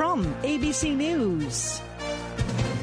From ABC News.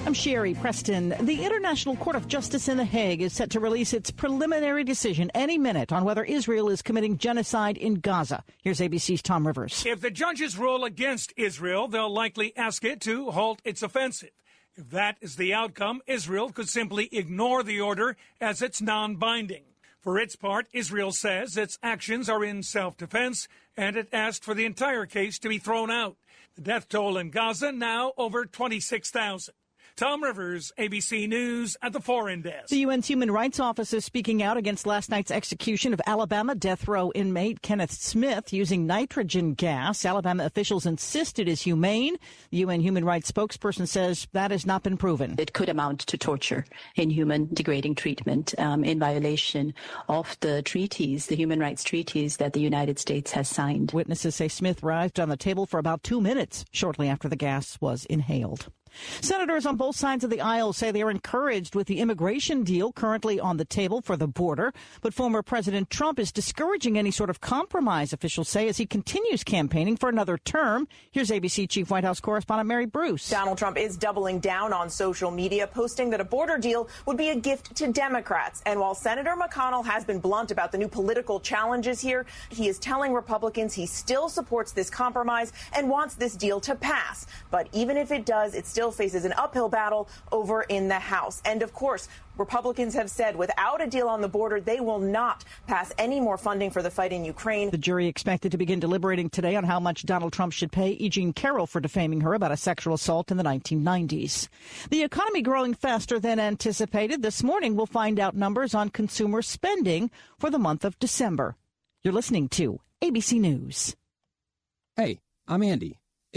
I'm Sherry Preston. The International Court of Justice in The Hague is set to release its preliminary decision any minute on whether Israel is committing genocide in Gaza. Here's ABC's Tom Rivers. If the judges rule against Israel, they'll likely ask it to halt its offensive. If that is the outcome, Israel could simply ignore the order as it's non binding. For its part, Israel says its actions are in self defense and it asked for the entire case to be thrown out. Death toll in Gaza now over 26,000. Tom Rivers, ABC News at the Foreign Desk. The UN's Human Rights Office is speaking out against last night's execution of Alabama death row inmate Kenneth Smith using nitrogen gas. Alabama officials insist it is humane. The UN Human Rights spokesperson says that has not been proven. It could amount to torture, inhuman, degrading treatment um, in violation of the treaties, the human rights treaties that the United States has signed. Witnesses say Smith writhed on the table for about two minutes shortly after the gas was inhaled. Senators on both sides of the aisle say they are encouraged with the immigration deal currently on the table for the border, but former President Trump is discouraging any sort of compromise, officials say, as he continues campaigning for another term. Here's ABC Chief White House correspondent Mary Bruce. Donald Trump is doubling down on social media, posting that a border deal would be a gift to Democrats. And while Senator McConnell has been blunt about the new political challenges here, he is telling Republicans he still supports this compromise and wants this deal to pass. But even if it does, it's still faces an uphill battle over in the House. And of course, Republicans have said without a deal on the border, they will not pass any more funding for the fight in Ukraine. The jury expected to begin deliberating today on how much Donald Trump should pay E. Jean Carroll for defaming her about a sexual assault in the 1990s. The economy growing faster than anticipated. This morning, we'll find out numbers on consumer spending for the month of December. You're listening to ABC News. Hey, I'm Andy.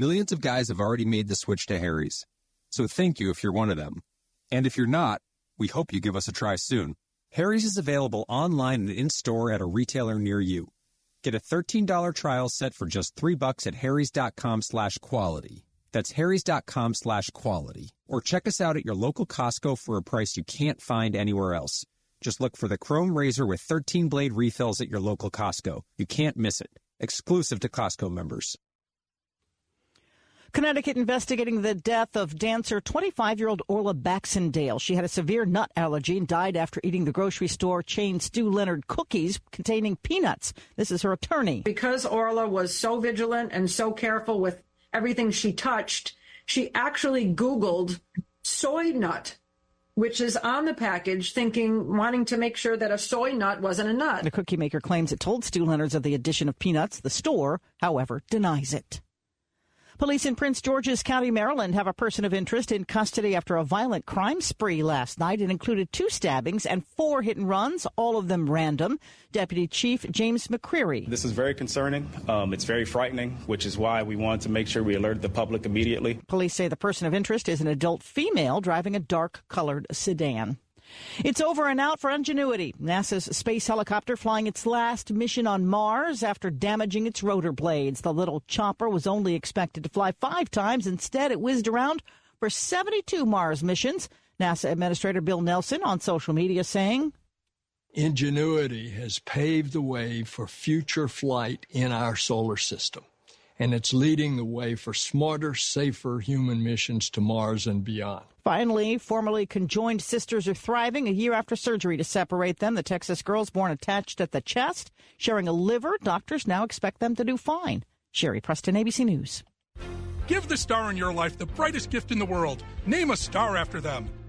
Millions of guys have already made the switch to Harry's. So thank you if you're one of them. And if you're not, we hope you give us a try soon. Harry's is available online and in-store at a retailer near you. Get a $13 trial set for just 3 bucks at harrys.com slash quality. That's harrys.com slash quality. Or check us out at your local Costco for a price you can't find anywhere else. Just look for the Chrome Razor with 13 blade refills at your local Costco. You can't miss it. Exclusive to Costco members. Connecticut investigating the death of dancer 25 year old Orla Baxendale. She had a severe nut allergy and died after eating the grocery store chain Stew Leonard cookies containing peanuts. This is her attorney. Because Orla was so vigilant and so careful with everything she touched, she actually Googled soy nut which is on the package, thinking, wanting to make sure that a soy nut wasn't a nut. The cookie maker claims it told Stew Leonard's of the addition of peanuts. The store, however, denies it. Police in Prince George's County, Maryland, have a person of interest in custody after a violent crime spree last night. It included two stabbings and four hit and runs, all of them random. Deputy Chief James McCreary. This is very concerning. Um, it's very frightening, which is why we wanted to make sure we alerted the public immediately. Police say the person of interest is an adult female driving a dark colored sedan. It's over and out for Ingenuity, NASA's space helicopter flying its last mission on Mars after damaging its rotor blades. The little chopper was only expected to fly five times. Instead, it whizzed around for 72 Mars missions. NASA Administrator Bill Nelson on social media saying, Ingenuity has paved the way for future flight in our solar system and it's leading the way for smarter, safer human missions to Mars and beyond. Finally, formerly conjoined sisters are thriving a year after surgery to separate them. The Texas girls born attached at the chest, sharing a liver. Doctors now expect them to do fine. Sherry Preston, ABC News. Give the star in your life the brightest gift in the world. Name a star after them.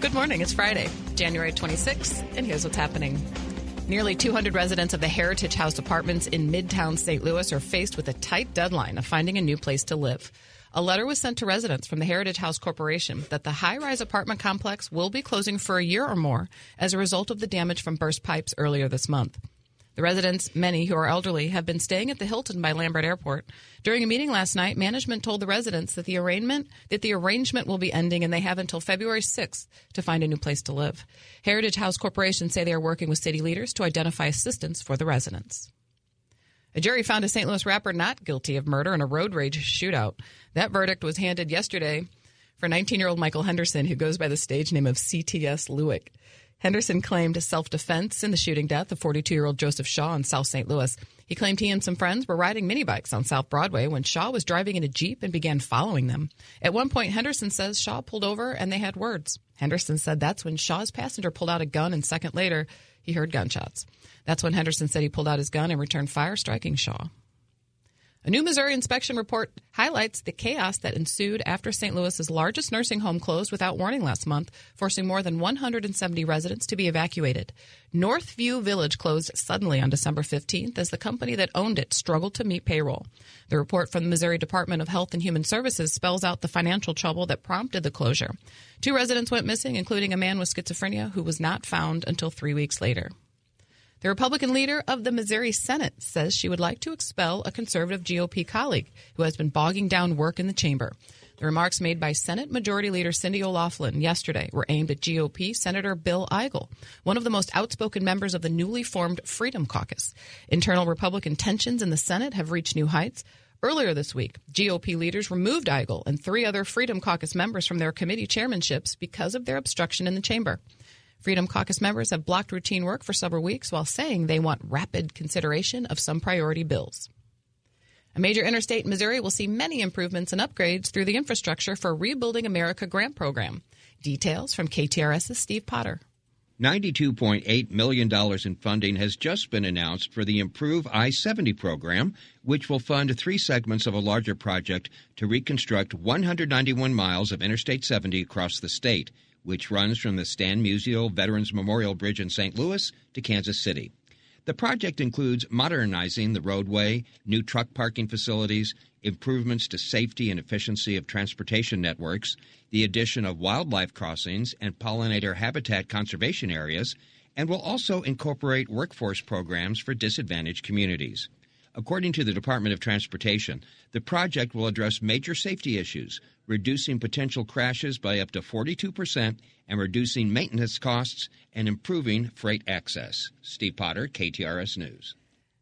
Good morning. It's Friday, January 26th, and here's what's happening. Nearly 200 residents of the Heritage House apartments in Midtown St. Louis are faced with a tight deadline of finding a new place to live. A letter was sent to residents from the Heritage House Corporation that the high rise apartment complex will be closing for a year or more as a result of the damage from burst pipes earlier this month. The residents, many who are elderly, have been staying at the Hilton by Lambert Airport. During a meeting last night, management told the residents that the arrangement that the arrangement will be ending and they have until February 6th to find a new place to live. Heritage House Corporation say they are working with city leaders to identify assistance for the residents. A jury found a St. Louis rapper not guilty of murder in a road rage shootout. That verdict was handed yesterday for 19 year old Michael Henderson, who goes by the stage name of CTS Lewick. Henderson claimed self defense in the shooting death of 42 year old Joseph Shaw in South St. Louis. He claimed he and some friends were riding minibikes on South Broadway when Shaw was driving in a Jeep and began following them. At one point, Henderson says Shaw pulled over and they had words. Henderson said that's when Shaw's passenger pulled out a gun, and second later, he heard gunshots. That's when Henderson said he pulled out his gun and returned fire, striking Shaw. A new Missouri inspection report highlights the chaos that ensued after St. Louis's largest nursing home closed without warning last month, forcing more than 170 residents to be evacuated. Northview Village closed suddenly on December 15th as the company that owned it struggled to meet payroll. The report from the Missouri Department of Health and Human Services spells out the financial trouble that prompted the closure. Two residents went missing, including a man with schizophrenia who was not found until three weeks later. The Republican leader of the Missouri Senate says she would like to expel a conservative GOP colleague who has been bogging down work in the chamber. The remarks made by Senate Majority Leader Cindy O'Laughlin yesterday were aimed at GOP Senator Bill Eigel, one of the most outspoken members of the newly formed Freedom Caucus. Internal Republican tensions in the Senate have reached new heights. Earlier this week, GOP leaders removed Eigel and three other Freedom Caucus members from their committee chairmanships because of their obstruction in the chamber. Freedom Caucus members have blocked routine work for several weeks while saying they want rapid consideration of some priority bills. A major interstate in Missouri will see many improvements and upgrades through the infrastructure for Rebuilding America grant program. Details from KTRS's Steve Potter. $92.8 million in funding has just been announced for the Improve I 70 program, which will fund three segments of a larger project to reconstruct 191 miles of Interstate 70 across the state which runs from the Stan Musial Veterans Memorial Bridge in St. Louis to Kansas City. The project includes modernizing the roadway, new truck parking facilities, improvements to safety and efficiency of transportation networks, the addition of wildlife crossings and pollinator habitat conservation areas, and will also incorporate workforce programs for disadvantaged communities. According to the Department of Transportation, the project will address major safety issues, reducing potential crashes by up to 42% and reducing maintenance costs and improving freight access. Steve Potter, KTRS News.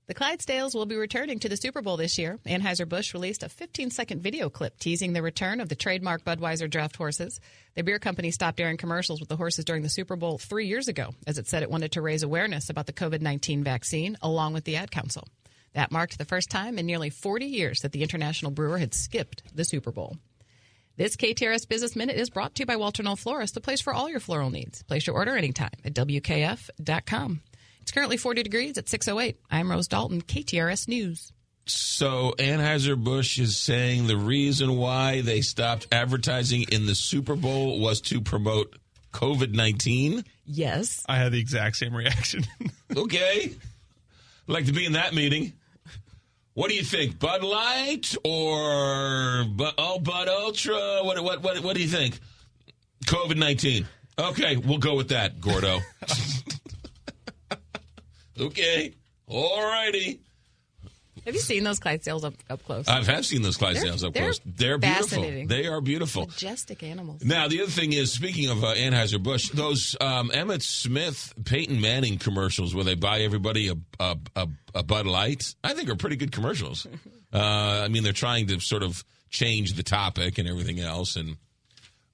The Clydesdales will be returning to the Super Bowl this year. Anheuser-Busch released a 15-second video clip teasing the return of the trademark Budweiser draft horses. The beer company stopped airing commercials with the horses during the Super Bowl three years ago, as it said it wanted to raise awareness about the COVID-19 vaccine, along with the Ad Council. That marked the first time in nearly 40 years that the International Brewer had skipped the Super Bowl. This KTRS Business Minute is brought to you by Walter Knoll Florist, the place for all your floral needs. Place your order anytime at WKF.com. It's currently 40 degrees at 608. I'm Rose Dalton, KTRS News. So Anheuser-Busch is saying the reason why they stopped advertising in the Super Bowl was to promote COVID-19? Yes. I had the exact same reaction. okay. I'd like to be in that meeting. What do you think, Bud Light or oh Bud Ultra? What what what what do you think? COVID nineteen. Okay, we'll go with that, Gordo. okay, all righty. Have you seen those Clydesdales up, up close? I have seen those Clydesdales up they're close. They're beautiful. They are beautiful. Majestic animals. Now, the other thing is, speaking of uh, Anheuser-Busch, those um, Emmitt Smith, Peyton Manning commercials where they buy everybody a, a, a, a Bud Light, I think are pretty good commercials. uh, I mean, they're trying to sort of change the topic and everything else. and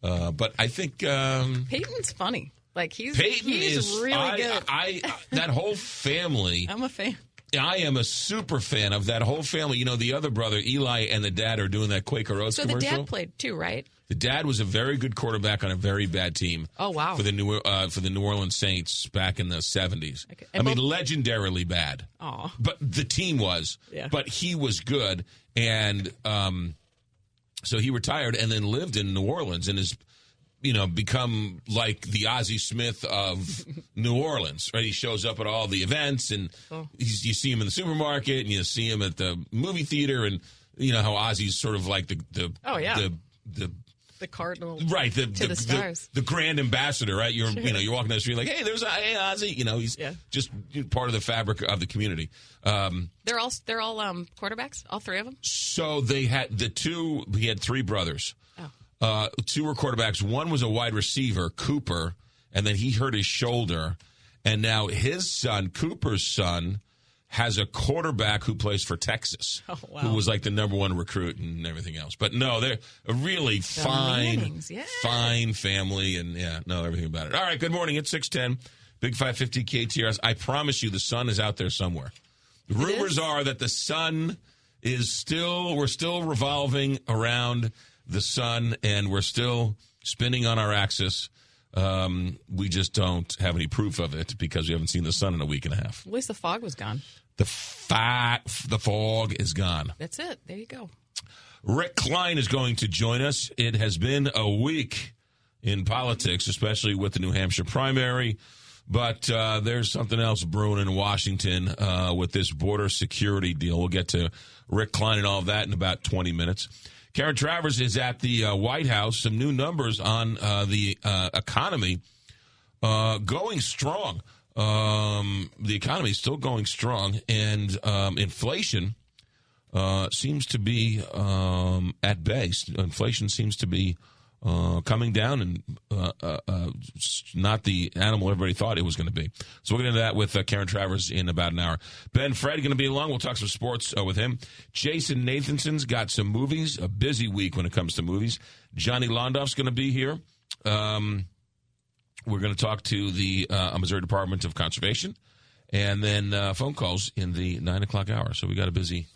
uh, But I think... Um, Peyton's funny. Like, he's, Peyton he's is really I, good. I, I that whole family. I'm a fan. I am a super fan of that whole family. You know, the other brother, Eli, and the dad are doing that Quaker Oats So the dad played too, right? The dad was a very good quarterback on a very bad team. Oh, wow. For the New uh, for the New Orleans Saints back in the seventies. I mean, legendarily bad. Aw. But the team was. Yeah. But he was good, and um, so he retired and then lived in New Orleans. And his you know, become like the Ozzie Smith of New Orleans, right? He shows up at all the events, and Oh. you see him in the supermarket, and you see him at the movie theater, and you know how Ozzie's sort of like the the Oh, yeah. the the The cardinal. right the To the stars. the, grand ambassador, right? You're Sure. you know you're walking down the street like, hey, there's a, hey Ozzie, you know he's just part of the fabric of the community. Um, They're all they're all um, quarterbacks. All three of them. so they had the two. He had three brothers. Uh, two were quarterbacks. One was a wide receiver, Cooper, and then he hurt his shoulder. And now his son, Cooper's son, has a quarterback who plays for Texas, Oh, wow. who was like the number one recruit and everything else. But no, they're a really fine, Mannings, yeah. fine family, and yeah, know everything about it. All right, good morning. It's six ten, Big Five Fifty KTRS. I promise you, the sun is out there somewhere. The rumors are that the sun is still we're still revolving around the sun and we're still spinning on our axis. Um, we just don't have any proof of it because we haven't seen the sun in a week and a half. At least the fog was gone. The fa- the fog is gone. That's it. There you go. Rick Klein is going to join us. It has been a week in politics, especially with the New Hampshire primary. But uh, there's something else brewing in Washington uh, with this border security deal. We'll get to Rick Klein and all of that in about 20 minutes. Karen Travers is at the uh, White House. Some new numbers on uh, the uh, economy uh, going strong. Um, the economy is still going strong, and um, inflation uh, seems to be um, at base. Inflation seems to be uh, coming down and uh, uh, uh, not the animal everybody thought it was going to be. So we'll get into that with uh, Karen Travers in about an hour. Ben Fred going to be along. We'll talk some sports uh, with him. Jason Nathanson's got some movies. A busy week when it comes to movies. Johnny Londoff's going to be here. Um, we're going to talk to the Missouri Department of Conservation, and then phone calls in the nine o'clock hour. So we got a busy.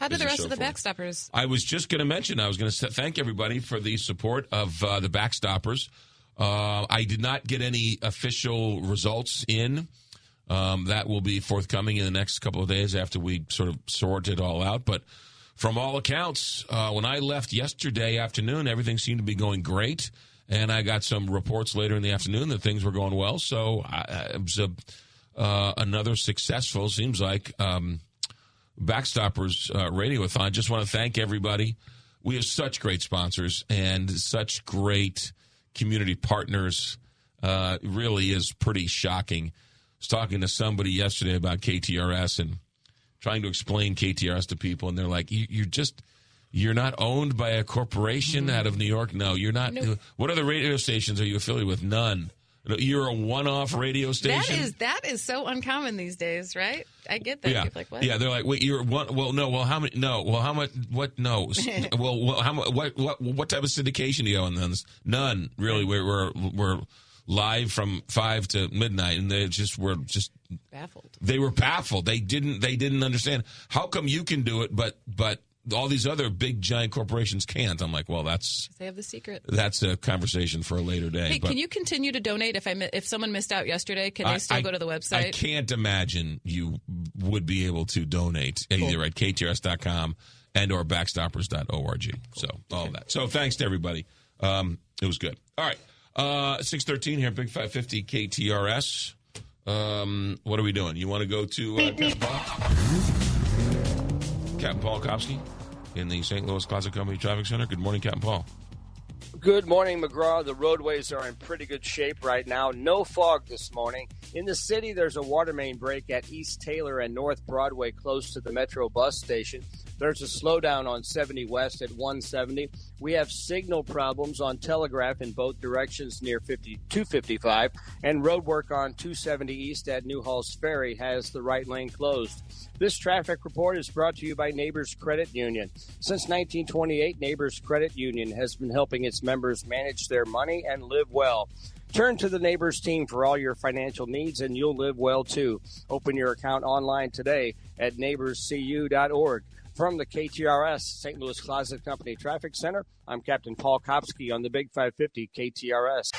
How did the rest of the backstoppers? I was just going to mention. I was going to thank everybody for the support of uh, the backstoppers. Uh, I did not get any official results in. Um, that will be forthcoming in the next couple of days after we sort of sort it all out. But from all accounts, uh, when I left yesterday afternoon, everything seemed to be going great. And I got some reports later in the afternoon that things were going well. So I, I, it was a, uh, another successful, seems like, um, Backstoppers uh, Radiothon. Just want to thank everybody. We have such great sponsors and such great community partners. Uh, it really is pretty shocking. I was talking to somebody yesterday about KTRS and trying to explain KTRS to people, and they're like, you, "You're just." You're not owned by a corporation out of New York. No, you're not. What other radio stations are you affiliated with? None. You're a one-off radio station. That is that is so uncommon these days, right? I get that. Yeah, People like, what? yeah. They're like, wait, you're one. Well, no. Well, how many? No. Well, how much? What? No. well, well, how much? What? What? What type of syndication do you own? Then none. Really, we're we're we're live from five to midnight, and they just were just baffled. They were baffled. They didn't. They didn't understand how come you can do it, but but all these other big giant corporations can't. I'm like, well, that's They have the secret. that's a conversation for a later day. Hey, but can you continue to donate if I mi- if someone missed out yesterday? Can they I- still I- go to the website? I can't imagine you would be able to donate either at ktrs.com and or backstoppers.org. So all of that. So thanks to everybody. Um, it was good. All right. Uh, 613 here, Big 550 KTRS. Um, what are we doing? You want to go to uh, Captain Paul? Kopsky in the St. Louis Closet Company Traffic Center. Good morning, Captain Paul. Good morning, McGraw. The roadways are in pretty good shape right now. No fog this morning. In the city, there's a water main break at East Taylor and North Broadway close to the Metro bus station. There's a slowdown on 70 West at 170. We have signal problems on Telegraph in both directions near 50, 255, and road work on 270 East at New Halls Ferry has the right lane closed. This traffic report is brought to you by Neighbors Credit Union. Since 1928, Neighbors Credit Union has been helping its members manage their money and live well. Turn to the Neighbors team for all your financial needs and you'll live well too. Open your account online today at neighborscu.org. From the KTRS St. Louis Closet Company Traffic Center, I'm Captain Paul Kopsky on the Big 550 KTRS.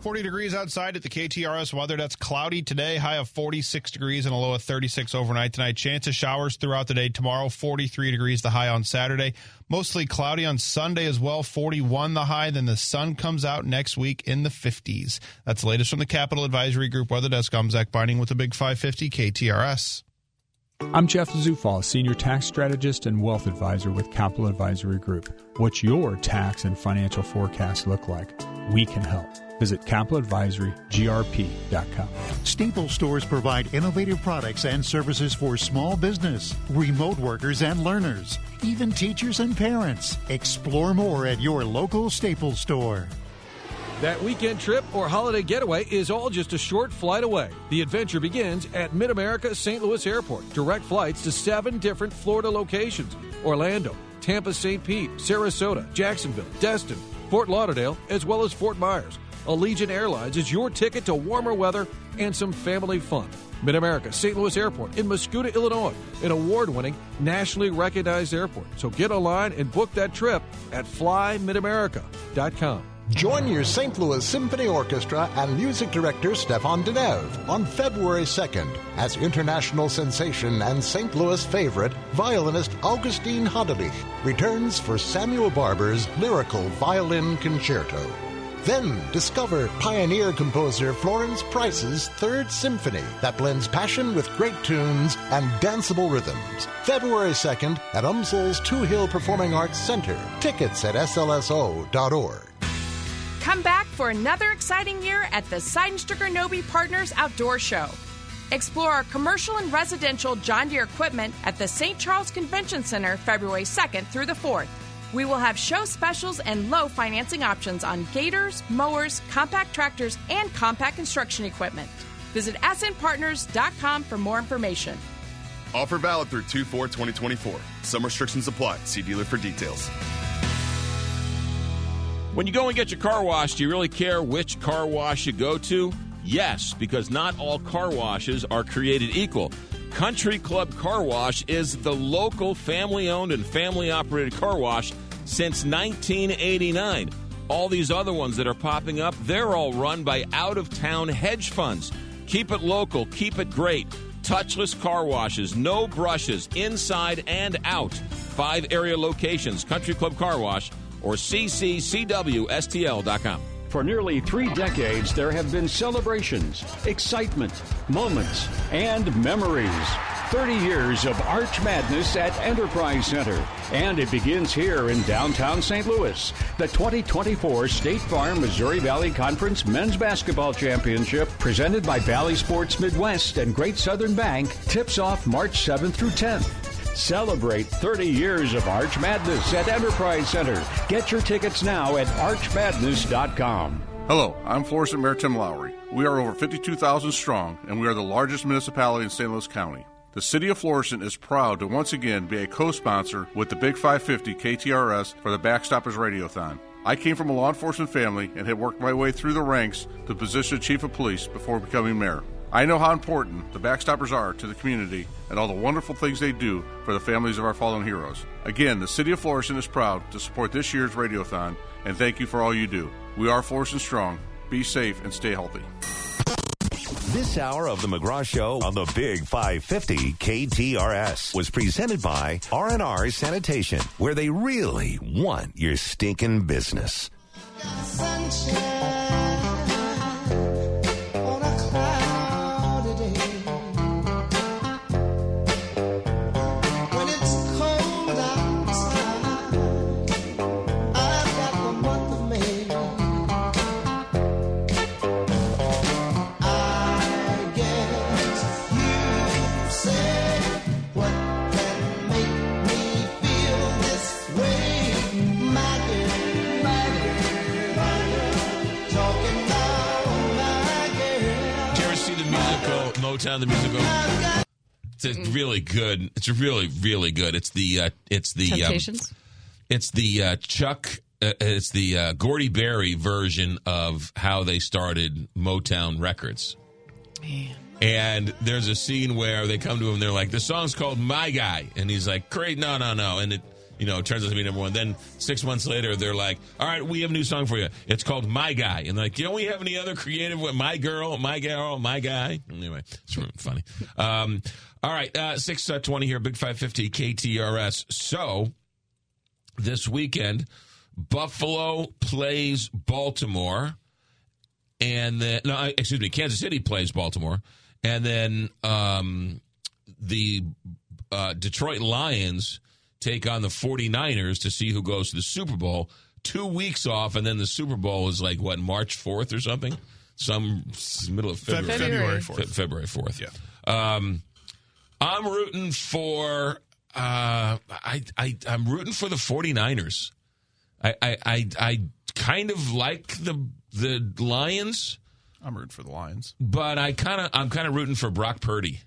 40 degrees outside at the KTRS weather. That's cloudy today, high of 46 degrees and a low of 36 overnight tonight. Chance of showers throughout the day tomorrow, 43 degrees the high on Saturday. Mostly cloudy on Sunday as well, 41 the high. Then the sun comes out next week in the 50s. That's the latest from the Capital Advisory Group Weather Desk. I'm Zach Binding with the Big 550 KTRS. I'm Jeff Zufall, Senior Tax Strategist and Wealth Advisor with Capital Advisory Group. What's your tax and financial forecast look like? We can help. Visit capitaladvisorygrp.com. Staples stores provide innovative products and services for small business, remote workers and learners, even teachers and parents. Explore more at your local Staples store. That weekend trip or holiday getaway is all just a short flight away. The adventure begins at Mid America St. Louis Airport. Direct flights to seven different Florida locations Orlando, Tampa, St. Pete, Sarasota, Jacksonville, Destin, Fort Lauderdale, as well as Fort Myers. Allegiant Airlines is your ticket to warmer weather and some family fun. Mid America St. Louis Airport in Mascoutah, Illinois, an award winning, nationally recognized airport. So get online and book that trip at flymidamerica.com. Join your St. Louis Symphony Orchestra and music director Stéphane Denève on February 2nd as international sensation and St. Louis favorite violinist Augustin Hadelich returns for Samuel Barber's lyrical violin concerto. Then discover pioneer composer Florence Price's Third Symphony that blends passion with great tunes and danceable rhythms. February 2nd at UMSL's Touhill Performing Arts Center. Tickets at slso.org. Come back for another exciting year at the Sydenstricker Nobbe Partners Outdoor Show. Explore our commercial and residential John Deere equipment at the St. Charles Convention Center February 2nd through the 4th. We will have show specials and low financing options on gators, mowers, compact tractors, and compact construction equipment. Visit ascentpartners.com for more information. Offer valid through 2 4 2024. Some restrictions apply. See dealer for details. When you go and get your car washed, do you really care which car wash you go to? Yes, because not all car washes are created equal. Country Club Car Wash is the local family owned and family operated car wash since 1989. All these other ones that are popping up, they're all run by out of town hedge funds. Keep it local, keep it great. Touchless car washes, no brushes, inside and out. Five area locations Country Club Car Wash or cccwstl.com. For nearly three decades, there have been celebrations, excitement, moments, and memories. 30 years of Arch Madness at Enterprise Center. And it begins here in downtown St. Louis. The 2024 State Farm Missouri Valley Conference Men's Basketball Championship, presented by Valley Sports Midwest and Great Southern Bank, tips off March 7th through 10th. Celebrate 30 years of Arch Madness at Enterprise Center. Get your tickets now at archmadness.com. Hello, I'm Florissant Mayor Tim Lowery. We are over 52,000 strong, and we are the largest municipality in St. Louis County. The City of Florissant is proud to once again be a co sponsor with the Big 550 KTRS for the Backstoppers Radiothon. I came from a law enforcement family and had worked my way through the ranks to the position of Chief of Police before becoming mayor. I know how important the Backstoppers are to the community and all the wonderful things they do for the families of our fallen heroes. Again, the City of Florissant is proud to support this year's Radiothon, and thank you for all you do. We are Florissant Strong. Be safe and stay healthy. This hour of the McGraw Show on the Big 550 KTRS was presented by R&R Sanitation, where they really want your stinking business. Did Motown the musical? It's a really good. It's really really good. It's the uh, it's the um, it's the uh, Chuck. Uh, it's the uh, Gordy Berry version of how they started Motown Records. And there's a scene where they come to him. They're like, "The song's called My Guy," and he's like, "Great, no, no, no." And it you know, turns out to be number one. Then six months later, they're like, "All right, we have a new song for you. It's called My Guy." And they're like, "Don't we have any other creative? With My Girl, My Girl, My Guy." Anyway, it's really funny. Um, all right, uh, six uh, here, Big Five Fifty KTRS. So this weekend, Buffalo plays Baltimore, and then no, excuse me, Kansas City plays Baltimore, and then um, the uh, Detroit Lions take on the 49ers to see who goes to the Super Bowl. Two weeks off, and then the Super Bowl is like what March 4th or something, some middle of February. February 4th. Fe- February 4th. Yeah. Um, I'm rooting for. Uh, I, I I'm rooting for the 49ers. I, I I I kind of like the the Lions, I'm rooting for the Lions. but I kind of I'm kind of rooting for Brock Purdy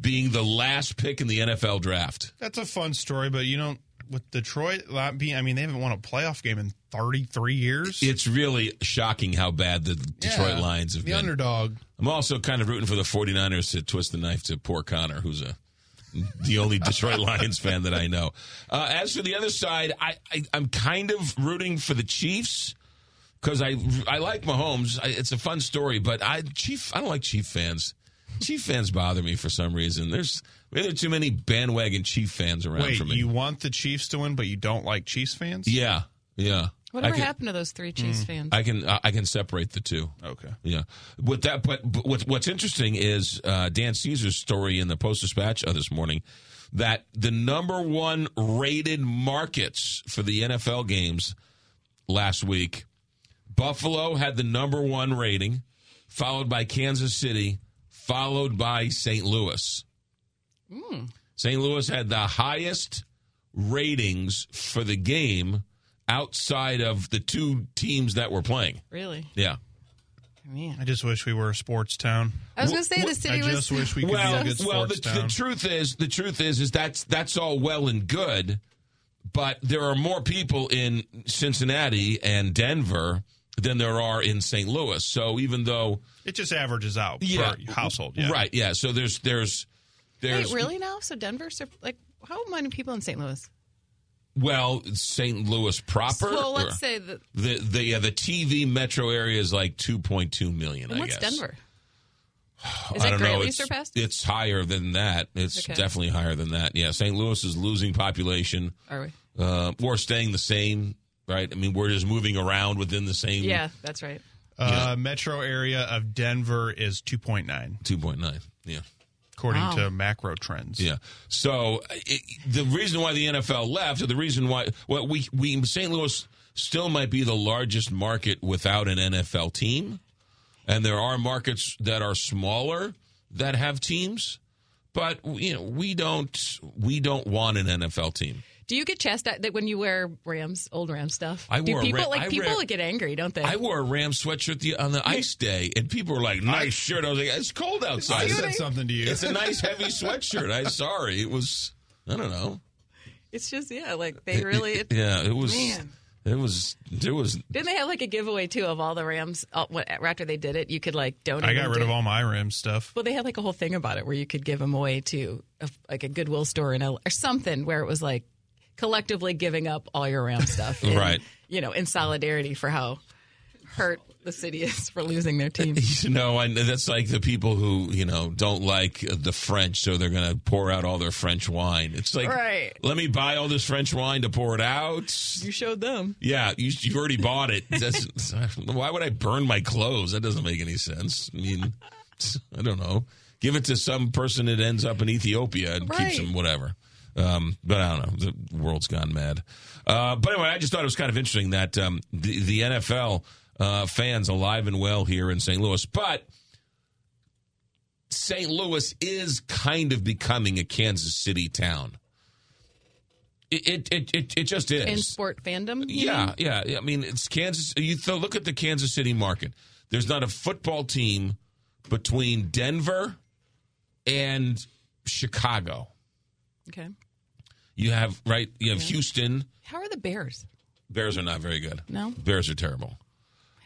being the last pick in the NFL draft. That's a fun story, but you know, with Detroit not being, I mean, they haven't won a playoff game in 33 years. It's really shocking how bad the Detroit Yeah, Lions have the been. underdog. I'm also kind of rooting for the 49ers to twist the knife to poor Connor, who's a the only Detroit Lions fan that I know. Uh, as for the other side, I, I I'm kind of rooting for the Chiefs because I I like Mahomes. I, it's a fun story, but I Chief I don't like Chief fans. Chief fans bother me for some reason. There's maybe there are too many bandwagon Chief fans around Wait, for me. you want the Chiefs to win, but you don't like Chiefs fans? yeah, yeah. Whatever can- happened to those three Chiefs fans? I can I can separate the two. Okay. Yeah. With that, but, but what's what's interesting is uh, Dan Caesar's story in the Post Dispatch uh, this morning that the number one rated markets for the NFL games last week, Buffalo had the number one rating, followed by Kansas City, followed by St. Louis. Hmm. St. Louis had the highest ratings for the game outside of the two teams that were playing. Really? Yeah. Man. I just wish we were a sports town. I was gonna say the city I was- just wish we could well, be a good well, sports the, town. the truth is, the truth is, is that's that's all well and good, but there are more people in Cincinnati and Denver than there are in St. Louis. So even though it just averages out yeah, per household. Yeah. right, yeah. So there's there's there's Wait, really now? So Denver's like how many people in St. Louis? well St. Louis proper. well, let's say that. the the yeah, the TV metro area is like 2.2 million. And I what's guess. Denver? Is I that don't know. It's, surpassed? it's higher than that. It's Okay. definitely higher than that. Yeah, St. Louis is losing population. Are we? Uh, we're staying the same, right? I mean, we're just moving around within the same. Yeah, that's right. Uh, Metro area of Denver is 2.9. 2.9. Yeah. According Wow. to macro trends. Yeah. So it, the reason why the NFL left, or the reason why, well, we we St. Louis still might be the largest market without an NFL team, and there are markets that are smaller that have teams, but you know we don't we don't want an NFL team. Do you get chastised that when you wear Rams, old Rams stuff? I Do wore a people Ram- like I people wear- get angry, don't they? I wore a Ram sweatshirt the, on the ice day, and people were like, "Nice shirt." I was like, "It's cold outside." I said something to you. It's a nice heavy sweatshirt. I'm sorry, it was. I don't know. It's just yeah, like they really. It, Yeah, it was. Man. It was. It was. Didn't they have like a giveaway too of all the Rams? uh, what- After they did it, you could like donate. I got rid to- of all my Rams stuff. Well, they had like a whole thing about it where you could give them away to a, like a Goodwill store in a, or something where it was like collectively giving up all your Ram stuff, in, Right. You know, in solidarity for how hurt the city is for losing their team. You know, I, that's like the people who you know don't like the French, so they're going to pour out all their French wine. It's like, Right. let me buy all this French wine to pour it out. You showed them. Yeah, you, you've already bought it. Why would I burn my clothes? That doesn't make any sense. I mean, I don't know. Give it to some person that ends up in Ethiopia and keeps them, whatever. Um, but I don't know. The world's gone mad. Uh, but anyway, I just thought it was kind of interesting that um, the, the NFL uh, fans alive and well here in St. Louis. But St. Louis is kind of becoming a Kansas City town. It it it, it, just is. In sport fandom? Yeah, yeah, yeah. I mean, it's Kansas. You look at the Kansas City market. There's not a football team between Denver and Chicago. Okay. You have right. You have Houston. How are the Bears? Bears are not very good. No? Bears are terrible.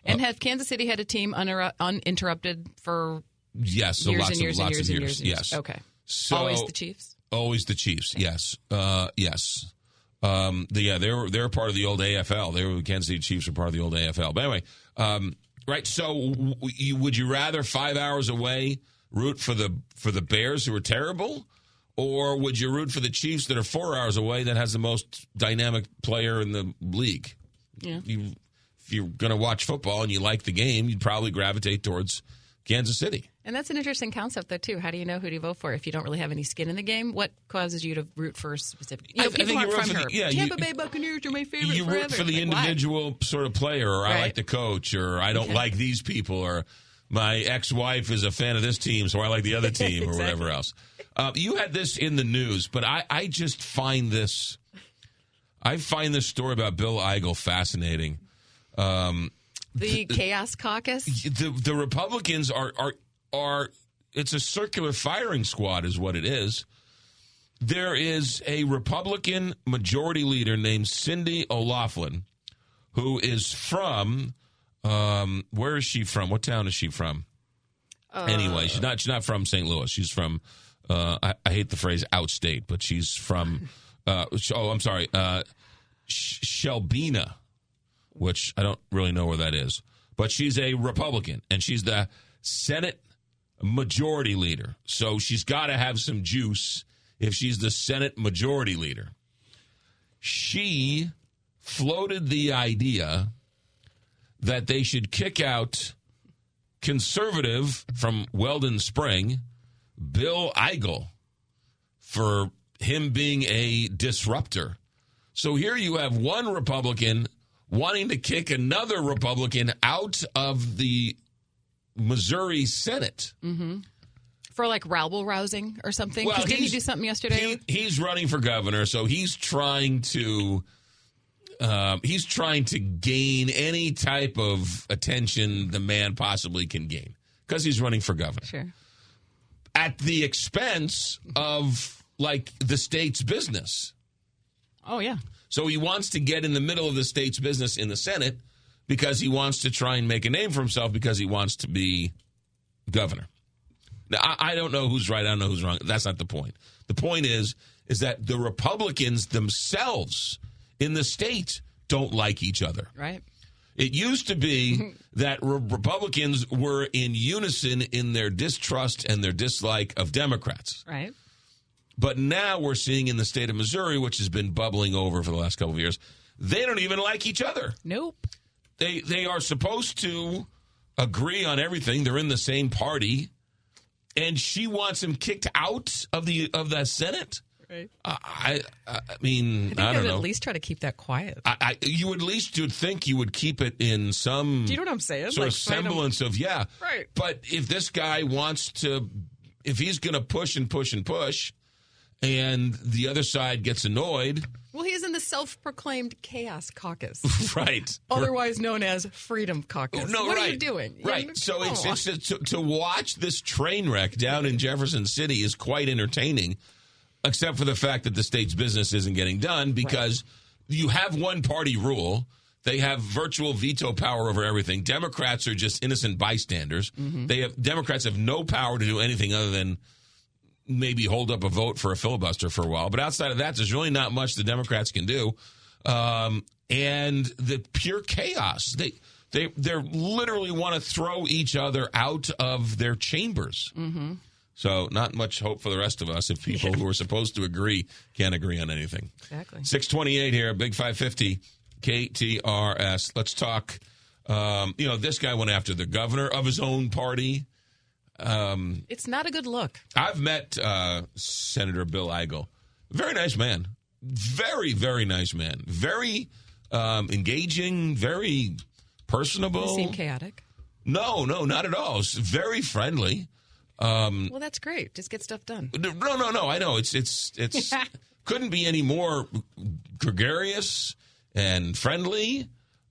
And has Kansas City had a team uninter- uninterrupted for Yes, so years lots and of years and lots years of and years. and years? Yes. Okay. So Always the Chiefs? Always the Chiefs. Yes. Uh, yes. Um, the, yeah, they were they're part of the old AFL. They were Kansas City Chiefs were part of the old AFL. But anyway, um, right. So, w- you, would you rather five hours away root for the for the Bears who are terrible, or would you root for the Chiefs that are four hours away that has the most dynamic player in the league? Yeah. You, if you're going to watch football and you like the game, you'd probably gravitate towards Kansas City. And that's an interesting concept, though, too. How do you know who to vote for if you don't really have any skin in the game? What causes you to root for a specific? You know, I- I people think you aren't root from for her. the- yeah, Tampa you- Bay Buccaneers are my favorite. you root forever. for the Like, why? individual sort of player, or I like the coach, or I don't Okay. like these people, or my ex-wife is a fan of this team, so I like the other team, or whatever else. Uh, you had this in the news, but I, I just find this, I find this story about Bill Eigel fascinating. Um, The Chaos Caucus. the the Republicans are are are it's a circular firing squad is what it is. There is a Republican majority leader named Cindy O'Laughlin who is from um, where is she from? What town is she from? anyway, she's not she's not from St. Louis. She's from uh, I, I hate the phrase outstate, but she's from uh, oh I'm sorry, uh, Shelbina which I don't really know where that is. But she's a Republican, and she's the Senate majority leader. So she's got to have some juice if she's the Senate majority leader. She floated the idea that they should kick out conservative from Weldon Spring, Bill Eigel, for him being a disruptor. So here you have one Republican wanting to kick another Republican out of the Missouri Senate. hmm For like rabble rousing or something. Well, didn't he do something yesterday? He, he's running for governor, so he's trying to um, he's trying to gain any type of attention the man possibly can gain because he's running for governor. Sure. At the expense of like the state's business. Oh yeah. So he wants to get in the middle of the state's business in the Senate because he wants to try and make a name for himself because he wants to be governor. Now, I, I don't know who's right. I don't know who's wrong. That's not the point. The point is, is that the Republicans themselves in the state don't like each other. Right. It used to be that re- Republicans were in unison in their distrust and their dislike of Democrats. Right. But now we're seeing in the state of Missouri, which has been bubbling over for the last couple of years, they don't even like each other. Nope. They they are supposed to agree on everything. They're in the same party, and she wants him kicked out of the of the Senate. Right. I I, I mean I think I, don't know. at least try to keep that quiet. I, I, you at least you'd think you would keep it in some Do you know what I'm saying? sort Like, of semblance of yeah. Right. But if this guy wants to, if he's going to push and push and push, and the other side gets annoyed, Well, he's in the self-proclaimed Chaos Caucus, right? otherwise known as Freedom Caucus. No, what right. are you doing? You Right. know, So it's it's to, to watch this train wreck down in Jefferson City is quite entertaining, except for the fact that the state's business isn't getting done because you have one party rule. They have virtual veto power over everything. Democrats are just innocent bystanders. Mm-hmm. They have Democrats have no power to do anything other than maybe hold up a vote for a filibuster for a while. But outside of that, there's really not much the Democrats can do. Um, and the pure chaos. They they they literally want to throw each other out of their chambers. Mm-hmm. So not much hope for the rest of us if people who are supposed to agree can't agree on anything. Exactly. 628 here, Big 550, KTRS. Let's talk. Um, you know, this guy went after the governor of his own party. Um, It's not a good look. I've met uh, Senator Bill Eigel. Very nice man. Very, very nice man. Very um, engaging, very personable. You seem chaotic. No, no, not at all. Very friendly. Um, Well, that's great. Just get stuff done. no, no, no. I know it's it's it's couldn't be any more gregarious and friendly.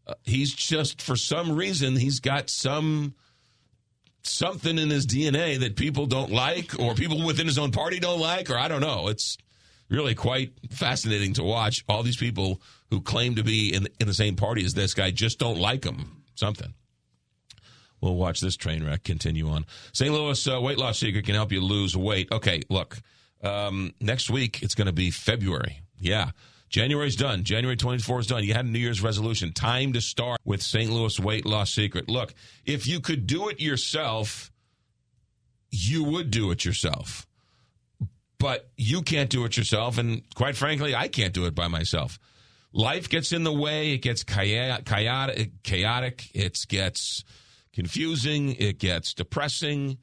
Uh, he's just for some reason he's got some something in his DNA that people don't like, or people within his own party don't like, or I don't know. It's really quite fascinating to watch. All these people who claim to be in in the same party as this guy just don't like him. Something. We'll watch this train wreck continue on. St. Louis uh, weight loss secret can help you lose weight. Okay, look. Um, next week it's going to be February. Yeah. January's done. January 24 is done. You had a New Year's resolution. Time to start with St. Louis Weight Loss Secret. Look, if you could do it yourself, you would do it yourself. But you can't do it yourself. And quite frankly, I can't do it by myself. Life gets in the way. It gets chaotic. chaotic. It gets confusing. It gets depressing.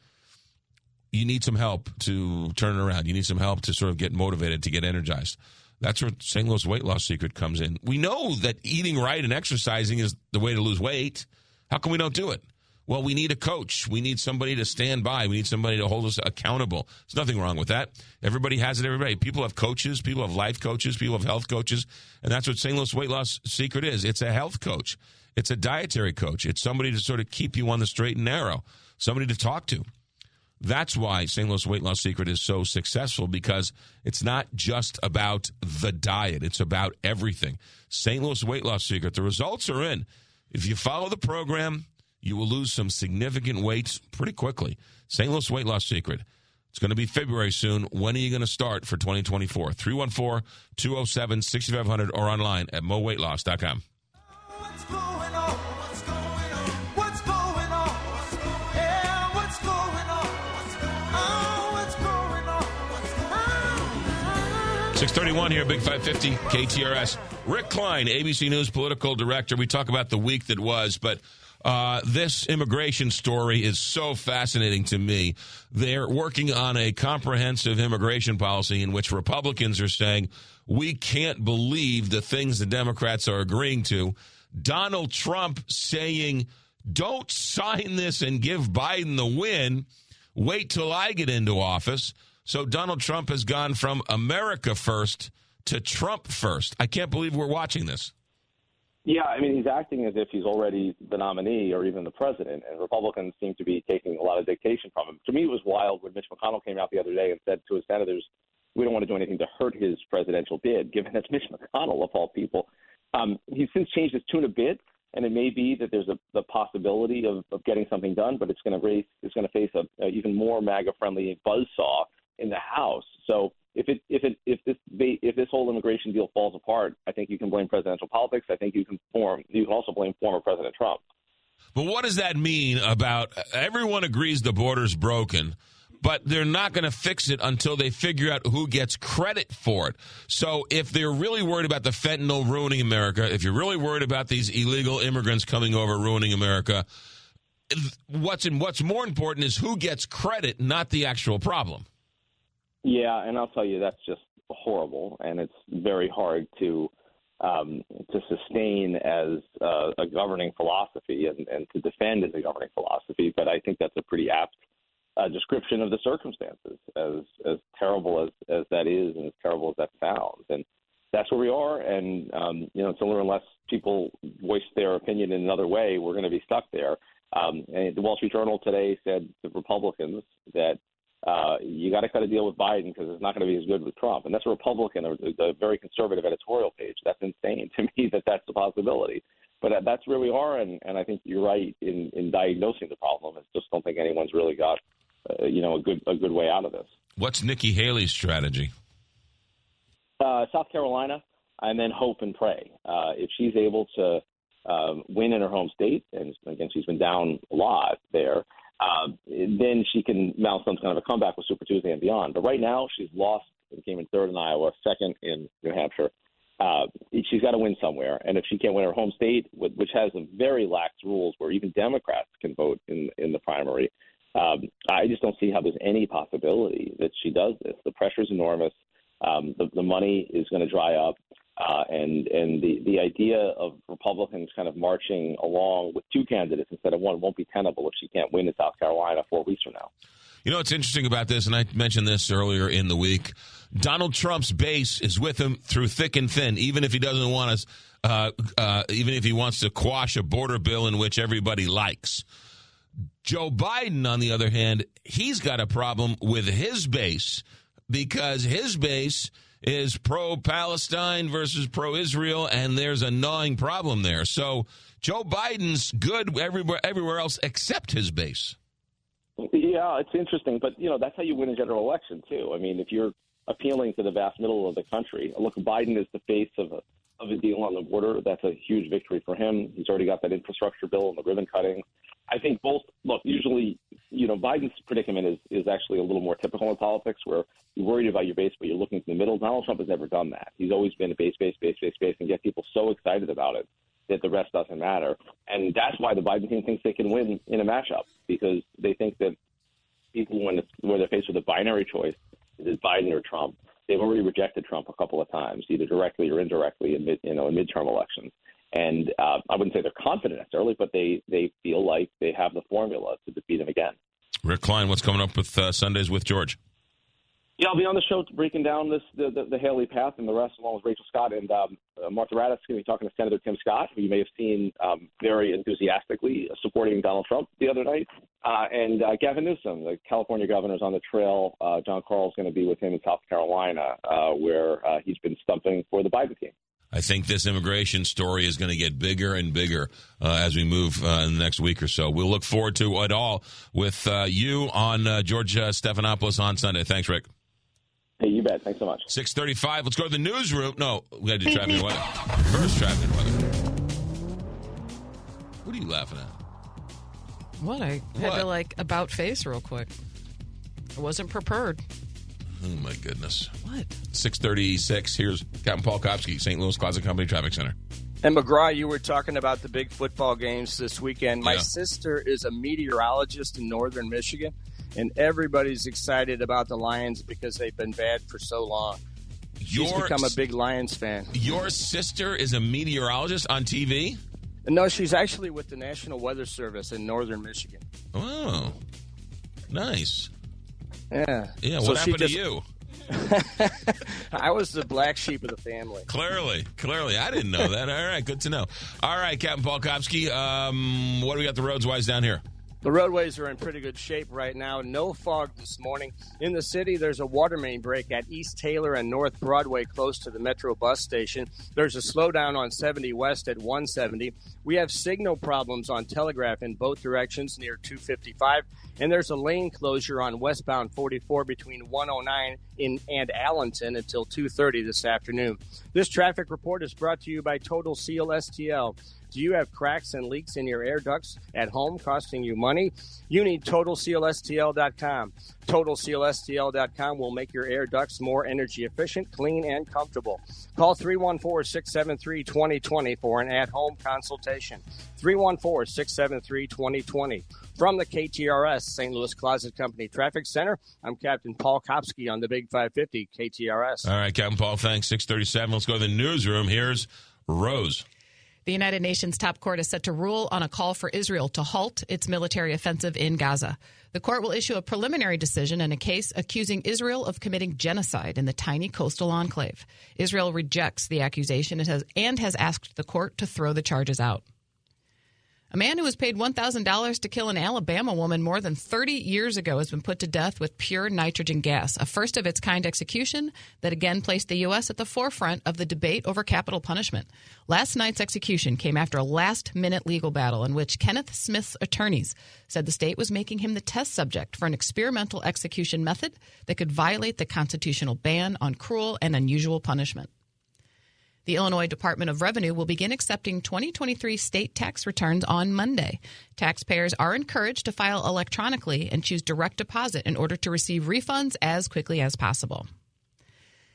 You need some help to turn around. You need some help to sort of get motivated, to get energized. That's where St. Louis weight loss secret comes in. We know that eating right and exercising is the way to lose weight. How come we don't do it? Well, we need a coach. We need somebody to stand by. We need somebody to hold us accountable. There's nothing wrong with that. Everybody has it. Everybody. People have coaches. People have life coaches. People have health coaches, and that's what St. Louis Weight Loss Secret is. It's a health coach. It's a dietary coach. It's somebody to sort of keep you on the straight and narrow. Somebody to talk to. That's why St. Louis Weight Loss Secret is so successful because it's not just about the diet, it's about everything. St. Louis Weight Loss Secret, the results are in. If you follow the program, you will lose some significant weight pretty quickly. St. Louis Weight Loss Secret. It's going to be February soon. When are you going to start for 2024? 314 207 6500 or online at moweightloss.com. Six thirty-one here, Big Five Fifty KTRS. Rick Klein, ABC News political director. We talk about the week that was, but uh, this immigration story is so fascinating to me. They're working on a comprehensive immigration policy in which Republicans are saying we can't believe the things the Democrats are agreeing to. Donald Trump saying, "Don't sign this and give Biden the win. Wait till I get into office." So Donald Trump has gone from America first to Trump first. I can't believe we're watching this. Yeah, I mean, he's acting as if he's already the nominee or even the president, and Republicans seem to be taking a lot of dictation from him. To me, it was wild when Mitch McConnell came out the other day and said to his senators, we don't want to do anything to hurt his presidential bid, given that's Mitch McConnell, of all people. Um, he's since changed his tune a bit, and it may be that there's a the possibility of, of getting something done, but it's going to it's going to face a, a even more MAGA-friendly buzzsaw in the House. So if it if it if this if this whole immigration deal falls apart, I think you can blame presidential politics. I think you can form you can also blame former President Trump. But what does that mean about everyone agrees the border's broken? But they're not going to fix it until they figure out who gets credit for it. So, if they're really worried about the fentanyl ruining America, if you're really worried about these illegal immigrants coming over ruining America, what's in, what's more important is who gets credit, not the actual problem. Yeah, and I'll tell you that's just horrible, and it's very hard to um, to sustain as uh, a governing philosophy and, and to defend as a governing philosophy. But I think that's a pretty apt uh, description of the circumstances, as as terrible as as that is, and as terrible as that sounds, and that's where we are. And um, you know, until unless people voice their opinion in another way, we're going to be stuck there. Um, and the Wall Street Journal today said the Republicans that uh, you got to cut a deal with Biden because it's not going to be as good with Trump. And that's a Republican, or a very conservative editorial page. That's insane to me that that's a possibility. But that's where we are, and, and I think you're right in, in diagnosing the problem. I just don't think anyone's really got, uh, you know, a good a good way out of this. What's Nikki Haley's strategy? Uh, South Carolina, and then hope and pray. Uh, if she's able to um, win in her home state, and again, she's been down a lot there uh, then she can mount some kind of a comeback with Super Tuesday and beyond. But right now, she's lost and came in third in Iowa, second in New Hampshire. Uh, she's got to win somewhere, and if she can't win her home state, which has a very lax rules where even Democrats can vote in in the primary, um, I just don't see how there's any possibility that she does this. The pressure is enormous. Um, the, the money is going to dry up. Uh, and and the, the idea of Republicans kind of marching along with two candidates instead of one won't be tenable if she can't win in South Carolina four weeks from now. You know what's interesting about this, and I mentioned this earlier in the week. Donald Trump's base is with him through thick and thin, even if he doesn't want us, uh, uh, even if he wants to quash a border bill in which everybody likes. Joe Biden, on the other hand, he's got a problem with his base because his base is pro Palestine versus pro Israel, and there's a gnawing problem there. So Joe Biden's good everywhere, everywhere else except his base. Yeah, it's interesting, but you know that's how you win a general election too. I mean, if you're appealing to the vast middle of the country. Look, Biden is the face of a of a deal on the border. That's a huge victory for him. He's already got that infrastructure bill and the ribbon cutting. I think both. Look, usually, you know, Biden's predicament is is actually a little more typical in politics, where you're worried about your base, but you're looking to the middle. Donald Trump has never done that. He's always been a base, base, base, base, base, and get people so excited about it that the rest doesn't matter. And that's why the Biden team thinks they can win in a matchup because they think that people, when when they're faced with a binary choice, is it Biden or Trump? They've already rejected Trump a couple of times, either directly or indirectly in mid, you know in midterm elections. And uh, I wouldn't say they're confident necessarily, but they they feel like they have the formula to defeat him again. Rick Klein, what's coming up with uh, Sundays with George? Yeah, I'll be on the show breaking down this the, the, the Haley path and the rest, along with Rachel Scott and um, uh, Martha Raddatz going to be talking to Senator Tim Scott, who you may have seen um, very enthusiastically supporting Donald Trump the other night, uh, and uh, Gavin Newsom, the California governor, is on the trail. Uh, Jon Karl's going to be with him in South Carolina, uh, where uh, he's been stumping for the Biden team. I think this immigration story is going to get bigger and bigger uh, as we move uh, in the next week or so. We'll look forward to it all with uh, you on George Stephanopoulos on Sunday. Thanks, Rick. Hey, you bet. Thanks so much. 635. Let's go to the newsroom. No, we got to do traffic and weather. First, traffic and weather. What are you laughing at? What? I had What? to like about face real quick. I wasn't prepared. Oh, my goodness. What? 636. Here's Captain Paul Kopsky, St. Louis Closet Company Traffic Center. And McGraw, you were talking about the big football games this weekend. My Yeah. sister is a meteorologist in northern Michigan, and everybody's excited about the Lions because they've been bad for so long. She's Your- become a big Lions fan. Your sister is a meteorologist on TV? No, she's actually with the National Weather Service in northern Michigan. Oh, nice. Yeah. Yeah, So what happened just- to you? I was the black sheep of the family. Clearly, clearly. I didn't know that. All right, good to know. All right, Captain Paul Kopsky, um, what do we got the roads wise down here? The roadways are in pretty good shape right now. No fog this morning. In the city, there's a water main break at East Taylor and North Broadway close to the Metro bus station. There's a slowdown on 70 West at 170. We have signal problems on Telegraph in both directions near 255. And there's a lane closure on westbound 44 between 109 in, and Allenton until 2.30 this afternoon. This traffic report is brought to you by Total Seal STL. Do you have cracks and leaks in your air ducts at home costing you money? You need TotalSealSTL.com. TotalSealSTL.com will make your air ducts more energy efficient, clean, and comfortable. Call 314 673 2020 for an at home consultation. 314 673 2020. From the KTRS St. Louis Closet Company Traffic Center, I'm Captain Paul Kopsky on the Big 550 KTRS. All right, Captain Paul, thanks. 637. Let's go to the newsroom. Here's Rose. The United Nations top court is set to rule on a call for Israel to halt its military offensive in Gaza. The court will issue a preliminary decision in a case accusing Israel of committing genocide in the tiny coastal enclave. Israel rejects the accusation and has, asked the court to throw the charges out. A man who was paid $1,000 to kill an Alabama woman more than 30 years ago has been put to death with pure nitrogen gas, a first of its kind execution that again placed the U.S. at the forefront of the debate over capital punishment. Last night's execution came after a last minute legal battle in which Kenneth Smith's attorneys said the state was making him the test subject for an experimental execution method that could violate the constitutional ban on cruel and unusual punishment. The Illinois Department of Revenue will begin accepting 2023 state tax returns on Monday. Taxpayers are encouraged to file electronically and choose direct deposit in order to receive refunds as quickly as possible.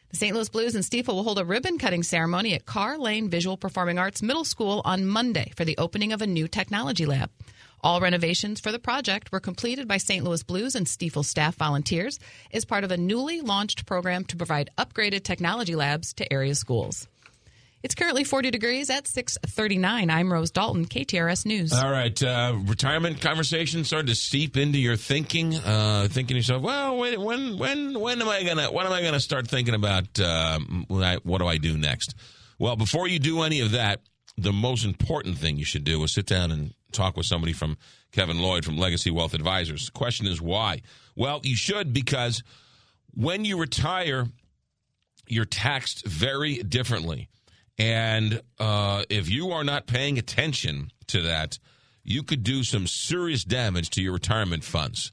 The St. Louis Blues and Stifel will hold a ribbon cutting ceremony at Carr Lane Visual Performing Arts Middle School on Monday for the opening of a new technology lab. All renovations for the project were completed by St. Louis Blues and Stifel staff volunteers as part of a newly launched program to provide upgraded technology labs to area schools. It's currently 40 degrees at 6:39. I'm Rose Dalton, KTRS News. All right, uh, retirement conversation starting to seep into your thinking. Uh, thinking to yourself, well, when, when, when am I gonna, when am I gonna start thinking about uh, what do I do next? Well, before you do any of that, the most important thing you should do is sit down and talk with somebody from Kevin Lloyd from Legacy Wealth Advisors. The question is why? Well, you should because when you retire, you're taxed very differently. And uh, if you are not paying attention to that, you could do some serious damage to your retirement funds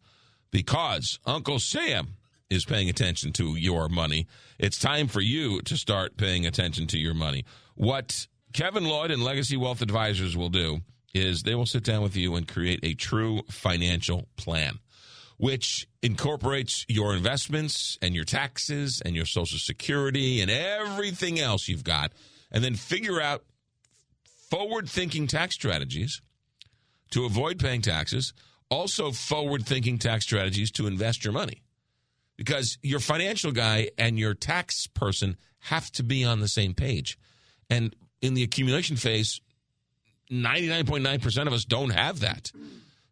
because Uncle Sam is paying attention to your money. It's time for you to start paying attention to your money. What Kevin Lloyd and Legacy Wealth Advisors will do is they will sit down with you and create a true financial plan, which incorporates your investments and your taxes and your Social Security and everything else you've got, and then figure out forward thinking tax strategies to avoid paying taxes, also forward thinking tax strategies to invest your money. Because your financial guy and your tax person have to be on the same page. And in the accumulation phase, 99.9% of us don't have that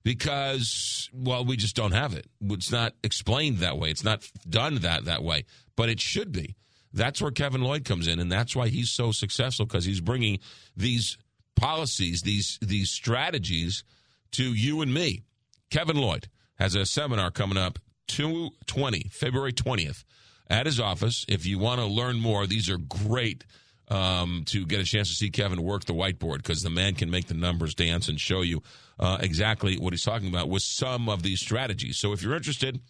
because, well, we just don't have it. It's not explained that way, it's not done that, that way, but it should be. That's where Kevin Lloyd comes in, and that's why he's so successful because he's bringing these policies, these these strategies to you and me. Kevin Lloyd has a seminar coming up 220 February 20th at his office. If you want to learn more, these are great um, to get a chance to see Kevin work the whiteboard because the man can make the numbers dance and show you uh, exactly what he's talking about with some of these strategies. So if you're interested,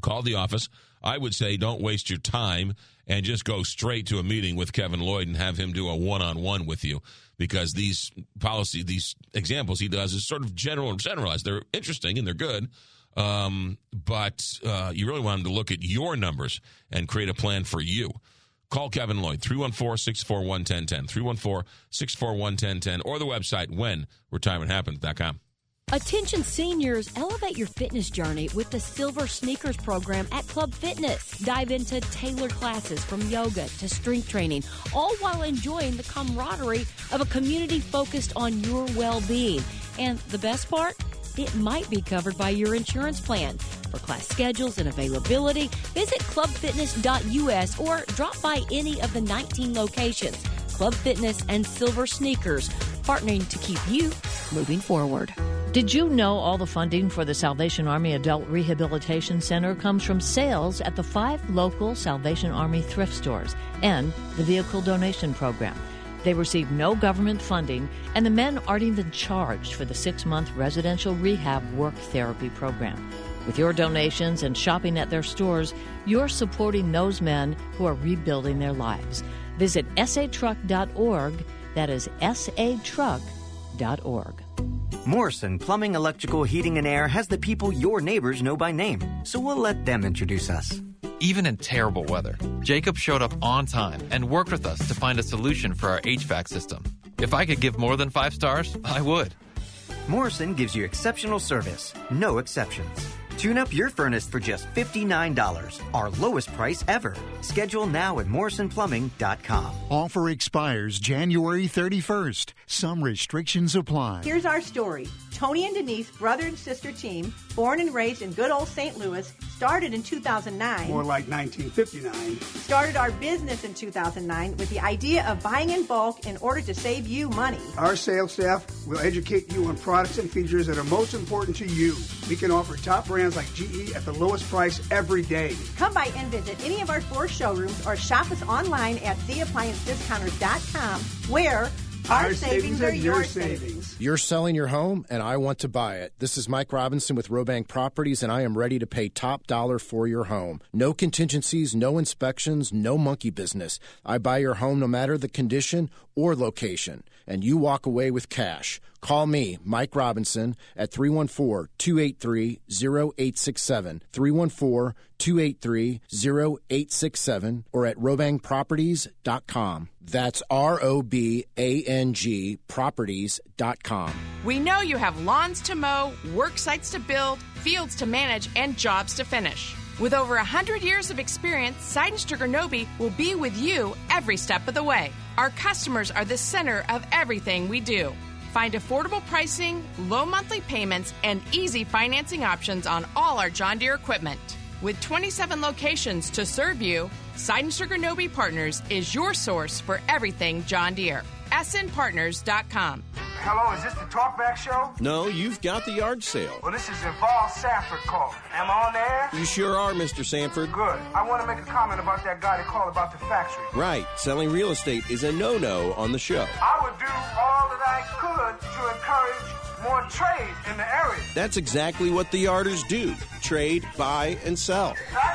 call the office. I would say don't waste your time and just go straight to a meeting with Kevin Lloyd and have him do a one on one with you because these policy, these examples he does is sort of general and generalized. They're interesting and they're good. Um, but uh, you really want him to look at your numbers and create a plan for you. Call Kevin Lloyd, 314 641 1010, 314 641 1010, or the website whenretirementhappens.com. Attention seniors, elevate your fitness journey with the Silver Sneakers program at Club Fitness. Dive into tailored classes from yoga to strength training, all while enjoying the camaraderie of a community focused on your well being. And the best part? It might be covered by your insurance plan. For class schedules and availability, visit clubfitness.us or drop by any of the 19 locations. Club Fitness and Silver Sneakers, partnering to keep you moving forward. Did you know all the funding for the Salvation Army Adult Rehabilitation Center comes from sales at the five local Salvation Army thrift stores and the Vehicle Donation Program? They receive no government funding, and the men aren't even charged for the six month residential rehab work therapy program. With your donations and shopping at their stores, you're supporting those men who are rebuilding their lives. Visit satruck.org. That is satruck.org. Morrison Plumbing, Electrical, Heating, and Air has the people your neighbors know by name, so we'll let them introduce us. Even in terrible weather, Jacob showed up on time and worked with us to find a solution for our HVAC system. If I could give more than five stars, I would. Morrison gives you exceptional service, no exceptions. Tune up your furnace for just $59, our lowest price ever. Schedule now at morrisonplumbing.com. Offer expires January 31st. Some restrictions apply. Here's our story. Tony and Denise, brother and sister team, born and raised in good old St. Louis, started in 2009. More like 1959. Started our business in 2009 with the idea of buying in bulk in order to save you money. Our sales staff will educate you on products and features that are most important to you. We can offer top brands like GE at the lowest price every day. Come by and visit any of our four showrooms or shop us online at theappliancediscounters.com where our, Our savings, savings are your your savings. You're selling your home, and I want to buy it. This is Mike Robinson with Robang Properties, and I am ready to pay top dollar for your home. No contingencies, no inspections, no monkey business. I buy your home no matter the condition or location, and you walk away with cash. Call me, Mike Robinson, at 314 283 0867. 314 283 0867 or at robangproperties.com. That's R O B A N G properties.com. We know you have lawns to mow, work sites to build, fields to manage, and jobs to finish. With over 100 years of experience, Sydenstricker Nobbe will be with you every step of the way. Our customers are the center of everything we do. Find affordable pricing, low monthly payments, and easy financing options on all our John Deere equipment. With 27 locations to serve you, Sydenstricker Nobbe Partners is your source for everything John Deere. snpartners.com. Hello, is this the Talkback Show? No, you've got the yard sale. Well, this is Val Sanford calling. Am I on there? You sure are, Mr. Sanford. Good. I want to make a comment about that guy that called about the factory. Right. Selling real estate is a no no on the show. I would do all that I could to encourage more trade in the area. That's exactly what the yarders do trade, buy, and sell. I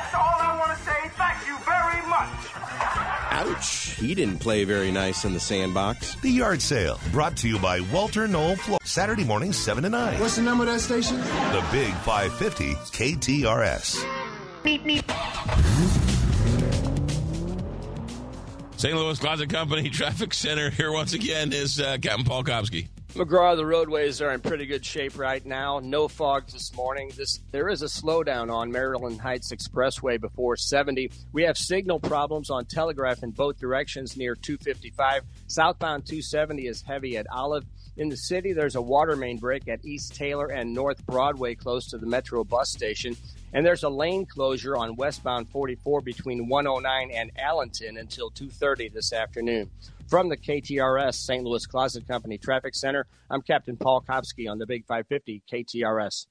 Ouch. He didn't play very nice in the sandbox. The yard sale, brought to you by Walter Knoll Floor. Saturday morning, 7 to 9. What's the number of that station? The Big 550 KTRS. Beep, beep. St. Louis Closet Company Traffic Center here once again is uh, Captain Paul Kopsky. McGraw, the roadways are in pretty good shape right now. No fog this morning. This there is a slowdown on Maryland Heights Expressway before 70. We have signal problems on Telegraph in both directions near 255. Southbound 270 is heavy at Olive. In the city, there's a water main break at East Taylor and North Broadway close to the Metro bus station. And there's a lane closure on westbound 44 between 109 and Allenton until 2:30 this afternoon. From the KTRS St. Louis Closet Company Traffic Center, I'm Captain Paul Kopsky on the Big 550 KTRS.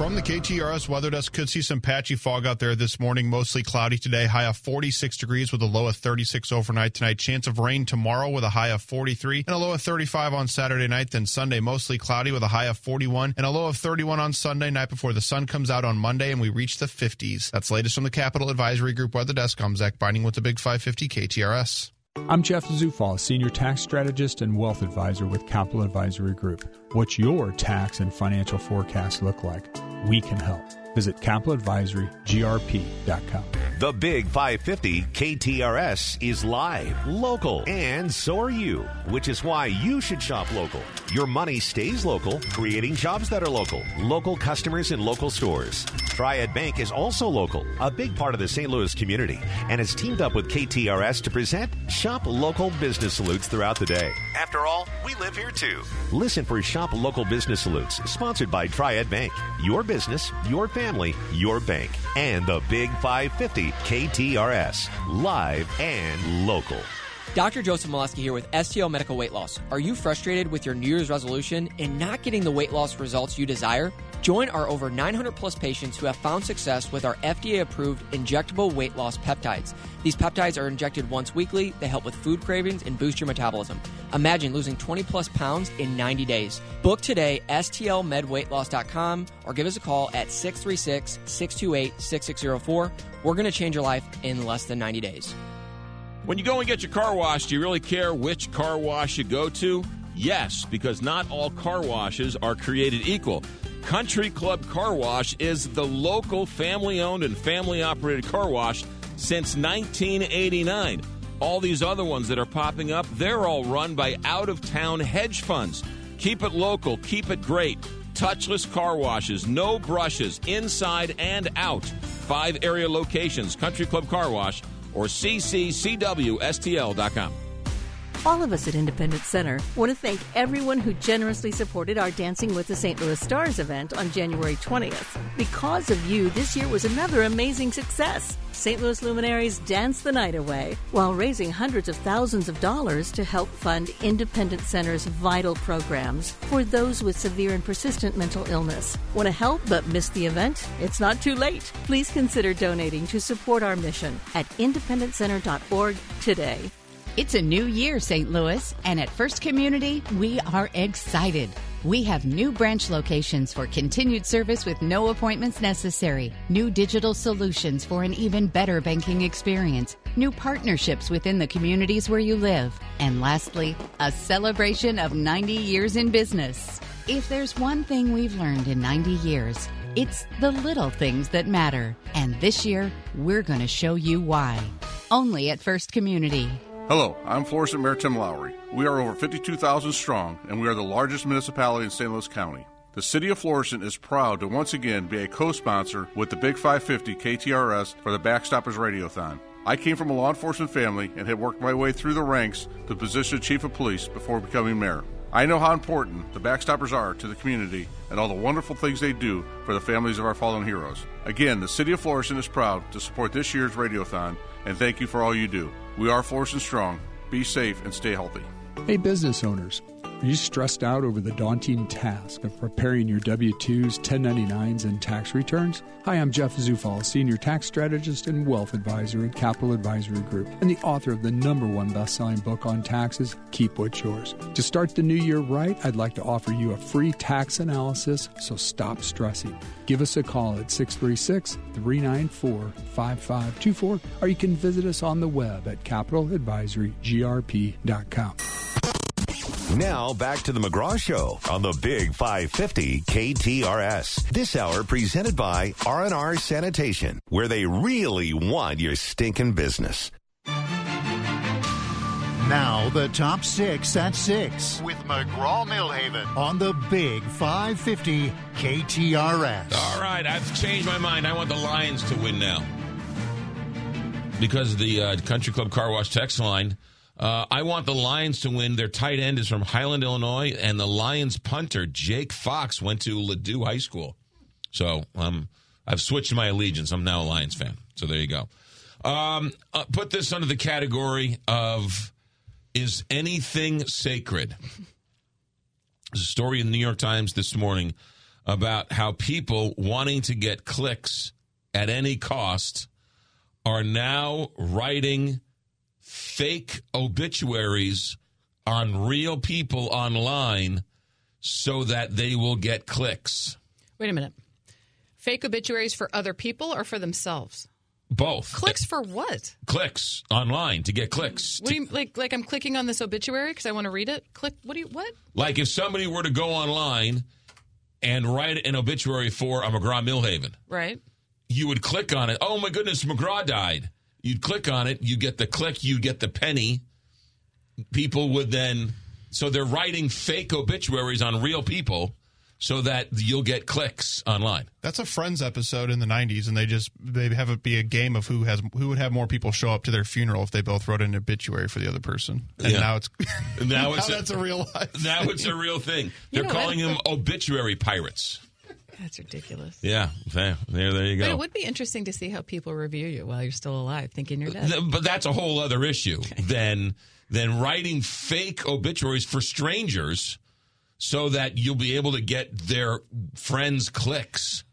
From the KTRS weather desk, could see some patchy fog out there this morning. Mostly cloudy today. High of 46 degrees with a low of 36 overnight tonight. Chance of rain tomorrow with a high of 43 and a low of 35 on Saturday night. Then Sunday, mostly cloudy with a high of 41 and a low of 31 on Sunday night before the sun comes out on Monday and we reach the 50s. That's latest from the Capital Advisory Group weather desk. I'm Zach Binding with the Big 550 KTRS. I'm Jeff Zufall, Senior Tax Strategist and Wealth Advisor with Capital Advisory Group. What's your tax and financial forecast look like? We can help. Visit capitaladvisorygrp.com. The Big 550 KTRS is live, local, and so are you, which is why you should shop local. Your money stays local, creating jobs that are local, local customers in local stores. Triad Bank is also local, a big part of the St. Louis community, and has teamed up with KTRS to present Shop Local Business Salutes throughout the day. After all, we live here too. Listen for Shop Local Business Salutes, sponsored by Triad Bank. Your business, your family, your bank. And the Big 550 KTRS, live and local. Dr. Joseph Molesky here with STL Medical Weight Loss. Are you frustrated with your New Year's resolution and not getting the weight loss results you desire? Join our over 900 plus patients who have found success with our FDA approved injectable weight loss peptides. These peptides are injected once weekly. They help with food cravings and boost your metabolism. Imagine losing 20 plus pounds in 90 days. Book today, stlmedweightloss.com, or give us a call at 636 628 6604. We're going to change your life in less than 90 days. When you go and get your car washed, do you really care which car wash you go to? Yes, because not all car washes are created equal. Country Club Car Wash is the local family owned and family operated car wash since 1989. All these other ones that are popping up, they're all run by out of town hedge funds. Keep it local, keep it great. Touchless car washes, no brushes, inside and out. Five area locations Country Club Car Wash or cccwstl.com. All of us at Independence Center want to thank everyone who generously supported our Dancing with the St. Louis Stars event on January 20th. Because of you, this year was another amazing success. St. Louis luminaries danced the night away while raising hundreds of thousands of dollars to help fund Independence Center's vital programs for those with severe and persistent mental illness. Want to help but missed the event? It's not too late. Please consider donating to support our mission at independencecenter.org today. It's a new year, St. Louis, and at First Community, we are excited. We have new branch locations for continued service with no appointments necessary, new digital solutions for an even better banking experience, new partnerships within the communities where you live, and lastly, a celebration of 90 years in business. If there's one thing we've learned in 90 years, it's the little things that matter. And this year, we're going to show you why. Only at First Community. Hello, I'm Florissant Mayor Tim Lowery. We are over 52,000 strong, and we are the largest municipality in St. Louis County. The City of Florissant is proud to once again be a co sponsor with the Big 550 KTRS for the Backstoppers Radiothon. I came from a law enforcement family and had worked my way through the ranks to the position of Chief of Police before becoming mayor. I know how important the Backstoppers are to the community and all the wonderful things they do for the families of our fallen heroes. Again, the City of Florissant is proud to support this year's Radiothon, and thank you for all you do. We are Florissant Strong. Be safe and stay healthy. Hey, business owners. Are you stressed out over the daunting task of preparing your W 2s, 1099s, and tax returns? Hi, I'm Jeff Zufall, Senior Tax Strategist and Wealth Advisor at Capital Advisory Group, and the author of the number one best selling book on taxes, Keep What's Yours. To start the new year right, I'd like to offer you a free tax analysis, so stop stressing. Give us a call at 636 394 5524, or you can visit us on the web at capitaladvisorygrp.com. Now back to the McGraw Show on the Big 550 KTRS. This hour presented by R&R Sanitation, where they really want your stinking business. Now the top six at six with McGraw Millhaven on the Big 550 KTRS. All right, I've changed my mind. I want the Lions to win now because the uh, Country Club Car Wash text line. Uh, I want the Lions to win. Their tight end is from Highland, Illinois, and the Lions punter Jake Fox went to Ladue High School. So um, I've switched my allegiance. I'm now a Lions fan. So there you go. Um, uh, put this under the category of is anything sacred? There's a story in the New York Times this morning about how people wanting to get clicks at any cost are now writing fake obituaries on real people online so that they will get clicks. Wait a minute. Fake obituaries for other people or for themselves? Both. Clicks for what? Clicks online to get clicks. What do you like? Like I'm clicking on this obituary because I want to read it. Click. What do you? What? Like if somebody were to go online and write an obituary for a McGraw Millhaven, Right. you would click on it. Oh my goodness, McGraw died. You'd click on it. You get the click. You get the penny. People would then. So they're writing fake obituaries on real people so that you'll get clicks online. That's a Friends episode in the '90s, and they just they have it be a game of who has who would have more people show up to their funeral if they both wrote an obituary for the other person. And Yeah. now it's Now it's a- that's a real life. Now it's a real thing. They're know, calling them obituary pirates. That's ridiculous. Yeah, there, there, there you But go. it would be interesting to see how people review you while you're still alive, thinking you're dead. But that's a whole other issue than than writing fake obituaries for strangers so that you'll be able to get their friends clicks.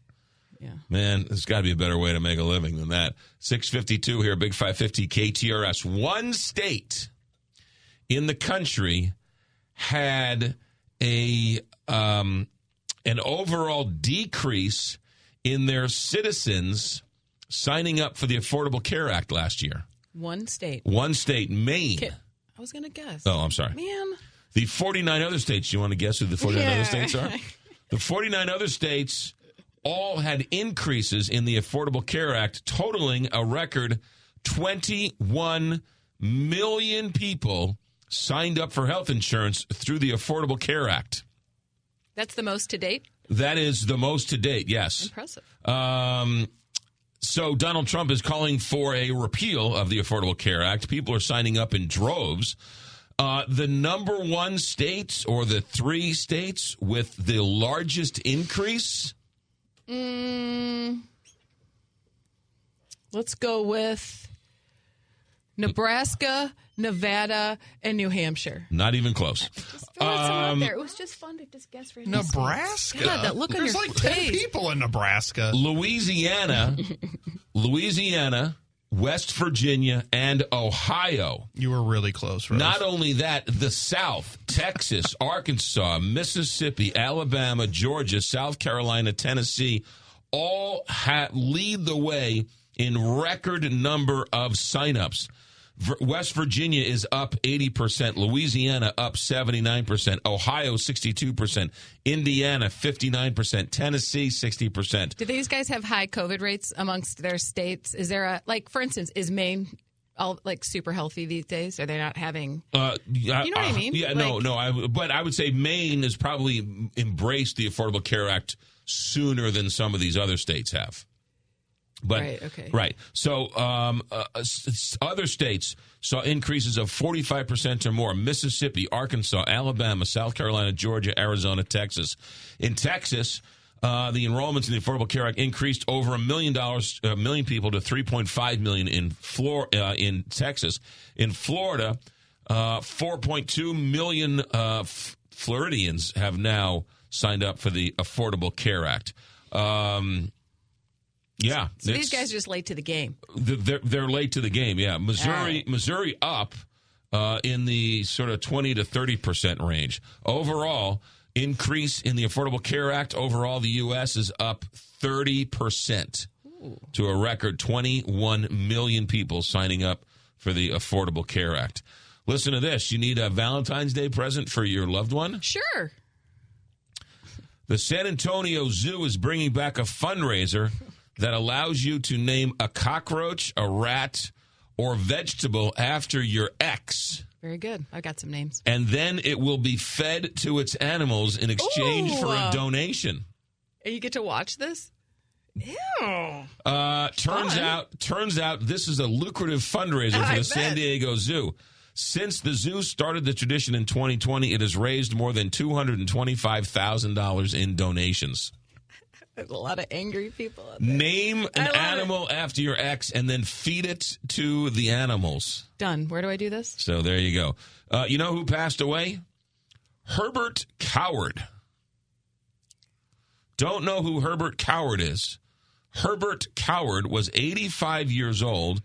Yeah. Man, there's got to be a better way to make a living than that. 652 here, Big 550 KTRS. One state in the country had a um, an overall decrease in their citizens signing up for the Affordable Care Act last year. One state. One state, Maine. I was going to guess. Oh, I'm sorry. Man. The 49 other states, Do you want to guess who the 49 Yeah. other states are? The 49 other states all had increases in the Affordable Care Act, totaling a record 21 million people signed up for health insurance through the Affordable Care Act. That's the most to date. That is the most to date, yes. Impressive. Um, so Donald Trump is calling for a repeal of the Affordable Care Act. People are signing up in droves. Uh, the number one state or the three states with the largest increase Mm, let's go with Nebraska, Nevada, and New Hampshire. not even close. Throw some out Um, there. It was just fun to just guess random. Nebraska. God, that look on There's your like ten face. people in Nebraska. Louisiana, Louisiana, West Virginia, and Ohio. You were really close. Rose. Not only that, the South, Texas, Arkansas, Mississippi, Alabama, Georgia, South Carolina, Tennessee, all ha- lead the way in record number of signups. West Virginia is up 80%, Louisiana up 79%, Ohio 62%, Indiana 59%, Tennessee 60%. Do these guys have high COVID rates amongst their states? Is there a like, for instance, is Maine all like super healthy these days? Are they not having? Uh, You know what I uh, mean? Yeah, no, no. I, but I would say Maine has probably embraced the Affordable Care Act sooner than some of these other states have. But Right, okay. right. So um, uh, s- other states saw increases of forty five percent or more. Mississippi, Arkansas, Alabama, South Carolina, Georgia, Arizona, Texas. In Texas. Uh, the enrollments in the Affordable Care Act increased over a million dollars, a million people to 3.5 million in Flor- uh, in Texas. In Florida, uh, 4.2 million uh, f- Floridians have now signed up for the Affordable Care Act. Um, yeah, So these guys are just late to the game. they're they're late to the game. Yeah, Missouri right. Missouri up uh, in the sort of twenty to thirty percent range overall. Increase in the Affordable Care Act overall, the U.S. is up thirty percent to a record twenty one million people signing up for the Affordable Care Act. Listen to this: you need a Valentine's Day present for your loved one. Sure. The San Antonio Zoo is bringing back a fundraiser that allows you to name a cockroach, a rat, or vegetable after your ex, Very good. I got some names. and then it will be fed to its animals in exchange Ooh. for a donation. And you get to watch this? Ew. Uh, turns Fun. out, turns out, this is a lucrative fundraiser for the San. Diego Zoo. Since the zoo started the tradition in 2020, it has raised more than $225,000 in donations. There's a lot of angry people out there. Name an love it. animal after your ex and then feed it to the animals. Done. Where do I do this? So there you go. Uh, you know who passed away? Herbert Coward. Don't know who Herbert Coward is. Herbert Coward was 85 years old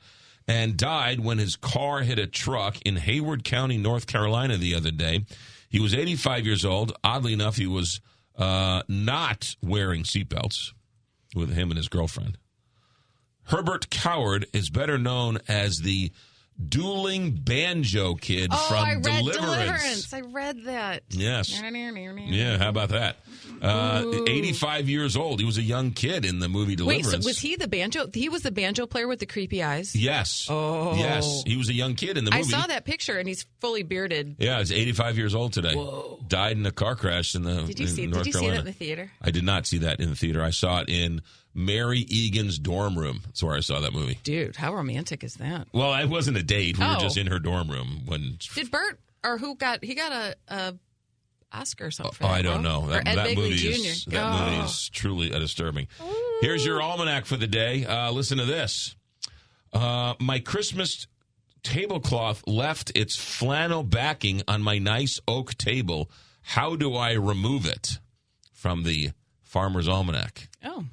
and died when his car hit a truck in Haywood County, North Carolina, the other day. He was 85 years old. Oddly enough, he was uh, not wearing seatbelts with him and his girlfriend. Herbert Coward is better known as the dueling banjo kid oh, from I read Deliverance. Deliverance. I read that. Yes. Yeah. Yeah, how about that? Uh, 85 years old. He was a young kid in the movie Wait, Deliverance. so was he the banjo? He was the banjo player with the creepy eyes. Yes. Oh. Yes. He was a young kid in the movie. I saw that picture, and he's fully bearded. Yeah, he's 85 years old today. Whoa. Died in a car crash in the Did you in see? Did you see that in the theater? I did not see that in the theater. I saw it in Mary Egan's dorm room. That's where I saw that movie. Dude, how romantic is that? Well, it wasn't a date. We were Oh. just in her dorm room when. Did Bert or who got? He got a, a Oscar or something. For Oh, I don't no? know. That, Ed that Begley movie Jr. is that Oh. movie is truly disturbing. Here's your almanac for the day. Uh, listen to this. Uh, my Christmas tablecloth left its flannel backing on my nice oak table. How do I remove it? From the Farmer's Almanac. Oh,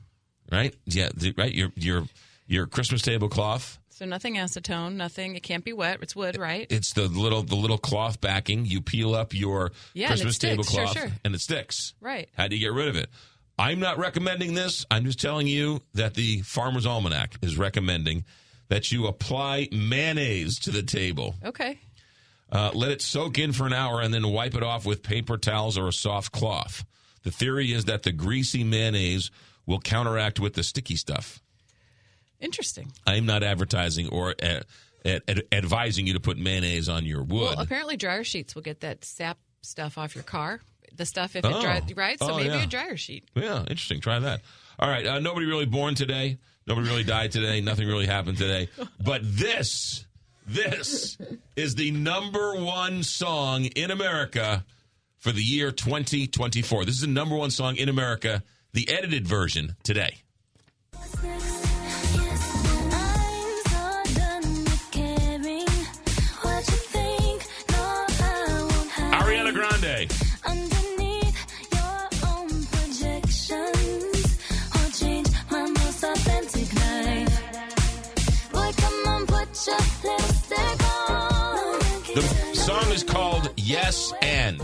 Right? Yeah. the- right. Your your your Christmas tablecloth. so nothing acetone, nothing. It can't be wet. It's wood, right? It's the little the little cloth backing. You peel up your Yeah, Christmas sticks. Sure, tablecloth, sure. and it sticks. Right. How do you get rid of it? I'm not recommending this. I'm just telling you that the Farmer's Almanac is recommending that you apply mayonnaise to the table. Okay. Uh, let it soak in for an hour and then wipe it off with paper towels or a soft cloth. The theory is that the greasy mayonnaise will counteract with the sticky stuff. Interesting. I'm not advertising or uh, ad- ad- advising you to put mayonnaise on your wood. Well, apparently dryer sheets will get that sap stuff off your car. The stuff if it Oh. dries, right? So Oh, maybe yeah. a dryer sheet. Yeah, interesting. Try that. All right. Uh, nobody really born today. Nobody really died today. Nothing really happened today. But this, this is the number one song in America for the year 2024. This is the number one song in America, the edited version today. Ariana Grande. The song is called Yes and.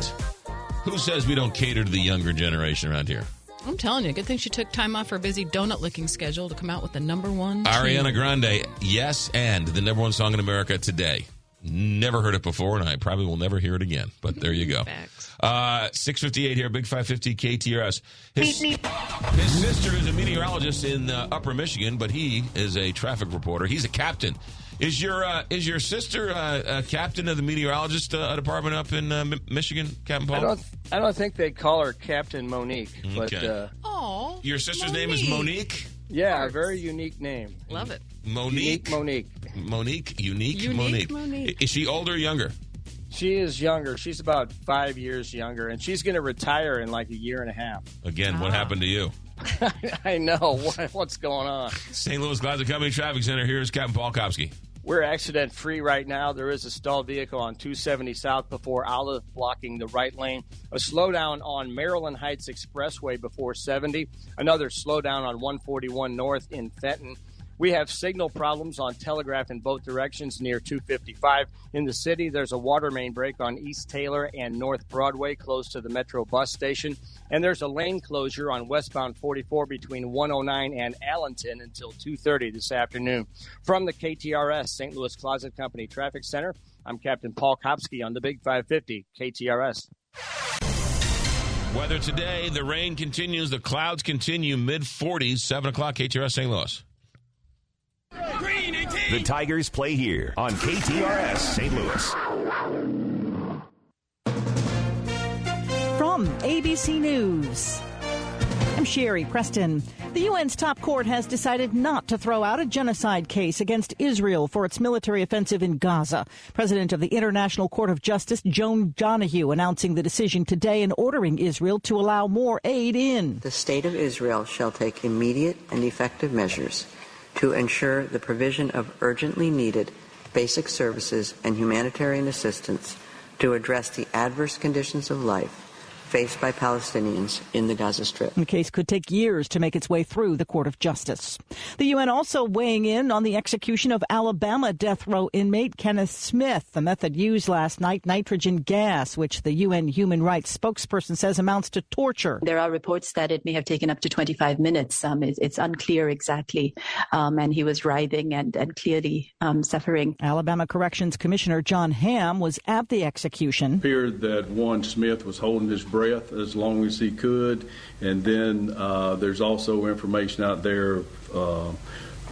Who says we don't cater to the younger generation around here? I'm telling you, good thing she took time off her busy donut licking schedule to come out with the number one. Ariana tune. Grande, Yes and, the number one song in America today. Never heard it before, and I probably will never hear it again. But there you go. Uh, Six fifty eight here, Big Five Fifty KTRS. His, his sister is a meteorologist in uh, Upper Michigan, but he is a traffic reporter. He's a captain. Is your uh, is your sister uh, a captain of the meteorologist uh, department up in uh, Mi- Michigan, Captain Paul? I don't. I don't think they call her Captain Monique, but Okay. uh, Oh, Your sister's name is Monique. yeah, a very unique name. Love it. Monique. Unique Monique. Monique. Unique, Unique Monique. Monique. Is she older or younger? She is younger. She's about five years younger, and she's going to retire in like a year and a half. Again, what happened to you? I know what, what's going on. St. Louis Closet Company Traffic Center. Here's Captain Paul Kopsky. We're accident free right now. There is a stalled vehicle on 270 South before Olive blocking the right lane. A slowdown on Maryland Heights Expressway before 70. Another slowdown on 141 North in Fenton. We have signal problems on Telegraph in both directions near 255. In the city, there's a water main break on East Taylor and North Broadway close to the Metro bus station. And there's a lane closure on westbound 44 between 109 and Allenton until 2.30 this afternoon. From the KTRS St. Louis Closet Company Traffic Center, I'm Captain Paul Kopsky on the Big 550 KTRS. Weather today, the rain continues, the clouds continue, mid 40s, 7 o'clock, KTRS St. Louis. The Tigers play here on KTRS St. Louis. From ABC News, I'm Sherry Preston. The UN's top court has decided not to throw out a genocide case against Israel for its military offensive in Gaza. President of the International Court of Justice, Joan Donoghue, announcing the decision today and ordering Israel to allow more aid in. The state of Israel shall take immediate and effective measures to ensure the provision of urgently needed basic services and humanitarian assistance to address the adverse conditions of life faced by Palestinians in the Gaza Strip. The case could take years to make its way through the Court of Justice. The UN also weighing in on the execution of Alabama death row inmate Kenneth Smith. The method used last night, nitrogen gas, which the UN human rights spokesperson says amounts to torture. There are reports that it may have taken up to 25 minutes. Um, it, it's unclear exactly. Um, and he was writhing and, and clearly um, suffering. Alabama Corrections Commissioner John Hamm was at the execution. It appeared that one Smith was holding his breath as long as he could. And then uh, there's also information out there. Uh,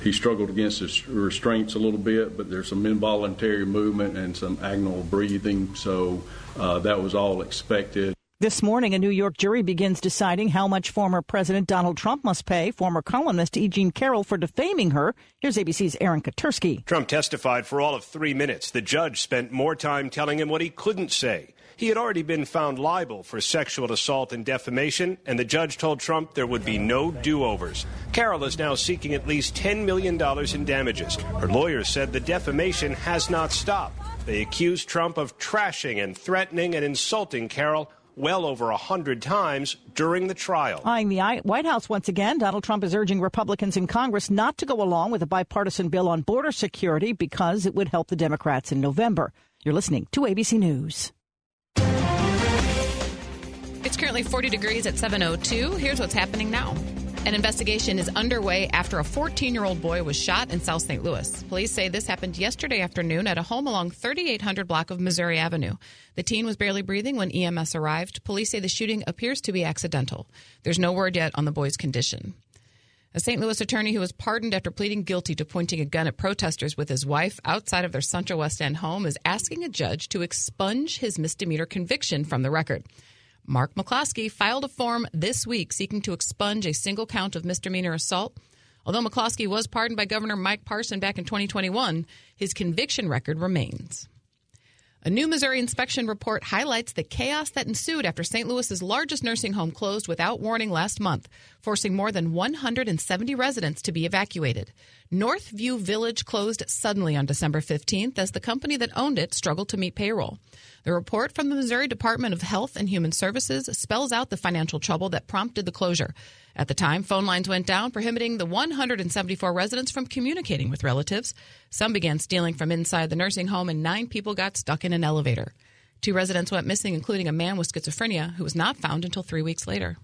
he struggled against his restraints a little bit, but there's some involuntary movement and some agonal breathing. So uh, that was all expected. This morning, a New York jury begins deciding how much former President Donald Trump must pay former columnist E. Jean Carroll for defaming her. Here's ABC's Aaron Katersky. Trump testified for all of three minutes. The judge spent more time telling him what he couldn't say. He had already been found liable for sexual assault and defamation, and the judge told Trump there would be no do overs. Carroll is now seeking at least $10 million in damages. Her lawyers said the defamation has not stopped. They accused Trump of trashing and threatening and insulting Carroll well over a hundred times during the trial. Eyeing the White House once again, Donald Trump is urging Republicans in Congress not to go along with a bipartisan bill on border security because it would help the Democrats in November. You're listening to ABC News. It's currently 40 degrees at 7:02. Here's what's happening now. An investigation is underway after a 14 year old boy was shot in South St. Louis. Police say this happened yesterday afternoon at a home along 3800 block of Missouri Avenue. The teen was barely breathing when EMS arrived. Police say the shooting appears to be accidental. There's no word yet on the boy's condition. A St. Louis attorney who was pardoned after pleading guilty to pointing a gun at protesters with his wife outside of their Central West End home is asking a judge to expunge his misdemeanor conviction from the record. Mark McCloskey filed a form this week seeking to expunge a single count of misdemeanor assault. Although McCloskey was pardoned by Governor Mike Parson back in 2021, his conviction record remains. A new Missouri inspection report highlights the chaos that ensued after St. Louis's largest nursing home closed without warning last month, forcing more than 170 residents to be evacuated. Northview Village closed suddenly on December 15th as the company that owned it struggled to meet payroll. The report from the Missouri Department of Health and Human Services spells out the financial trouble that prompted the closure. At the time, phone lines went down, prohibiting the 174 residents from communicating with relatives. Some began stealing from inside the nursing home, and nine people got stuck in an elevator. Two residents went missing, including a man with schizophrenia who was not found until three weeks later.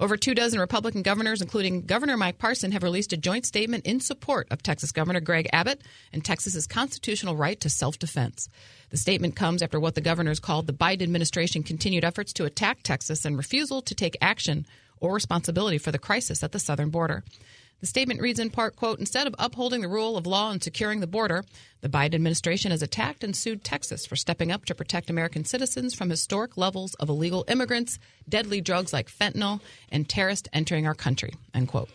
Over two dozen Republican governors, including Governor Mike Parson, have released a joint statement in support of Texas Governor Greg Abbott and Texas's constitutional right to self defense. The statement comes after what the governors called the Biden administration continued efforts to attack Texas and refusal to take action or responsibility for the crisis at the southern border. The statement reads in part, quote, instead of upholding the rule of law and securing the border, the Biden administration has attacked and sued Texas for stepping up to protect American citizens from historic levels of illegal immigrants, deadly drugs like fentanyl, and terrorists entering our country, end quote.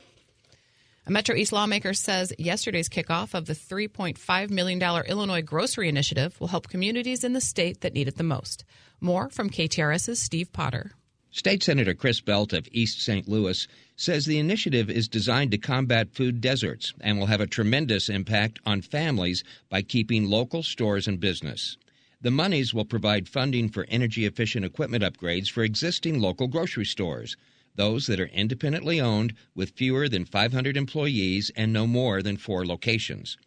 A Metro East lawmaker says yesterday's kickoff of the $3.5 million Illinois Grocery Initiative will help communities in the state that need it the most. More from KTRS's Steve Potter. State Senator Chris Belt of East St. Louis says the initiative is designed to combat food deserts and will have a tremendous impact on families by keeping local stores in business. The monies will provide funding for energy efficient equipment upgrades for existing local grocery stores, those that are independently owned with fewer than 500 employees and no more than four locations.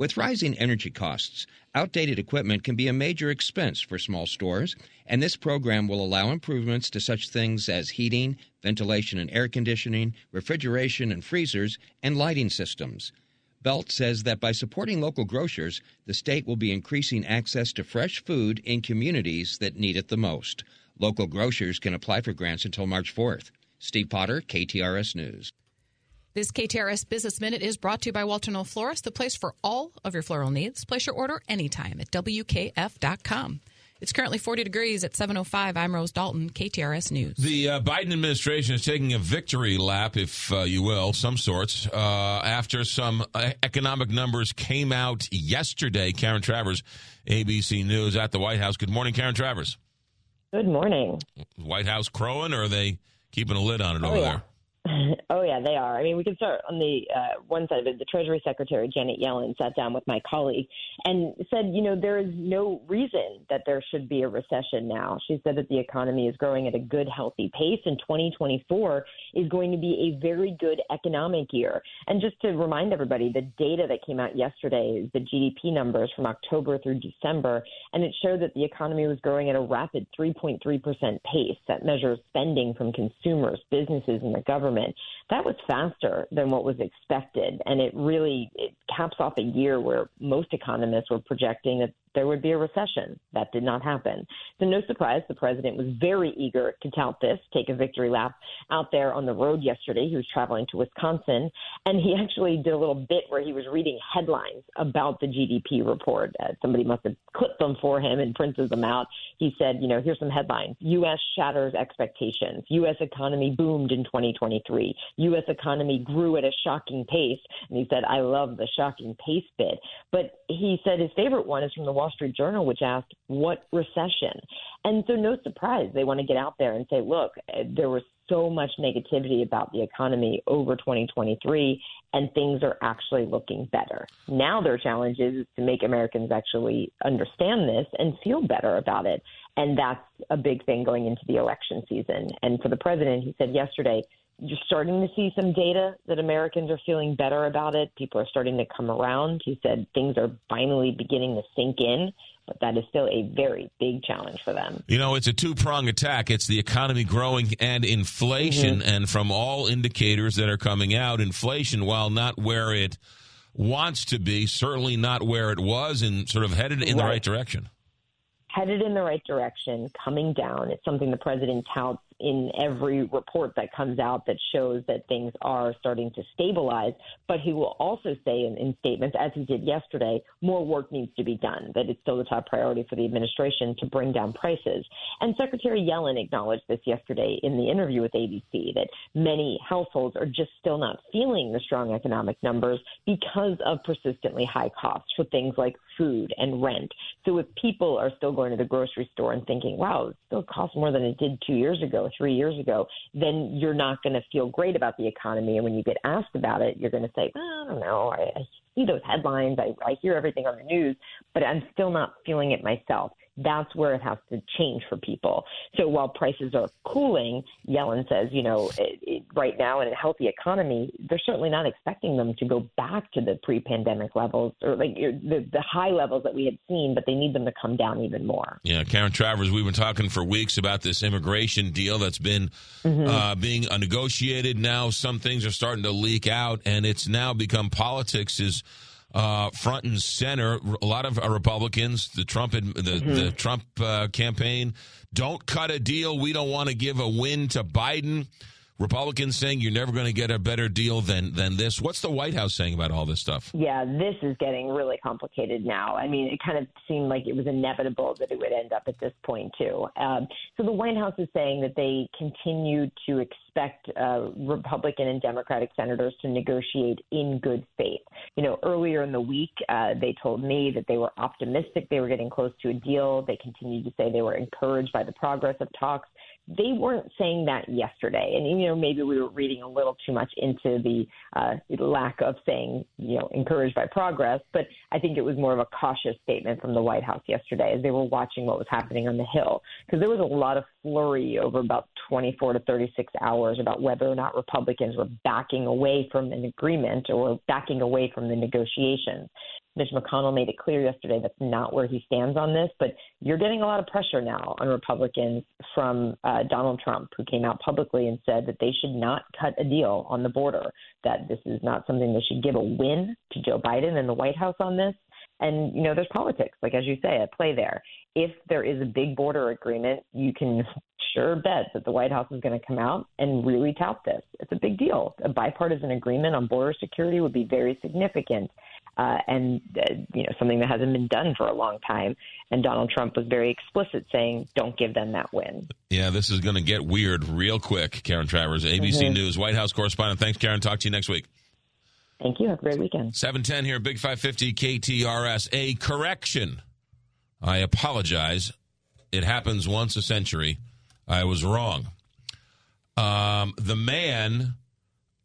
With rising energy costs, outdated equipment can be a major expense for small stores, and this program will allow improvements to such things as heating, ventilation and air conditioning, refrigeration and freezers, and lighting systems. Belt says that by supporting local grocers, the state will be increasing access to fresh food in communities that need it the most. Local grocers can apply for grants until March 4th. Steve Potter, KTRS News. This KTRS Business Minute is brought to you by Walter Knoll Florist, the place for all of your floral needs. Place your order anytime at WKF.com. It's currently 40 degrees at 7.05. I'm Rose Dalton, KTRS News. The uh, Biden administration is taking a victory lap, if uh, you will, some sorts, uh, after some uh, economic numbers came out yesterday. Karen Travers, ABC News at the White House. Good morning, Karen Travers. Good morning. White House crowing, or are they keeping a lid on it oh, over yeah. there? Oh yeah, they are. I mean, we can start on the uh, one side of it. The Treasury Secretary Janet Yellen sat down with my colleague and said, you know, there is no reason that there should be a recession now. She said that the economy is growing at a good, healthy pace, and 2024 is going to be a very good economic year. And just to remind everybody, the data that came out yesterday is the GDP numbers from October through December, and it showed that the economy was growing at a rapid 3.3 percent pace. That measures spending from consumers, businesses, and the government that was faster than what was expected. And it really it caps off a year where most economists were projecting that there would be a recession. That did not happen. So, no surprise, the president was very eager to tout this, take a victory lap out there on the road yesterday. He was traveling to Wisconsin, and he actually did a little bit where he was reading headlines about the GDP report. Uh, somebody must have clipped them for him and printed them out. He said, you know, here's some headlines U.S. shatters expectations. U.S. economy boomed in 2023. U.S. economy grew at a shocking pace. And he said, I love the shocking pace bit. But he said his favorite one is from the Wall Street Journal, which asked, What recession? And so, no surprise, they want to get out there and say, Look, there was so much negativity about the economy over 2023, and things are actually looking better. Now, their challenge is to make Americans actually understand this and feel better about it. And that's a big thing going into the election season. And for the president, he said yesterday, you're starting to see some data that Americans are feeling better about it. People are starting to come around. He said things are finally beginning to sink in, but that is still a very big challenge for them. You know, it's a two prong attack. It's the economy growing and inflation. Mm-hmm. And from all indicators that are coming out, inflation, while not where it wants to be, certainly not where it was, and sort of headed in the Right. right direction. Headed in the right direction, coming down. It's something the president touts in every report that comes out that shows that things are starting to stabilize. But he will also say in, in statements, as he did yesterday, more work needs to be done, that it's still the top priority for the administration to bring down prices. And Secretary Yellen acknowledged this yesterday in the interview with ABC that many households are just still not feeling the strong economic numbers because of persistently high costs for things like food and rent. So if people are still going to the grocery store and thinking, wow, it still costs more than it did two years ago, three years ago, then you're not going to feel great about the economy. And when you get asked about it, you're going to say, well, I don't know. I, I see those headlines. I, I hear everything on the news, but I'm still not feeling it myself. That's where it has to change for people. So while prices are cooling, Yellen says, you know, it, it, right now in a healthy economy, they're certainly not expecting them to go back to the pre-pandemic levels or like the, the high levels that we had seen, but they need them to come down even more. Yeah, Karen Travers, we've been talking for weeks about this immigration deal that's been Mhm. uh, being negotiated. Now some things are starting to leak out, and it's now become politics is uh, front and center. A lot of uh, Republicans, the Trump, the, Mhm. the Trump uh, campaign, don't cut a deal. We don't want to give a win to Biden. Republicans saying you're never going to get a better deal than than this. What's the White House saying about all this stuff? Yeah, this is getting really complicated now. I mean, it kind of seemed like it was inevitable that it would end up at this point, too. Um, so the White House is saying that they continue to expect uh, Republican and Democratic senators to negotiate in good faith. You know, earlier in the week, uh, they told me that they were optimistic they were getting close to a deal. They continued to say they were encouraged by the progress of talks. They weren't saying that yesterday. And, you know, maybe we were reading a little too much into the uh, lack of saying, you know, encouraged by progress. But I think it was more of a cautious statement from the White House yesterday as they were watching what was happening on the Hill. Because there was a lot of flurry over about 24 to 36 hours about whether or not Republicans were backing away from an agreement or backing away from the negotiations. Mitch McConnell made it clear yesterday that's not where he stands on this, but you're getting a lot of pressure now on Republicans from uh, Uh, Donald Trump, who came out publicly and said that they should not cut a deal on the border, that this is not something they should give a win to Joe Biden and the White House on this. And, you know, there's politics, like as you say, at play there. If there is a big border agreement, you can sure bet that the White House is going to come out and really tout this. It's a big deal. A bipartisan agreement on border security would be very significant uh, and uh, you know something that hasn't been done for a long time. And Donald Trump was very explicit, saying, "Don't give them that win." Yeah, this is going to get weird real quick. Karen Travers, ABC Mhm. News White House correspondent. Thanks, Karen. Talk to you next week. Thank you. Have a great weekend. Seven ten here, Big Five Fifty KTRS. A correction. I apologize. It happens once a century. I was wrong. Um, the man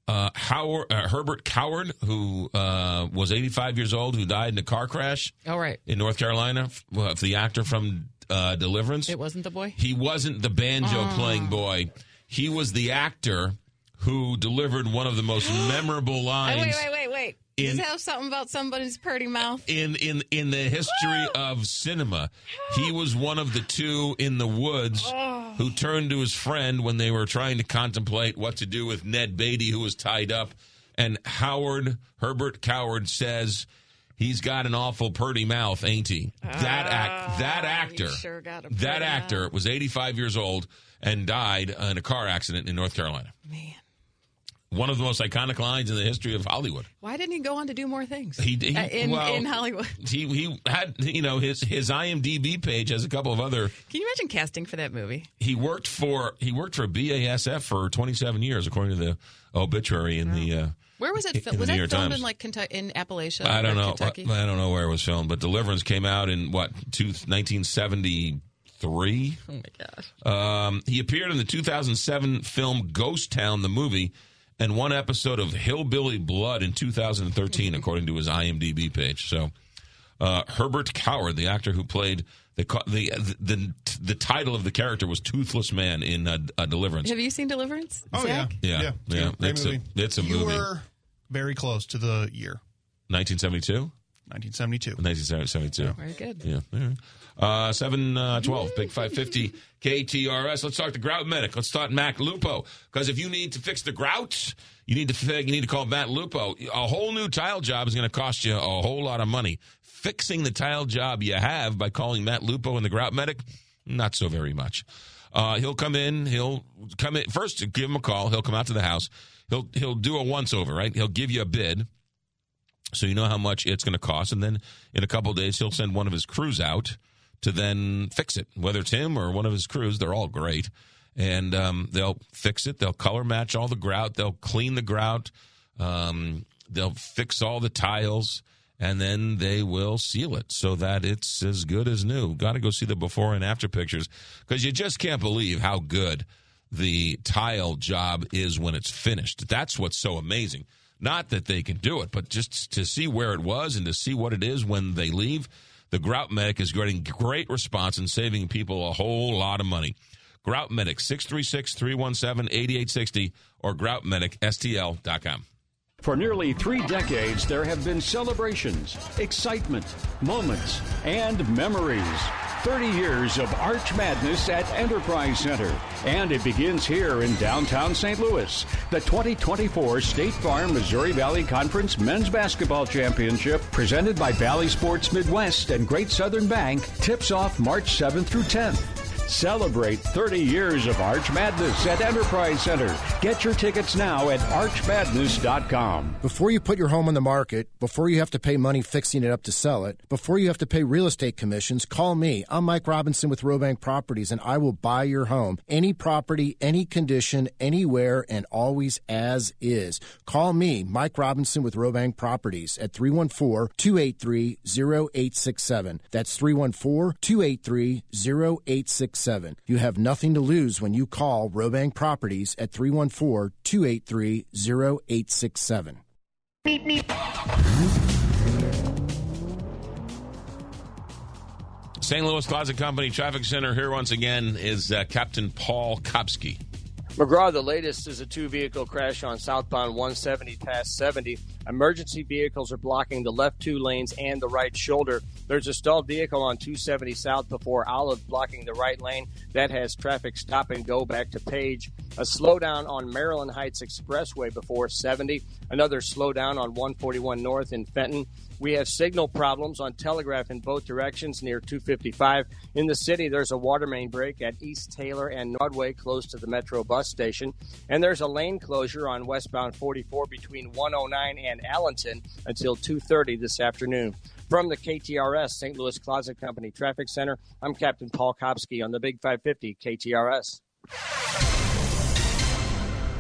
uh, Howard, uh, Herbert Coward, who uh, was 85 years old, who died in a car crash Oh, right. in North Carolina, the actor from uh, Deliverance. It wasn't the boy? He wasn't the banjo Oh. playing boy. He was the actor who delivered one of the most memorable Oh, lines wait, wait, wait, wait. Does in- it have something about somebody's pretty mouth? in in in the history of cinema. He was one of the two in the woods who turned to his friend when they were trying to contemplate what to do with Ned Beatty, who was tied up. And Howard Herbert Coward says he's got an awful purty mouth, ain't he? That act, ah, that actor, sure got a that actor was 85 years old and died in a car accident in North Carolina. Man. One of the most iconic lines in the history of Hollywood. Why didn't he go on to do more things? He, he Uh, in well, in Hollywood. He he had you know his his IMDb page has a couple of other. Can you imagine casting for that movie? He worked for he worked for BASF for 27 years, according to the obituary in the. Uh, Where was it? Filmed? Was that filmed Times. in like Kentucky, in Appalachia? I don't know. Kentucky? I don't know where it was filmed, but Deliverance came out in what two, 1973. Oh my gosh! Um, he appeared in the 2007 film Ghost Town, the movie, and one episode of Hillbilly Blood in 2013, according to his IMDb page. So, uh, Herbert Coward, the actor who played the the the the title of the character was Toothless Man in uh, uh, Deliverance. Have you seen Deliverance? Oh Zach? Yeah, yeah, yeah. Great It's movie. a it's a you movie. were very close to the year 1972. 1972. 1972. Very good. Yeah. Uh, 712, Big 550, KTRS. Let's talk to Grout Medic. Let's talk Matt Lupo. Because if you need to fix the grouts, you need to you need to call Matt Lupo. A whole new tile job is going to cost you a whole lot of money. Fixing the tile job you have by calling Matt Lupo and the Grout Medic, not so very much. Uh, he'll come in. He'll come in first. Give him a call. He'll come out to the house. He'll he'll do a once over. Right. He'll give you a bid so you know how much it's going to cost and then in a couple days he'll send one of his crews out to then fix it. Whether it's him or one of his crews they're all great. And um, they'll fix it. They'll color match all the grout. They'll clean the grout. Um, they'll fix all the tiles and then they will seal it so that it's as good as new. Got to go see the before and after pictures because you just can't believe how good the tile job is when it's finished. That's what's so amazing. Not that they can do it, but just to see where it was and to see what it is when they leave. The Grout Medic is getting great response and saving people a whole lot of money. Grout Medic, 636 317 8860 or groutmedicstl.com. For nearly three decades, there have been celebrations, excitement, moments, and memories. 30 years of Arch Madness at Enterprise Center. And it begins here in downtown St. Louis. The 2024 State Farm Missouri Valley Conference Men's Basketball Championship, presented by Valley Sports Midwest and Great Southern Bank, tips off March 7th through 10th. Celebrate 30 years of Arch Madness at Enterprise Center. Get your tickets now at archmadness.com. Before you put your home on the market, before you have to pay money fixing it up to sell it, before you have to pay real estate commissions, call me. I'm Mike Robinson with Robang Properties, and I will buy your home. Any property, any condition, anywhere, and always as is. Call me, Mike Robinson with Robang Properties at 314 283 0867. That's 314 283 0867. 0867. You have nothing to lose when you call Robang Properties at 314 283 0867. St. Louis Closet Company Traffic Center here once again is uh, Captain Paul Kopsky. McGraw, the latest is a two vehicle crash on southbound 170 past 70. Emergency vehicles are blocking the left two lanes and the right shoulder. There's a stalled vehicle on 270 south before Olive blocking the right lane. That has traffic stop and go back to Page. A slowdown on Maryland Heights Expressway before 70. Another slowdown on 141 north in Fenton. We have signal problems on Telegraph in both directions near 255. In the city, there's a water main break at East Taylor and Nodway close to the Metro bus station. And there's a lane closure on westbound 44 between 109 and Allenton until 2.30 this afternoon. From the KTRS St. Louis Closet Company Traffic Center, I'm Captain Paul Kopsky on the Big 550 KTRS.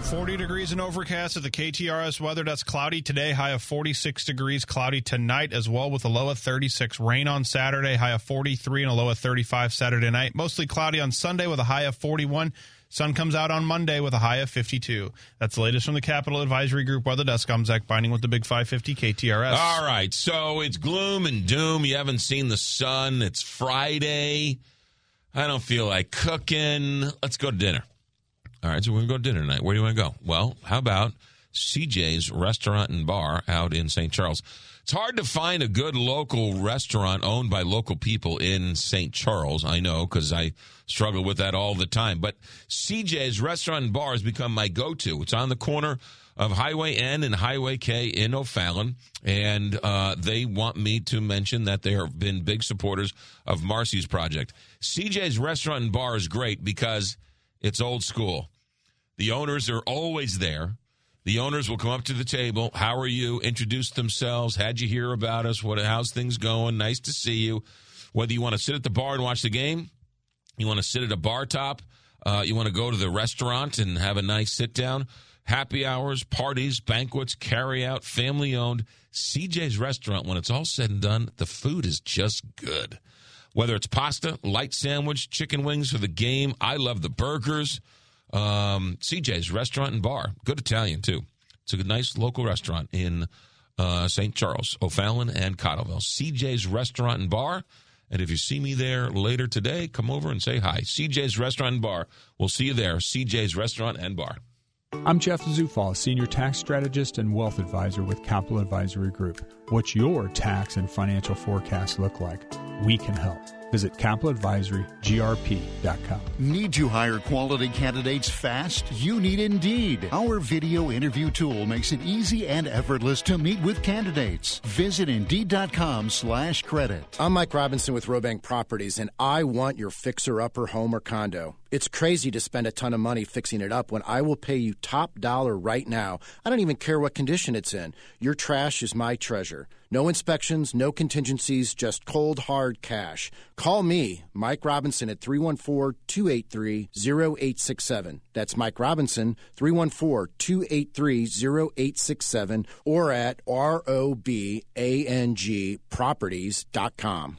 40 degrees and overcast at the KTRS weather. That's cloudy today, high of 46 degrees. Cloudy tonight as well with a low of 36. Rain on Saturday, high of 43 and a low of 35 Saturday night. Mostly cloudy on Sunday with a high of 41. Sun comes out on Monday with a high of 52. That's the latest from the Capital Advisory Group Weather Desk. I'm Zach Binding with the Big 550 KTRS. All right, so it's gloom and doom. You haven't seen the sun. It's Friday. I don't feel like cooking. Let's go to dinner. All right, so we're going to go to dinner tonight. Where do you want to go? Well, how about CJ's Restaurant and Bar out in St. Charles? It's hard to find a good local restaurant owned by local people in St. Charles. I know because I struggle with that all the time. But CJ's Restaurant and Bar has become my go to. It's on the corner of Highway N and Highway K in O'Fallon. And uh, they want me to mention that they have been big supporters of Marcy's project. CJ's Restaurant and Bar is great because it's old school. The owners are always there. The owners will come up to the table. How are you? Introduce themselves. How'd you hear about us? What? How's things going? Nice to see you. Whether you want to sit at the bar and watch the game, you want to sit at a bar top, uh, you want to go to the restaurant and have a nice sit down. Happy hours, parties, banquets, carry out, family owned. CJ's Restaurant, when it's all said and done, the food is just good. Whether it's pasta, light sandwich, chicken wings for the game, I love the burgers. Um, CJ's Restaurant and Bar, good Italian too. It's a nice local restaurant in uh, St. Charles, O'Fallon, and Cottleville. CJ's Restaurant and Bar. And if you see me there later today, come over and say hi. CJ's Restaurant and Bar. We'll see you there. CJ's Restaurant and Bar. I'm Jeff Zufall, Senior Tax Strategist and Wealth Advisor with Capital Advisory Group. What's your tax and financial forecast look like? We can help. Visit capitaladvisorygrp.com. Need to hire quality candidates fast? You need Indeed. Our video interview tool makes it easy and effortless to meet with candidates. Visit Indeed.com slash credit. I'm Mike Robinson with Robang Properties, and I want your fixer-upper home or condo. It's crazy to spend a ton of money fixing it up when I will pay you top dollar right now. I don't even care what condition it's in. Your trash is my treasure. No inspections, no contingencies, just cold, hard cash. Call me, Mike Robinson, at 314 283 0867. That's Mike Robinson, 314 283 0867, or at robangproperties.com.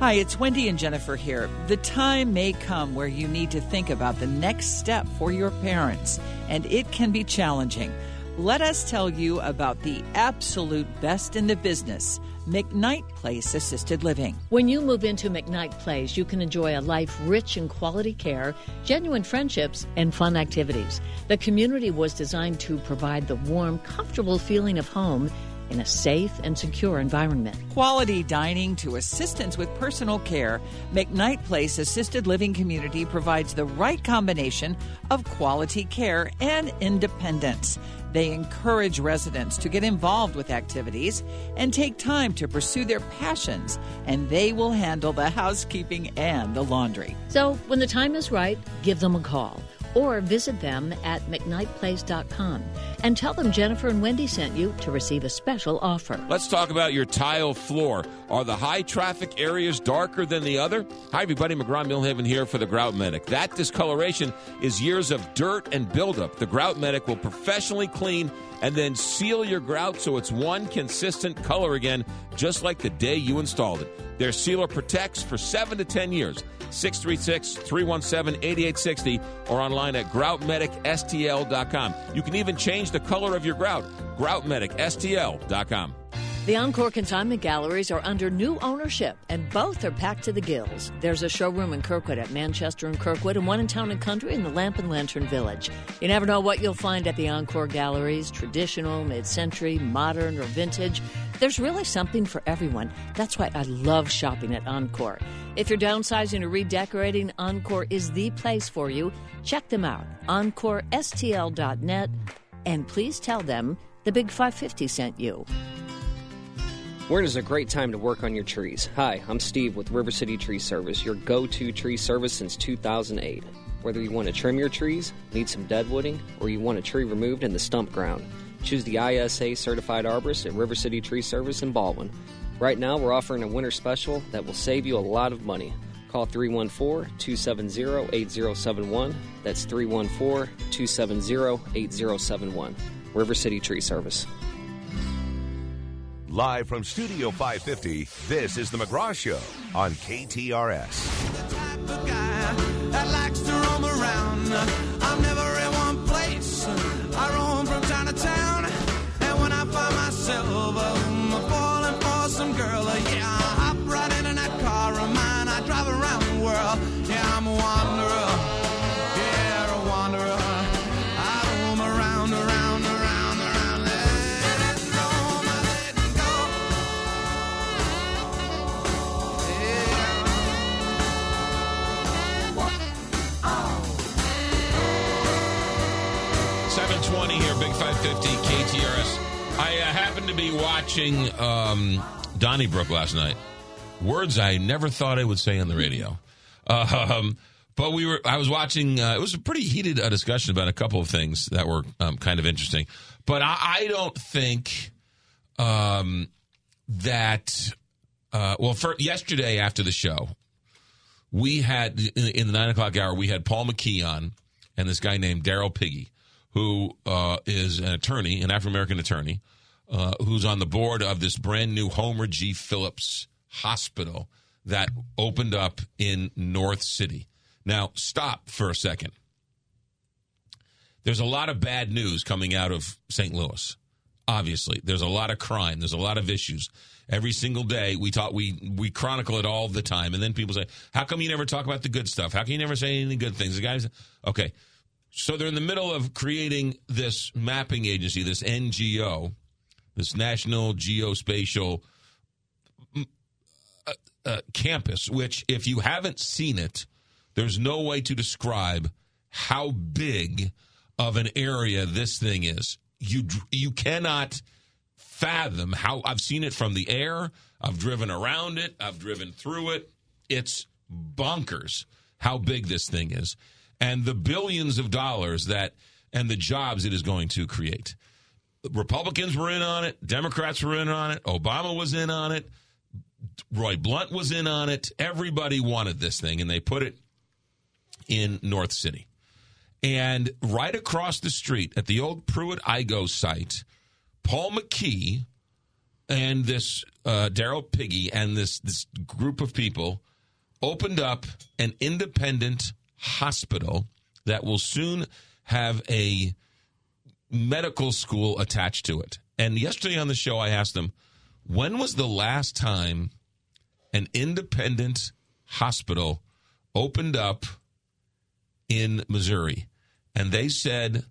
Hi, it's Wendy and Jennifer here. The time may come where you need to think about the next step for your parents, and it can be challenging. Let us tell you about the absolute best in the business. McKnight Place Assisted Living. When you move into McKnight Place, you can enjoy a life rich in quality care, genuine friendships, and fun activities. The community was designed to provide the warm, comfortable feeling of home in a safe and secure environment. Quality dining to assistance with personal care, McKnight Place Assisted Living Community provides the right combination of quality care and independence. They encourage residents to get involved with activities and take time to pursue their passions, and they will handle the housekeeping and the laundry. So, when the time is right, give them a call or visit them at mcknightplace.com. and tell them Jennifer and Wendy sent you to receive a special offer. Let's talk about your tile floor. Are the high traffic areas darker than the other? Hi, everybody. McGraw Millhaven here for the Grout Medic. That discoloration is years of dirt and buildup. The Grout Medic will professionally clean and then seal your grout so it's one consistent color again, just like the day you installed it. Their sealer protects for 7 to 10 years. 636 317 8860 or online at groutmedicstl.com. You can even change the color of your grout. Groutmedicstl.com. The Encore Consignment Galleries are under new ownership, and both are packed to the gills. There's a showroom in Kirkwood at Manchester and Kirkwood, and one in Town and Country in the Lamp and Lantern Village. You never know what you'll find at the Encore Galleries traditional, mid century, modern, or vintage. There's really something for everyone. That's why I love shopping at Encore. If you're downsizing or redecorating, Encore is the place for you. Check them out, EncoreSTL.net, and please tell them the Big 550 sent you. Winter is a great time to work on your trees. Hi, I'm Steve with River City Tree Service, your go to tree service since 2008. Whether you want to trim your trees, need some deadwooding, or you want a tree removed in the stump ground, choose the ISA certified arborist at River City Tree Service in Baldwin. Right now, we're offering a winter special that will save you a lot of money. Call 314 270 8071. That's 314 270 8071. River City Tree Service. Live from Studio 550, this is The McGraw Show on KTRS. World. Yeah, I'm a wanderer. Yeah, a wanderer. I roam around, around, around, around. Let it roam, I let it go. Seven twenty here, Big Five Fifty KTRS. I uh, happened to be watching um, Donnybrook last night. Words I never thought I would say on the radio. Um, but we were. I was watching. Uh, it was a pretty heated uh, discussion about a couple of things that were um, kind of interesting. But I, I don't think um, that. Uh, well, for yesterday after the show, we had in, in the nine o'clock hour we had Paul McKee on and this guy named Darryl Piggee, who uh, is an attorney, an African American attorney, uh, who's on the board of this brand new Homer G. Phillips Hospital that opened up in North City. Now, stop for a second. There's a lot of bad news coming out of St. Louis. Obviously, there's a lot of crime. There's a lot of issues. Every single day, we talk, we we chronicle it all the time, and then people say, "How come you never talk about the good stuff? How can you never say any good things?" The guys, okay, so they're in the middle of creating this mapping agency, this NGO, this National Geospatial uh, Campus. Which, if you haven't seen it, there's no way to describe how big of an area this thing is. You you cannot fathom how I've seen it from the air. I've driven around it. I've driven through it. It's bonkers how big this thing is and the billions of dollars that and the jobs it is going to create. Republicans were in on it, Democrats were in on it, Obama was in on it, Roy Blunt was in on it. Everybody wanted this thing and they put it in North City. And right across the street at the old Pruitt Igoe site, Paul McKee and this uh, Darryl Piggee and this this group of people opened up an independent hospital that will soon have a medical school attached to it. And yesterday on the show, I asked them, when was the last time an independent hospital opened up in Missouri? And they said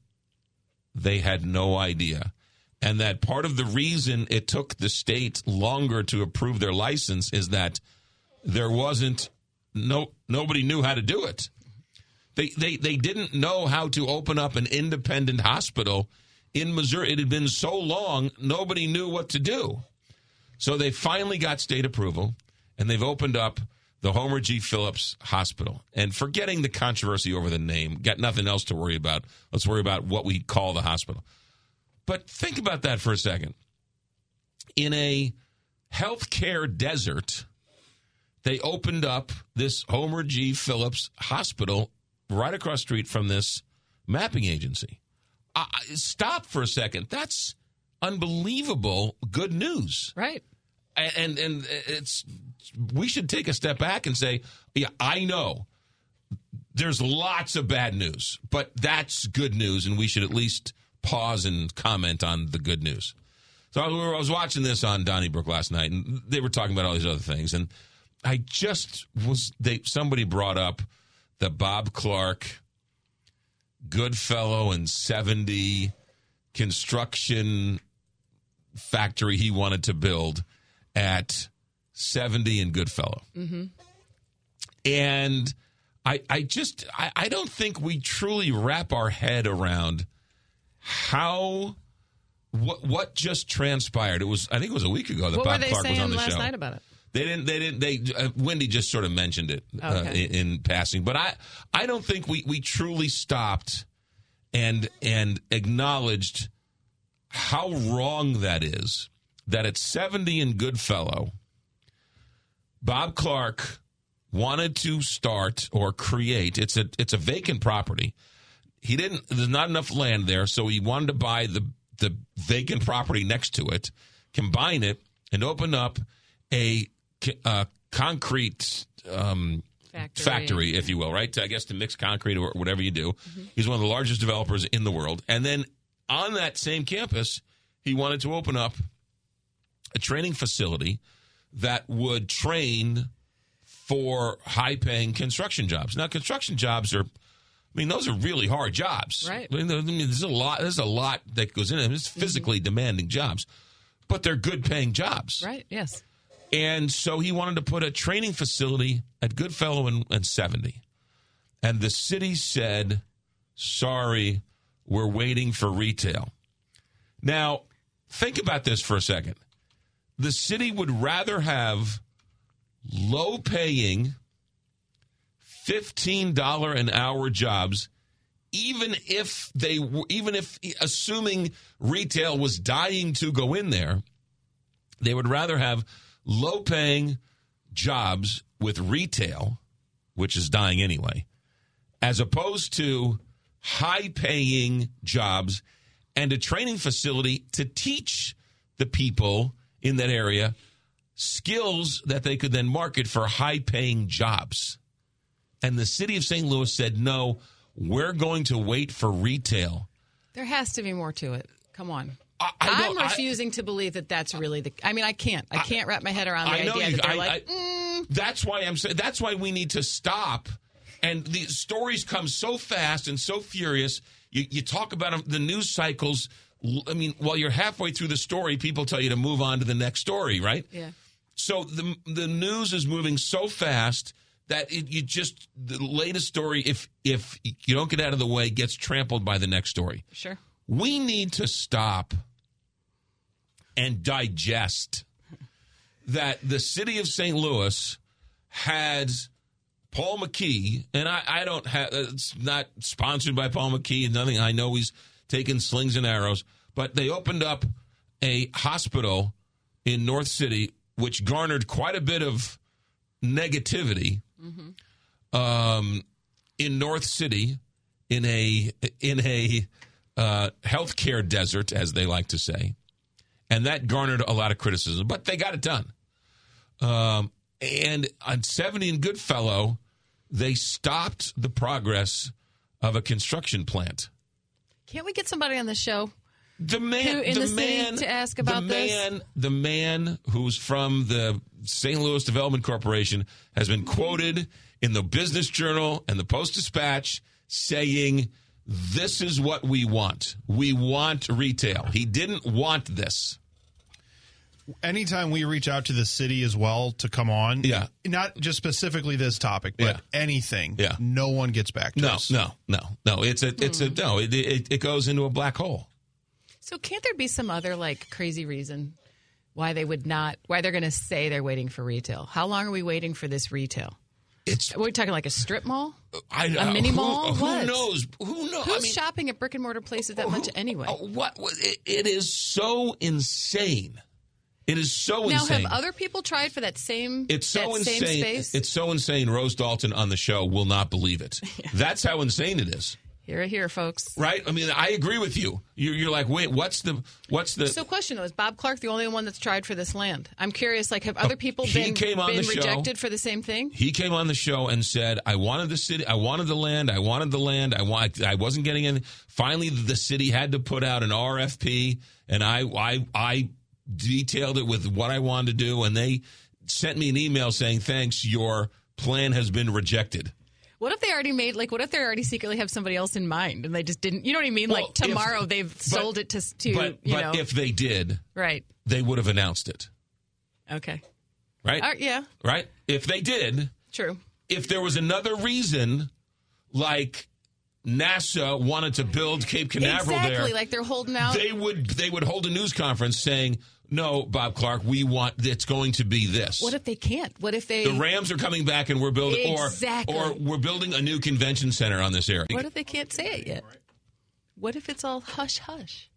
they had no idea. And that part of the reason it took the state longer to approve their license is that there wasn't no nobody knew how to do it. They they they didn't know how to open up an independent hospital in Missouri. It had been so long, nobody knew what to do. So they finally got state approval and they've opened up the Homer G. Phillips Hospital. And forgetting the controversy over the name, got nothing else to worry about. Let's worry about what we call the hospital. But think about that for a second. In a healthcare desert, they opened up this Homer G. Phillips Hospital right across the street from this mapping agency. Uh, stop for a second. That's unbelievable good news. Right. And, and and it's we should take a step back and say, yeah, I know there's lots of bad news, but that's good news, and we should at least pause and comment on the good news. So I was, watching this on Donnybrook last night, and they were talking about all these other things, and I just was they somebody brought up the Bob Clark Goodfellow and 70 construction factory he wanted to build at 70 and Goodfellow. Mm-hmm. And I, I just, I, I don't think we truly wrap our head around how, what, what just transpired. It was, I think it was a week ago that what Bob Clark was on the last show. night about it? They didn't. They didn't. They uh, Wendy just sort of mentioned it uh, Okay. in, in passing, but I I don't think we we truly stopped and and acknowledged how wrong that is. That at seventy in Goodfellow, Bob Clark wanted to start or create. It's a it's a vacant property. He didn't. There's not enough land there, so he wanted to buy the the vacant property next to it, combine it, and open up a uh, concrete um, Factory. factory, if you will, right? I guess to mix concrete or whatever you do. He's one of the largest developers in the world. And then on that same campus, he wanted to open up a training facility that would train for high paying construction jobs. Now, construction jobs are. I mean, those are really hard jobs. Right. I mean, there- I mean, there's a lot. There's a lot that goes in them. It's mm-hmm. physically demanding jobs, but they're good paying jobs. Right. Yes. And so he wanted to put a training facility at Goodfellow and, and 70. And the city said, sorry, we're waiting for retail. Now, think about this for a second. The city would rather have low paying, $15 an hour jobs even if they even if assuming retail was dying to go in there they would rather have low paying jobs with retail, which is dying anyway, as opposed to high paying jobs and a training facility to teach the people in that area skills that they could then market for high paying jobs. And the city of St. Louis said, no, we're going to wait for retail. There has to be more to it. Come on. I am don't- I- refusing to believe that that's really the. I mean, I can't. I can't wrap my head around the I know idea you. that they're I, like. I- mm. That's why I'm saying. That's why we need to stop. And the stories come so fast and so furious. You, you talk about them, the news cycles. I mean, while you're halfway through the story, people tell you to move on to the next story, right? Yeah. So the the news is moving so fast that it, you just the latest story, if if you don't get out of the way, gets trampled by the next story. Sure. We need to stop and digest that the city of St. Louis had Paul McKee, and I, I don't have uh, it's not sponsored by Paul McKee, nothing. I know he's taking slings and arrows, but they opened up a hospital in North City, which garnered quite a bit of negativity um, in North City in a in a uh, healthcare desert, as they like to say, and that garnered a lot of criticism. But they got it done. Um, and on seventy and Goodfellow, they stopped the progress of a construction plant. Can't we get somebody on the show? The man, Who in the, the man, to ask about the this? man, the man who's from the St. Louis Development Corporation has been quoted in the Business Journal and the Post Dispatch saying, "This is what we want. We want retail." He didn't want this. Anytime we reach out to the city as well to come on, Yeah. not just specifically this topic, but Yeah. anything, Yeah. no one gets back to No, us. no, no, no. It's a, it's a no. It, it, it goes into a black hole. So can't there be some other like crazy reason why they would not? Why they're going to say they're waiting for retail? How long are we waiting for this retail? It's we're we talking like a strip mall? I, a uh, a mini who- mall? Who, What? knows? Who knows? Who's I mean, shopping at brick and mortar places that much anyway? what? what it, it is so insane. It is so now, insane. Now, have other people tried for that same it's so insane. space? It's so insane. Rose Dalton on the show will not believe it. That's how insane it is. here, here, folks. Right? I mean, I agree with you. You're, you're like, wait, what's the what's the? So, question though, is Bob Clark the only one that's tried for this land? I'm curious. Like, have oh, other people Oh, he been, came on been the show. rejected for the same thing? He came on the show and said, "I wanted the city. I wanted the land. I wanted the land. I want. I wasn't getting in. Finally, the city had to put out an RFP, and I, I, I detailed it with what I wanted to do, and they sent me an email saying, "Thanks, your plan has been rejected." What if they already made like? What if they already secretly have somebody else in mind and they just didn't? You know what I mean? Well, like tomorrow if- they've but- sold it to to but you but know if they did, right? they would have announced it, Okay, right? Right, yeah, Right? If they did, true. if there was another reason, like NASA wanted to build Cape Canaveral exactly. there, Like they're holding out. they would they would hold a news conference saying, "No, Bob Clark, we want it's going to be this." what if they can't? What if they? the Rams are coming back and we're building, Exactly. or or we're building a new convention center on this area. What if they can't say it yet? What if it's all hush hush?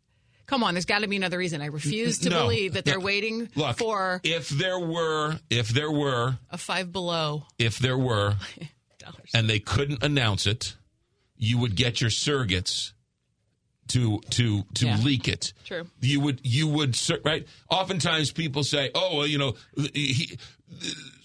Come on, there's got to be another reason. I refuse to No. believe that they're No. waiting Look, for if there were, if there were, a five below. if there were, and they couldn't announce it, you would get your surrogates to to to Yeah. leak it. True. You would you would right. Oftentimes people say, "Oh, well, you know." He,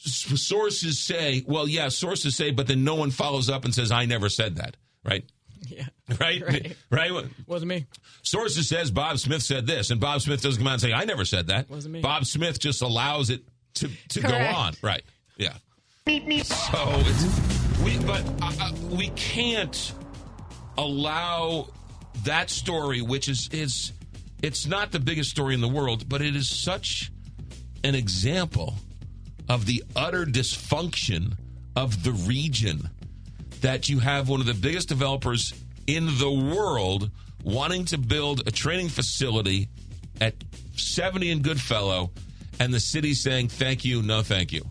sources say, well, yeah, sources say, but then no one follows up and says, I never said that, right? Yeah. Right? Right. Right? Wasn't me. Sources says Bob Smith said this, and Bob Smith doesn't come out and say, I never said that. Wasn't me. Bob Smith just allows it to, to go on. Right. Yeah. So we, but uh, uh, we can't allow that story, which is, is, it's not the biggest story in the world, but it is such an example of the utter dysfunction of the region that you have one of the biggest developers in the world wanting to build a training facility at 70 in Goodfellow, and the city saying, thank you, no thank you.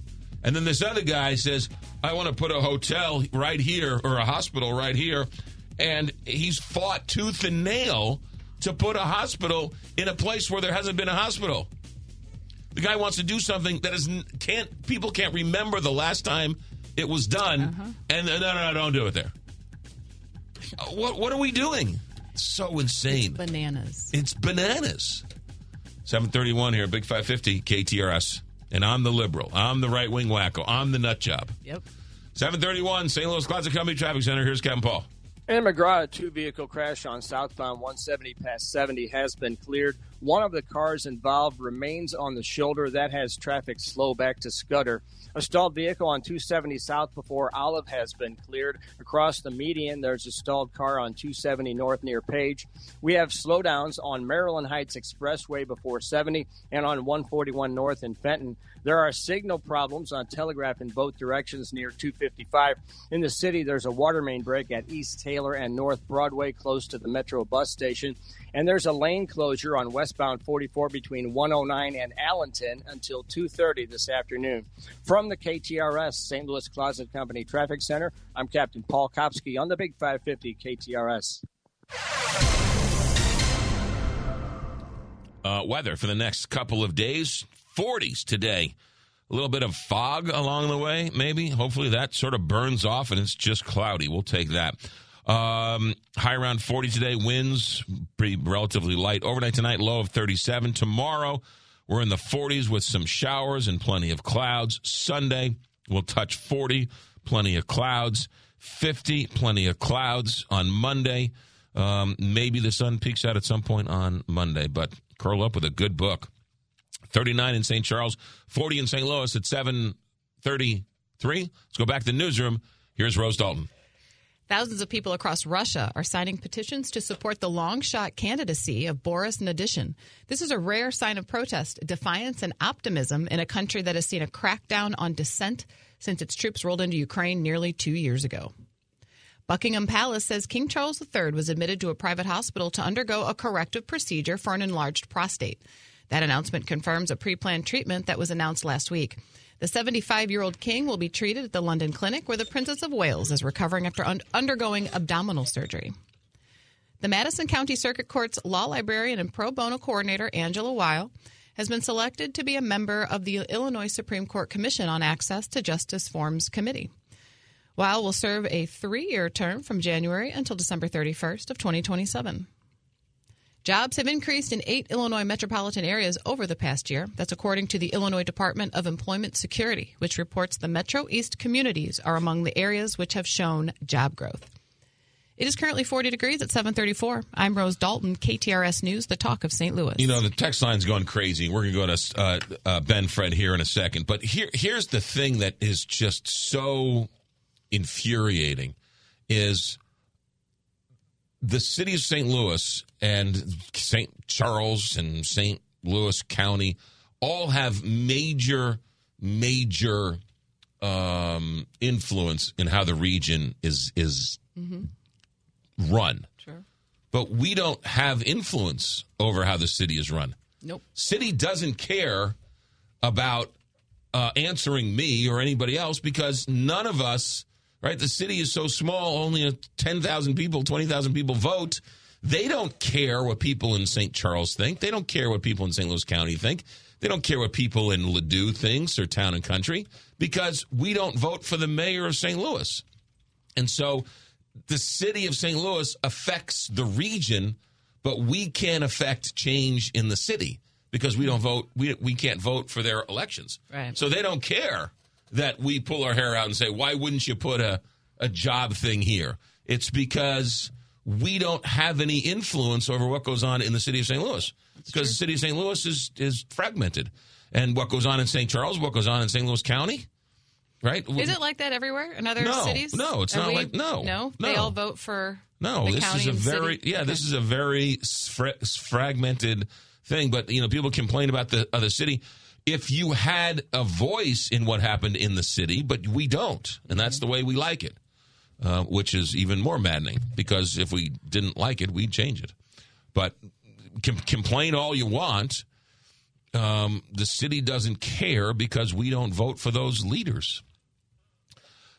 And then this other guy says, I want to put a hotel right here or a hospital right here. And he's fought tooth and nail to put a hospital in a place where there hasn't been a hospital. The guy wants to do something that is can't people can't remember the last time it was done, and no, no, no, don't do it there. Uh, What what are we doing? It's so insane. Bananas. It's bananas. 731 here, Big 550, KTRS. And I'm the liberal. I'm the right wing wacko. I'm the nut job. Yep. 731, St. Louis Closet Company Traffic Center. Here's Captain Paul. In McGraw, a two vehicle crash on southbound 170 past 70 has been cleared. One of the cars involved remains on the shoulder. That has traffic slow back to Scudder. A stalled vehicle on 270 south before Olive has been cleared. Across the median, there's a stalled car on 270 north near Page. We have slowdowns on Maryland Heights Expressway before 70 and on 141 north in Fenton. There are signal problems on Telegraph in both directions near 255. In the city, there's a water main break at East Taylor and North Broadway close to the Metro bus station. And there's a lane closure on westbound 44 between 109 and Allenton until 2:30 this afternoon. From the KTRS St. Louis Closet Company Traffic Center, I'm Captain Paul Kopsky on the Big 550 KTRS. Uh, weather for the next couple of days 40s today. A little bit of fog along the way, maybe. Hopefully that sort of burns off and it's just cloudy. We'll take that. Um, high around 40 today. Winds pretty relatively light. Overnight tonight, low of 37. Tomorrow, we're in the 40s with some showers and plenty of clouds. Sunday, we'll touch 40, plenty of clouds. 50, plenty of clouds on Monday. Um, maybe the sun peaks out at some point on Monday, but curl up with a good book. 39 in St. Charles, 40 in St. Louis at 733. Let's go back to the newsroom. Here's Rose Dalton. Thousands of people across Russia are signing petitions to support the long shot candidacy of Boris Nadezhdin. This is a rare sign of protest, defiance, and optimism in a country that has seen a crackdown on dissent since its troops rolled into Ukraine nearly two years ago. Buckingham Palace says King Charles III was admitted to a private hospital to undergo a corrective procedure for an enlarged prostate. That announcement confirms a pre planned treatment that was announced last week. The 75 year old king will be treated at the London Clinic, where the Princess of Wales is recovering after un- undergoing abdominal surgery. The Madison County Circuit Court's law librarian and pro bono coordinator, Angela Weil, has been selected to be a member of the Illinois Supreme Court Commission on Access to Justice Forms Committee. Weil will serve a three year term from January until December 31st of 2027. Jobs have increased in eight Illinois metropolitan areas over the past year. That's according to the Illinois Department of Employment Security, which reports the Metro East communities are among the areas which have shown job growth. It is currently 40 degrees at 734. I'm Rose Dalton, KTRS News, the talk of St. Louis. You know, the text line's going crazy. We're going to go to uh, uh, Ben Fred here in a second. But here, here's the thing that is just so infuriating is the city of St. Louis and St. Charles and St. Louis County all have major, major um, influence in how the region is is Mm-hmm. run. Sure. But we don't have influence over how the city is run. Nope. City doesn't care about uh, answering me or anybody else because none of us, right? The city is so small, only 10,000 people, 20,000 people vote. They don't care what people in St. Charles think. They don't care what people in St. Louis County think. They don't care what people in Ladue thinks or town and country because we don't vote for the mayor of St. Louis. And so the city of St. Louis affects the region, but we can't affect change in the city because we don't vote. We, we can't vote for their elections. Right. So they don't care that we pull our hair out and say, why wouldn't you put a, a job thing here? It's because we don't have any influence over what goes on in the city of St. Louis because the city of St. Louis is, is fragmented. And what goes on in St. Charles, what goes on in St. Louis County, right? Is it like that everywhere in other No, cities? no, it's Are not we- like- no, no. They all vote for No, the this is a very city? yeah, this is a very fra- fragmented thing. But you know, people complain about the other city. If you had a voice in what happened in the city, but we don't, and that's the way we like it, uh, which is even more maddening because if we didn't like it, we'd change it. But com- complain all you want. Um, the city doesn't care because we don't vote for those leaders.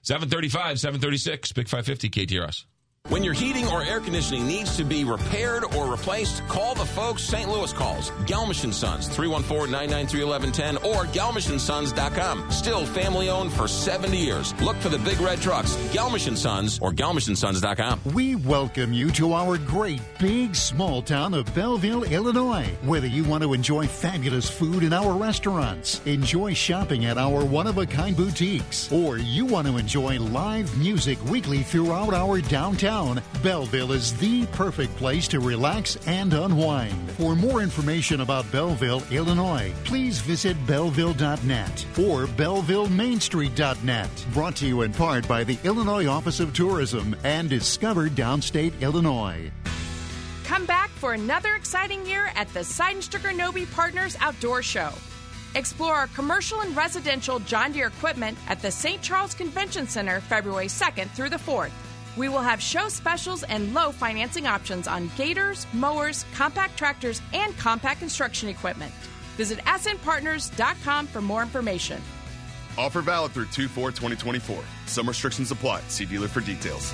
735, 736, Big 550 KTRS. When your heating or air conditioning needs to be repaired or replaced, call the folks St. Louis calls. Gelmish Sons, 314-993-1110 or gelmishandsons.com. Still family owned for 70 years. Look for the big red trucks. Gelmish Sons or gelmishandsons.com. We welcome you to our great big small town of Belleville, Illinois. Whether you want to enjoy fabulous food in our restaurants, enjoy shopping at our one of a kind boutiques, or you want to enjoy live music weekly throughout our downtown, Belleville is the perfect place to relax and unwind. For more information about Belleville, Illinois, please visit belleville.net or bellevillemainstreet.net. Brought to you in part by the Illinois Office of Tourism and Discover Downstate Illinois. Come back for another exciting year at the Sydenstricker Nobbe Partners Outdoor Show. Explore our commercial and residential John Deere equipment at the St. Charles Convention Center February 2nd through the 4th. We will have show specials and low financing options on gators, mowers, compact tractors, and compact construction equipment. Visit snpartners.com for more information. Offer valid through 2 4 2024. Some restrictions apply. See dealer for details.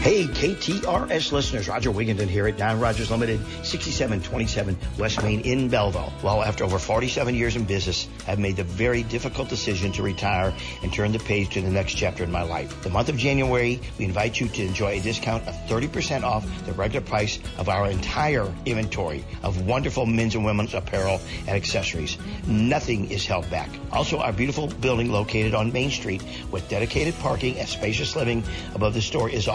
Hey, KTRS listeners, Roger Wigginton here at Don Rogers Limited, 6727 West Main in Belleville. Well, after over 47 years in business, I've made the very difficult decision to retire and turn the page to the next chapter in my life. The month of January, we invite you to enjoy a discount of 30% off the regular price of our entire inventory of wonderful men's and women's apparel and accessories. Nothing is held back. Also, our beautiful building located on Main Street with dedicated parking and spacious living above the store is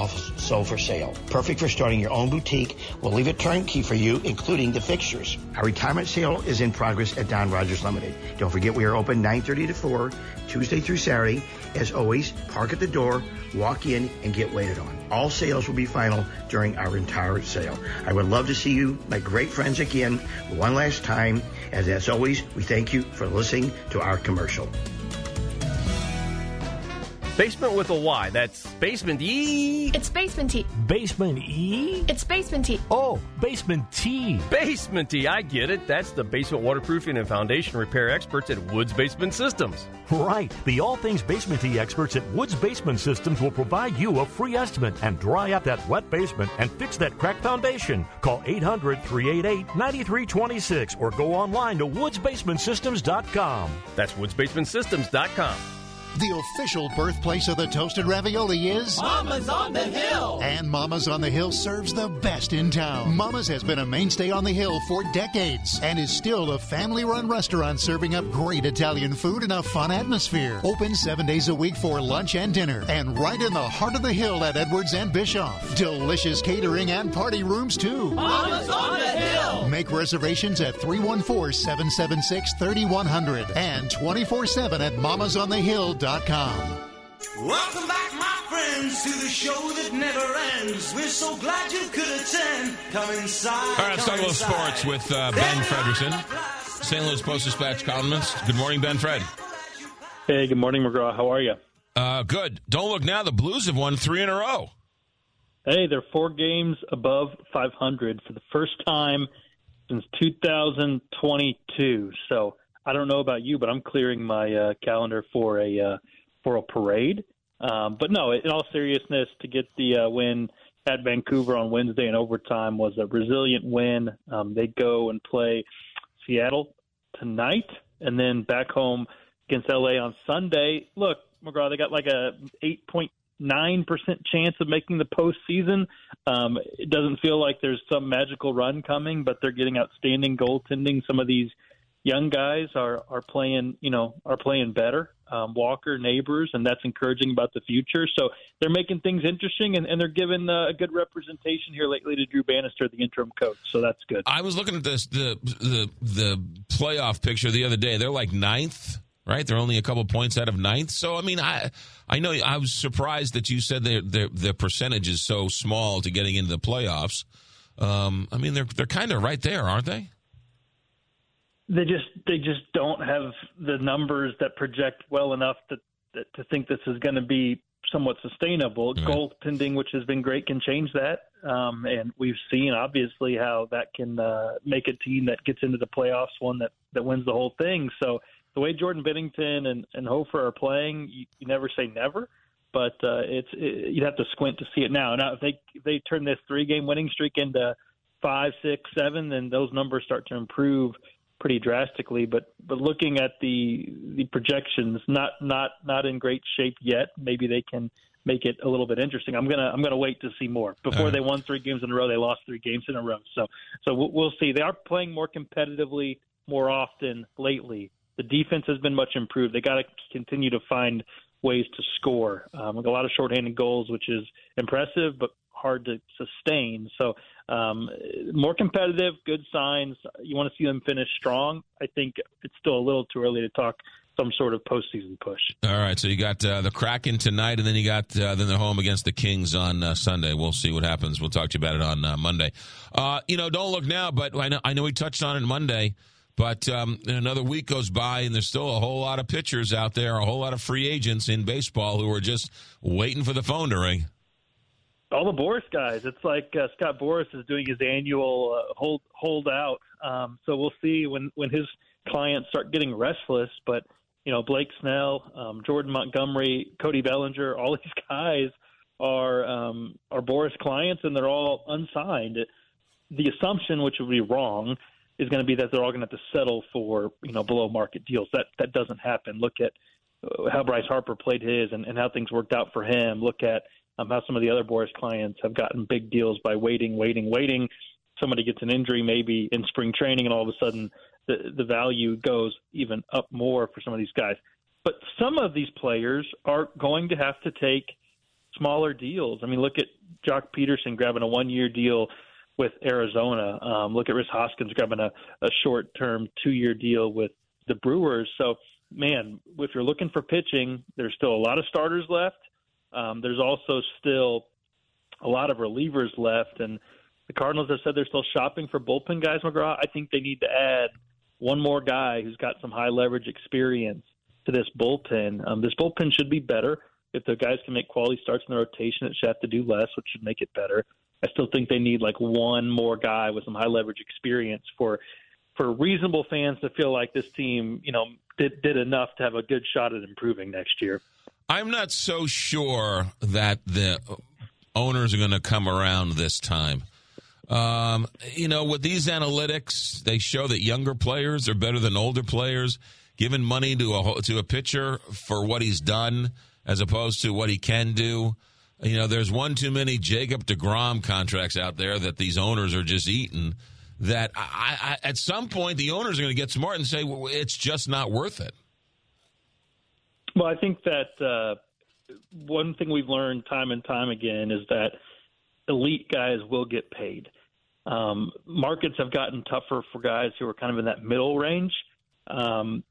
also for sale. Perfect for starting your own boutique. We'll leave it turnkey for you, including the fixtures. Our retirement sale is in progress at Don Rogers Limited. Don't forget we are open 9.30 to 4, Tuesday through Saturday. As always, park at the door, walk in, and get waited on. All sales will be final during our entire sale. I would love to see you, my great friends, again one last time. As as always, we thank you for listening to our commercial. Basement with a Y. That's Basement E. It's Basement T. Basement E? It's Basement T. Oh, Basement T. Basement T. I get it. That's the basement waterproofing and foundation repair experts at Woods Basement Systems. Right. The all things basement tea experts at Woods Basement Systems will provide you a free estimate and dry out that wet basement and fix that cracked foundation. Call 800 388 9326 or go online to woodsbasementsystems.com. That's woodsbasementsystems.com. The official birthplace of the toasted ravioli is Mama's on the Hill. And Mama's on the Hill serves the best in town. Mama's has been a mainstay on the Hill for decades and is still a family run restaurant serving up great Italian food in a fun atmosphere. Open seven days a week for lunch and dinner and right in the heart of the Hill at Edwards and Bischoff. Delicious catering and party rooms too. Mama's on the Hill. Make reservations at 314 776 3100 and 24 7 at mamasonthehill.com. Welcome back, my friends, to the show that never ends. We're so glad you could attend. Come inside. All right, let's talk a little sports with uh, Ben Frederickson, St. Louis Post Dispatch columnist. Good morning, Ben Fred. Hey, good morning, McGraw. How are you? Uh, good. Don't look now. The Blues have won three in a row. Hey, they're four games above 500 for the first time since 2022. So I don't know about you, but I'm clearing my uh, calendar for a uh, for a parade. Um, but no, in all seriousness, to get the uh, win at Vancouver on Wednesday in overtime was a resilient win. Um, they go and play Seattle tonight, and then back home against LA on Sunday. Look, McGraw, they got like a eight point nine percent chance of making the postseason. Um, it doesn't feel like there's some magical run coming, but they're getting outstanding goaltending. Some of these young guys are are playing, you know, are playing better. Um, Walker, neighbors, and that's encouraging about the future. So they're making things interesting, and, and they're giving uh, a good representation here lately to Drew Bannister, the interim coach. So that's good. I was looking at this the the the playoff picture the other day. They're like ninth, right? They're only a couple points out of ninth. So I mean, I I know I was surprised that you said the the percentage is so small to getting into the playoffs. Um, I mean, they're they're kind of right there, aren't they? They just they just don't have the numbers that project well enough to to think this is going to be somewhat sustainable. Right. Goaltending, which has been great, can change that, um, and we've seen obviously how that can uh, make a team that gets into the playoffs one that that wins the whole thing. So the way Jordan Binnington and and Hofer are playing, you, you never say never. But uh, it's it, you'd have to squint to see it now. Now, if they if they turn this three game winning streak into five, six, seven, then those numbers start to improve pretty drastically. But but looking at the the projections, not not not in great shape yet. Maybe they can make it a little bit interesting. I'm gonna I'm gonna wait to see more. Before they won three games in a row, they lost three games in a row. So so we'll, we'll see. They are playing more competitively more often lately. The defense has been much improved. They got to continue to find ways to score. Um, a lot of shorthanded goals, which is impressive, but hard to sustain. So um, more competitive, good signs. You want to see them finish strong. I think it's still a little too early to talk some sort of postseason push. All right, so you got uh, the Kraken tonight, and then you got uh, then they're home against the Kings on uh, Sunday. We'll see what happens. We'll talk to you about it on uh, Monday. Uh, you know, don't look now, but I know I know we touched on it Monday. But um, another week goes by, and there's still a whole lot of pitchers out there, a whole lot of free agents in baseball who are just waiting for the phone to ring. All the Boras guys. It's like uh, Scott Boras is doing his annual uh, hold hold out. Um, so we'll see when when his clients start getting restless. But you know, Blake Snell, um, Jordan Montgomery, Cody Bellinger, all these guys are um, are Boras clients, and they're all unsigned. The assumption, which would be wrong, is going to be that they're all going to have to settle for you know below market deals. That that doesn't happen. Look at uh, how Bryce Harper played his and, and how things worked out for him. Look at um, how some of the other Boras clients have gotten big deals by waiting, waiting, waiting. Somebody gets an injury maybe in spring training, and all of a sudden the the value goes even up more for some of these guys. But some of these players are going to have to take smaller deals. I mean, look at Joc Pederson grabbing a one year deal with Arizona. Um, look at Rhys Hoskins grabbing a, a short term two year deal with the Brewers. So, man, if you're looking for pitching, there's still a lot of starters left. Um, there's also still a lot of relievers left, and the Cardinals have said they're still shopping for bullpen guys. McGraw, I think they need to add one more guy who's got some high leverage experience to this bullpen. Um, this bullpen should be better. If the guys can make quality starts in the rotation, it should have to do less, which should make it better. I still think they need like one more guy with some high leverage experience for for reasonable fans to feel like this team, you know, did did enough to have a good shot at improving next year. I'm not so sure that the owners are going to come around this time. Um, you know, with these analytics, they show that younger players are better than older players. Giving money to a to a pitcher for what he's done as opposed to what he can do. You know, there's one too many Jacob Degrom contracts out there that these owners are just eating. That I, I, at some point the owners are going to get smart and say well, it's just not worth it. Well, I think that uh, one thing we've learned time and time again is that elite guys will get paid. Um, markets have gotten tougher for guys who are kind of in that middle range. Um,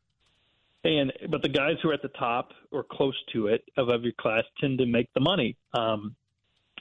and but the guys who are at the top or close to it of every class tend to make the money. Um,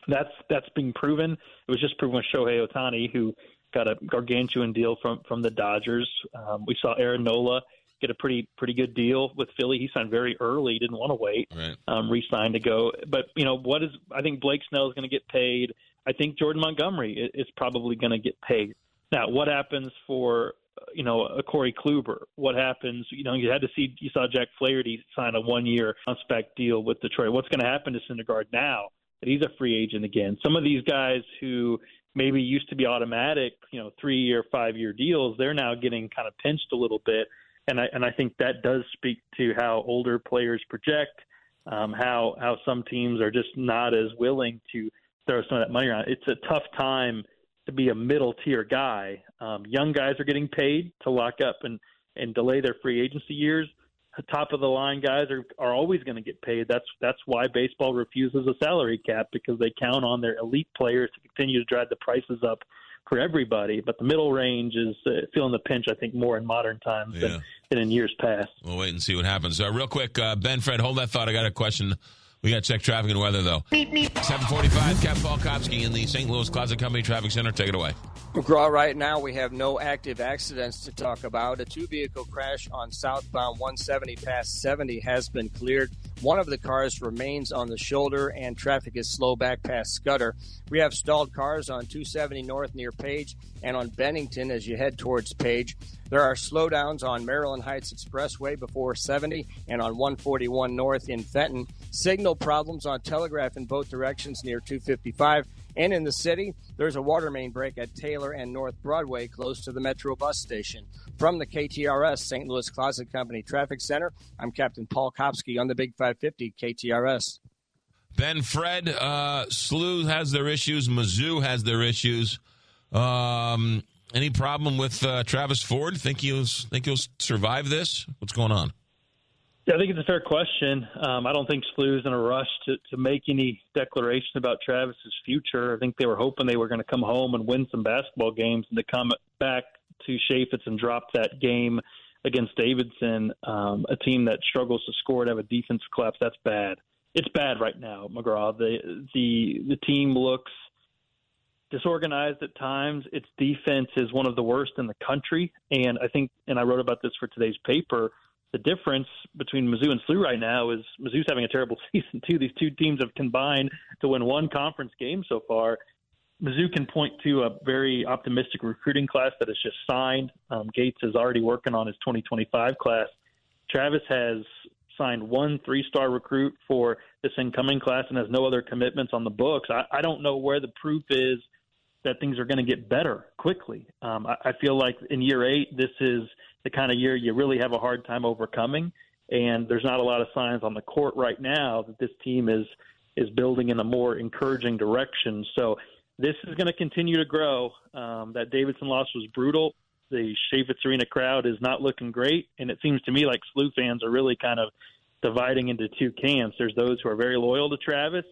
that's that's being proven. It was just proven with Shohei Ohtani, who got a gargantuan deal from from the Dodgers. Um, we saw Aaron Nola get a pretty pretty good deal with Philly. He signed very early, didn't want to wait, right. um, re-signed to go. But you know what is? I think Blake Snell is going to get paid. I think Jordan Montgomery is probably going to get paid. Now, what happens for you know a Corey Kluber? What happens? You know, you had to see you saw Jack Flaherty sign a one-year spec deal with Detroit. What's going to happen to Syndergaard now that he's a free agent again? Some of these guys who maybe used to be automatic, you know, three-year, five-year deals, they're now getting kind of pinched a little bit and I and I think that does speak to how older players project, um, how how some teams are just not as willing to throw some of that money around. It's a tough time to be a middle tier guy. Um, young guys are getting paid to lock up and and delay their free agency years. Top of the line guys are are always going to get paid. That's that's why baseball refuses a salary cap because they count on their elite players to continue to drive the prices up for everybody. But the middle range is uh, feeling the pinch, I think, more in modern times Yeah. than, than in years past. We'll wait and see what happens. Uh, real quick, uh, Ben, Fred, hold that thought. I got a question. We got to check traffic and weather, though. 745, Cap Paul Kopsky in the St. Louis Closet Company Traffic Center. Take it away. McGraw, right now we have no active accidents to talk about. A two vehicle crash on southbound 170 past 70 has been cleared. One of the cars remains on the shoulder, and traffic is slow back past Scudder. We have stalled cars on 270 north near Page and on Bennington as you head towards Page. There are slowdowns on Maryland Heights Expressway before 70 and on 141 north in Fenton. Signal problems on Telegraph in both directions near 255. And in the city, there's a water main break at Taylor and North Broadway close to the Metro bus station. From the KTRS St. Louis Closet Company Traffic Center, I'm Captain Paul Kopsky on the Big 550 KTRS. Ben, Fred, uh, SLU has their issues. Mizzou has their issues. Um, any problem with uh, Travis Ford? Think he'll think he'll survive this? What's going on? Yeah, I think it's a fair question. Um, I don't think SLU's in a rush to, to make any declaration about Travis's future. I think they were hoping they were going to come home and win some basketball games and to come back to Chaifetz and drop that game against Davidson, um, a team that struggles to score and have a defense collapse. That's bad. It's bad right now, McGraw. The the the team looks disorganized at times. Its defense is one of the worst in the country, and I think, and I wrote about this for today's paper. The difference between Mizzou and SLU right now is Mizzou's having a terrible season too. These two teams have combined to win one conference game so far. Mizzou can point to a very optimistic recruiting class that has just signed. Um, Gates is already working on his 2025 class. Travis has signed one three-star recruit for this incoming class and has no other commitments on the books. I, I don't know where the proof is that things are going to get better quickly. Um, I, I feel like in year eight, this is the kind of year you really have a hard time overcoming, and there's not a lot of signs on the court right now that this team is is building in a more encouraging direction. So this is going to continue to grow. Um, that Davidson loss was brutal. The Chaifetz Arena crowd is not looking great, and it seems to me like SLU fans are really kind of dividing into two camps. There's those who are very loyal to Travis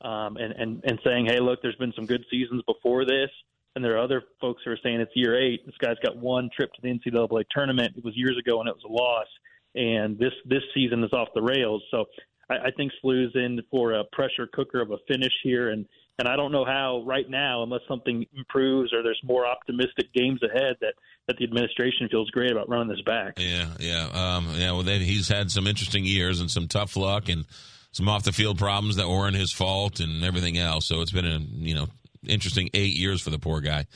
um, and, and, and saying, hey, look, there's been some good seasons before this. And there are other folks who are saying it's year eight. This guy's got one trip to the NCAA tournament. It was years ago and it was a loss. And this, this season is off the rails. So I, I think SLU's in for a pressure cooker of a finish here. And, and I don't know how right now, unless something improves or there's more optimistic games ahead, that, that the administration feels great about running this back. Yeah, yeah, um, yeah. Well, they, he's had some interesting years and some tough luck, and some off the field problems that weren't his fault and everything else. So it's been a you know interesting eight years for the poor guy.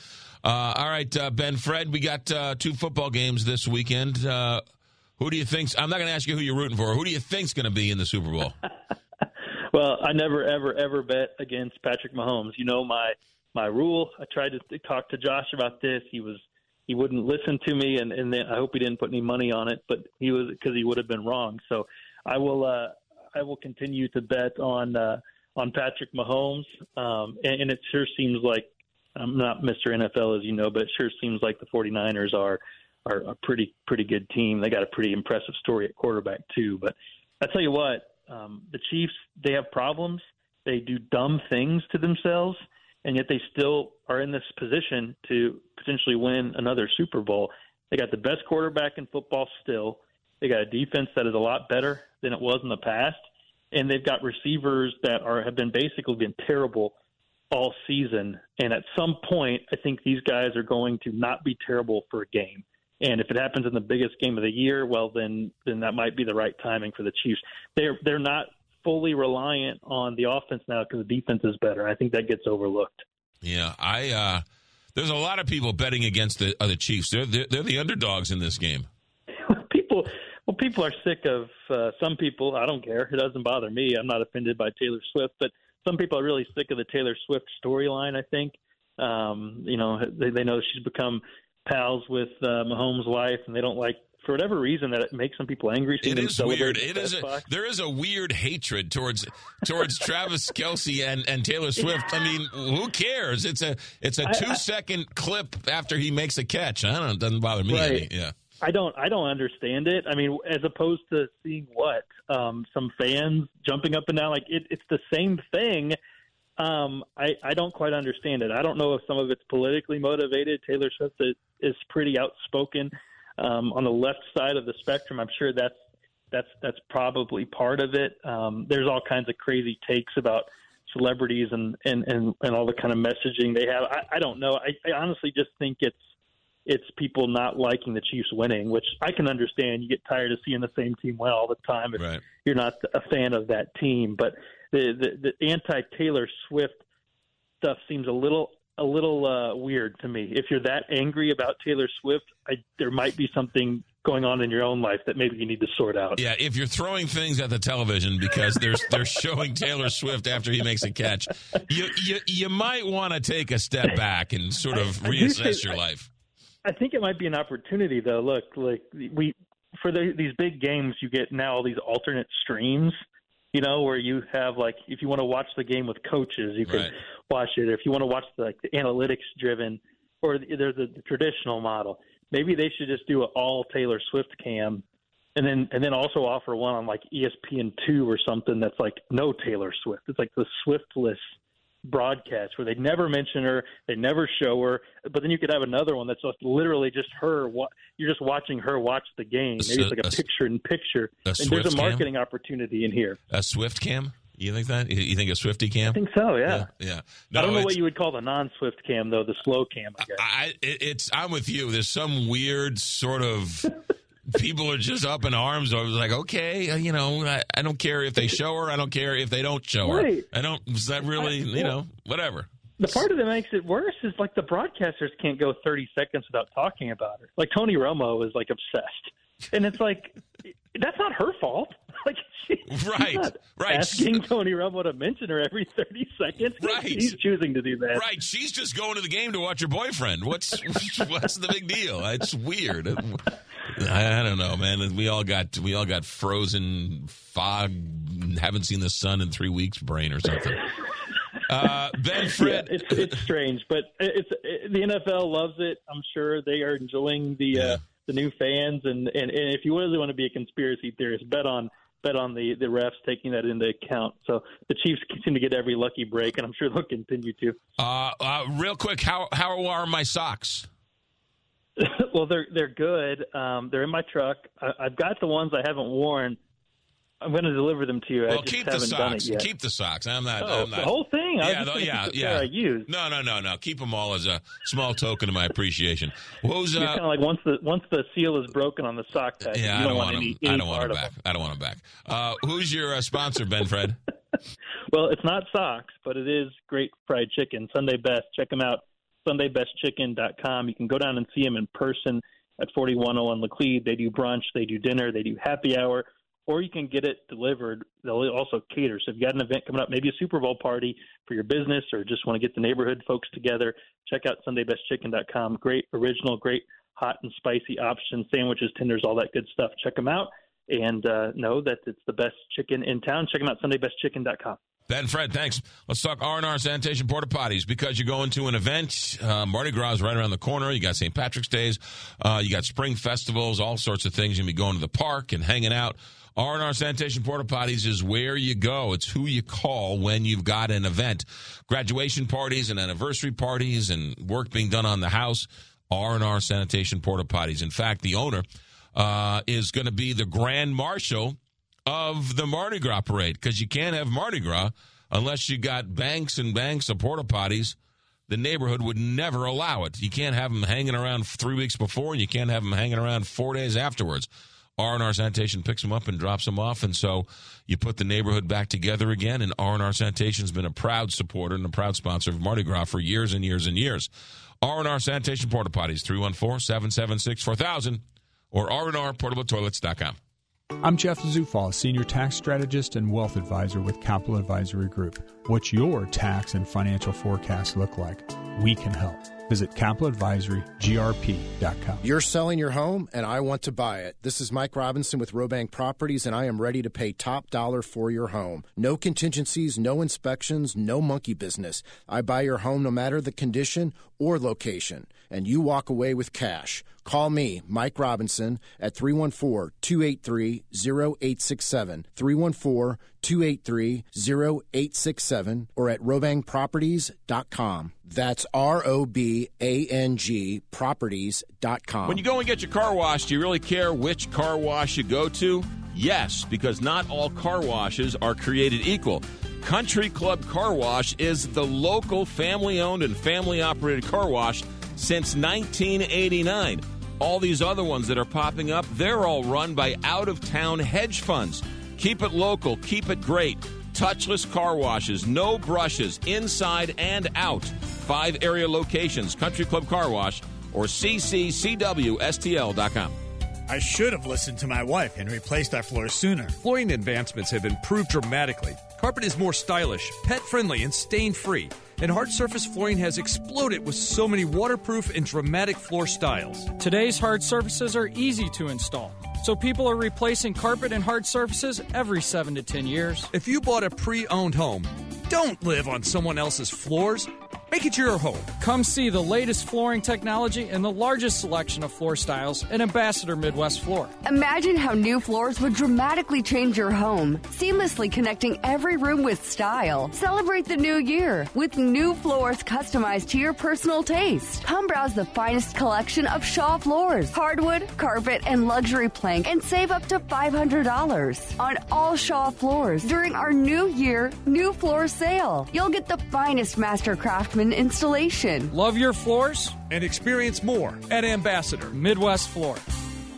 Uh, all right, uh, Ben Fred, we got uh, two football games this weekend. Uh, who do you think? I'm not going to ask you who you're rooting for. Who do you think's going to be in the Super Bowl? Well, I never, ever, ever bet against Patrick Mahomes. You know my my rule. I tried to talk to Josh about this. He was he wouldn't listen to me, and and I hope he didn't put any money on it, but he was because he would have been wrong. So I will uh, I will continue to bet on uh, on Patrick Mahomes, um, and, and it sure seems like I'm not Mr. NFL as you know, but it sure seems like the 49ers are are a pretty pretty good team. They got a pretty impressive story at quarterback too. But I tell you what, um, the Chiefs they have problems. They do dumb things to themselves, and yet they still are in this position to potentially win another Super Bowl. They got the best quarterback in football still. They got a defense that is a lot better than it was in the past, and they've got receivers that are have been basically been terrible all season. And at some point, I think these guys are going to not be terrible for a game. And if it happens in the biggest game of the year, well, then then that might be the right timing for the Chiefs. They're they're not fully reliant on the offense now because the defense is better. I think that gets overlooked. Yeah, I. Uh, there's a lot of people betting against the other Chiefs. They're, they're they're the underdogs in this game. People, are sick of uh, some people. I don't care. It doesn't bother me. I'm not offended by Taylor Swift, but some people are really sick of the Taylor Swift storyline. I think. Um, you know, they, they know she's become pals with uh, Mahomes' wife, and they don't like for whatever reason that it makes some people angry. It is weird. It is a, there is a weird hatred towards towards Travis Kelce and, and Taylor Swift. I mean, who cares? It's a it's a two I- second clip after he makes a catch. I don't. It doesn't bother me. Right. Any. Yeah. I don't I don't understand it. I mean, as opposed to seeing what um, some fans jumping up and down, like it, it's the same thing. Um, I I don't quite understand it. I don't know if some of it's politically motivated. Taylor Swift is, pretty outspoken um, on the left side of the spectrum. I'm sure that's that's that's probably part of it. Um, there's all kinds of crazy takes about celebrities and and and, and all the kind of messaging they have. I, I don't know. I, I honestly just think it's it's people not liking the Chiefs winning, which I can understand. You get tired of seeing the same team win all the time if Right. you're not a fan of that team. But the the, the anti Taylor Swift stuff seems a little a little uh, weird to me. If you're that angry about Taylor Swift, I, there might be something going on in your own life that maybe you need to sort out. Yeah, if you're throwing things at the television because there's they're showing Taylor Swift after he makes a catch, you you, you might want to take a step back and sort of reassess your life. I think it might be an opportunity though. Look, like we for the, these big games, you get now all these alternate streams. You know, where you have like if you want to watch the game with coaches, you can Right. watch it. If you want to watch the, like the analytics driven, or the, there's a the traditional model. Maybe they should just do an all Taylor Swift cam, and then and then also offer one on like ESPN two or something that's like no Taylor Swift. It's like the Swiftless broadcast where they never mention her, they never show her, but then you could have another one that's just literally just her. You're just watching her watch the game. Maybe it's like a A- picture in picture. a And there's a cam? marketing opportunity in here. A Swift cam? You think that? You think a Swifty cam? I think so. Yeah. Yeah. I don't know what you would call the non-Swift cam though. The slow cam, I guess. I it, it's I'm with you. There's some weird sort of people are just up in arms. I was like, okay, uh, you know, I, I don't care if they show her. I don't care if they don't show her. Right. I don't. Is that really? You know, whatever. The part of that makes it worse is like the broadcasters can't go 30 seconds without talking about her. Like Tony Romo is like obsessed, and it's like that's not her fault. Like she, she's Right, not right. Asking Tony Romo to mention her every 30 seconds. Right. He's choosing to do that. Right. She's just going to the game to watch her boyfriend. What's what's the big deal? It's weird. I, I don't know, man. We all got we all got frozen fog. Haven't seen the sun in three weeks. Brain or something. Uh, ben Fred. Yeah, it's it's strange, but it's it, the NFL loves it. I'm sure they are enjoying the uh, the new fans, and, and and if you really want to be a conspiracy theorist, bet on bet on the the refs taking that into account. So the Chiefs seem to get every lucky break, and I'm sure they'll continue to. Uh, uh, real quick, how how are my socks? well, they're they're good. Um, they're in my truck. I, I've got the ones I haven't worn. I'm going to deliver them to you. I Well, just keep the haven't done it socks. yet. Keep the socks. I'm not. Oh, I'm not the whole thing? Yeah, just tho- yeah, yeah. I used. No, no, no, no. Keep them all as a small token of my appreciation. Who's You're uh, kind of like once the once the seal is broken on the sock tag, Yeah, you I don't want want any, them. any I don't want them of back. I don't want them back. Uh, who's your uh, sponsor, Ben Fred? Well, it's not socks, but it is great fried chicken. Sunday Best. Check them out. SundayBestChicken.com. You can go down and see them in person at 4101 Laclede. They do brunch, they do dinner, they do happy hour, or you can get it delivered. They'll also cater. So if you've got an event coming up, maybe a Super Bowl party for your business, or just want to get the neighborhood folks together, check out SundayBestChicken.com. Great original, great hot and spicy options, sandwiches, tenders, all that good stuff. Check them out and uh, know that it's the best chicken in town. Check them out, SundayBestChicken.com. Ben Fred, thanks. Let's talk R&R Sanitation Porta Potties because you're going to an event. Uh, Mardi Gras is right around the corner. You got St. Patrick's Days. Uh, you got spring festivals, all sorts of things. To be going to the park and hanging out. R&R Sanitation Porta Potties is where you go. It's who you call when you've got an event. Graduation parties and anniversary parties and work being done on the house. R&R Sanitation Porta Potties. In fact, the owner uh, is going to be the Grand Marshal of the Mardi Gras parade because you can't have Mardi Gras unless you got banks and banks of porta potties. The neighborhood would never allow it. You can't have them hanging around three weeks before, and you can't have them hanging around four days afterwards. R&R Sanitation picks them up and drops them off, and so you put the neighborhood back together again. And R&R Sanitation's been a proud supporter and a proud sponsor of Mardi Gras for years and years and years. R&R Sanitation Porta Potties, 314-776-4000 or rnrportabletoilets.com. I'm Jeff Zufall, Senior Tax Strategist and Wealth Advisor with Capital Advisory Group. What's your tax and financial forecast look like? We can help. Visit capitaladvisorygrp.com. You're selling your home and I want to buy it. This is Mike Robinson with Robang Properties and I am ready to pay top dollar for your home. No contingencies, no inspections, no monkey business. I buy your home no matter the condition or location and you walk away with cash. Call me, Mike Robinson, at 314 283 0867. 314 283 0867 or at robangproperties.com. That's R O B A N G properties.com. When you go and get your car washed, do you really care which car wash you go to? Yes, because not all car washes are created equal. Country Club Car Wash is the local family owned and family operated car wash since 1989. All these other ones that are popping up, they're all run by out of town hedge funds. Keep it local, keep it great. Touchless car washes, no brushes, inside and out. Five area locations Country Club Car Wash or cccwstl.com. I should have listened to my wife and replaced our floors sooner. Flooring advancements have improved dramatically. Carpet is more stylish, pet friendly, and stain free. And hard surface flooring has exploded with so many waterproof and dramatic floor styles. Today's hard surfaces are easy to install, so people are replacing carpet and hard surfaces every 7 to 10 years. If you bought a pre owned home, don't live on someone else's floors. Make it your home. Come see the latest flooring technology and the largest selection of floor styles at Ambassador Midwest Floor. Imagine how new floors would dramatically change your home, seamlessly connecting every room with style. Celebrate the new year with new floors customized to your personal taste. Come browse the finest collection of Shaw floors, hardwood, carpet, and luxury plank, and save up to $500 on all Shaw floors during our new year, new floor sale. You'll get the finest master craftsman installation. Love your floors? And experience more at Ambassador Midwest Floor.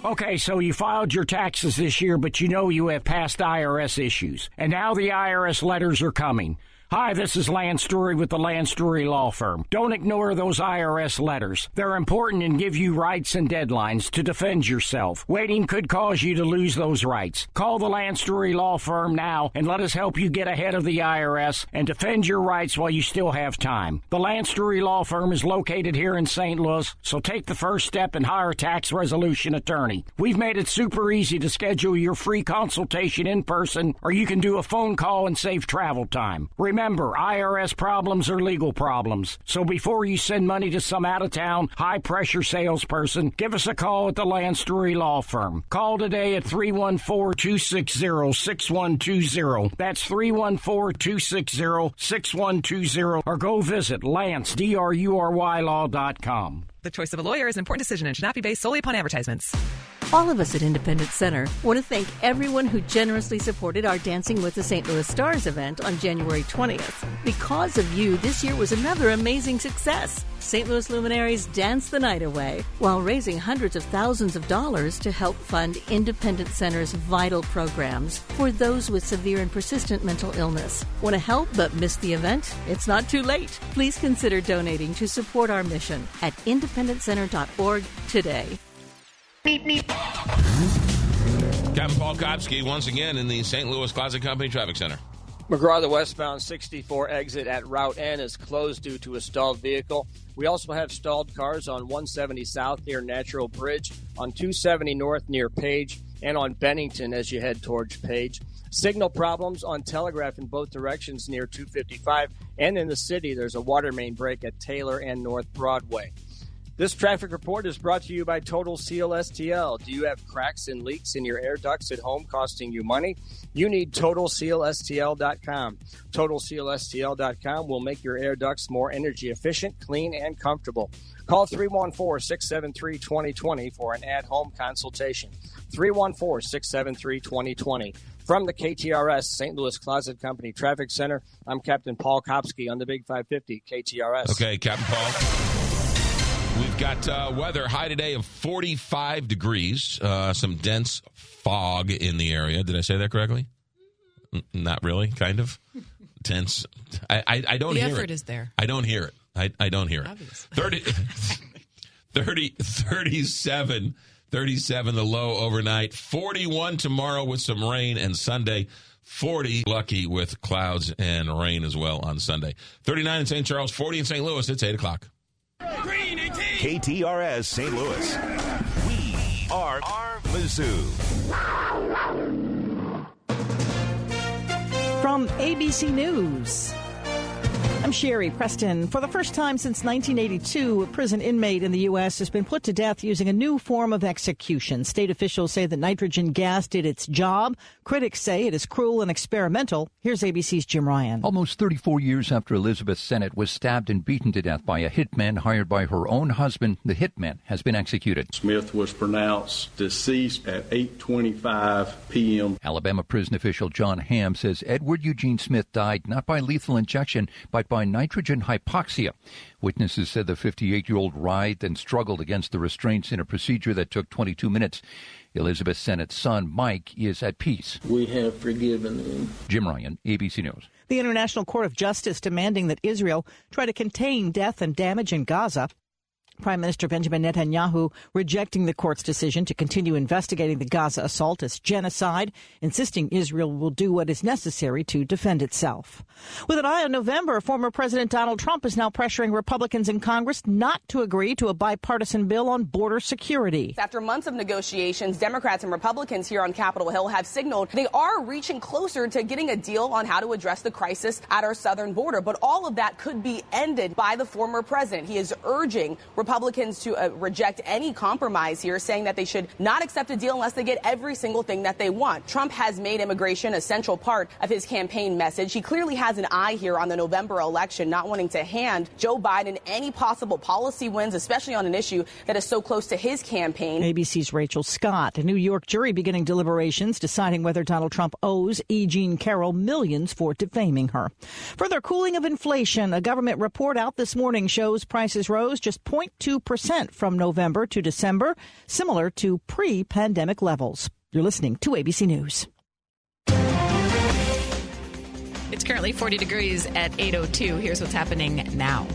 Okay, so you filed your taxes this year, but you know you have past IRS issues. And now the IRS letters are coming. Hi, this is Lance Drury with the Lance Drury Law Firm. Don't ignore those IRS letters. They're important and give you rights and deadlines to defend yourself. Waiting could cause you to lose those rights. Call the Lance Drury Law Firm now and let us help you get ahead of the IRS and defend your rights while you still have time. The Lance Drury Law Firm is located here in St. Louis, so take the first step and hire a tax resolution attorney. We've made it super easy to schedule your free consultation in person, or you can do a phone call and save travel time. Remember, IRS problems are legal problems. So before you send money to some out of town, high pressure salesperson, give us a call at the Lance Drury Law Firm. Call today at 314 260 6120. That's 314 260 6120. Or go visit Lance, D R U R Y Law.com. The choice of a lawyer is an important decision and should not be based solely upon advertisements. All of us at Independence Center want to thank everyone who generously supported our Dancing with the St. Louis Stars event on January 20th. Because of you, this year was another amazing success. St. Louis luminaries danced the night away while raising hundreds of thousands of dollars to help fund Independence Center's vital programs for those with severe and persistent mental illness. Want to help but miss the event? It's not too late. Please consider donating to support our mission at independentcenter.org today. Captain Paul Kopsky once again in the St. Louis Closet Company Traffic Center. McGraw, the westbound 64 exit at Route N is closed due to a stalled vehicle. We also have stalled cars on 170 South near Natural Bridge, on 270 North near Page, and on Bennington as you head towards Page. Signal problems on Telegraph in both directions near 255, and in the city, there's a water main break at Taylor and North Broadway. This traffic report is brought to you by Total Seal STL. Do you have cracks and leaks in your air ducts at home costing you money? You need TotalSealSTL.com. TotalSealSTL.com will make your air ducts more energy efficient, clean, and comfortable. Call 314 673 2020 for an at home consultation. 314 673 2020. From the KTRS St. Louis Closet Company Traffic Center, I'm Captain Paul Kopsky on the Big 550 KTRS. Okay, Captain Paul. We've got uh, weather high today of 45 degrees, uh, some dense fog in the area. Did I say that correctly? N- not really, kind of. Dense. I, I, I don't The hear effort it. is there. I don't hear it. I, I don't hear it. Obvious. 30, 30, 37, 37 the low overnight. 41 tomorrow with some rain and Sunday. 40 lucky with clouds and rain as well on Sunday. 39 in St. Charles, 40 in St. Louis. It's 8 o'clock. KTRS St. Louis. We are, are Mizzou. From ABC News. I'm Sherry Preston. For the first time since 1982, a prison inmate in the U.S. has been put to death using a new form of execution. State officials say that nitrogen gas did its job. Critics say it is cruel and experimental. Here's ABC's Jim Ryan. Almost 34 years after Elizabeth Sennett was stabbed and beaten to death by a hitman hired by her own husband, the hitman has been executed. Smith was pronounced deceased at 8:25 p.m. Alabama prison official John Hamm says Edward Eugene Smith died not by lethal injection, but by nitrogen hypoxia. Witnesses said the 58 year old writhed and struggled against the restraints in a procedure that took 22 minutes. Elizabeth Sennett's son, Mike, is at peace. We have forgiven him. Jim Ryan, ABC News. The International Court of Justice demanding that Israel try to contain death and damage in Gaza. Prime Minister Benjamin Netanyahu rejecting the court's decision to continue investigating the Gaza assault as genocide, insisting Israel will do what is necessary to defend itself. With an eye on November, former President Donald Trump is now pressuring Republicans in Congress not to agree to a bipartisan bill on border security. After months of negotiations, Democrats and Republicans here on Capitol Hill have signaled they are reaching closer to getting a deal on how to address the crisis at our southern border. But all of that could be ended by the former president. He is urging Republicans to uh, reject any compromise here, saying that they should not accept a deal unless they get every single thing that they want. Trump has made immigration a central part of his campaign message. He clearly has an eye here on the November election, not wanting to hand Joe Biden any possible policy wins, especially on an issue that is so close to his campaign. ABC's Rachel Scott. A New York jury beginning deliberations deciding whether Donald Trump owes E. Jean Carroll millions for defaming her. Further cooling of inflation. A government report out this morning shows prices rose just 0.2% from November to December, similar to pre pandemic levels. You're listening to ABC News. It's currently 40 degrees at 802. Here's what's happening now.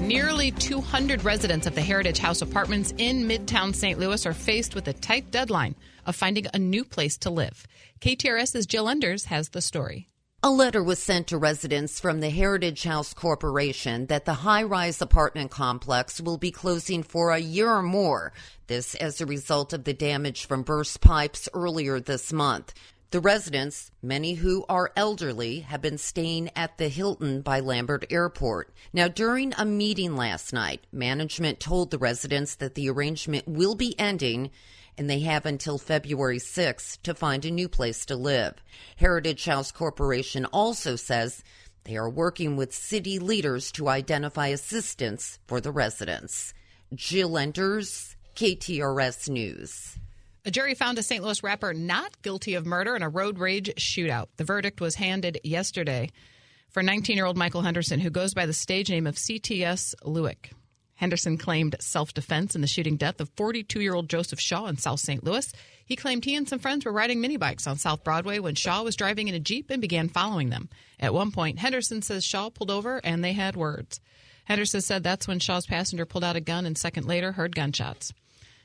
Nearly 200 residents of the Heritage House apartments in Midtown St. Louis are faced with a tight deadline of finding a new place to live. KTRS's Jill Enders has the story. A letter was sent to residents from the Heritage House Corporation that the high rise apartment complex will be closing for a year or more. This as a result of the damage from burst pipes earlier this month. The residents, many who are elderly, have been staying at the Hilton by Lambert Airport. Now, during a meeting last night, management told the residents that the arrangement will be ending and they have until February 6th to find a new place to live. Heritage House Corporation also says they are working with city leaders to identify assistance for the residents. Jill Enders, KTRS News. A jury found a St. Louis rapper not guilty of murder in a road rage shootout. The verdict was handed yesterday for 19 year old Michael Henderson, who goes by the stage name of CTS Lewick. Henderson claimed self defense in the shooting death of 42 year old Joseph Shaw in South St. Louis. He claimed he and some friends were riding minibikes on South Broadway when Shaw was driving in a Jeep and began following them. At one point, Henderson says Shaw pulled over and they had words. Henderson said that's when Shaw's passenger pulled out a gun and second later heard gunshots.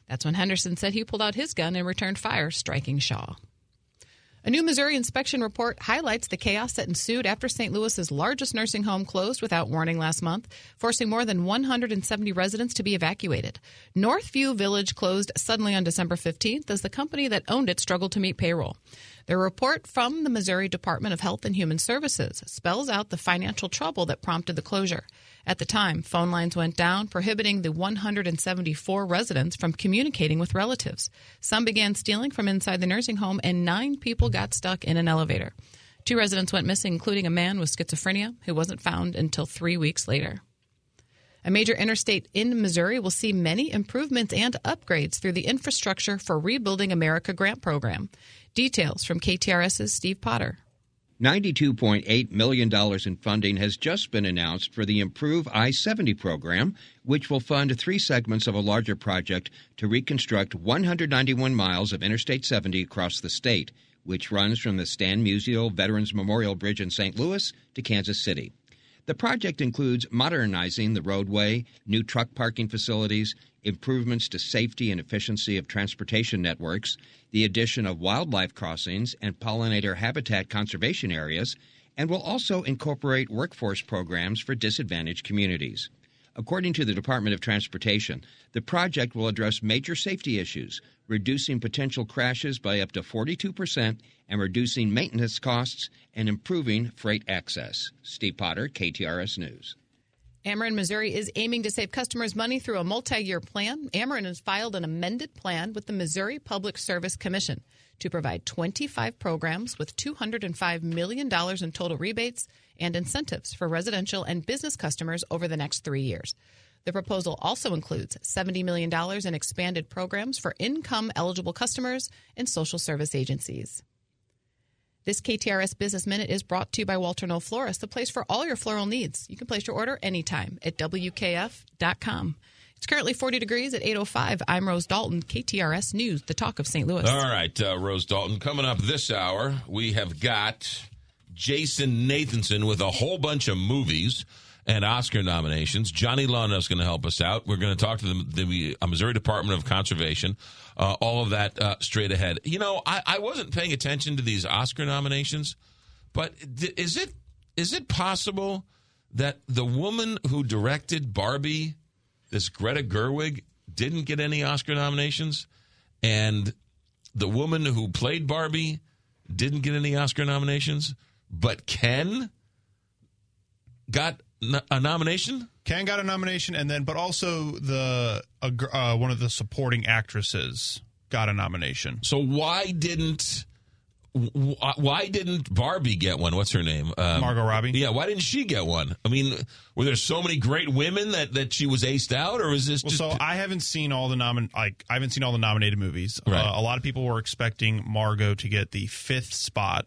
That's when Henderson said he pulled out his gun and returned fire, striking Shaw. A new Missouri inspection report highlights the chaos that ensued after St. Louis's largest nursing home closed without warning last month, forcing more than 170 residents to be evacuated. Northview Village closed suddenly on December 15th as the company that owned it struggled to meet payroll. The report from the Missouri Department of Health and Human Services spells out the financial trouble that prompted the closure. At the time, phone lines went down, prohibiting the 174 residents from communicating with relatives. Some began stealing from inside the nursing home, and nine people got stuck in an elevator. Two residents went missing, including a man with schizophrenia who wasn't found until three weeks later. A major interstate in Missouri will see many improvements and upgrades through the Infrastructure for Rebuilding America grant program. Details from KTRS's Steve Potter. $92.8 million in funding has just been announced for the Improve I 70 program, which will fund three segments of a larger project to reconstruct 191 miles of Interstate 70 across the state, which runs from the Stan Musial Veterans Memorial Bridge in St. Louis to Kansas City. The project includes modernizing the roadway, new truck parking facilities, improvements to safety and efficiency of transportation networks, the addition of wildlife crossings and pollinator habitat conservation areas, and will also incorporate workforce programs for disadvantaged communities. According to the Department of Transportation, the project will address major safety issues, reducing potential crashes by up to 42% and reducing maintenance costs and improving freight access. Steve Potter, KTRS News. Ameren Missouri is aiming to save customers money through a multi year plan. Ameren has filed an amended plan with the Missouri Public Service Commission to provide 25 programs with $205 million in total rebates and incentives for residential and business customers over the next three years. The proposal also includes $70 million in expanded programs for income eligible customers and social service agencies. This KTRS Business Minute is brought to you by Walter Knoll Florist, the place for all your floral needs. You can place your order anytime at WKF.com. It's currently 40 degrees at 8.05. I'm Rose Dalton, KTRS News, the talk of St. Louis. All right, uh, Rose Dalton. Coming up this hour, we have got Jason Nathanson with a whole bunch of movies and Oscar nominations. Johnny Luna is going to help us out. We're going to talk to the, the uh, Missouri Department of Conservation. Uh, all of that uh, straight ahead. You know, I, I wasn't paying attention to these Oscar nominations, but is it is it possible that the woman who directed Barbie, this Greta Gerwig, didn't get any Oscar nominations, and the woman who played Barbie didn't get any Oscar nominations, but Ken got a nomination? Ken got a nomination, and then, but also the uh, one of the supporting actresses got a nomination. So why didn't why didn't Barbie get one? What's her name? Um, Margot Robbie. Yeah, why didn't she get one? I mean, were there so many great women that, that she was aced out, or is this well, just? So I haven't seen all the nomin like I haven't seen all the nominated movies. Right. Uh, a lot of people were expecting Margot to get the fifth spot,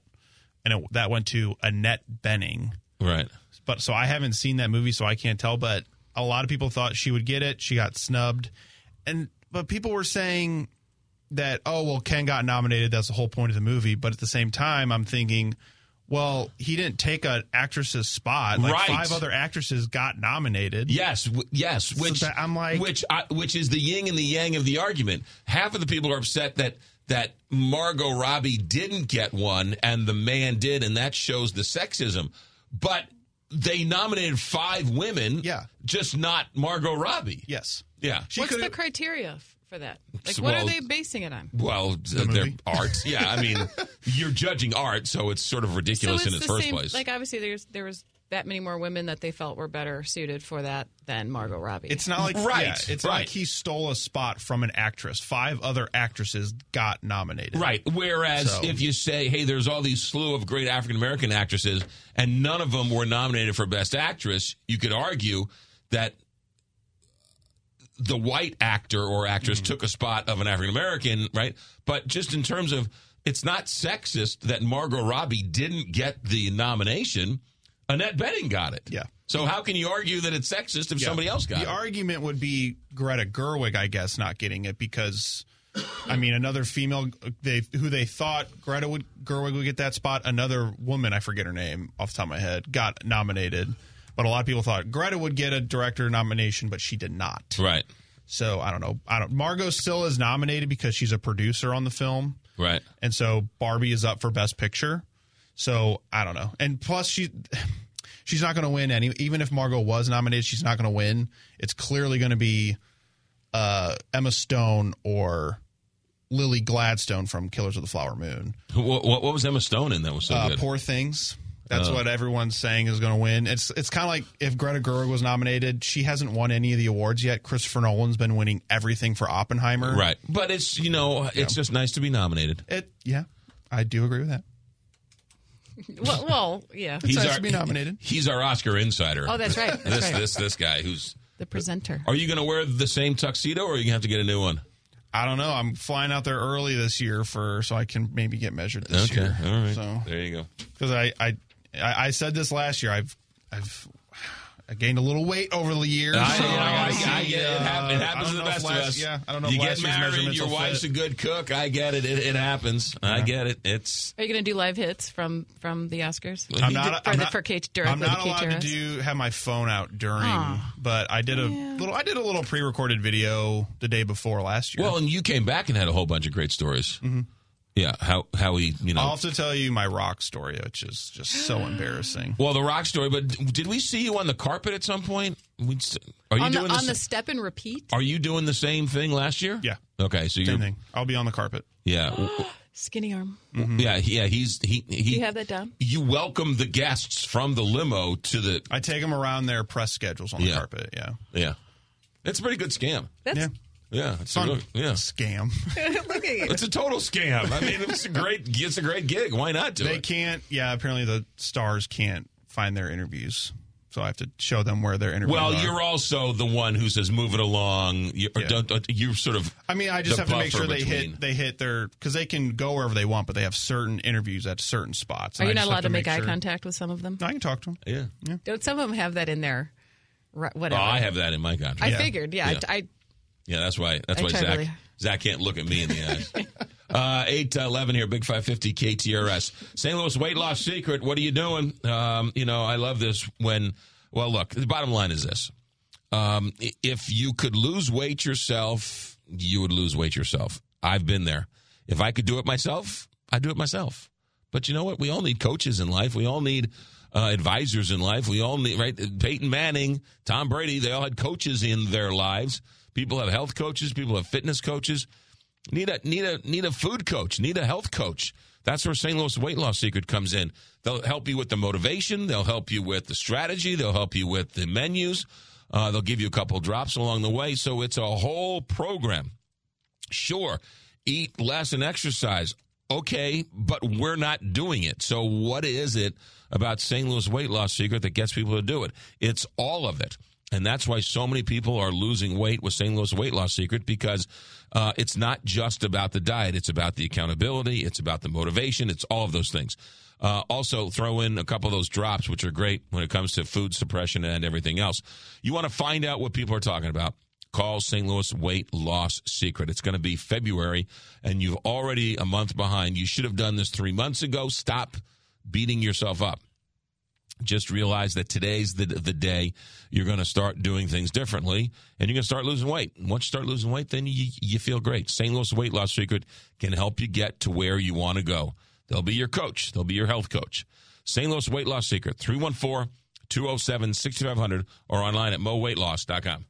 and it, that went to Annette Bening. Right. But so I haven't seen that movie, so I can't tell. But a lot of people thought she would get it. She got snubbed, and but people were saying that oh well, Ken got nominated. That's the whole point of the movie. But at the same time, I'm thinking. Well, he didn't take an actress's spot. Like Right. five other actresses got nominated. Yes, w- yes. So Which that- I'm like, which I, which is the yin and the yang of the argument. Half of the people are upset that that Margot Robbie didn't get one and the man did, and that shows the sexism. But they nominated five women. Yeah, just not Margot Robbie. Yes. Yeah. What's the criteria for that? Like, So, what well- are they basing it on? Well, they're art. Yeah, I mean, you're judging art, so it's sort of ridiculous so in it's its the first same, place. Like, obviously, there's there was that many more women that they felt were better suited for that than Margot Robbie. It's not like yeah, it's not like he stole a spot from an actress. Five other actresses got nominated. Right. Whereas So- if you say, hey, there's all these slew of great African American actresses and none of them were nominated for Best Actress, you could argue that the white actor or actress mm-hmm. took a spot of an African American, right? But just in terms of it's not sexist that Margot Robbie didn't get the nomination. Annette Bening got it. Yeah. So how can you argue that it's sexist if Yeah. somebody else got the it? The argument would be Greta Gerwig, I guess, not getting it because, I mean, another female they who they thought Greta would Gerwig would get that spot. Another woman, I forget her name off the top of my head, got nominated, but a lot of people thought Greta would get a director nomination, but she did not. Right. So I don't know. I don't. Margot still is nominated because she's a producer on the film, Right. and so Barbie is up for Best Picture. So I don't know. And plus, she she's not going to win any. Even if Margot was nominated, she's not going to win. It's clearly going to be uh, Emma Stone or Lily Gladstone from Killers of the Flower Moon. What, what, what was Emma Stone in that was so Uh, good? Poor Things. That's Oh. what everyone's saying is going to win. It's it's kind of like if Greta Gerwig was nominated, she hasn't won any of the awards yet. Christopher Nolan's been winning everything for Oppenheimer. Right. But it's, you know, it's just nice to be nominated. It yeah, I do agree with that. Well, well yeah. It's nice to be nominated. He's our Oscar insider. Oh, that's right. That's this right. this this guy who's The presenter. Are you going to wear the same tuxedo or are you going to have to get a new one? I don't know. I'm flying out there early this year for so I can maybe get measured this Okay. year. All right. So There you go. because I, I I I said this last year. I've I've I gained a little weight over the years. I, so you know, gotta I, I see, get it. It, hap- it uh, happens I to the know if best of us. Yeah, I don't know. You get married, your wife's fit. a good cook. I get it. It, it happens. I get it. It's Are you going to do live hits from from the Oscars? I'm not. for I'm the not, for K, directly I'm not to allowed to do have my phone out during, Aw. but I did a little. I did a little pre-recorded video the day before last year. well, and you came back and had a whole bunch of great stories. Mhm. Yeah, how how he you know. I'll have to tell you my rock story, which is just so embarrassing. well, the rock story, but did we see you on the carpet at some point? We, are you on doing the, on the, the step and repeat? Are you doing the same thing last year? Yeah. Okay, so Same you're thing. I'll be on the carpet. yeah, Skinny arm. Mm-hmm. yeah, yeah. He's he Do you have that down? you welcome the guests from the limo to the I take them around their press schedules on the Yeah. carpet. Yeah. yeah. It's a pretty good scam. That's Yeah. Yeah, it's Fun. a real, yeah. Scam. Look at you. It's a total scam. I mean, it's a great it's a great gig. Why not do They it? can't. Yeah. Apparently, the stars can't find their interviews, so I have to show them where their interviews Well, are. you're also the one who says move it along. You, yeah. don't, don't, you're sort of. I mean, I just have to make buffer sure they hit they hit their because they can go wherever they want, but they have certain interviews at certain spots. Are you not allowed have to make, eye sure- contact with some of them? No, I can talk to them. Yeah. Don't some of them have that in there? Right, Oh, whatever. I have that in my contract. I Yeah. figured. Yeah. Yeah. I, I Yeah, that's why. That's I why Zach really- Zach can't look at me in the eyes. uh, Eight to eleven here, Big Five Fifty KTRS. St. Louis weight loss secret. What are you doing? Um, you know, I love this. When well, look, the bottom line is this: um, if you could lose weight yourself, you would lose weight yourself. I've been there. If I could do it myself, I'd do it myself. But you know what? We all need coaches in life. We all need uh, advisors in life. We all need right. Peyton Manning, Tom Brady, they all had coaches in their lives. People have health coaches. People have fitness coaches. Need a need a need a food coach. Need a health coach. That's where St. Louis Weight Loss Secret comes in. They'll help you with the motivation. They'll help you with the strategy. They'll help you with the menus. Uh, they'll give you a couple drops along the way. So it's a whole program. Sure, eat less and exercise. Okay, but we're not doing it. So what is it about St. Louis Weight Loss Secret that gets people to do it? It's all of it. And that's why so many people are losing weight with St. Louis Weight Loss Secret because uh, it's not just about the diet. It's about the accountability. It's about the motivation. It's all of those things. Uh, also, throw in a couple of those drops, which are great when it comes to food suppression and everything else. You want to find out what people are talking about? Call St. Louis Weight Loss Secret. It's going to be February, and you've already a month behind. You should have done this three months ago. Stop beating yourself up. Just realize that today's the the day you're going to start doing things differently, and you're going to start losing weight. And once you start losing weight, then you you feel great. St. Louis Weight Loss Secret can help you get to where you want to go. They'll be your coach. They'll be your health coach. St. Louis Weight Loss Secret 314 207 6500 or online at moweightloss.com.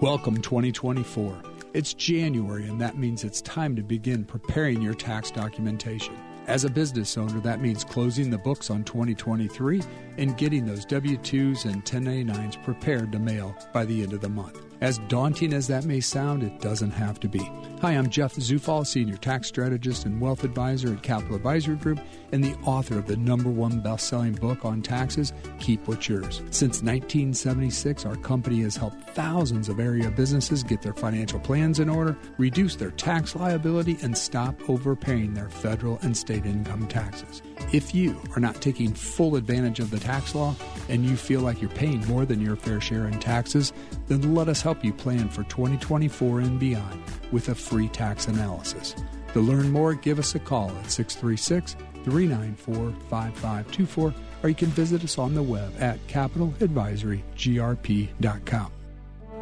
Welcome 2024. It's January, and that means it's time to begin preparing your tax documentation. As a business owner, that means closing the books on 2023 and getting those W 2s and 1099s prepared to mail by the end of the month. As daunting as that may sound, it doesn't have to be. Hi, I'm Jeff Zufall, Senior Tax Strategist and Wealth Advisor at Capital Advisory Group and the author of the number one best selling book on taxes, Keep What's Yours. Since 1976, our company has helped thousands of area businesses get their financial plans in order, reduce their tax liability, and stop overpaying their federal and state income taxes. If you are not taking full advantage of the tax law and you feel like you're paying more than your fair share in taxes, then let us help you plan for 2024 and beyond with a free tax analysis. To learn more, give us a call at 636 394 5524 or you can visit us on the web at capitaladvisorygrp.com.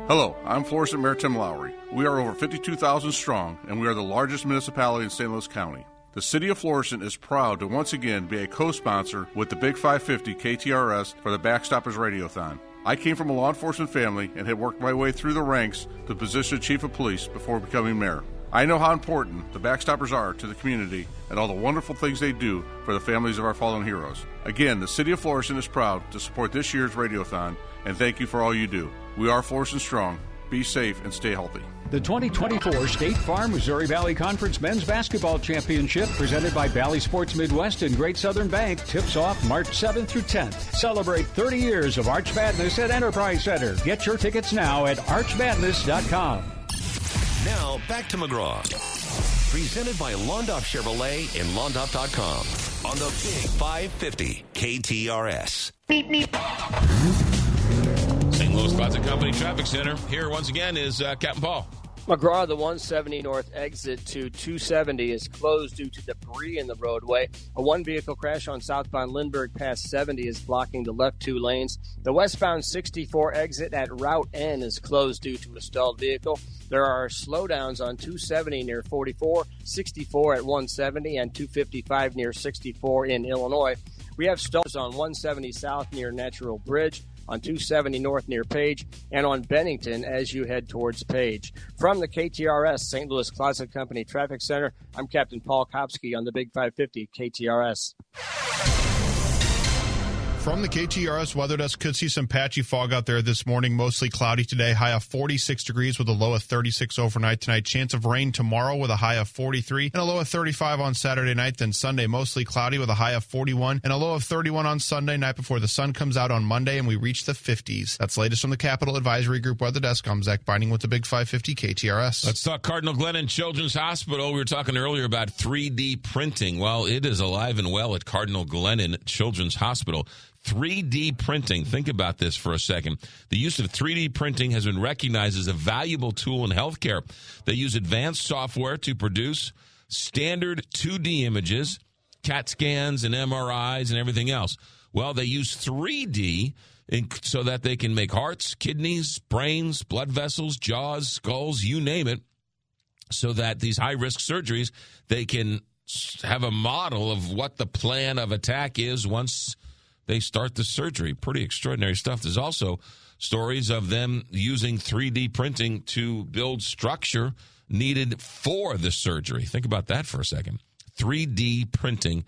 Hello, I'm Florissant Mayor Tim Lowery. We are over 52,000 strong, and we are the largest municipality in St. Louis County. The City of Florissant is proud to once again be a co sponsor with the Big 550 KTRS for the Backstoppers Radiothon. I came from a law enforcement family and had worked my way through the ranks to the position of Chief of Police before becoming mayor. I know how important the Backstoppers are to the community and all the wonderful things they do for the families of our fallen heroes. Again, the City of Florissant is proud to support this year's Radiothon, and thank you for all you do. We are Florissant Strong. Be safe and stay healthy. The 2024 State Farm Missouri Valley Conference Men's Basketball Championship, presented by Valley Sports Midwest and Great Southern Bank, tips off March 7th through 10th. Celebrate 30 years of Arch Madness at Enterprise Center. Get your tickets now at archmadness.com. Now, back to McGraw. Presented by Londoff Chevrolet and Londoff.com on the Big 550 KTRS. St. Louis Closet Company Traffic Center. Here once again is uh, Captain Paul. McGraw, the 170 north exit to 270 is closed due to debris in the roadway. A one vehicle crash on southbound Lindbergh past 70 is blocking the left two lanes. The westbound 64 exit at Route N is closed due to a stalled vehicle. There are slowdowns on 270 near 44, 64 at 170, and 255 near 64 in Illinois. We have stalls on 170 south near Natural Bridge on 270 North near Page, and on Bennington as you head towards Page. From the KTRS St. Louis Closet Company Traffic Center, I'm Captain Paul Kopsky on the Big 550 KTRS. From the KTRS weather desk, could see some patchy fog out there this morning. Mostly cloudy today. High of 46 degrees with a low of 36 overnight tonight. Chance of rain tomorrow with a high of 43 and a low of 35 on Saturday night. Then Sunday, mostly cloudy with a high of 41 and a low of 31 on Sunday night before the sun comes out on Monday and we reach the 50s. That's latest from the Capital Advisory Group weather desk. I'm Zach Binding with the Big 550 KTRS. Let's talk Cardinal Glennon Children's Hospital. We were talking earlier about 3D printing. Well, it is alive and well at Cardinal Glennon Children's Hospital. 3D printing. Think about this for a second. The use of 3D printing has been recognized as a valuable tool in healthcare. They use advanced software to produce standard 2D images, CAT scans, and MRIs, and everything else. Well, they use 3D in, so that they can make hearts, kidneys, brains, blood vessels, jaws, skulls, you name it, so that these high risk surgeries, they can have a model of what the plan of attack is once they start the surgery. Pretty extraordinary stuff. There's also stories of them using 3D printing to build structure needed for the surgery. Think about that for a second. 3D printing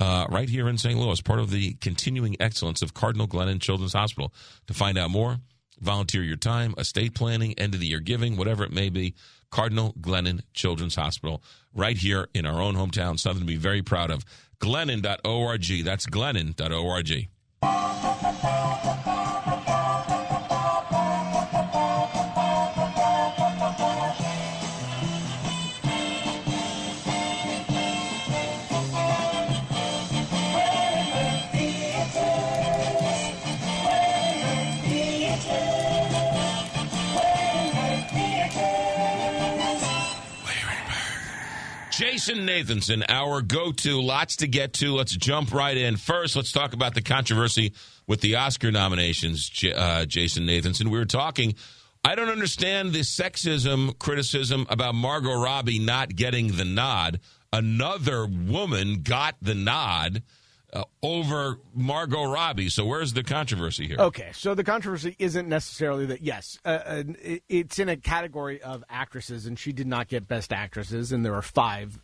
uh, right here in St. Louis, part of the continuing excellence of Cardinal Glennon Children's Hospital. To find out more, volunteer your time, estate planning, end of the year giving, whatever it may be. Cardinal Glennon Children's Hospital, right here in our own hometown, something to be very proud of. Glennon.org. That's Glennon.org. Jason Nathanson, our go to. Lots to get to. Let's jump right in. First, let's talk about the controversy with the Oscar nominations, J- uh, Jason Nathanson. We were talking. I don't understand the sexism criticism about Margot Robbie not getting the nod. Another woman got the nod. Uh, over Margot Robbie. So where's the controversy here? Okay, so the controversy isn't necessarily that. Yes, uh, uh, it's in a category of actresses, and she did not get Best Actresses, and there are five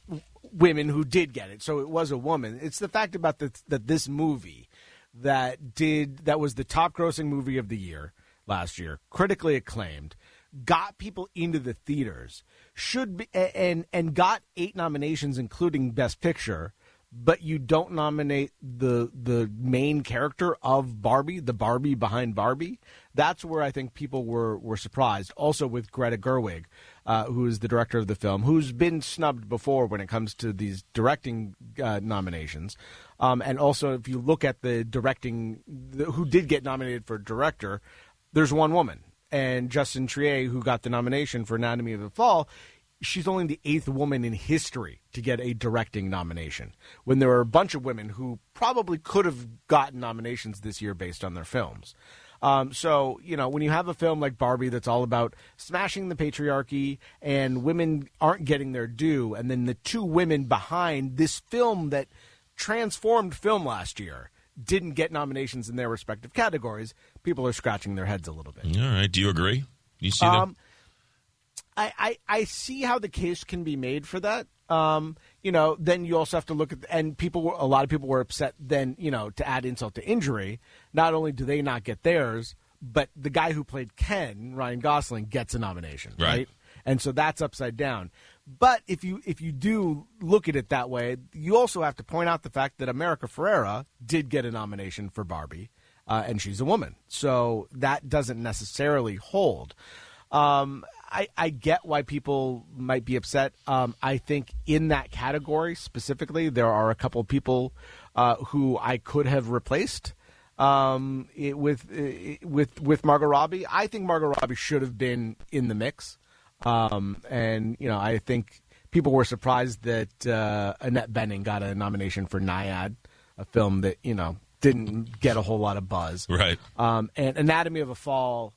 women who did get it. So it was a woman. It's the fact about the, that this movie that did that was the top grossing movie of the year last year, critically acclaimed got people into the theaters should be and and got eight nominations including best picture but you don't nominate the the main character of Barbie, the Barbie behind Barbie. That's where I think people were were surprised. Also with Greta Gerwig, uh, who is the director of the film, who's been snubbed before when it comes to these directing uh, nominations. Um, and also, if you look at the directing, the, who did get nominated for director, there's one woman, and Justine Triet, who got the nomination for Anatomy of the Fall she's only the eighth woman in history to get a directing nomination when there are a bunch of women who probably could have gotten nominations this year based on their films. Um, so, you know, when you have a film like Barbie that's all about smashing the patriarchy and women aren't getting their due, and then the two women behind this film that transformed film last year didn't get nominations in their respective categories, people are scratching their heads a little bit. All right. Do you agree? You see that? Um, I, I, I see how the case can be made for that. Um, you know, then you also have to look at, and people, were, a lot of people were upset then, you know, to add insult to injury. Not only do they not get theirs, but the guy who played Ken, Ryan Gosling, gets a nomination, right? Right. And so that's upside down. But if you if you do look at it that way, you also have to point out the fact that America Ferrera did get a nomination for Barbie, uh, and she's a woman, so that doesn't necessarily hold. Um, I, I get why people might be upset. Um, I think in that category specifically, there are a couple of people uh, who I could have replaced um, it, with it, with with Margot Robbie. I think Margot Robbie should have been in the mix, um, and you know I think people were surprised that uh, Annette Bening got a nomination for Nyad, a film that you know didn't get a whole lot of buzz. Right. Um, and Anatomy of a Fall.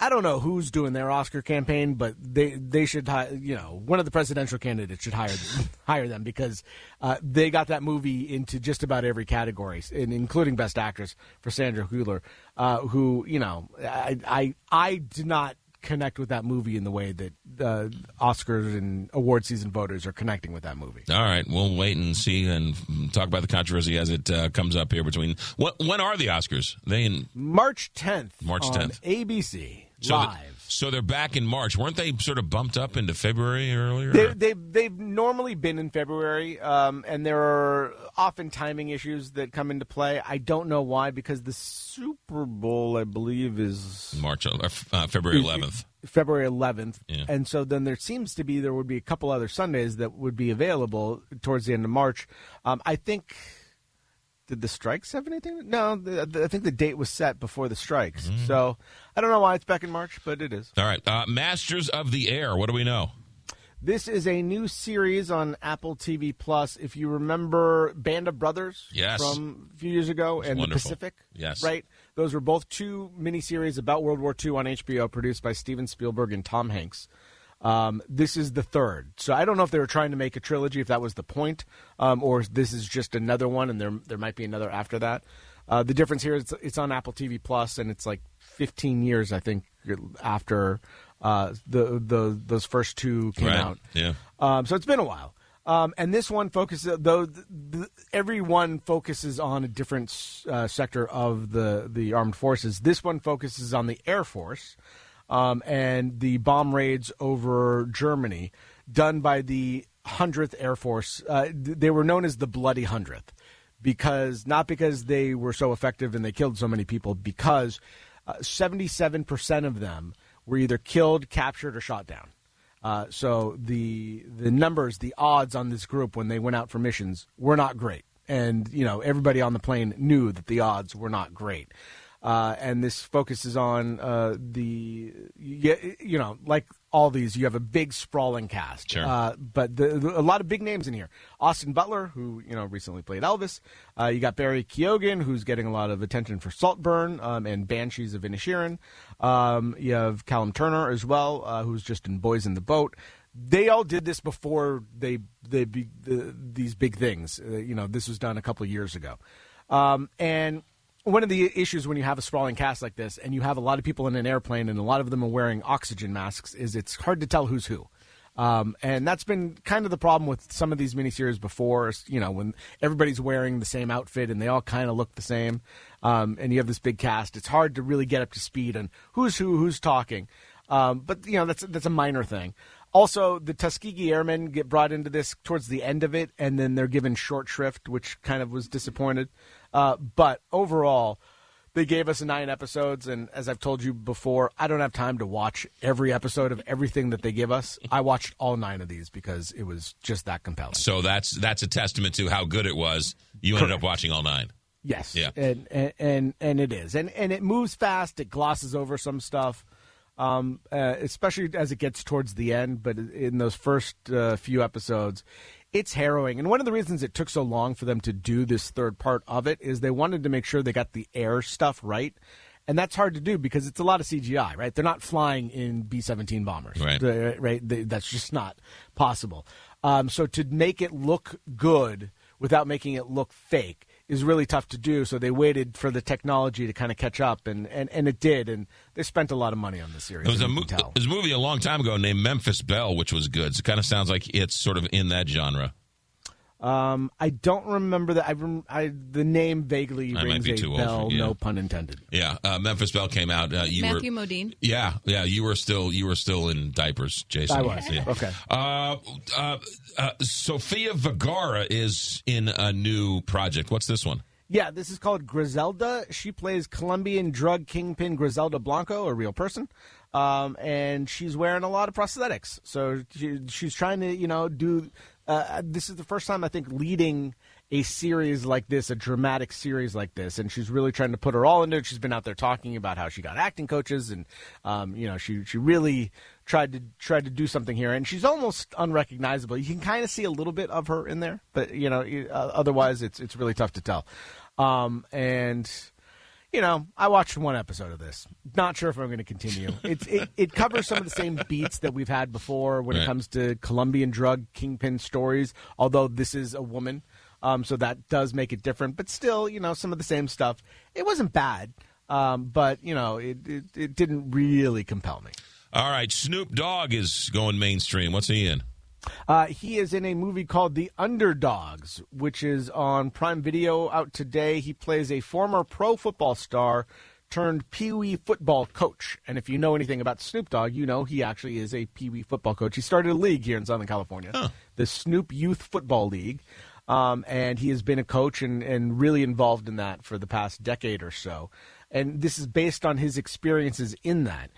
I don't know who's doing their Oscar campaign, but they they should you know one of the presidential candidates should hire them, hire them because uh, they got that movie into just about every category, including Best Actress for Sandra Hüller, uh, who you know I, I I did not connect with that movie in the way that uh, Oscars and award season voters are connecting with that movie. All right, we'll wait and see and talk about the controversy as it uh, comes up here between. When, when are the Oscars? They in March 10th. March on 10th. ABC so live. the- so they're back in March. Weren't they sort of bumped up into February earlier? They, they've they've normally been in February, um, and there are often timing issues that come into play. I don't know why, because the Super Bowl, I believe, is March uh, uh, February 11th. February 11th, Yeah. and so then there seems to be there would be a couple other Sundays that would be available towards the end of March. Um, I think. Did the strikes have anything? No, the, the, I think the date was set before the strikes. Mm-hmm. So I don't know why it's back in March, but it is. All right, uh, Masters of the Air. What do we know? This is a new series on Apple TV Plus. If you remember Band of Brothers Yes. from a few years ago and wonderful. The Pacific, Yes. right? Those were both two miniseries about World War II on HBO, produced by Steven Spielberg and Tom Hanks. Um, this is the third, so I don't know if they were trying to make a trilogy, if that was the point, um, or this is just another one, and there there might be another after that. Uh, the difference here is it's on Apple TV Plus, and it's like 15 years, I think, after uh, the the those first two came Right. out. Yeah. Um, so it's been a while. Um, and this one focuses, though, th- th- every one focuses on a different uh, sector of the, the armed forces. This one focuses on the Air Force um, and the bomb raids over Germany done by the 100th Air Force. Uh, they were known as the Bloody 100th because, not because they were so effective and they killed so many people, because uh, 77% of them were either killed, captured, or shot down. Uh, so the the numbers, the odds on this group when they went out for missions were not great, and you know everybody on the plane knew that the odds were not great. Uh, and this focuses on uh, the you, you know like all these you have a big sprawling cast. Sure. uh, but the, the- a lot of big names in here. Austin butler who you know recently played elvis. Uh, you got barry keoghan who's getting a lot of attention for saltburn um, and banshees of inisherin. Um, you have callum turner as well uh, who's just in boys in the boat. They all did this before they they be, the, these big things. Uh, you know this was done a couple of years ago. Um, and one of the issues when you have a sprawling cast like this and you have a lot of people in an airplane and a lot of them are wearing oxygen masks is it's hard to tell who's who. Um, and that's been kind of the problem with some of these miniseries before, you know, when everybody's wearing the same outfit and they all kind of look the same. Um, and you have this big cast. It's hard to really get up to speed on who's who, who's talking. Um, but you know that's that's a minor thing. Also, the Tuskegee Airmen get brought into this towards the end of it, and then they're given short shrift, which kind of was disappointed. Uh, but overall, they gave us nine episodes, and as I've told you before, I don't have time to watch every episode of everything that they give us. I watched all nine of these because it was just that compelling. So that's that's a testament to how good it was. You ended up watching all nine. Yes. Yeah. And and and, and it is, and and it moves fast. It glosses over some stuff, um, uh, especially as it gets towards the end. But in those first uh, few episodes, it's harrowing. And one of the reasons it took so long for them to do this third part of it is they wanted to make sure they got the air stuff right. And that's hard to do because it's a lot of CGI, right? They're not flying in B 17 bombers, Right. Right? They, that's just not possible. Um, so to make it look good without making it look fake is really tough to do. So they waited for the technology to kind of catch up, and, and, and it did. And they spent a lot of money on this series. There was a, mo- there was a movie a long time ago named Memphis Belle, which was good. So it kind of sounds like it's sort of in that genre. Um, I don't remember that. I, rem- I the name vaguely I rings be a too old bell. for- yeah. No pun intended. Yeah, uh, Memphis Belle came out. Uh, you Matthew were, Modine. Yeah, yeah, you were still you were still in diapers, Jason. I was. Yeah. Okay. Uh, uh, uh, Sofia Vergara is in a new project. What's this one? Yeah, this is called Griselda. She plays Colombian drug kingpin Griselda Blanco, a real person. Um, and she's wearing a lot of prosthetics. So she, she's trying to, you know, do. Uh, this is the first time I think leading a series like this, a dramatic series like this, and she's really trying to put her all into it. She's been out there talking about how she got acting coaches, and um, you know, she she really tried to tried to do something here, and she's almost unrecognizable. You can kind of see a little bit of her in there, but you know, uh, otherwise it's it's really tough to tell. Um, and you know, I watched one episode of this. Not sure if I'm going to continue. It's it, it covers some of the same beats that we've had before when it comes to Colombian drug kingpin stories. Although this is a woman, um, so that does make it different. But still, you know, some of the same stuff. It wasn't bad, um, but you know, it, it it didn't really compel me. All right, Snoop Dogg is going mainstream. What's he in? Uh, he is in a movie called The Underdogs, which is on Prime Video out today. He plays a former pro football star turned Pee Wee football coach. And if you know anything about Snoop Dogg, you know he actually is a Pee Wee football coach. He started a league here in Southern California, the Snoop Youth Football League. Um, and he has been a coach and, and really involved in that for the past decade or so. And this is based on his experiences in that.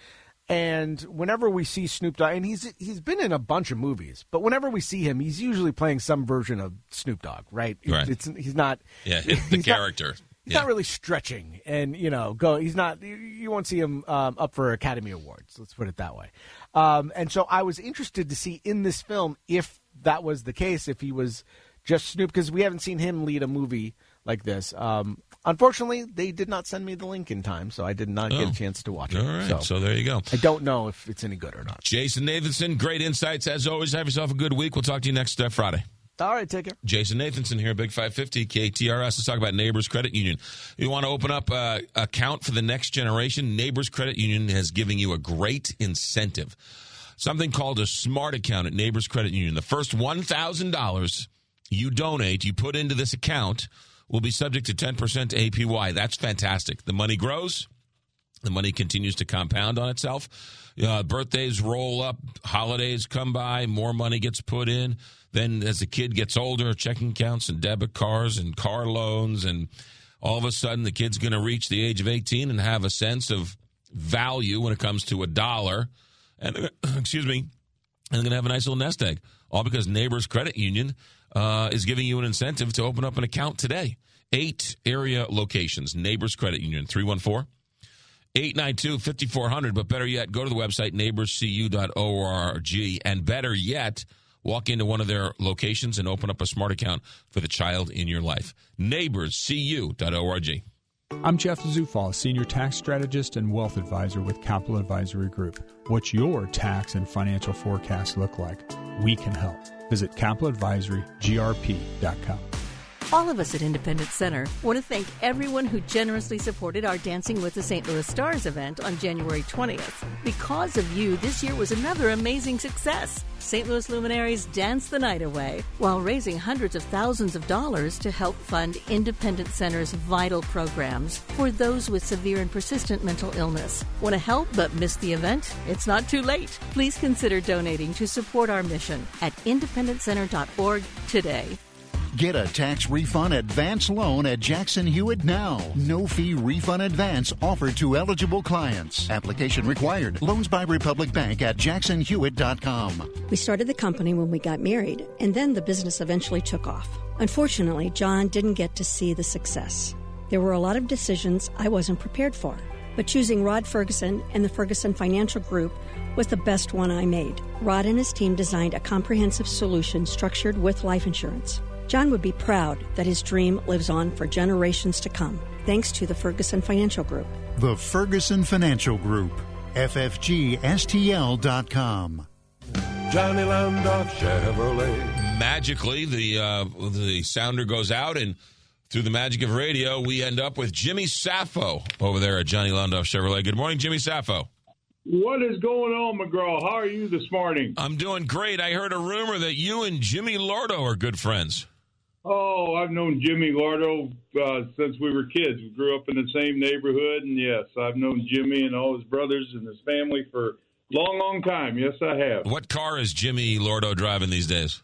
And whenever we see Snoop Dogg, and he's he's been in a bunch of movies, but whenever we see him, he's usually playing some version of Snoop Dogg, right? Right. It's he's not. Yeah, the he's not- character. He's not really stretching, and you know, go. He's not. You, you won't see him um, up for Academy Awards. Let's put it that way. Um, and so I was interested to see in this film if that was the case, if he was just Snoop, because we haven't seen him lead a movie like this. Um, unfortunately, they did not send me the link in time, so I did not get Oh. a chance to watch it. All right, so. so there you go. I don't know if it's any good or not. Jason Nathanson, great insights as always. Have yourself a good week. We'll talk to you next uh, Friday. All right, take care. Jason Nathanson here, Big 550 KTRS. Let's talk about Neighbors Credit Union. You want to open up an account for the next generation? Neighbors Credit Union has given you a great incentive. Something called a smart account at Neighbors Credit Union. The first $1,000 you donate, you put into this account, will be subject to 10% APY. That's fantastic. The money grows. The money continues to compound on itself. Uh, birthdays roll up, holidays come by, more money gets put in. Then, as the kid gets older, checking accounts and debit cards and car loans, and all of a sudden, the kid's going to reach the age of 18 and have a sense of value when it comes to a dollar. And, excuse me, and they're going to have a nice little nest egg. All because Neighbors Credit Union uh, is giving you an incentive to open up an account today. Eight area locations. Neighbors Credit Union, 314 892 5400. But better yet, go to the website neighborscu.org. And better yet, walk into one of their locations and open up a smart account for the child in your life. Neighborscu.org. I'm Jeff Zufall, Senior Tax Strategist and Wealth Advisor with Capital Advisory Group. What's your tax and financial forecast look like? We can help. Visit capitaladvisorygrp.com. All of us at Independence Center want to thank everyone who generously supported our Dancing with the St. Louis Stars event on January 20th. Because of you, this year was another amazing success. St. Louis luminaries danced the night away while raising hundreds of thousands of dollars to help fund Independence Center's vital programs for those with severe and persistent mental illness. Want to help but miss the event? It's not too late. Please consider donating to support our mission at independentcenter.org today. Get a tax refund advance loan at Jackson Hewitt now. No fee refund advance offered to eligible clients. Application required. Loans by Republic Bank at jacksonhewitt.com. We started the company when we got married, and then the business eventually took off. Unfortunately, John didn't get to see the success. There were a lot of decisions I wasn't prepared for, but choosing Rod Ferguson and the Ferguson Financial Group was the best one I made. Rod and his team designed a comprehensive solution structured with life insurance. John would be proud that his dream lives on for generations to come, thanks to the Ferguson Financial Group. The Ferguson Financial Group. FFGSTL.com. Johnny Londoff Chevrolet. Magically, the uh, the sounder goes out, and through the magic of radio, we end up with Jimmy Sappho over there at Johnny Londoff Chevrolet. Good morning, Jimmy Sappho. What is going on, McGraw? How are you this morning? I'm doing great. I heard a rumor that you and Jimmy Lordo are good friends. Oh, I've known Jimmy Lardo uh, since we were kids. We grew up in the same neighborhood, and yes, I've known Jimmy and all his brothers and his family for a long, long time. Yes, I have. What car is Jimmy Lardo driving these days?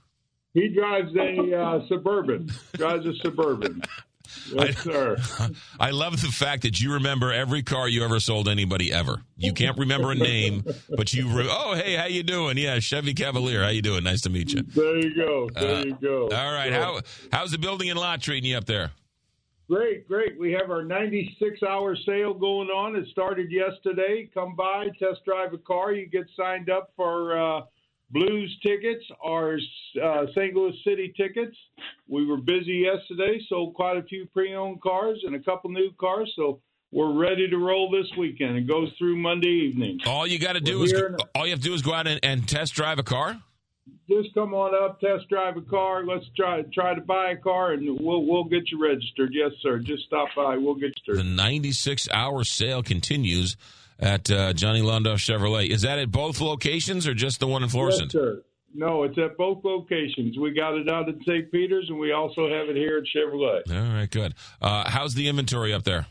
He drives a uh, suburban. drives a suburban. Yes, I, sir. I love the fact that you remember every car you ever sold anybody ever. You can't remember a name, but you. Re- oh, hey, how you doing? Yeah, Chevy Cavalier. How you doing? Nice to meet you. There you go. There Uh, you go. All right. How how's the building and lot treating you up there? Great, great. We have our 96 hour sale going on. It started yesterday. Come by, test drive a car. You get signed up for uh, Blues tickets are uh, St. Louis City tickets. We were busy yesterday, sold quite a few pre owned cars and a couple new cars. So we're ready to roll this weekend. It goes through Monday evening. All you got to do We're is here all you have to do is go out and, and test drive a car. Just come on up, test drive a car. Let's try try to buy a car, and we'll we'll get you registered. Yes, sir. Just stop by. We'll get you. The 96 hour sale continues at uh, Johnny Londoff Chevrolet. Is that at both locations or just the one in Florissant? Yes, sir. No, it's at both locations. We got it out at St. Peter's, and we also have it here at Chevrolet. All right, good. Uh, how's the inventory up there?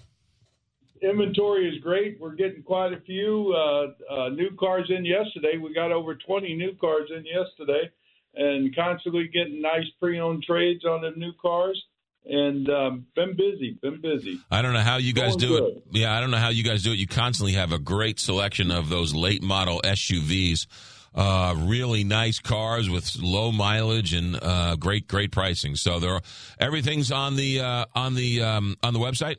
Inventory is great. We're getting quite a few uh, uh, new cars in yesterday. We got over 20 new cars in yesterday, and constantly getting nice pre-owned trades on the new cars. And um, been busy, been busy. I don't know how you guys Going do good. it. Yeah, I don't know how you guys do it. You constantly have a great selection of those late model SUVs. Uh, really nice cars with low mileage and uh, great, great pricing. So there, are, everything's on the uh, on the um, on the website.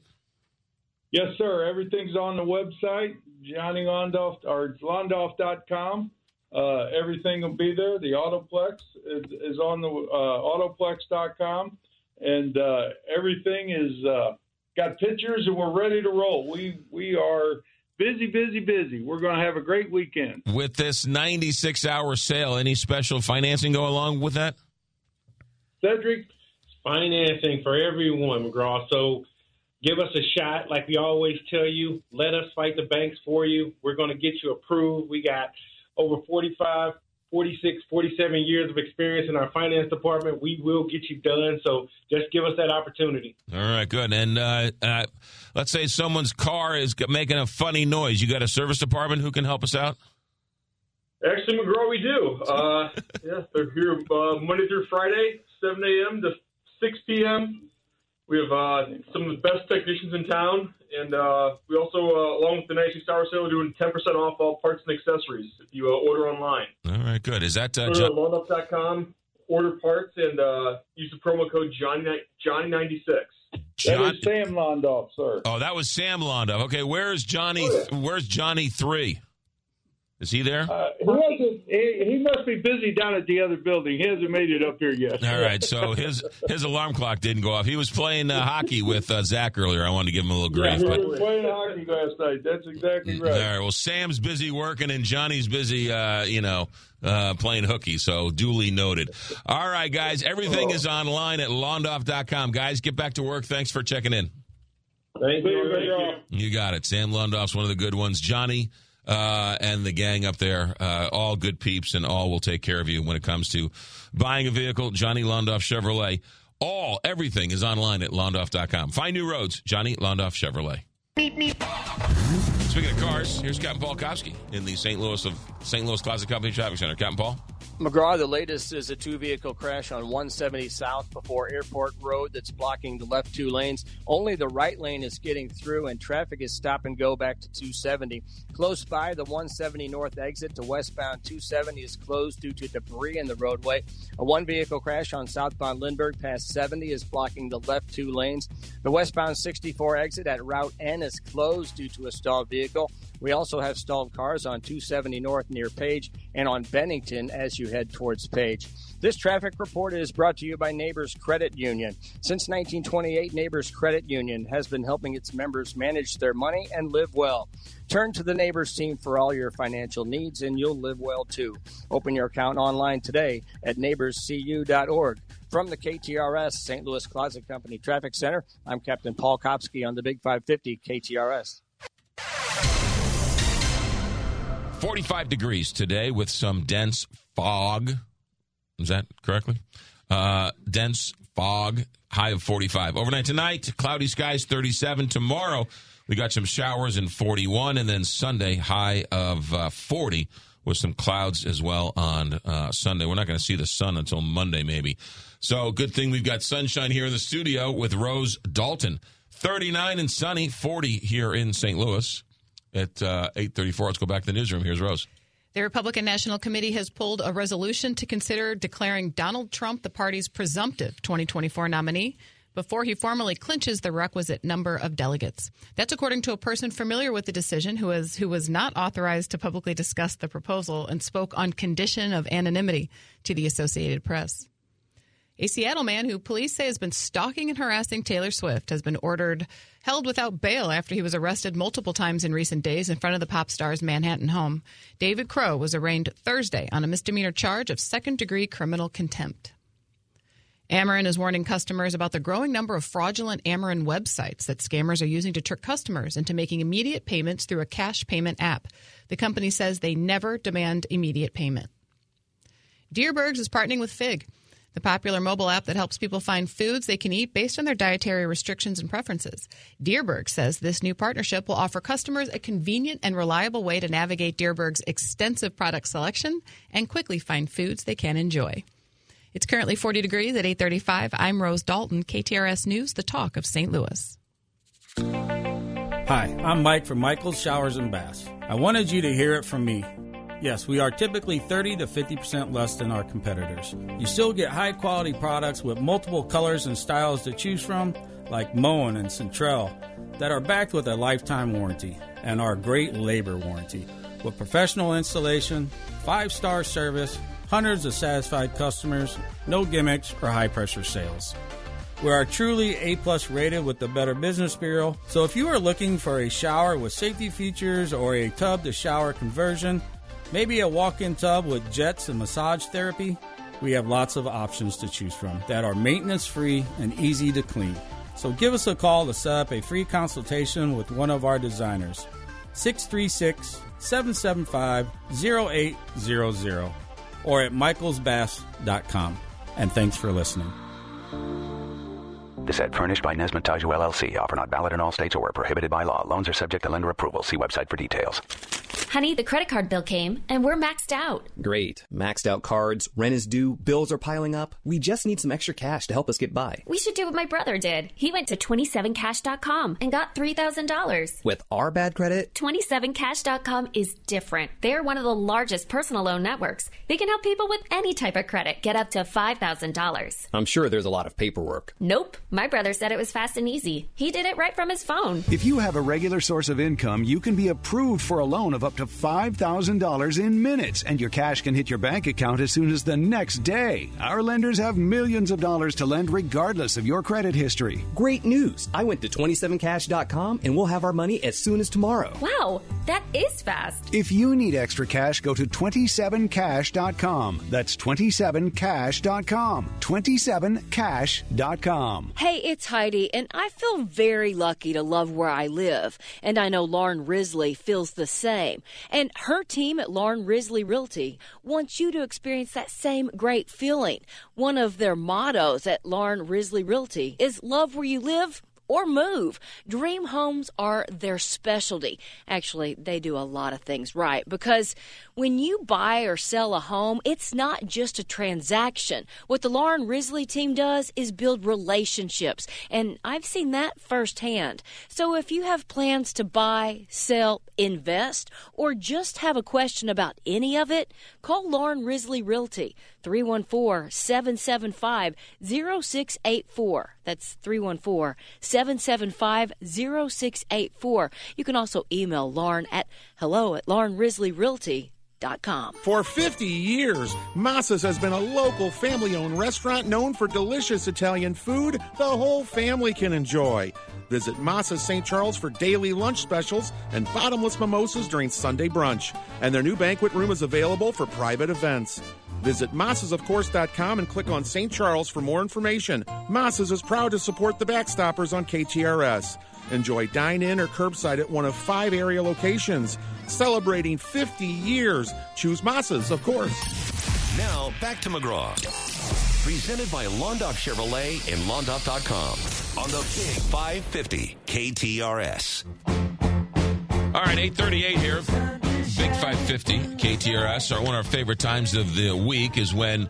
Yes, sir. Everything's on the website, Johnny Londoff or Londoff.com. Uh, everything will be there. The Autoplex is, is on the uh, Autoplex.com, and uh, everything is uh, got pictures, and we're ready to roll. We we are busy, busy, busy. We're going to have a great weekend. With this 96 hour sale, any special financing go along with that? Cedric, financing for everyone, McGraw. So give us a shot. Like we always tell you, let us fight the banks for you. We're going to get you approved. We got over 45, 46, 47 years of experience in our finance department. We will get you done. So just give us that opportunity. All right, good. And uh, uh, let's say someone's car is making a funny noise. You got a service department who can help us out? Actually, McGraw, we do. Uh, yeah, they're here uh, Monday through Friday, 7 a.m. to 6 p.m. We have uh, some of the best technicians in town, and uh, we also, uh, along with the 96 Hour Sale, are doing 10% off all parts and accessories if you uh, order online. All right, good. Is that uh, Go to John- loneup.com, order parts, and uh, use the promo code Johnny Johnny96. John- Sam Londoff, sir. Oh, that was Sam Londa. Okay, where's Johnny? Where's Johnny three? Is he there? Uh, he, he, he must be busy down at the other building. He hasn't made it up here yet. All right, so his his alarm clock didn't go off. He was playing uh, hockey with uh, Zach earlier. I wanted to give him a little grief. Yeah, but, we were playing hockey last night. That's exactly right. All right. Well, Sam's busy working and Johnny's busy, uh, you know, uh, playing hooky. So duly noted. All right, guys. Everything is online at londoff.com. Guys, get back to work. Thanks for checking in. Thank you. You got it. Sam Londoff's one of the good ones. Johnny uh, and the gang up there, uh, all good peeps, and all will take care of you when it comes to buying a vehicle. Johnny Londoff Chevrolet. All, everything is online at londoff.com. Find new roads. Johnny Londoff Chevrolet. Speaking of cars, here's Captain Paul Kopsky in the St. Louis of St. Louis Closet Company Traffic Center. Captain Paul. McGraw, the latest is a two vehicle crash on 170 South before Airport Road that's blocking the left two lanes. Only the right lane is getting through, and traffic is stop and go back to 270. Close by, the 170 North exit to westbound 270 is closed due to debris in the roadway. A one vehicle crash on southbound Lindbergh past 70 is blocking the left two lanes. The westbound 64 exit at Route N is closed due to a stalled vehicle. We also have stalled cars on 270 North near Page and on Bennington as you head towards Page. This traffic report is brought to you by Neighbors Credit Union. Since 1928, Neighbors Credit Union has been helping its members manage their money and live well. Turn to the Neighbors team for all your financial needs and you'll live well too. Open your account online today at neighborscu.org. From the KTRS St. Louis Closet Company Traffic Center, I'm Captain Paul Kopsky on the Big 550 KTRS. 45 degrees today with some dense fog. Is that correctly? Uh, dense fog, high of 45. Overnight tonight, cloudy skies, 37. Tomorrow, we got some showers in 41. And then Sunday, high of uh, 40 with some clouds as well on uh, Sunday. We're not going to see the sun until Monday, maybe. So, good thing we've got sunshine here in the studio with Rose Dalton. 39 and sunny, 40 here in St. Louis at uh, 8.34. Let's go back to the newsroom. Here's Rose. The Republican National Committee has pulled a resolution to consider declaring Donald Trump the party's presumptive 2024 nominee before he formally clinches the requisite number of delegates. That's according to a person familiar with the decision who was who was not authorized to publicly discuss the proposal and spoke on condition of anonymity to the Associated Press. A Seattle man who police say has been stalking and harassing Taylor Swift has been ordered held without bail after he was arrested multiple times in recent days in front of the pop star's Manhattan home. David Crow was arraigned Thursday on a misdemeanor charge of second degree criminal contempt. Ameren is warning customers about the growing number of fraudulent Ameren websites that scammers are using to trick customers into making immediate payments through a cash payment app. The company says they never demand immediate payment. Dierbergs is partnering with Fig the popular mobile app that helps people find foods they can eat based on their dietary restrictions and preferences. Dierberg says this new partnership will offer customers a convenient and reliable way to navigate Dierberg's extensive product selection and quickly find foods they can enjoy. It's currently 40 degrees at 8:35. I'm Rose Dalton, KTRS News, the talk of St. Louis. Hi, I'm Mike from Michael's Showers and Baths. I wanted you to hear it from me. Yes, we are typically 30 to 50% less than our competitors. You still get high quality products with multiple colors and styles to choose from, like Moen and Centrel, that are backed with a lifetime warranty and our great labor warranty. With professional installation, five star service, hundreds of satisfied customers, no gimmicks or high pressure sales. We are truly A plus rated with the Better Business Bureau. So if you are looking for a shower with safety features or a tub to shower conversion, Maybe a walk in tub with jets and massage therapy? We have lots of options to choose from that are maintenance free and easy to clean. So give us a call to set up a free consultation with one of our designers. 636 775 0800 or at michaelsbass.com. And thanks for listening. This ad furnished by Nesmith Taju LLC. Offer not valid in all states or where prohibited by law. Loans are subject to lender approval. See website for details. Honey, the credit card bill came and we're maxed out. Great. Maxed out cards, rent is due, bills are piling up. We just need some extra cash to help us get by. We should do what my brother did. He went to 27cash.com and got $3,000. With our bad credit? 27cash.com is different. They're one of the largest personal loan networks. They can help people with any type of credit get up to $5,000. I'm sure there's a lot of paperwork. Nope. My brother said it was fast and easy. He did it right from his phone. If you have a regular source of income, you can be approved for a loan of up to $5,000 in minutes, and your cash can hit your bank account as soon as the next day. Our lenders have millions of dollars to lend regardless of your credit history. Great news! I went to 27cash.com and we'll have our money as soon as tomorrow. Wow, that is fast. If you need extra cash, go to 27cash.com. That's 27cash.com. 27cash.com. Hey, it's Heidi, and I feel very lucky to love where I live. And I know Lauren Risley feels the same. And her team at Lauren Risley Realty wants you to experience that same great feeling. One of their mottos at Lauren Risley Realty is love where you live or move. Dream homes are their specialty. Actually, they do a lot of things right because when you buy or sell a home, it's not just a transaction. What the Lauren Risley team does is build relationships, and I've seen that firsthand. So if you have plans to buy, sell, invest, or just have a question about any of it, call Lauren Risley Realty 314 775 0684. That's 314 775 0684. You can also email Lauren at hello at laurenrisleyrealty.com. For 50 years, Massa's has been a local family owned restaurant known for delicious Italian food the whole family can enjoy. Visit Massa's St. Charles for daily lunch specials and bottomless mimosas during Sunday brunch. And their new banquet room is available for private events. Visit massasofcourse.com and click on St. Charles for more information. Massas is proud to support the Backstoppers on KTRS. Enjoy dine in or curbside at one of five area locations. Celebrating 50 years. Choose Massas, of course. Now, back to McGraw. Presented by Londoff Chevrolet and Londoff.com on the Big 550 KTRS. All right, 838 here. Big 550 KTRS. Our, one of our favorite times of the week is when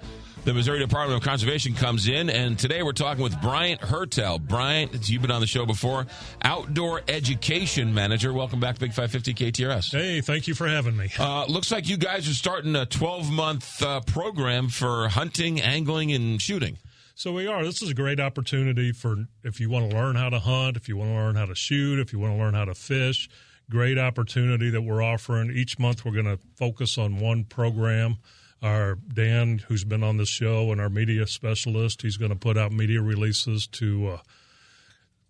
the Missouri Department of Conservation comes in. And today we're talking with Bryant Hertel. Bryant, you've been on the show before, Outdoor Education Manager. Welcome back Big 550 KTRS. Hey, thank you for having me. Uh, looks like you guys are starting a 12 month uh, program for hunting, angling, and shooting. So we are. This is a great opportunity for if you want to learn how to hunt, if you want to learn how to shoot, if you want to learn how to fish. Great opportunity that we're offering. Each month we're going to focus on one program. Our Dan, who's been on the show, and our media specialist, he's going to put out media releases to uh,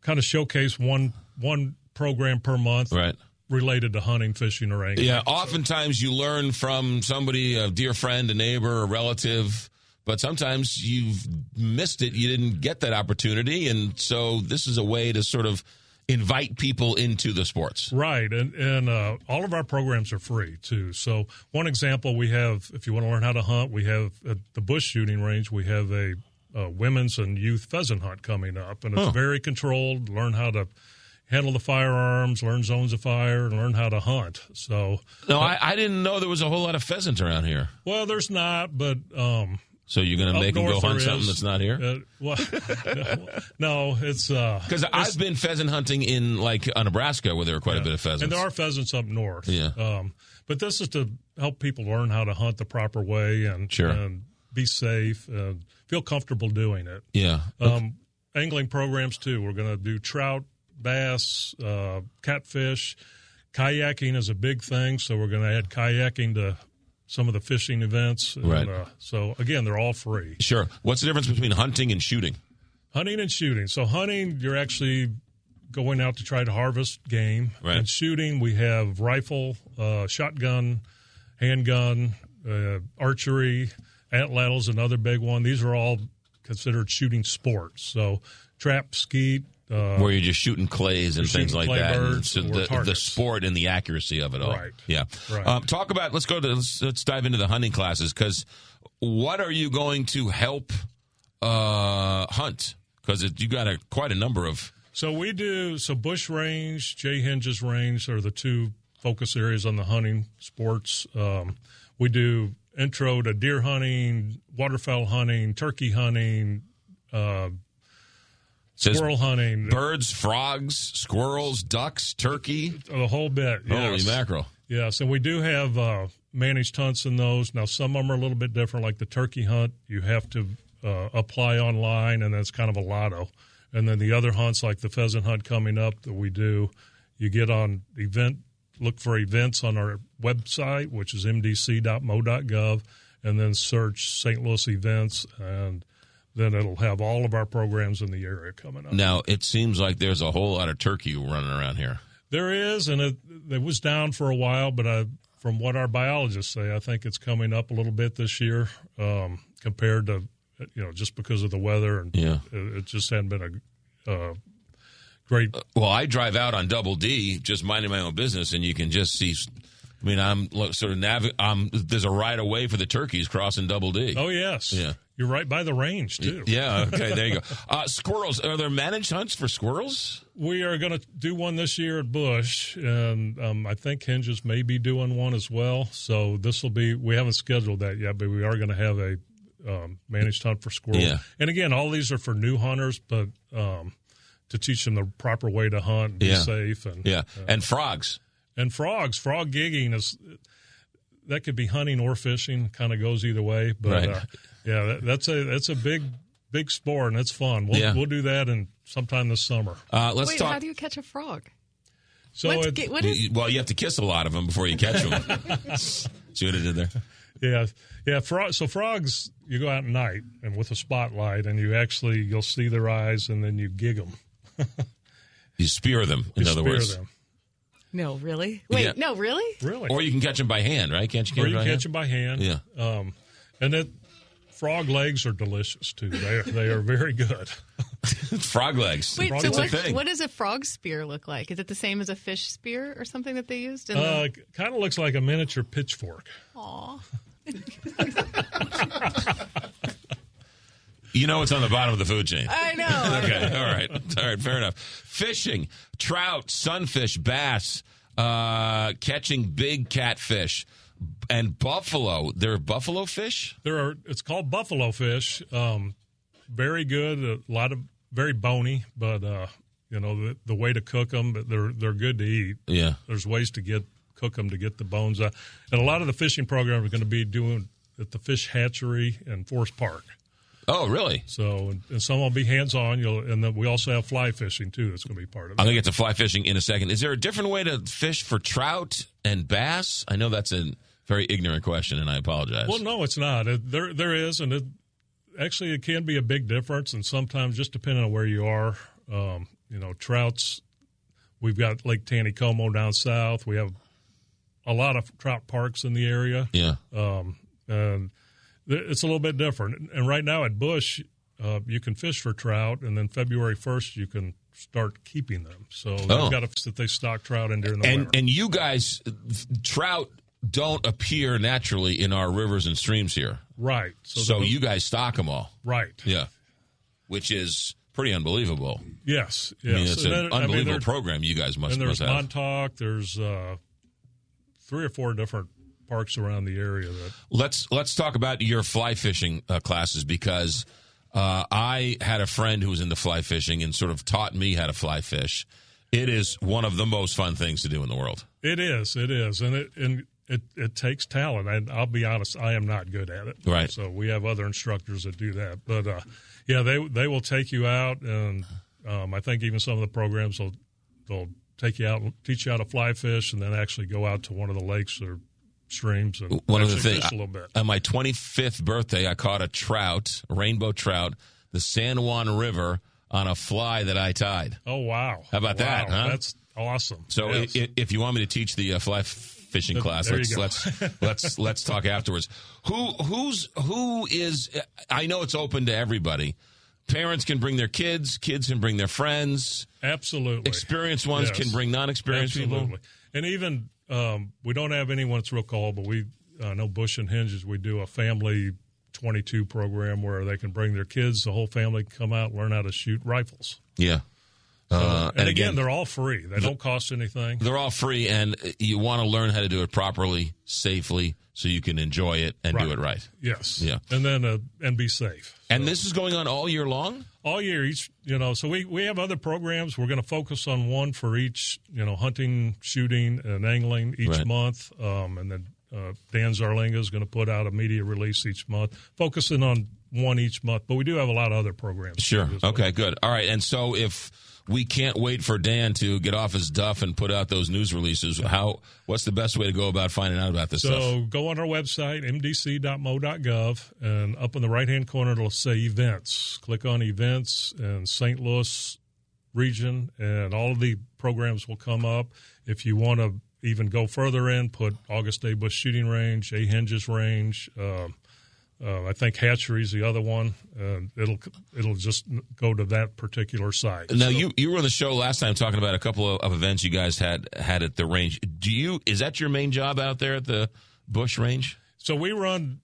kind of showcase one one program per month, right? Related to hunting, fishing, or angling. Yeah, oftentimes you learn from somebody, a dear friend, a neighbor, a relative, but sometimes you've missed it. You didn't get that opportunity. And so this is a way to sort of invite people into the sports. Right. And, and uh, all of our programs are free, too. So, one example we have, if you want to learn how to hunt, we have at the Busch shooting range, we have a uh, women's and youth pheasant hunt coming up. And it's Huh. very controlled, learn how to handle the firearms, learn zones of fire, and learn how to hunt. So, No, I, I didn't know there was a whole lot of pheasant around here. well, there's not, but. Um, So you're going to make them go hunt something is. that's not here? Uh, well, no, it's uh, Because I've been pheasant hunting in like uh, Nebraska where there are quite a bit of pheasants. And there are pheasants up north. Yeah. Um, but this is to help people learn how to hunt the proper way and, Sure. and be safe and feel comfortable doing it. Yeah. Um, angling programs too. We're going to do trout, bass, uh, catfish. Kayaking is a big thing, so we're going to add kayaking to some of the fishing events. And, Right. Uh, so again, they're all free. Sure. What's the difference between hunting and shooting? Hunting and shooting. So hunting, you're actually going out to try to harvest game. Right. And shooting, we have rifle, uh, shotgun, handgun, uh, archery, atlatls, another big one. These are all considered shooting sports. So trap, skeet. Uh, where you're just shooting clays and things like that. And birds so or the, the sport and the accuracy of it all. Right. Yeah. Right. Um, talk about. Let's go to. Let's, let's dive into the hunting classes because what are you going to help uh, hunt? Because you got a quite a number of. So we do so Busch Range, Jay Henges Range are the two focus areas on the hunting sports. Um, we do intro to deer hunting, waterfowl hunting, turkey hunting, uh, Says squirrel hunting, birds, frogs, squirrels, ducks, turkey, the whole bit. Holy yes. mackerel! Yes, and we do have uh, managed hunts in those. Now, some of them are a little bit different. Like the turkey hunt, you have to uh, apply online, and that's kind of a lotto. And then the other hunts, like the pheasant hunt coming up that we do, you get on event look for events on our website, which is mdc.mo.gov, and then search St. Louis events, and then it'll have all of our programs in the area coming up. Now it seems like there's a whole lot of turkey running around here. There is, and it, it was down for a while, but I, from what our biologists say, I think it's coming up a little bit this year um, compared to, you know, just because of the weather, and Yeah. it, it just hadn't been a uh, great. Well, I drive out on Double D, just minding my own business, and you can just see. I mean, I'm sort of navi- um, There's a right of way for the turkeys crossing Double D. Oh yes, Yeah. You're right by the range too. Yeah. Okay. There you go. Uh, squirrels. Are there managed hunts for squirrels? We are going to do one this year at Busch, and um, I think Henges may be doing one as well. So this will be. We haven't scheduled that yet, but we are going to have a um, managed hunt for squirrels. Yeah. And again, all these are for new hunters, but um, to teach them the proper way to hunt, and be Yeah. safe, and Yeah. uh, And frogs. and frogs. Frog gigging is that could be hunting or fishing. Kind of goes either way, but Right. uh, yeah, that, that's a that's a big big sport, and it's fun. We'll Yeah. we'll do that in sometime this summer. Uh, let's Wait, talk. how do you catch a frog? So it- ga- what is- well, you have to kiss a lot of them before you catch them. See what I did there? Yeah, yeah. Frog, so frogs, you go out at night and with a spotlight, and you actually you'll see their eyes, and then you gig them. You spear them. In You other spear words, them. No, really? Wait, Yeah. no, really? Really? or you can catch them by hand, right? Can't you catch or them you by catch hand? them by hand. Yeah. Um, and it frog legs are delicious too. They are, they are very good. Frog legs. Wait, Frog so what, thing. what does a frog spear look like? Is it the same as a fish spear or something that they used? In Uh, the... kind of looks like a miniature pitchfork. Aw. You know it's on the bottom of the food chain. I know. okay. All right. All right. Fair enough. Fishing, trout, sunfish, bass, uh, catching big catfish, and buffalo. There are buffalo fish. There are. It's called buffalo fish. Um, very good. A lot of very bony, but uh, you know the, the way to cook them. They're they're good to eat. Yeah. There's ways to get cook them to get the bones out. And a lot of the fishing program are going to be doing at the fish hatchery and Forest Park. Oh, really? So and, and some will be hands on. You'll and then we also have fly fishing too. That's going to be part of it. I'm going to get to fly fishing in a second. Is there a different way to fish for trout and bass? I know that's a very ignorant question, and I apologize. Well, no, it's not. It, there, there is, and it actually it can be a big difference, and sometimes just depending on where you are, um, you know, trouts. We've got Lake Taneycomo down south. We have a lot of trout parks in the area. Yeah. um, and th- it's a little bit different. And right now at Busch, uh, you can fish for trout, and then February first you can start keeping them. So Oh. they've got to that they stock trout in during the and winter. and you guys, trout don't appear naturally in our rivers and streams here. Right. So, So you guys stock them all. Right. Yeah. Which is pretty unbelievable. Yes, I mean, yes. it's And an then- I mean, unbelievable program you guys must, and there's must have. Montauk. There's uh, three or four different parks around the area that Let's let's talk about your fly fishing uh, classes because uh, I had a friend who was into fly fishing and sort of taught me how to fly fish. It is one of the most fun things to do in the world. it is. It is, and it and it, it takes talent. And I'll be honest, I am not good at it. Right. So we have other instructors that do that. But uh, yeah, they they will take you out, and um, I think even some of the programs will they'll take you out, and teach you how to fly fish, and then actually go out to one of the lakes or streams and One of the things a little bit. on my 25th birthday, I caught a trout, a rainbow trout, the San Juan River on a fly that I tied. Oh wow! How about that, huh? That's awesome. So Yes. i i if you want me to teach the uh, fly f- fishing class, there let's let's let's let's talk afterwards. Who who's who is? I know it's open to everybody. Parents can bring their kids. Kids can bring their friends. Absolutely. Experienced ones Yes. can bring non-experienced Absolutely. people. And even um, we don't have anyone that's real called, but we uh, know Busch and Henges. We do a family 22 program where they can bring their kids. The whole family can come out learn how to shoot rifles. Yeah. So- Uh, and, again, they're all free. They don't cost anything. They're all free, and you want to learn how to do it properly, safely, so you can enjoy it and do it right. Yes. Yeah. And then uh, and be safe. And this is going on all year long. all year each you know so we we have other programs we're going to focus on one for each you know hunting shooting and angling each Right. month um, and then uh, dan zarlenga is going to put out a media release each month focusing on one each month but we do have a lot of other programs Sure. as well. Okay. Good. All right. And so if we can't wait for Dan to get off his duff and put out those news releases. How? What's the best way to go about finding out about this so stuff? So go on our website, mdc.mo.gov, and up in the right hand corner, it'll say events. Click on events and St. Louis region, and all of the programs will come up. If you want to even go further in, put August A. Busch Shooting Range, A. Henges Range. Uh, uh, I think hatchery is the other one. Uh, it'll it'll just go to that particular site. Now So- you you were on the show last time talking about a couple of, of events you guys had had at the range. Do you is that your main job out there at the Busch Range? So we run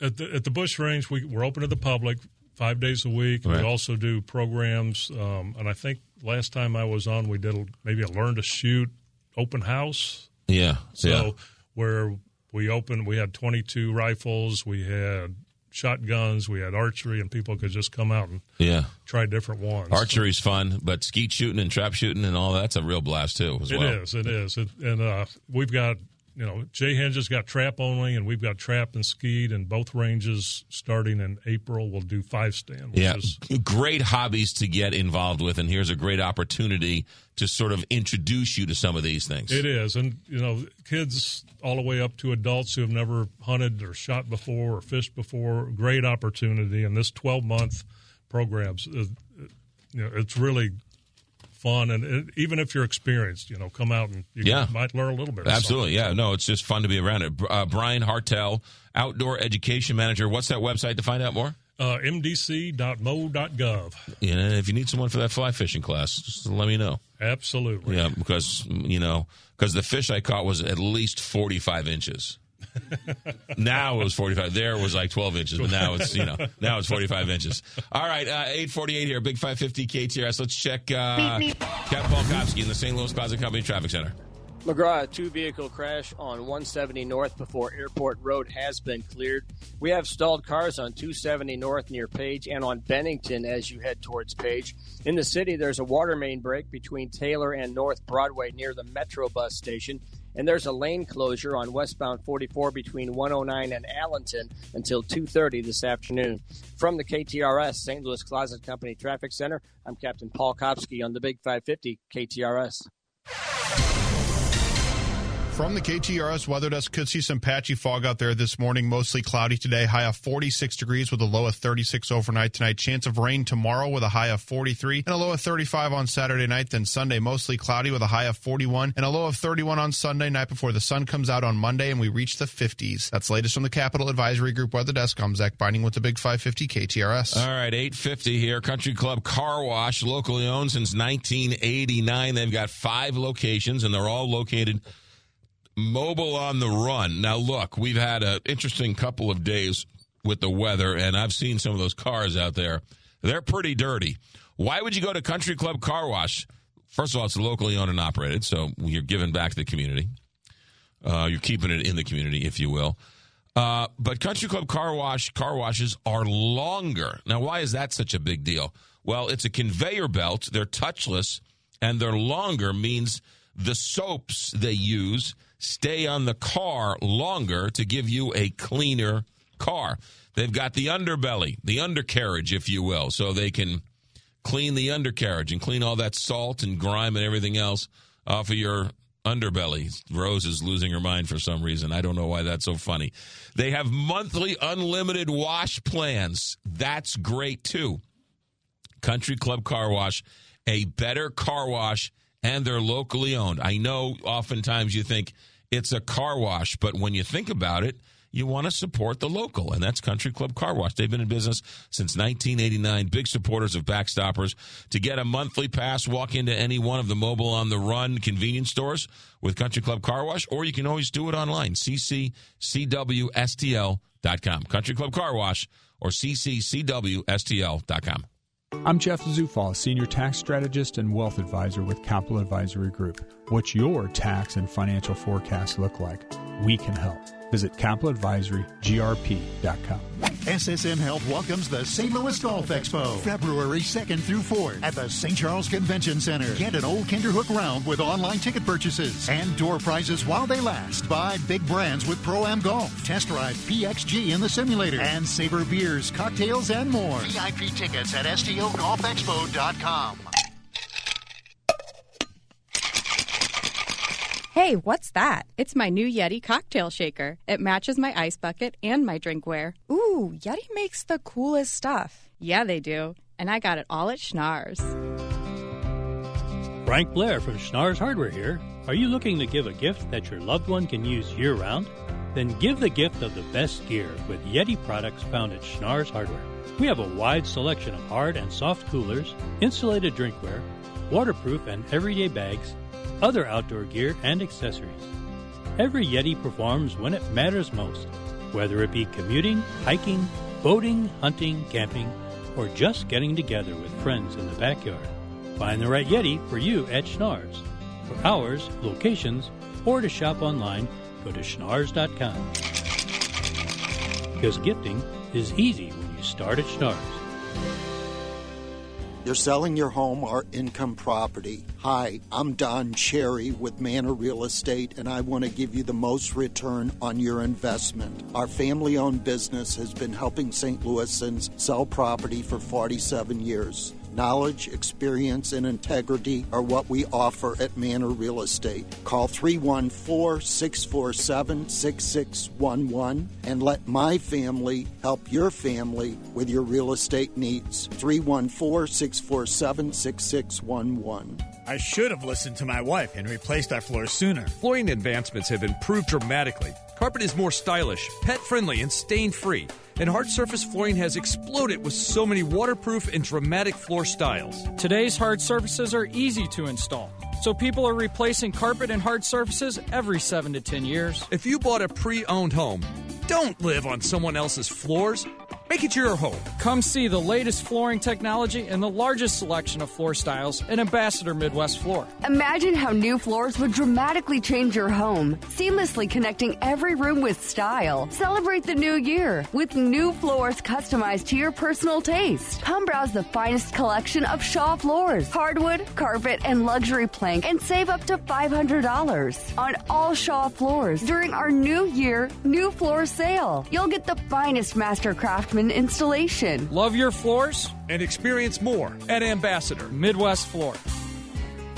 at the at the Busch Range. We, we're open to the public five days a week. Right. We also do programs, um, and I think last time I was on, we did a, maybe a learn to shoot open house. Yeah. So yeah. where we opened, we had 22 rifles, we had shotguns, we had archery, and people could just come out and Yeah. try different ones. Archery's fun, but skeet shooting and trap shooting and all that's a real blast too. As It well. is. It is. It, and uh, we've got you know J Henges got trap only, and we've got trap and skeet, and both ranges starting in April. We'll do five stand. Which Yeah, is, great hobbies to get involved with, and here's a great opportunity to sort of introduce you to some of these things. It is, and you know, kids all the way up to adults who have never hunted or shot before or fished before. Great opportunity, and this twelve month programs, uh, you know, it's really fun, and it, even if you're experienced, you know, come out and you Yeah. might learn a little bit. Absolutely, yeah. No, it's just fun to be around it. Uh, Brian Hartel, outdoor education manager. What's that website to find out more? Uh, mdc.mo.gov. Yeah, and if you need someone for that fly fishing class, just let me know. Absolutely. Yeah, because you know, because the fish I caught was at least forty-five inches. Now it was 45 there was like 12 inches but now it's you know now it's 45 inches all right uh, 848 here big 550 ktrs let's check uh captain paul kopsky in the st louis closet company traffic center McGraw, a two vehicle crash on 170 North before Airport Road has been cleared. We have stalled cars on 270 North near Page and on Bennington as you head towards Page. In the city, there's a water main break between Taylor and North Broadway near the Metro bus station. And there's a lane closure on westbound 44 between 109 and Allenton until 2:30 this afternoon. From the KTRS St. Louis Closet Company Traffic Center, I'm Captain Paul Kopsky on the Big 550 KTRS. From the KTRS weather desk, could see some patchy fog out there this morning. Mostly cloudy today. High of 46 degrees with a low of 36 overnight tonight. Chance of rain tomorrow with a high of 43 and a low of 35 on Saturday night. Then Sunday, mostly cloudy with a high of 41 and a low of 31 on Sunday night before the sun comes out on Monday and we reach the 50s. That's latest from the Capital Advisory Group weather desk. I'm Zach Binding with the Big 550 KTRS. All right, 850 here. Country Club Car Wash, locally owned since 1989. They've got five locations, and they're all located mobile on the run. Now, look, we've had an interesting couple of days with the weather, and I've seen some of those cars out there. They're pretty dirty. Why would you go to Country Club Car Wash? First of all, it's locally owned and operated, so you're giving back to the community. Uh, you're keeping it in the community, if you will. Uh, but Country Club Car Wash car washes are longer. Now, why is that such a big deal? Well, it's a conveyor belt. They're touchless, and they're longer means the soaps they use stay on the car longer to give you a cleaner car. They've got the underbelly, the undercarriage, if you will, so they can clean the undercarriage and clean all that salt and grime and everything else off of your underbelly. Rose is losing her mind for some reason. I don't know why that's so funny. They have monthly unlimited wash plans. That's great too. Country Club Car Wash, a better car wash, and they're locally owned. I know oftentimes you think it's a car wash, but when you think about it, you want to support the local, and that's Country Club Car Wash. They've been in business since 1989. Big supporters of Backstoppers. To get a monthly pass, walk into any one of the mobile on the run convenience stores with Country Club Car Wash, or you can always do it online. CCCWSTL.com. Country Club Car Wash or CCCWSTL.com. I'm Jeff Zufall, Senior Tax Strategist and Wealth Advisor with Capital Advisory Group. What's your tax and financial forecast look like? We can help. Visit capitaladvisorygrp.com. SSM Health welcomes the St. Louis Golf Expo, February 2nd through 4th at the St. Charles Convention Center. Get an old Kinderhook round with online ticket purchases and door prizes while they last. Buy big brands with Pro Am Golf. Test drive PXG in the simulator and savor beers, cocktails, and more. VIP tickets at STOGolfExpo.com. Hey, what's that? It's my new Yeti cocktail shaker. It matches my ice bucket and my drinkware. Ooh, Yeti makes the coolest stuff. Yeah, they do. And I got it all at Schnars. Frank Blair from Schnars Hardware here. Are you looking to give a gift that your loved one can use year round? Then give the gift of the best gear with Yeti products found at Schnars Hardware. We have a wide selection of hard and soft coolers, insulated drinkware, waterproof and everyday bags, other outdoor gear, and accessories. Every Yeti performs when it matters most, whether it be commuting, hiking, boating, hunting, camping, or just getting together with friends in the backyard. Find the right Yeti for you at Schnars. For hours, locations, or to shop online, go to schnars.com. Because gifting is easy when you start at Schnars. You're selling your home or income property. Hi, I'm Don Cherry with Manor Real Estate, and I want to give you the most return on your investment. Our family owned business has been helping St. Louisans sell property for 47 years. Knowledge, experience, and integrity are what we offer at Manor Real Estate. Call 314 647 6611 and let my family help your family with your real estate needs. 314 647 6611. I should have listened to my wife and replaced our floors sooner. Flooring advancements have improved dramatically. Carpet is more stylish, pet friendly, and stain free. And hard surface flooring has exploded with so many waterproof and dramatic floor styles. Today's hard surfaces are easy to install. So people are replacing carpet and hard surfaces every 7 to 10 years. If you bought a pre-owned home, don't live on someone else's floors. Make it your home. Come see the latest flooring technology and the largest selection of floor styles in Ambassador Midwest Floor. Imagine how new floors would dramatically change your home, seamlessly connecting every room with style. Celebrate the new year with new floors customized to your personal taste. Come browse the finest collection of Shaw floors, hardwood, carpet, and luxury plank, and save up to $500 on all Shaw floors during our new year, new floor sale. You'll get the finest master craftsman installation. Love your floors? And experience more at Ambassador Midwest Floor.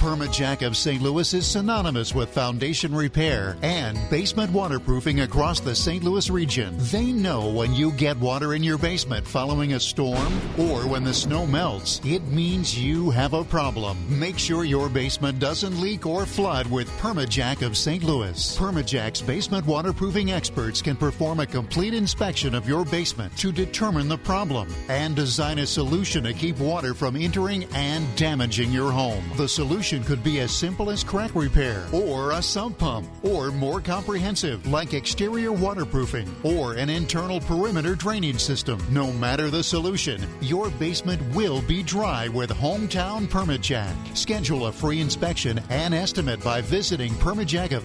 Permajack of St. Louis is synonymous with foundation repair and basement waterproofing across the St. Louis region. They know when you get water in your basement following a storm or when the snow melts, it means you have a problem. Make sure your basement doesn't leak or flood with Permajack of St. Louis. Permajack's basement waterproofing experts can perform a complete inspection of your basement to determine the problem and design a solution to keep water from entering and damaging your home. The solution could be as simple as crack repair, or a sump pump, or more comprehensive, like exterior waterproofing, or an internal perimeter drainage system. No matter the solution, your basement will be dry with Hometown Permajack. Schedule a free inspection and estimate by visiting permajack of.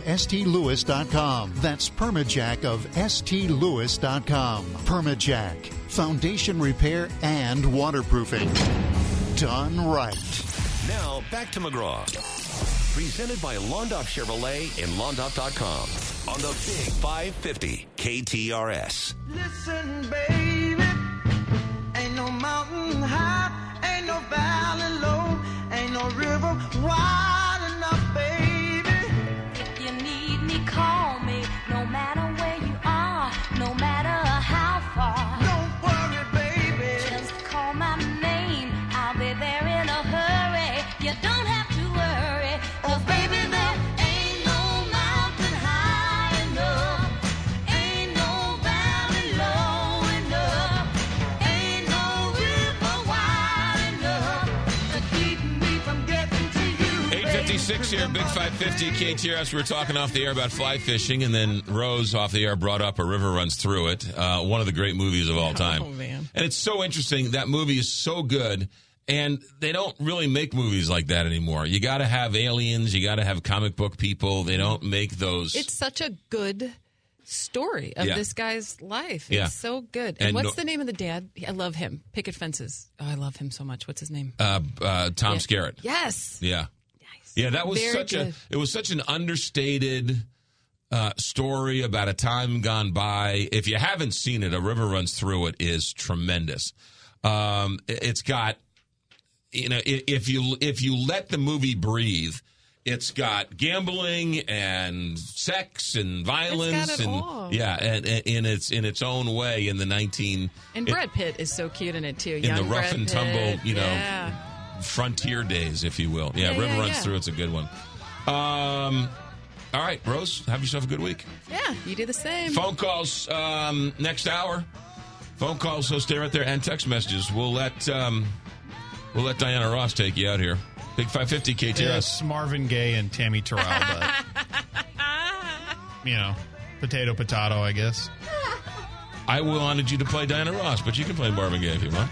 That's permajack of stlewis.com. Permajack, foundation repair and waterproofing. Done right. Now back to McGraw. Presented by Londoff Chevrolet and Londoff.com on the Big 550 KTRS. Listen, baby, ain't no mountain high, ain't no valley low, ain't no river wide enough, baby. 856 here, Big 550 KTRS. We were talking off the air about fly fishing, and then Rose off the air brought up A River Runs Through It, uh, one of the great movies of all time. Oh, man. And it's so interesting. That movie is so good. And they don't really make movies like that anymore. You got to have aliens. You got to have comic book people. They don't make those. It's such a good story of Yeah. this guy's life. Yeah. It's so good. And, And what's no- the name of the dad? I love him. Picket Fences. Oh, I love him so much. What's his name? uh, uh, Tom Yeah. Skerritt. Yes. Yeah. Yeah, that was Very such a it was such an understated uh, story about a time gone by. If you haven't seen it, A River Runs Through It is tremendous. Um, it- it's got you know if you if you let the movie breathe It's got gambling and sex and violence and all. yeah, and, and in its in its own way in the nineteen And Brad Pitt is so cute in it too. in Young the rough Brad and tumble, Pitt. you know, Yeah. Frontier days, if you will. Yeah, Yeah, River yeah, runs yeah. through. It's a good one. Um, all right, Rose, have yourself a good week. Yeah, you do the same. Phone calls um, next hour. Phone calls, so stay right there, and text messages. We'll let um, we'll let Diana Ross take you out here. Big five fifty KTRS. Yes, Marvin Gaye and Tammy Terrell, but you know, potato potato, I guess. I wanted you to play Diana Ross, but you can play Marvin Gaye if you want.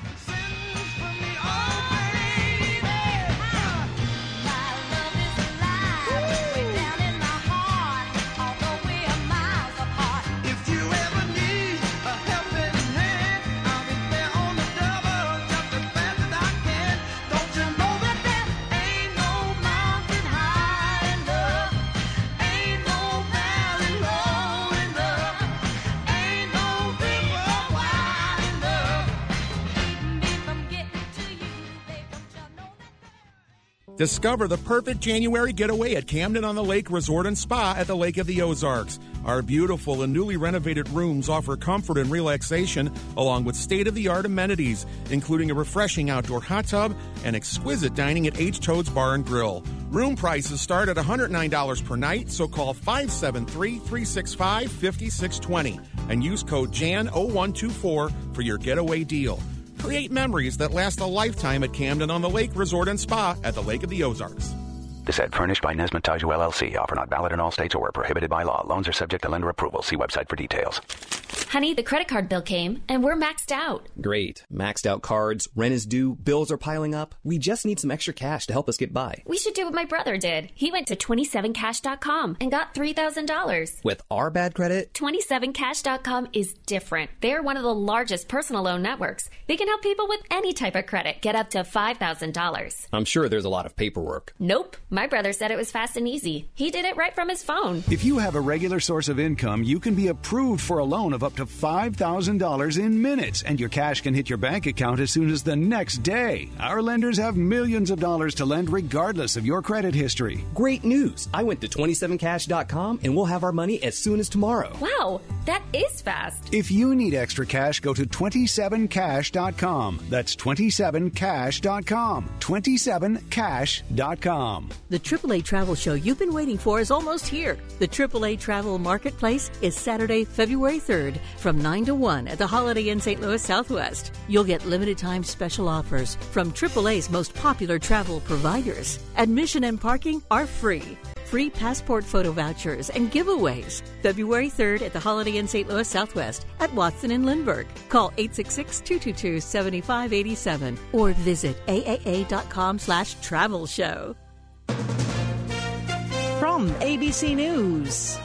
Discover the perfect January getaway at Camden on the Lake Resort and Spa at the Lake of the Ozarks. Our beautiful and newly renovated rooms offer comfort and relaxation, along with state of the art amenities, including a refreshing outdoor hot tub and exquisite dining at H. Toad's Bar and Grill. Room prices start at $109 per night, so call 573 365 5620 and use code JAN0124 for your getaway deal. Create memories that last a lifetime at Camden on the Lake Resort and Spa at the Lake of the Ozarks. This ad furnished by Nesmith Taiju LLC. Offer not valid in all states or where prohibited by law. Loans are subject to lender approval. See website for details. Honey, the credit card bill came and we're maxed out. Great. Maxed out cards, rent is due, bills are piling up. We just need some extra cash to help us get by. We should do what my brother did. He went to 27cash.com and got $3,000. With our bad credit, 27cash.com is different. They're one of the largest personal loan networks. They can help people with any type of credit get up to $5,000. I'm sure there's a lot of paperwork. Nope. My brother said it was fast and easy. He did it right from his phone. If you have a regular source of income, you can be approved for a loan of up to $5,000 in minutes, and your cash can hit your bank account as soon as the next day. Our lenders have millions of dollars to lend regardless of your credit history. Great news! I went to 27cash.com and we'll have our money as soon as tomorrow. Wow, that is fast. If you need extra cash, go to 27cash.com. That's 27cash.com. 27cash.com. The AAA Travel Show you've been waiting for is almost here. The AAA Travel Marketplace is Saturday, February 3rd from 9 to 1 at the Holiday Inn St. Louis Southwest. You'll get limited time special offers from AAA's most popular travel providers. Admission and parking are free. Free passport photo vouchers and giveaways. February 3rd at the Holiday Inn St. Louis Southwest at Watson and Lindbergh. Call 866-222-7587 or visit aaa.com slash travel show. From ABC News.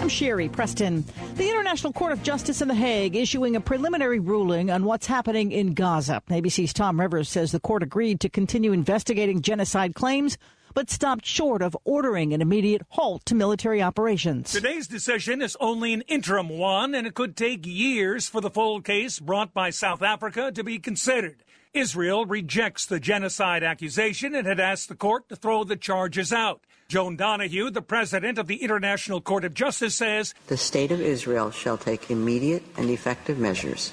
I'm Sherry Preston. The International Court of Justice in The Hague issuing a preliminary ruling on what's happening in Gaza. ABC's Tom Rivers says the court agreed to continue investigating genocide claims, but stopped short of ordering an immediate halt to military operations. Today's decision is only an interim one, and it could take years for the full case brought by South Africa to be considered. Israel rejects the genocide accusation and had asked the court to throw the charges out. Joan Donoghue, the president of the International Court of Justice, says The State of Israel shall take immediate and effective measures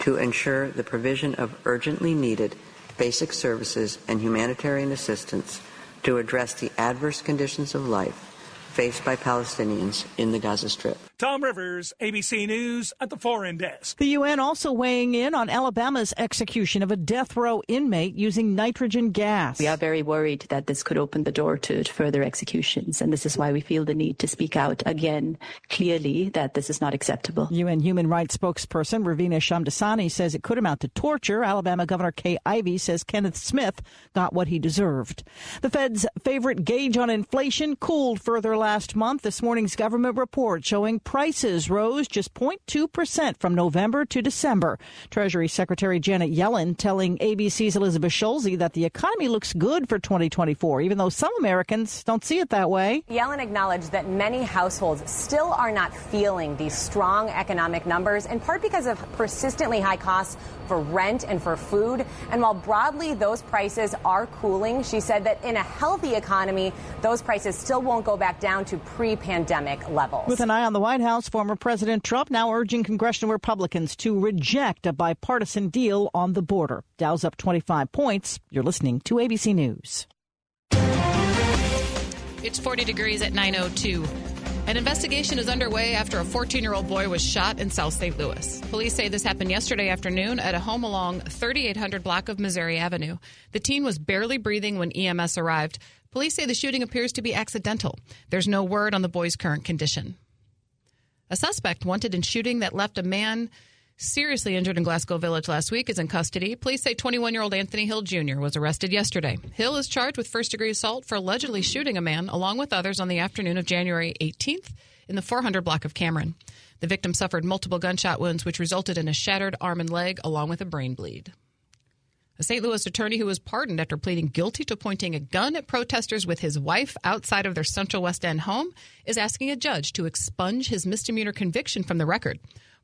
to ensure the provision of urgently needed basic services and humanitarian assistance to address the adverse conditions of life faced by Palestinians in the Gaza Strip. Tom Rivers, ABC News at the Foreign Desk. The UN also weighing in on Alabama's execution of a death row inmate using nitrogen gas. We are very worried that this could open the door to further executions, and this is why we feel the need to speak out again clearly that this is not acceptable. UN human rights spokesperson Ravina Shamdasani says it could amount to torture. Alabama Governor Kay Ivey says Kenneth Smith got what he deserved. The Fed's favorite gauge on inflation cooled further last month, this morning's government report showing prices rose just 0.2% from November to December. Treasury Secretary Janet Yellen telling ABC's Elizabeth Schulze that the economy looks good for 2024, even though some Americans don't see it that way. Yellen acknowledged that many households still are not feeling these strong economic numbers, in part because of persistently high costs for rent and for food. And while broadly those prices are cooling, she said that in a healthy economy, those prices still won't go back down to pre pandemic levels. With an eye on the White House, former President Trump now urging congressional Republicans to reject a bipartisan deal on the border. Dow's up 25 points. You're listening to ABC News. It's 40 degrees at 902. An investigation is underway after a 14 year old boy was shot in South St. Louis. Police say this happened yesterday afternoon at a home along 3800 block of Missouri Avenue. The teen was barely breathing when EMS arrived. Police say the shooting appears to be accidental. There's no word on the boy's current condition. A suspect wanted in shooting that left a man seriously injured in Glasgow Village last week is in custody. Police say 21 year old Anthony Hill Jr. was arrested yesterday. Hill is charged with first degree assault for allegedly shooting a man along with others on the afternoon of January 18th in the 400 block of Cameron. The victim suffered multiple gunshot wounds, which resulted in a shattered arm and leg along with a brain bleed. A St. Louis attorney who was pardoned after pleading guilty to pointing a gun at protesters with his wife outside of their Central West End home is asking a judge to expunge his misdemeanor conviction from the record.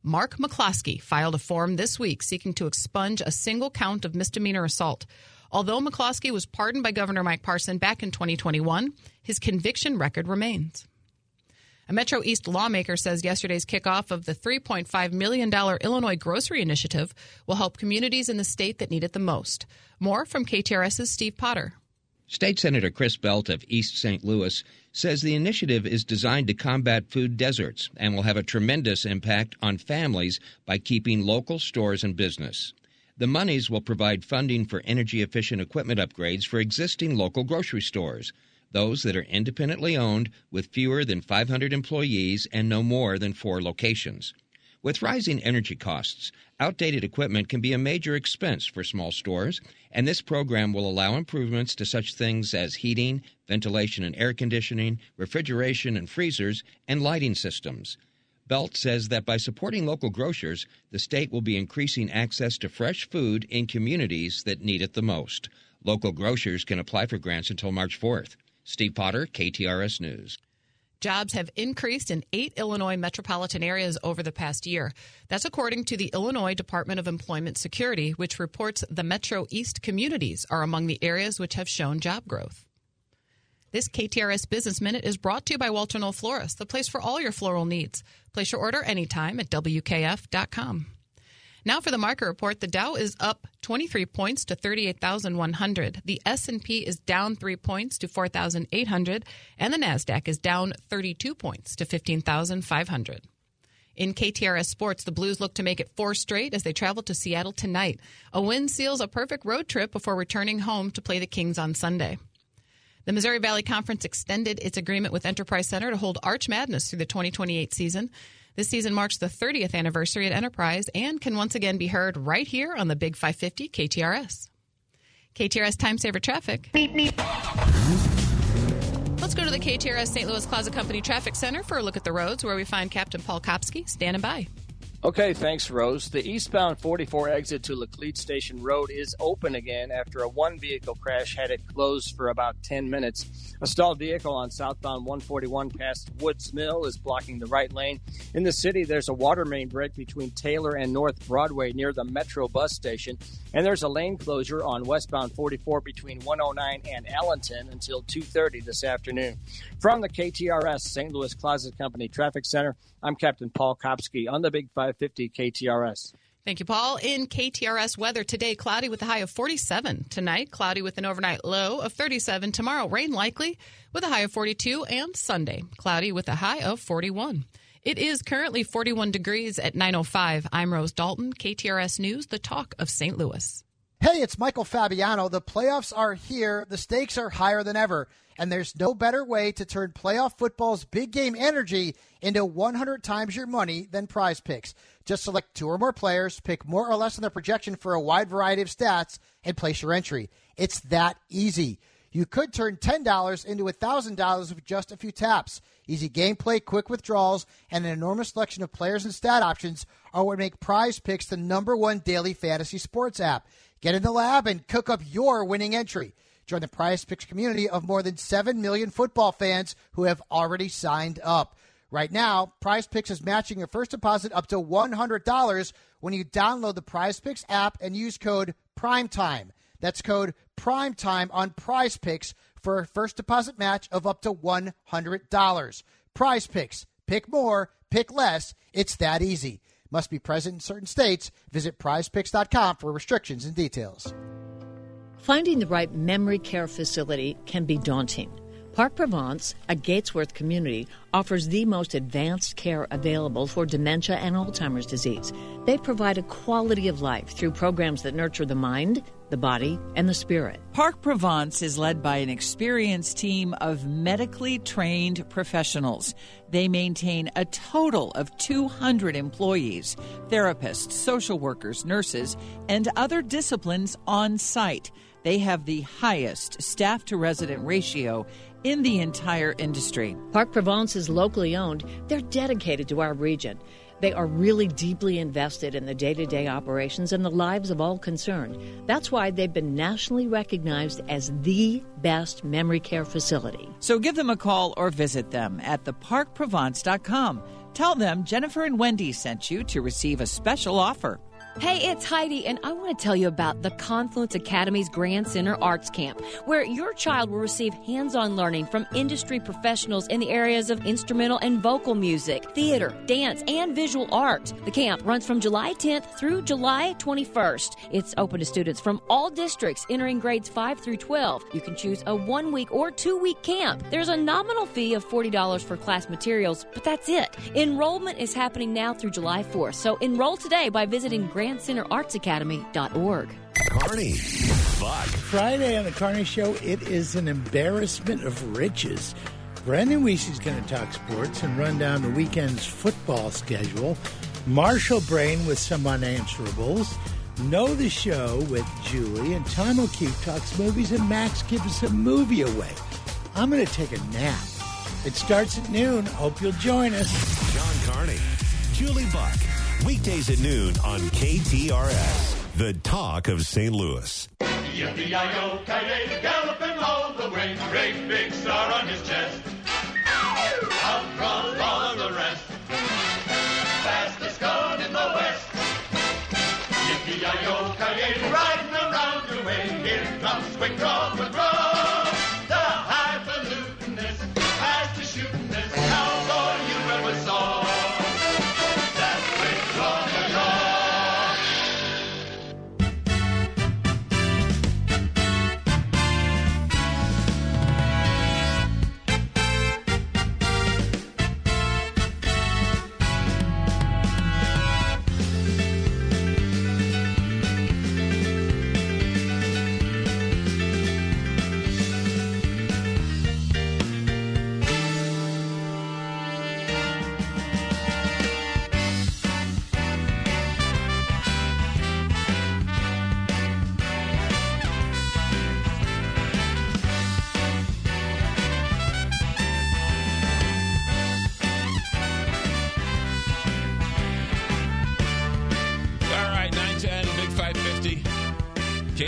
Mark McCloskey filed a form this week seeking to expunge a single count of misdemeanor assault. Although McCloskey was pardoned by Governor Mike Parson back in 2021, his conviction record remains. A Metro East lawmaker says yesterday's kickoff of the $3.5 million Illinois Grocery Initiative will help communities in the state that need it the most. More from KTRS's Steve Potter. State Senator Chris Belt of East St. Louis says the initiative is designed to combat food deserts and will have a tremendous impact on families by keeping local stores in business. The monies will provide funding for energy efficient equipment upgrades for existing local grocery stores, those that are independently owned with fewer than 500 employees and no more than four locations. With rising energy costs, outdated equipment can be a major expense for small stores, and this program will allow improvements to such things as heating, ventilation and air conditioning, refrigeration and freezers, and lighting systems. Belt says that by supporting local grocers, the state will be increasing access to fresh food in communities that need it the most. Local grocers can apply for grants until March 4th. Steve Potter, KTRS News. Jobs have increased in eight Illinois metropolitan areas over the past year. That's according to the Illinois Department of Employment Security, which reports the Metro East communities are among the areas which have shown job growth. This KTRS Business Minute is brought to you by Walter Knoll Florist, the place for all your floral needs. Place your order anytime at WKF.com. Now for the market report, the Dow is up 23 points to 38,100. The S&P is down 3 points to 4,800 and the Nasdaq is down 32 points to 15,500. In KTRS Sports, the Blues look to make it four straight as they travel to Seattle tonight. A win seals a perfect road trip before returning home to play the Kings on Sunday. The Missouri Valley Conference extended its agreement with Enterprise Center to hold Arch Madness through the 2028 season. This season marks the 30th anniversary at Enterprise and can once again be heard right here on the Big 550 KTRS. KTRS Time Saver Traffic. Let's go to the KTRS St. Louis Closet Company Traffic Center for a look at the roads where we find Captain Paul Kopsky standing by. Okay, thanks, Rose. The eastbound 44 exit to Laclede Station Road is open again after a one vehicle crash had it closed for about 10 minutes. A stalled vehicle on southbound 141 past Woods Mill is blocking the right lane. In the city, there's a water main break between Taylor and North Broadway near the Metro bus station, and there's a lane closure on westbound 44 between 109 and Allenton until 2:30 this afternoon. From the KTRS St. Louis Closet Company Traffic Center, I'm Captain Paul Kopsky on the Big 550 KTRS. Thank you, Paul. In KTRS weather today, cloudy with a high of 47. Tonight, cloudy with an overnight low of 37. Tomorrow, rain likely with a high of 42. And Sunday, cloudy with a high of 41. It is currently 41 degrees at 9.05. I'm Rose Dalton, KTRS News, the talk of St. Louis. Hey, it's Michael Fabiano. The playoffs are here. The stakes are higher than ever. And there's no better way to turn playoff football's big game energy into 100 times your money than prize picks. Just select two or more players, pick more or less on their projection for a wide variety of stats, and place your entry. It's that easy. You could turn $10 into $1,000 with just a few taps. Easy gameplay, quick withdrawals, and an enormous selection of players and stat options are what make Prize Picks the number one daily fantasy sports app. Get in the lab and cook up your winning entry. Join the Prize Picks community of more than 7 million football fans who have already signed up. Right now, Prize Picks is matching your first deposit up to $100 when you download the Prize Picks app and use code PRIMETIME. That's code PRIMETIME on Prize Picks for a first deposit match of up to $100. Prize Picks. Pick more, pick less. It's that easy. Must be present in certain states. Visit prizepicks.com for restrictions and details. Finding the right memory care facility can be daunting. Park Provence, a Gatesworth community, offers the most advanced care available for dementia and Alzheimer's disease. They provide a quality of life through programs that nurture the mind, the body, and the spirit. Park Provence is led by an experienced team of medically trained professionals. They maintain a total of 200 employees, therapists, social workers, nurses, and other disciplines on site. They have the highest staff to resident ratio in the entire industry. Park Provence is locally owned. They're dedicated to our region. They are really deeply invested in the day to day operations and the lives of all concerned. That's why they've been nationally recognized as the best memory care facility. So give them a call or visit them at theparkprovence.com. Tell them Jennifer and Wendy sent you to receive a special offer. Hey, it's Heidi, and I want to tell you about the Confluence Academy's Grand Center Arts Camp, where your child will receive hands on learning from industry professionals in the areas of instrumental and vocal music, theater, dance, and visual art. The camp runs from July 10th through July 21st. It's open to students from all districts entering grades 5 through 12. You can choose a one week or two week camp. There's a nominal fee of $40 for class materials, but that's it. Enrollment is happening now through July 4th, so enroll today by visiting grandcenterartsacademy.org. Carney, Buck, Friday on the Carney Show, it is an embarrassment of riches. Brandon Weesey's going to talk sports and run down the weekend's football schedule. Marshall Brain with some unanswerables. Know the show with Julie and Tom O'Keefe talks movies and Max gives us a movie away. I'm going to take a nap. It starts at noon. Hope you'll join us. John Carney, Julie Buck. Weekdays at noon on KTRS, the talk of St. Louis. Yippee-yi-yo-ki-yay, galloping all the way, great big star on his chest. Out from all the rest, fastest gun in the west. Yippee-yi-yo-ki-yay, riding around your way, here comes quick draw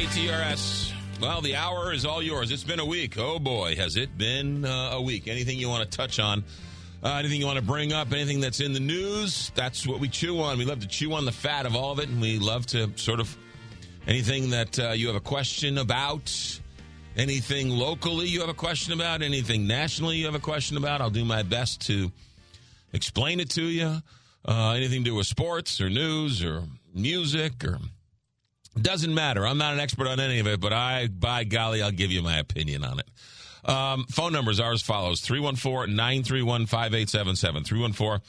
KTRS. Well, the hour is all yours. It's been a week. Oh, boy, has it been uh, a week. Anything you want to touch on, uh, anything you want to bring up, anything that's in the news, that's what we chew on. We love to chew on the fat of all of it, and we love to sort of anything that uh, you have a question about, anything locally you have a question about, anything nationally you have a question about. I'll do my best to explain it to you. Uh, anything to do with sports or news or music or doesn't matter. I'm not an expert on any of it, but I, by golly, I'll give you my opinion on it. Um, phone numbers are as follows 314 931 5877. 314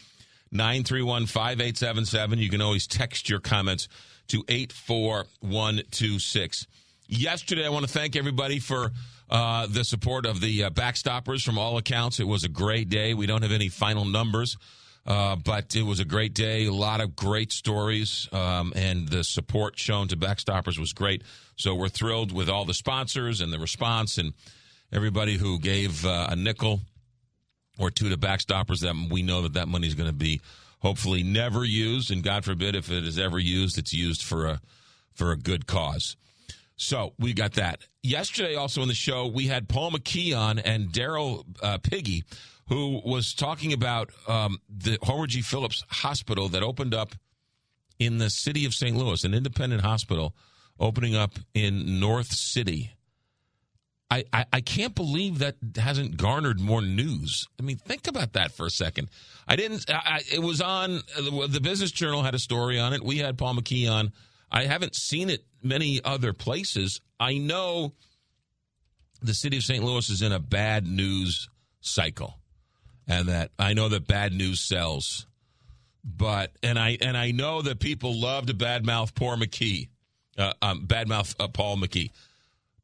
931 5877. You can always text your comments to 84126. Yesterday, I want to thank everybody for uh, the support of the uh, backstoppers from all accounts. It was a great day. We don't have any final numbers. Uh, but it was a great day, a lot of great stories, um, and the support shown to Backstoppers was great. So we're thrilled with all the sponsors and the response, and everybody who gave uh, a nickel or two to backstoppers that we know that that money is going to be hopefully never used. And god forbid if it is ever used it's used for a for a good cause. So we got that. Yesterday also in the show we had paul mckee on and Darryl uh, Piggee who was talking about um, the homer g phillips hospital that opened up in the city of st louis an independent hospital opening up in north city I, I, I can't believe that hasn't garnered more news. I mean, think about that for a second. I didn't. I- it was on uh, the Business Journal had a story on it. We had Paul McKee on. I haven't seen it many other places. I know the city of St. Louis is in a bad news cycle, and that I know that bad news sells. But and I and I know that people love to badmouth poor McKee, uh, um, badmouth uh, Paul McKee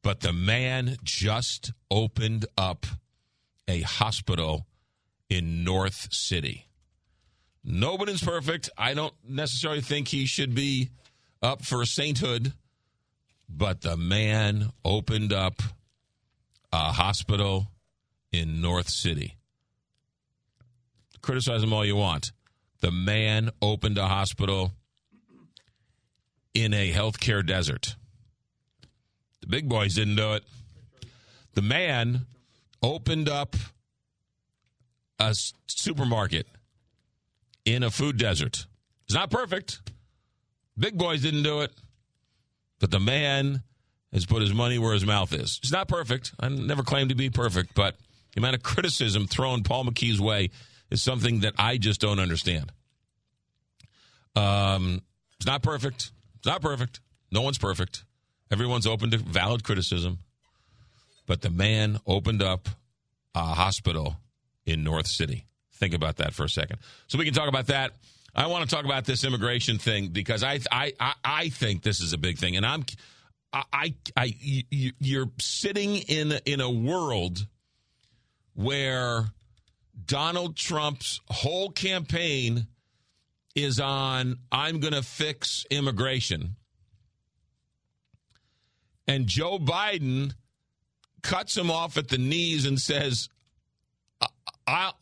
but the man just opened up a hospital in North City. Nobody's perfect. I don't necessarily think he should be up for sainthood, but the man opened up a hospital in North City. Criticize him all you want. The man opened a hospital in a healthcare desert. The big boys didn't do it. The man opened up a supermarket in a food desert. It's not perfect. Big boys didn't do it. But the man has put his money where his mouth is. It's not perfect. I never claimed to be perfect, but the amount of criticism thrown Paul McKee's way is something that I just don't understand. Um, it's not perfect. It's not perfect. No one's perfect. Everyone's open to valid criticism. But the man opened up a hospital in North City. Think about that for a second. So we can talk about that. I want to talk about this immigration thing because I I I, think this is a big thing, and I'm I I, I you, you're sitting in in a world where Donald Trump's whole campaign is on I'm going to fix immigration. And Joe Biden cuts him off at the knees and says, "I- I'll,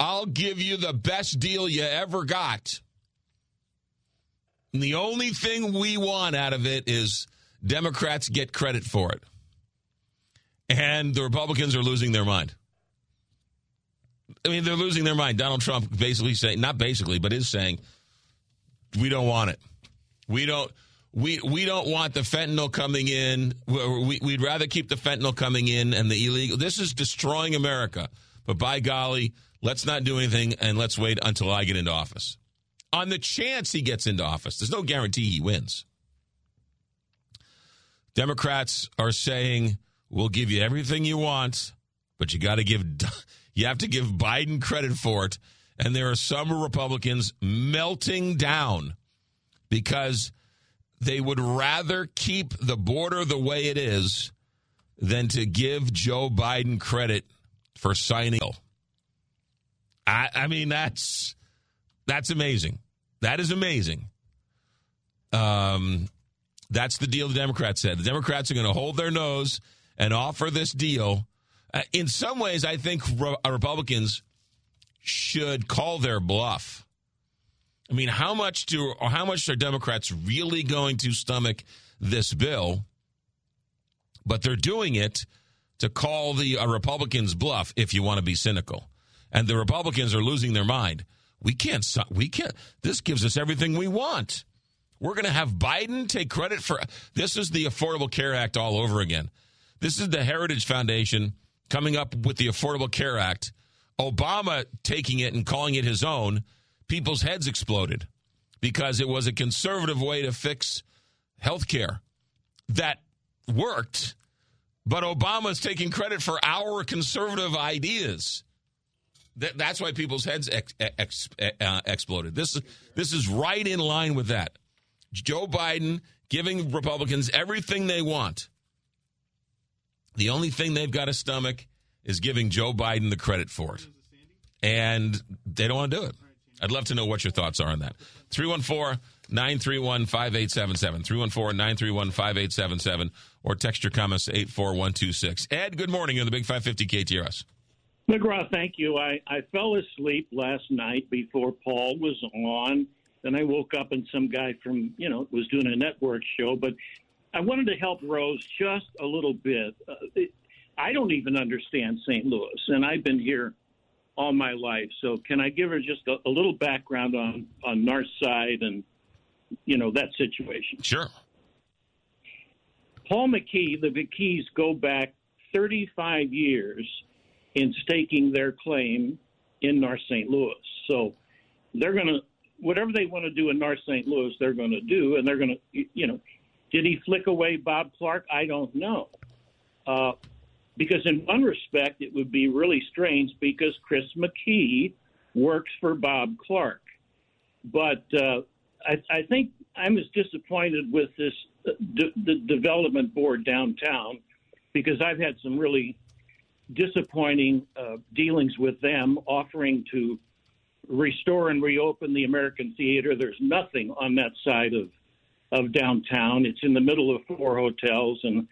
I'll give you the best deal you ever got. And the only thing we want out of it is Democrats get credit for it. And the Republicans are losing their mind. I mean, they're losing their mind. Donald Trump basically saying, not basically, but is saying, we don't want it. We don't. We we don't want the fentanyl coming in. We, we'd rather keep the fentanyl coming in and the illegal. This is destroying America. But by golly, let's not do anything and let's wait until I get into office. On the chance he gets into office, there's no guarantee he wins. Democrats are saying we'll give you everything you want, but you got to give you have to give Biden credit for it. And there are some Republicans melting down because they would rather keep the border the way it is than to give Joe Biden credit for signing. I, I mean, that's that's amazing. That is amazing. Um, that's the deal the Democrats said. The Democrats are going to hold their nose and offer this deal. Uh, in some ways, I think Re- Republicans should call their bluff. I mean, how much do or how much are Democrats really going to stomach this bill? But they're doing it to call the uh, Republicans bluff. If you want to be cynical, and the Republicans are losing their mind. We can't. We can't. This gives us everything we want. We're going to have Biden take credit for this. Is the Affordable Care Act all over again? This is the Heritage Foundation coming up with the Affordable Care Act. Obama taking it and calling it his own. People's heads exploded because it was a conservative way to fix health care that worked. But Obama's taking credit for our conservative ideas. That, that's why people's heads ex, ex, uh, exploded. This is this is right in line with that. Joe Biden giving Republicans everything they want. The only thing they've got to stomach is giving Joe Biden the credit for it, and they don't want to do it. I'd love to know what your thoughts are on that. 314 931 5877. 314 931 5877. Or text your comments to 84126. Ed, good morning. You're the Big 550 KTRS. McGraw, thank you. I, I fell asleep last night before Paul was on. Then I woke up and some guy from, you know, was doing a network show. But I wanted to help Rose just a little bit. Uh, it, I don't even understand St. Louis, and I've been here all my life. So can I give her just a, a little background on, on North Side and, you know, that situation? Sure. Paul McKee, the McKees go back 35 years in staking their claim in North St. Louis. So they're going to, whatever they want to do in North St. Louis, they're going to do, and they're going to, you know, did he flick away Bob Clark? I don't know. Uh, because in one respect, it would be really strange because Chris McKee works for Bob Clark. But uh, I, I think I'm as disappointed with this uh, the development board downtown because I've had some really disappointing uh, dealings with them offering to restore and reopen the American Theater. There's nothing on that side of of downtown. It's in the middle of four hotels, and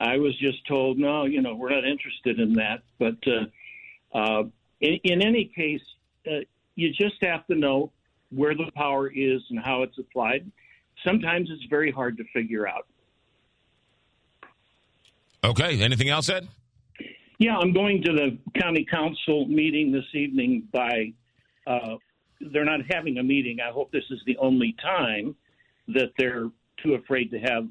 I was just told, no, you know, we're not interested in that. But uh, uh, in, in any case, uh, you just have to know where the power is and how it's applied. Sometimes it's very hard to figure out. Okay. Anything else, Ed? Yeah, I'm going to the county council meeting this evening. By uh, they're not having a meeting. I hope this is the only time that they're too afraid to have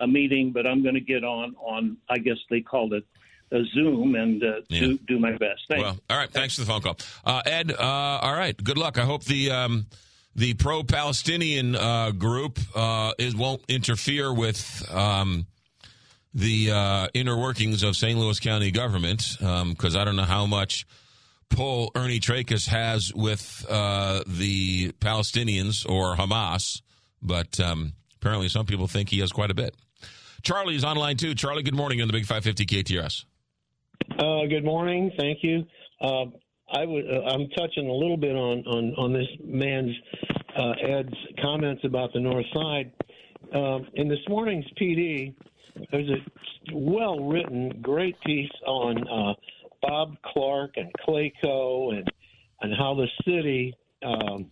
a meeting. But I'm going to get on on. I guess they called it a Zoom and uh, do do my best. Thanks. Well, all right. Thanks for the phone call, uh, Ed. Uh, all right. Good luck. I hope the um, the pro-Palestinian uh, group uh, is won't interfere with um, the uh, inner workings of St. Louis County government because I don't know how much pull Ernie Trakas has with uh, the Palestinians or Hamas, but um, apparently some people think he has quite a bit. Charlie is online too. Charlie, good morning on the Big 550 KTRS. Uh, good morning. Thank you. I would. Uh, I'm touching a little bit on on on this man's uh, Ed's comments about the North Side. Um, in this morning's PD, there's a well written, great piece on uh, Bob Clark and Clayco and and how the city, um,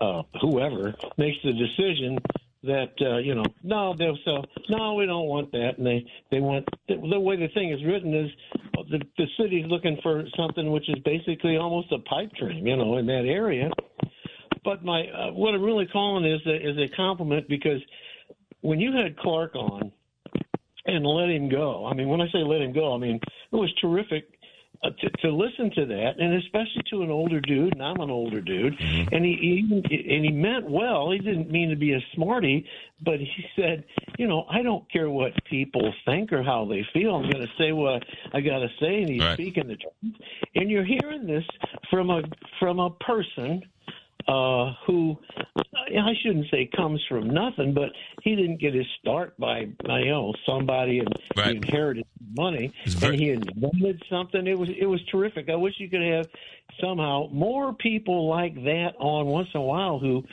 uh, whoever, makes the decision that uh, you know no they'll so no we don't want that. And they they want the, the way the thing is written is the the city's looking for something which is basically almost a pipe dream you know in that area. But my uh, what I'm really calling is a, is a compliment because when you had Clark on and let him go I mean when I say let him go I mean it was terrific uh, to, to listen to that, and especially to an older dude, and I'm an older dude, and he, he and he meant well. He didn't mean to be a smarty, but he said, you know, I don't care what people think or how they feel. I'm going to say what I got to say, and he's Right. speaking the truth. And you're hearing this from a from a person uh, who I shouldn't say comes from nothing, but he didn't get his start by by you know somebody and he inherited money and he invented something. It was it was terrific. I wish you could have somehow more people like that on once in a while who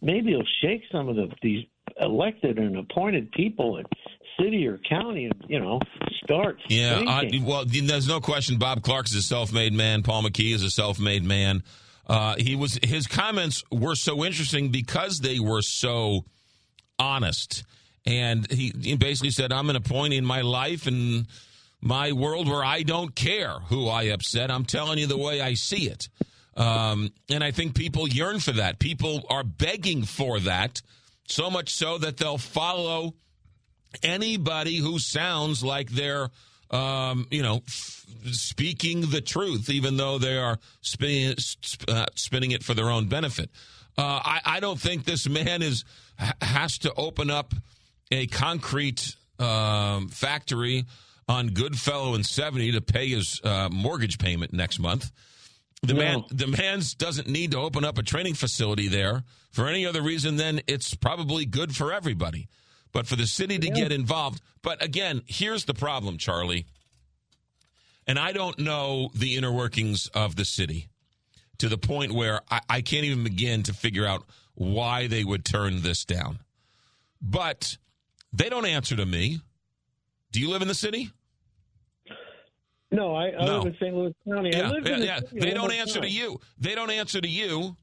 maybe will shake some of the these elected and appointed people in city or county and you know start Yeah, I, well, there's no question. Bob Clark is a self-made man. Paul McKee is a self-made man. Uh, he was his comments were so interesting because they were so honest, and he, he basically said, "I'm at a point in my life and my world where I don't care who I upset. I'm telling you the way I see it." Um, and I think people yearn for that. People are begging for that, so much so that they'll follow anybody who sounds like they're um, you know f- speaking the truth even though they are spinning, sp- uh, spinning it for their own benefit uh, I, I don't think this man is has to open up a concrete um, factory on Goodfellow and 70 to pay his uh, mortgage payment next month the man, the man's doesn't need to open up a training facility there for any other reason than it's probably good for everybody. But for the city to get involved, but again, here's the problem, Charlie. And I don't know the inner workings of the city. to the point where I, I can't even begin to figure out why they would turn this down. But they don't answer to me. Do you live in the city? No, I, I No. live in St. Louis County. I Yeah, live yeah, in the yeah. They don't answer to you. They don't answer to you.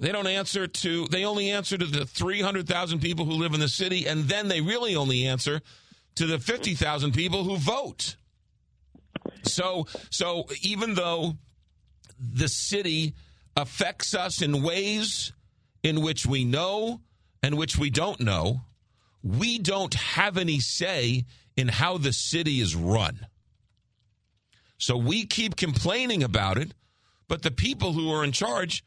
They don't answer to. They only answer to the three hundred thousand people who live in the city, and then they really only answer to the fifty thousand people who vote. So, so even though the city affects us in ways in which we know and which we don't know, we don't have any say in how the city is run. So we keep complaining about it, but the people who are in charge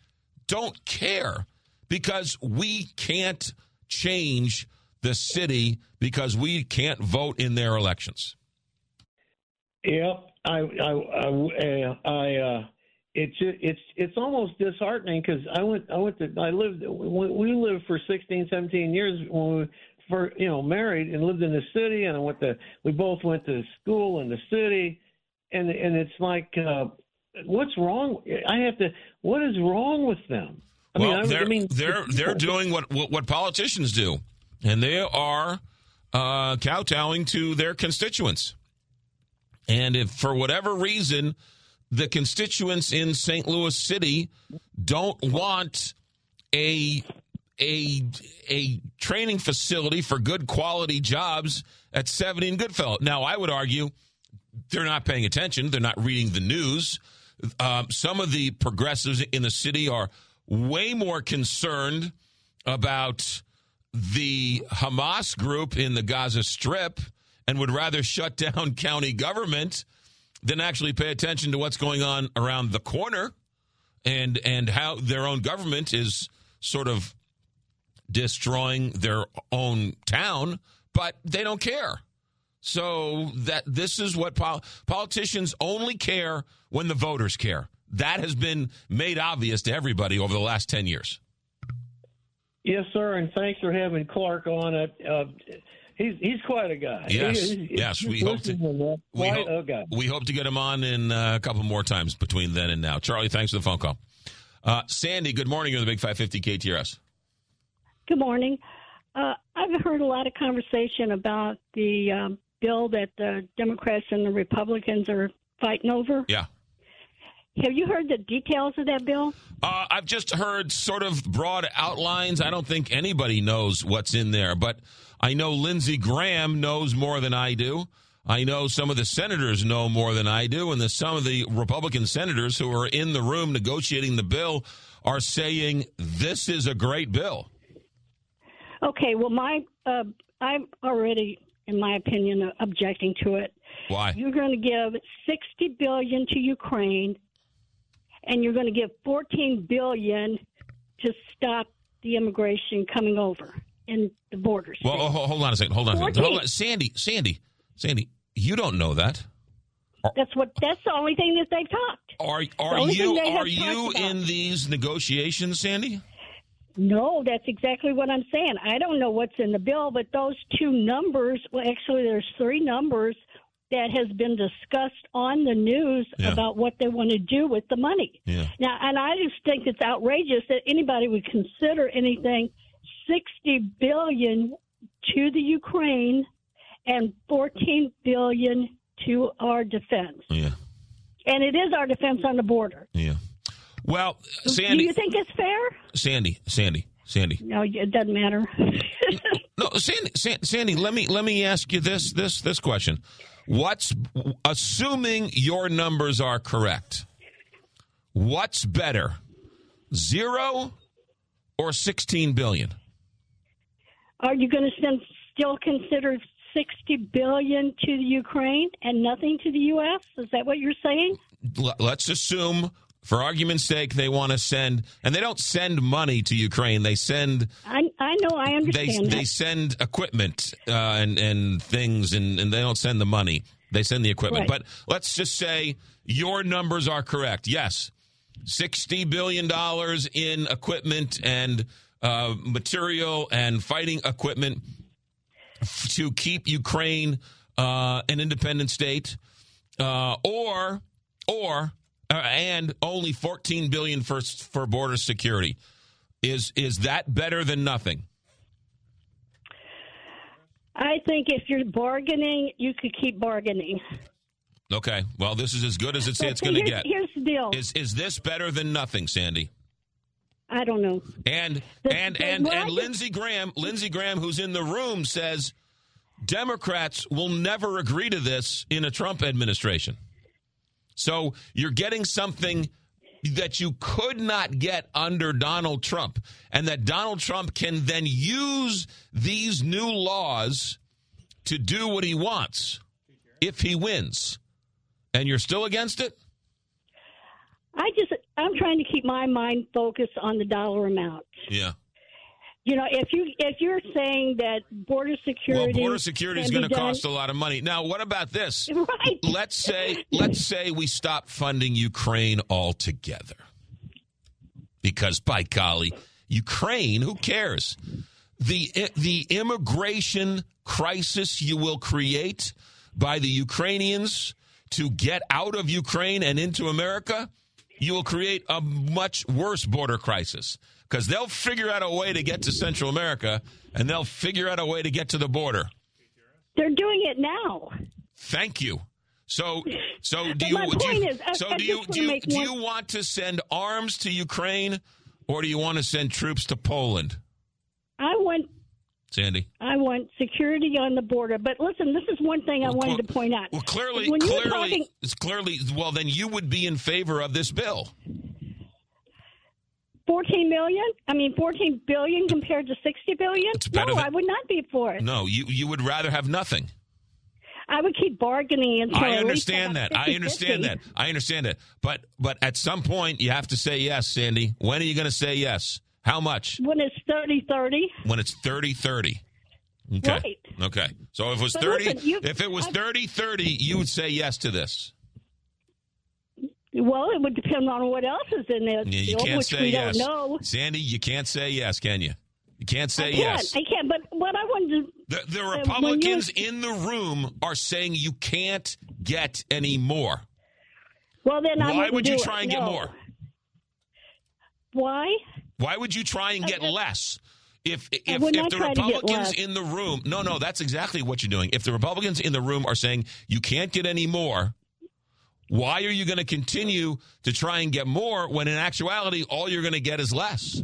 don't care because we can't change the city because we can't vote in their elections. Yep, I, I, I, uh, I uh, it's it's it's almost disheartening because I went, I went to, I lived, we we lived for 16, 17 years when we for you know married and lived in the city, and I went to, we both went to school in the city, and and it's like, uh, what's wrong? I have to, what is wrong with them? I well, mean, I, they're I mean, they're they're doing what, what what politicians do, and they are uh, kowtowing to their constituents. And if for whatever reason the constituents in St. Louis City don't want a a a training facility for good quality jobs at 70 and Goodfellow. Now, I would argue they're not paying attention. They're not reading the news. Um, some of the progressives in the city are way more concerned about the Hamas group in the Gaza Strip and would rather shut down county government than actually pay attention to what's going on around the corner and and how their own government is sort of destroying their own town, but they don't care. So that this is what pol- politicians only care when the voters care. That has been made obvious to everybody over the last 10 years. Yes, sir, and thanks for having Clark on it. Uh, he's he's quite a guy. Yes, He- he- yes, we hope to- listening that. We Quite hope, a guy. we hope to get him on in uh, a couple more times between then and now. Charlie, thanks for the phone call. Uh, Sandy, good morning. You're the Big 550 KTRS. Good morning. Uh, I've heard a lot of conversation about the um, bill that the Democrats and the Republicans are fighting over. Yeah. Have you heard the details of that bill? Uh, I've just heard sort of broad outlines. I don't think anybody knows what's in there, but I know Lindsey Graham knows more than I do. I know some of the senators know more than I do, and the, some of the Republican senators who are in the room negotiating the bill are saying this is a great bill. Okay, well, my uh, I'm already, in my opinion, uh, objecting to it. Why? You're going to give 60 billion to Ukraine, and you're going to give 14 billion to stop the immigration coming over in the borders. Well, oh, hold on a second. Hold on a second. Hold on. Sandy, Sandy, Sandy, you don't know that. That's what. That's the only thing that they've talked. Are are you thing they have are you in these negotiations, Sandy? No, that's exactly what I'm saying. I don't know what's in the bill, but those two numbers, well, actually, there's three numbers that has been discussed on the news Yeah. about what they want to do with the money. Yeah. Now, and I just think it's outrageous that anybody would consider anything 60 billion to the Ukraine and 14 billion to our defense. Yeah. And it is our defense on the border. Yeah. Well, Sandy. Do you think it's fair? Sandy, Sandy, Sandy. No, it doesn't matter. No, Sandy, San- Sandy. Let me let me ask you this this this question. What's assuming your numbers are correct? What's better, zero or sixteen billion? Are you going to still consider 60 billion to the Ukraine and nothing to the U.S.? Is that what you're saying? Let's assume, for argument's sake, they want to send, and they don't send money to Ukraine. They send I, I know, I they understand they that. send equipment uh, and and things, and, and they don't send the money. They send the equipment. Right. But let's just say your numbers are correct. Yes, sixty billion dollars in equipment and uh, material and fighting equipment f- to keep Ukraine uh, an independent state, uh, or or Uh, and only 14 billion for for border security. Is is that better than nothing? I think if you're bargaining, you could keep bargaining. Okay. Well, this is as good as it's, it's going to get. here's the deal. Is is this better than nothing, Sandy? I don't know. And The- and the- and and Lindsey Graham, Lindsey Graham, who's in the room, says Democrats will never agree to this in a Trump administration. So you're getting something that you could not get under Donald Trump, and that Donald Trump can then use these new laws to do what he wants if he wins. And you're still against it? I just I'm trying to keep my mind focused on the dollar amount. Yeah. You know, if you if you're saying that border security, Well, border security is going to cost a lot of money. Now, what about this? Right. Let's say let's say we stop funding Ukraine altogether. Because by golly, Ukraine, who cares? The the immigration crisis you will create by the Ukrainians to get out of Ukraine and into America, you will create a much worse border crisis because they'll figure out a way to get to Central America and they'll figure out a way to get to the border. They're doing it now. Thank you. So, so do you? do you, is, so I do you? Do you? Do you want to send arms to Ukraine, or do you want to send troops to Poland, I want Sandy? I want security on the border. But listen, this is one thing I wanted to point out. Well, clearly, when you were clearly, talking, it's clearly. Well, then you would be in favor of this bill. Fourteen million, I mean fourteen billion compared to sixty billion. no, than- I would not be for it. No, you you would rather have nothing. I would keep bargaining until I understand that. I 50-50. understand that. I understand that. But but at some point you have to say yes, Sandy. When are you going to say yes? How much? When it's 30-30. When it's 30-30. Okay. Right. Okay. So if it was But 30 listen, if it was 30-30, you would say yes to this. Well, it would depend on what else is in there. Yeah, you can't which say we yes. don't know. Sandy, you can't say yes, can you? You can't say I can't. yes. I can't. But what I wanted to The, the Uh, Republicans in the room are saying you can't get any more. well, then I Why wouldn't you try it. and get No. more? Why? Why would you try and get less? If if, if the try to get Republicans in the room, no, no, that's exactly what you're doing. If the Republicans in the room are saying you can't get any more, why are you going to continue to try and get more when in actuality all you're going to get is less?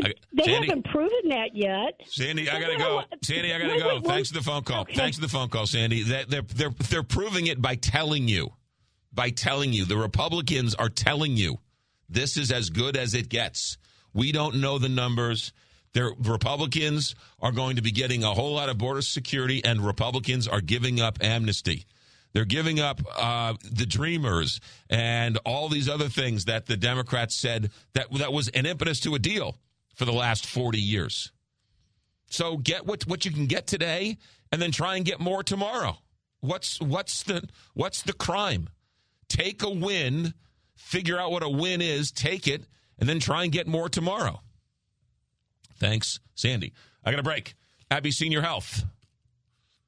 I- They Sandy, haven't proven that yet. Sandy, I gotta go. Sandy, I gotta wait, go. wait, Thanks wait. for the phone call. Okay. Thanks for the phone call, Sandy. They- They're they're they're proving it by telling you, by telling you. The Republicans are telling you this is as good as it gets. We don't know the numbers. The Republicans are going to be getting a whole lot of border security, and Republicans are giving up amnesty. They're giving up uh, the Dreamers and all these other things that the Democrats said that that was an impetus to a deal for the last forty years. So get what what you can get today, and then try and get more tomorrow. What's what's the what's the crime? Take a win, figure out what a win is, take it, and then try and get more tomorrow. Thanks, Sandy. I got a break. Abbey Senior Health.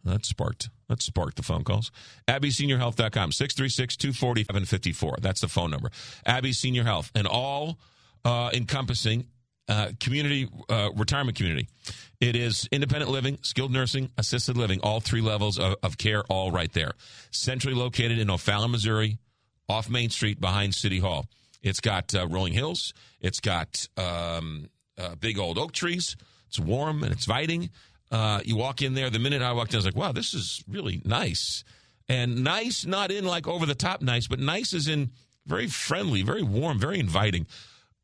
That sparked. That sparked the phone calls. AbbeySeniorHealth.com, 636-240-754. That's the phone number. Abbey Senior Health, an all uh, encompassing uh, community, uh, retirement community. It is independent living, skilled nursing, assisted living, all three levels of, of care, all right there. Centrally located in O'Fallon, Missouri, off Main Street behind City Hall. It's got uh, rolling hills. It's got um, uh, big old oak trees. It's warm and it's inviting. Uh, you walk in there. The minute I walked in, I was like, wow, this is really nice. And nice, not in like over the top nice, but nice is in very friendly, very warm, very inviting.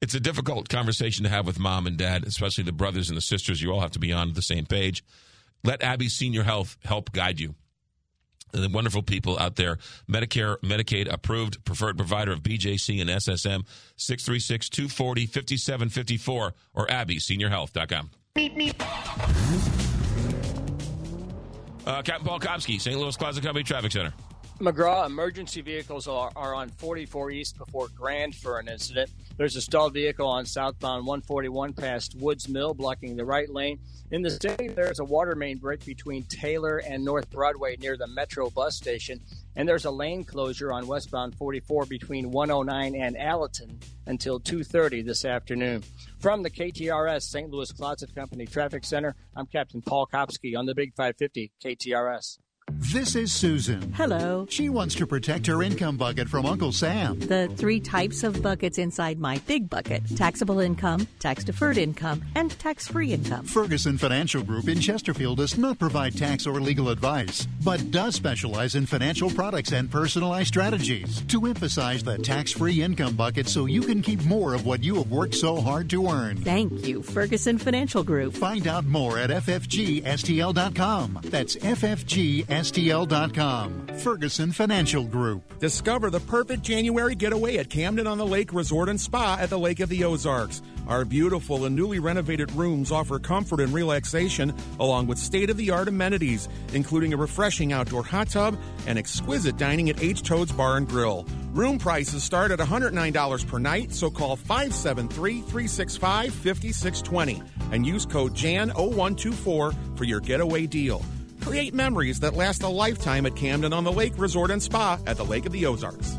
It's a difficult conversation to have with mom and dad, especially the brothers and the sisters. You all have to be on the same page. Let Abbey Senior Health help guide you. And the wonderful people out there, Medicare, Medicaid approved preferred provider of BJC and SSM, 636 240 5754 or AbbeySeniorHealth.com. Uh, Captain Paul Kopsky, St. Louis Closet Company Traffic Center. McGraw, emergency vehicles are, are on 44 East before Grand for an incident. There's a stalled vehicle on southbound 141 past Woods Mill, blocking the right lane. In the city, there's a water main break between Taylor and North Broadway near the Metro bus station. And there's a lane closure on westbound 44 between 109 and Allenton until 2.30 this afternoon. From the KTRS St. Louis Closet Company Traffic Center, I'm Captain Paul Kopsky on the Big 550 KTRS. This is Susan. Hello. She wants to protect her income bucket from Uncle Sam. The three types of buckets inside my big bucket taxable income, tax deferred income, and tax free income. Ferguson Financial Group in Chesterfield does not provide tax or legal advice, but does specialize in financial products and personalized strategies to emphasize the tax free income bucket so you can keep more of what you have worked so hard to earn. Thank you, Ferguson Financial Group. Find out more at ffgstl.com. That's ffgstl.com. Ferguson Financial Group. Discover the perfect January getaway at Camden on the Lake Resort and Spa at the Lake of the Ozarks. Our beautiful and newly renovated rooms offer comfort and relaxation along with state of the art amenities, including a refreshing outdoor hot tub and exquisite dining at H. Toad's Bar and Grill. Room prices start at $109 per night, so call 573 365 5620 and use code JAN0124 for your getaway deal. Create memories that last a lifetime at Camden on the Lake Resort and Spa at the Lake of the Ozarks.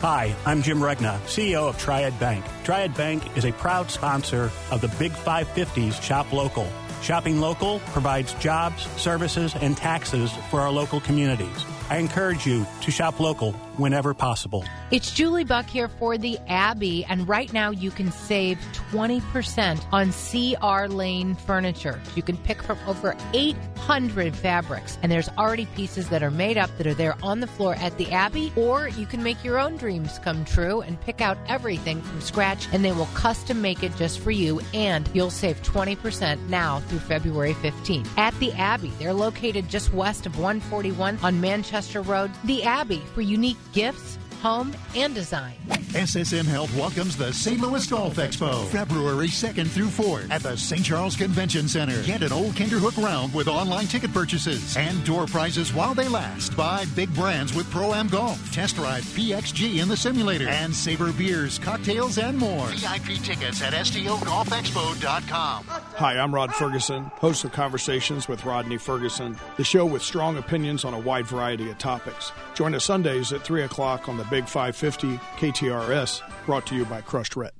Hi, I'm Jim Regna, CEO of Triad Bank. Triad Bank is a proud sponsor of the Big 550s Shop Local. Shopping local provides jobs, services, and taxes for our local communities. I encourage you to shop local whenever possible. It's Julie Buck here for the Abbey, and right now you can save 20% on CR Laine furniture. You can pick from over 800 fabrics, and there's already pieces that are made up that are there on the floor at the Abbey, or you can make your own dreams come true and pick out everything from scratch, and they will custom make it just for you, and you'll save 20% now through February 15th. At the Abbey, they're located just west of 141 on Manchester Road. The Abbey for unique gifts, home, and design. SSM Health welcomes the St. Louis Golf Expo, February 2nd through 4th at the St. Charles Convention Center. Get an old Kinderhook round with online ticket purchases and door prizes while they last. Buy big brands with Pro-Am Golf. Test drive PXG in the simulator and savor beers, cocktails, and more. VIP tickets at STOGolfExpo.com. Hi, I'm Rod Ferguson, host of Conversations with Rodney Ferguson, the show with strong opinions on a wide variety of topics. Join us Sundays at 3 o'clock on the Big 550 KTRS, brought to you by Crushed Red.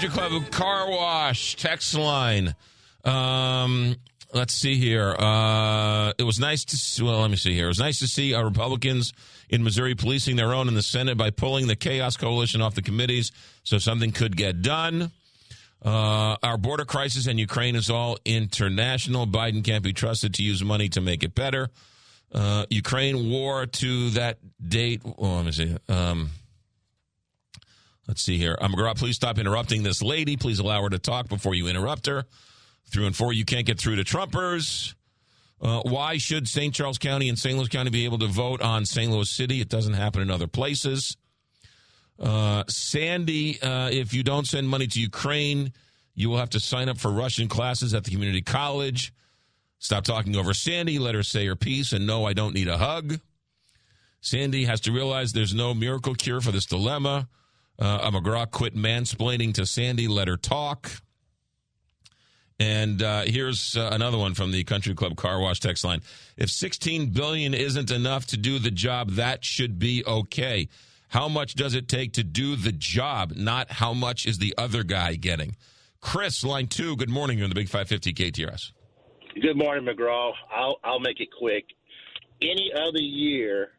Uh, Country Club Car Wash text line. Um, let's see here. Uh, it was nice to see, well, let me see here. It was nice to see our Republicans in Missouri policing their own in the Senate by pulling the Chaos Coalition off the committees so something could get done. Uh, our border crisis in Ukraine is all international. Biden can't be trusted to use money to make it better. Uh, Ukraine war to that date. Oh, let me see. Um, Let's see here. I'm um, please stop interrupting this lady. Please allow her to talk before you interrupt her. Through and four, you can't get through to Trumpers. Uh, why should St. Charles County and St. Louis County be able to vote on St. Louis City? It doesn't happen in other places. Uh, Sandy, uh, if you don't send money to Ukraine, you will have to sign up for Russian classes at the community college. Stop talking over Sandy. Let her say her piece. And no, I don't need a hug. Sandy has to realize there's no miracle cure for this dilemma. Uh, McGraw quit mansplaining to Sandy. Let her talk. And uh, here's uh, another one from the Country Club Car Wash text line. If 16 billion isn't enough to do the job, that should be okay. How much does it take to do the job? Not how much is the other guy getting. Chris, line two. Good morning. You're in the Big 550 KTRS. Good morning, McGraw. I'll I'll make it quick. Any other year,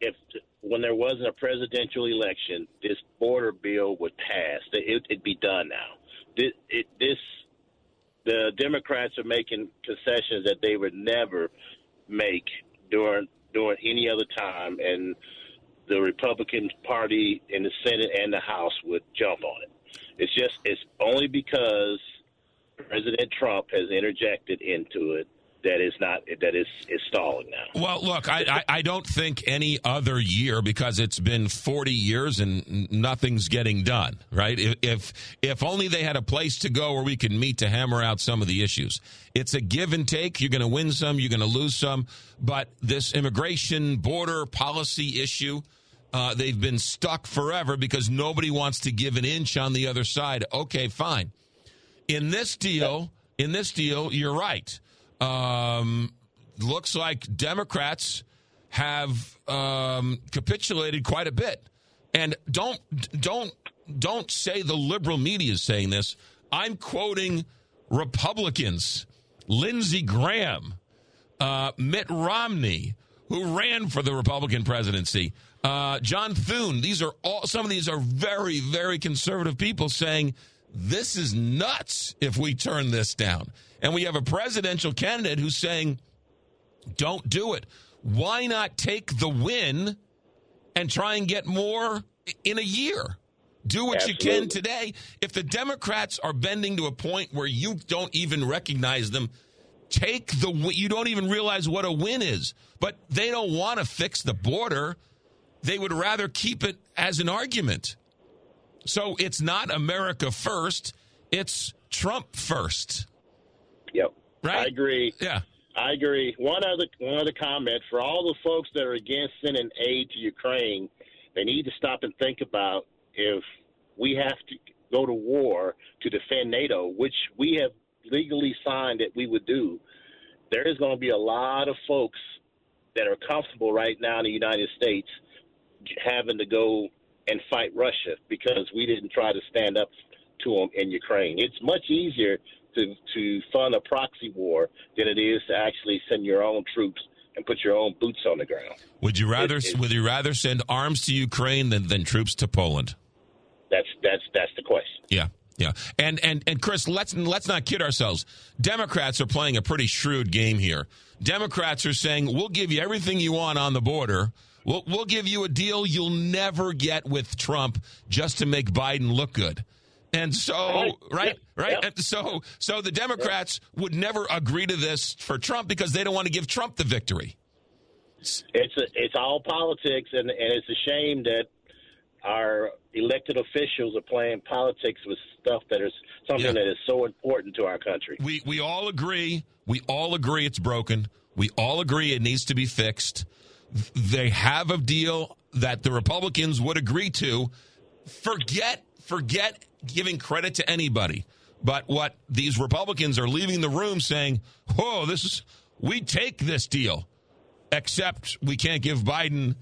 if when there wasn't a presidential election, this border bill would pass. It, it'd be done now. This, it, this the Democrats are making concessions that they would never make during during any other time, and the Republican Party in the Senate and the House would jump on it. It's just it's only because President Trump has interjected into it that is not that is is stalling now. Well, look, I, I, I don't think any other year because it's been 40 years and nothing's getting done, right? If, if only they had a place to go where we can meet to hammer out some of the issues. It's a give and take. You're going to win some, you're going to lose some. But this immigration border policy issue, uh, they've been stuck forever because nobody wants to give an inch on the other side. Okay, fine. In this deal, in this deal, you're right. Um, looks like Democrats have um, capitulated quite a bit. And don't don't don't say the liberal media is saying this. I'm quoting Republicans, Lindsey Graham, uh, Mitt Romney, who ran for the Republican presidency, uh, John Thune. These are all some of these are very very conservative people saying this is nuts if we turn this down. And we have a presidential candidate who's saying, don't do it. Why not take the win and try and get more in a year? Do what you can today. If the Democrats are bending to a point where you don't even recognize them, take the you don't even realize what a win is. But they don't want to fix the border. They would rather keep it as an argument. So it's not America first, it's Trump first. Yep. Right? I agree. Yeah. I agree. One other one other comment for all the folks that are against sending aid to Ukraine, they need to stop and think about if we have to go to war to defend NATO, which we have legally signed that we would do. There is going to be a lot of folks that are comfortable right now in the United States having to go and fight Russia because we didn't try to stand up to them in Ukraine. It's much easier to to fund a proxy war than it is to actually send your own troops and put your own boots on the ground. Would you rather It- it- would you rather send arms to Ukraine than, than troops to Poland? That's that's that's the question. Yeah. Yeah. And and and Chris, let's let's not kid ourselves. Democrats are playing a pretty shrewd game here. Democrats are saying, "We'll give you everything you want on the border. We'll we'll give you a deal you'll never get with Trump just to make Biden look good." And so, Right. right, Yep. And so, so the Democrats would never agree to this for Trump because they don't want to give Trump the victory. It's a, it's all politics, and and it's a shame that our elected officials are playing politics with stuff that is something Yeah. that is so important to our country. We we all agree. We all agree it's broken. We all agree it needs to be fixed. They have a deal that the Republicans would agree to. Forget forget giving credit to anybody. But what these Republicans are leaving the room saying, "Oh, this is we take this deal." Except we can't give Biden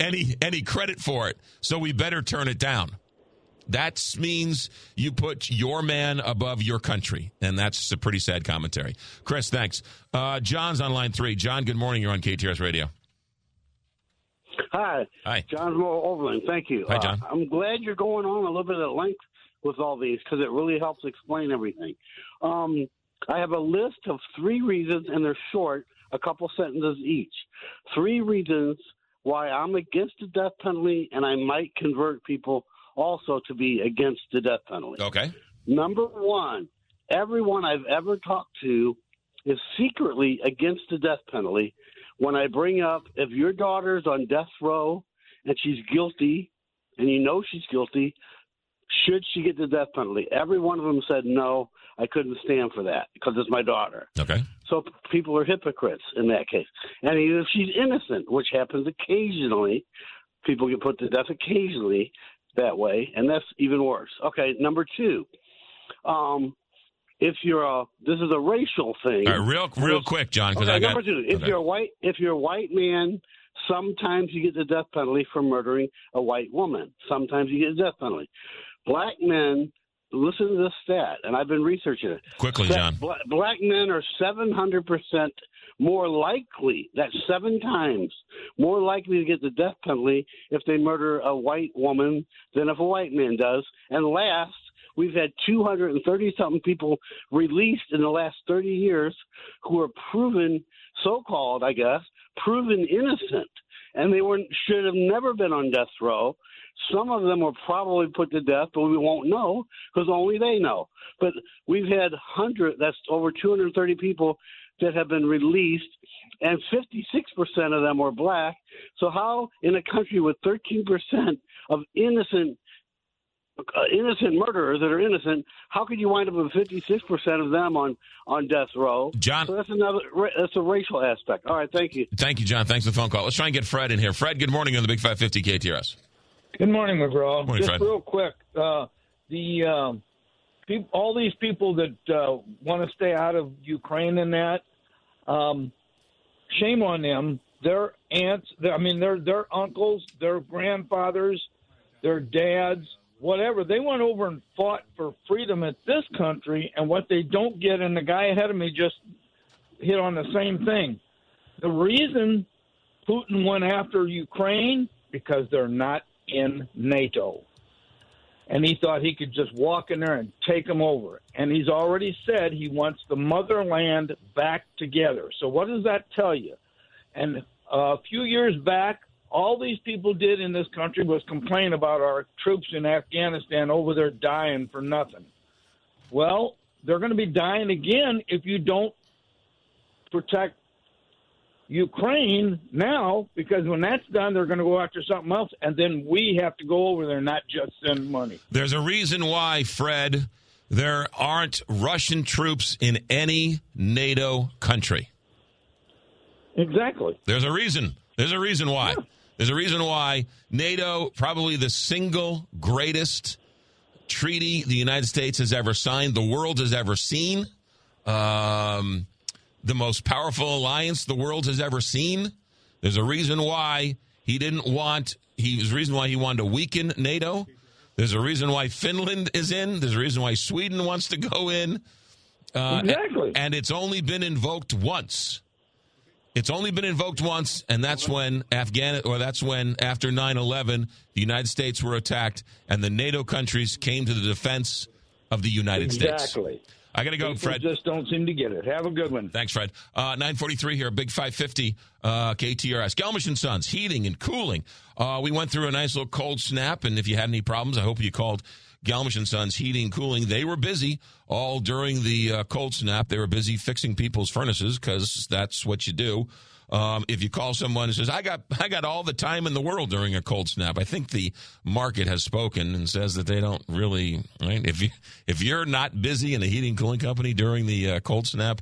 any any credit for it. So we better turn it down. That means you put your man above your country, and that's a pretty sad commentary. Chris, thanks. Uh, John's on line three. John, good morning. You're on KTRS Radio. Hi. Hi. John Moore Overland. Thank you. Hi, John. Uh, I'm glad you're going on a little bit at length with all these because it really helps explain everything. Um, I have a list of three reasons, and they're short, a couple sentences each. Three reasons why I'm against the death penalty, and I might convert people also to be against the death penalty. Okay. Number one, everyone I've ever talked to is secretly against the death penalty. When I bring up if your daughter's on death row and she's guilty, and you know she's guilty, should she get the death penalty? Every one of them said no. I couldn't stand for that because it's my daughter. Okay. So people are hypocrites in that case. And even if she's innocent, which happens occasionally, people get put to death occasionally that way, and that's even worse. Okay, number two, um, if you're a this is a racial thing. All right, real real quick, John, because Okay, I got number two, if okay. you're a white if you're a white man, sometimes you get the death penalty for murdering a white woman. Sometimes you get the death penalty. Black men, listen to this stat, and I've been researching it. quickly, Sa- John. Bla- black men are 700% more likely, that's seven times, more likely to get the death penalty if they murder a white woman than if a white man does. And last, we've had 230 something people released in the last 30 years who are proven, so called, I guess, proven innocent. and they were should have never been on death row. Some of them were probably put to death, but we won't know because only they know. But we've had hundred that's over 230 people that have been released, and 56% of them were black. So how in a country with 13% of innocent uh, innocent murderers that are innocent, how could you wind up with 56% of them on on death row? John, so that's another that's a racial aspect. All right, thank you. Thank you, John. Thanks for the phone call. Let's try and get Fred in here. Fred, good morning on the Big 550 KTRS. Good morning, McGraw. Morning, Just Fred. real quick, uh, the um, peop all these people that uh, want to stay out of Ukraine and that, um, shame on them. Their aunts, their, I mean, their their uncles, their grandfathers, their dads, whatever. They went over and fought for freedom at this country, and what they don't get, and the guy ahead of me just hit on the same thing. The reason Putin went after Ukraine because they're not in NATO. And he thought he could just walk in there and take them over. And he's already said he wants the motherland back together. So what does that tell you? And a few years back, all these people did in this country was complain about our troops in Afghanistan over there dying for nothing. Well, they're going to be dying again if you don't protect Ukraine now because when that's done, they're going to go after something else, and then we have to go over there, not just send money. There's a reason why, Fred, there aren't Russian troops in any NATO country. Exactly. There's a reason. There's a reason why. There's a reason why NATO, probably the single greatest treaty the United States has ever signed, the world has ever seen, um, the most powerful alliance the world has ever seen. There's a reason why he didn't want. He there's a reason why he wanted to weaken NATO. There's a reason why Finland is in. There's a reason why Sweden wants to go in. Uh, Exactly. And it's only been invoked once. It's only been invoked once, and that's when Afghan or that's when after 9/11, the United States were attacked, and the NATO countries came to the defense of the United States. Exactly. I got to go, People Fred. just don't seem to get it. Have a good one. Thanks, Fred. Uh, 943 here, Big 550 uh, KTRS. Gelmish and Sons, heating and cooling. Uh, we went through a nice little cold snap, and if you had any problems, I hope you called Gelmish and Sons Heating Cooling. They were busy all during the uh, cold snap. They were busy fixing people's furnaces because that's what you do. Um, if you call someone and says, "I got, I got all the time in the world during a cold snap," I think the market has spoken and says that they don't really. Right? If you, if you're not busy in a heating cooling company during the uh, cold snap,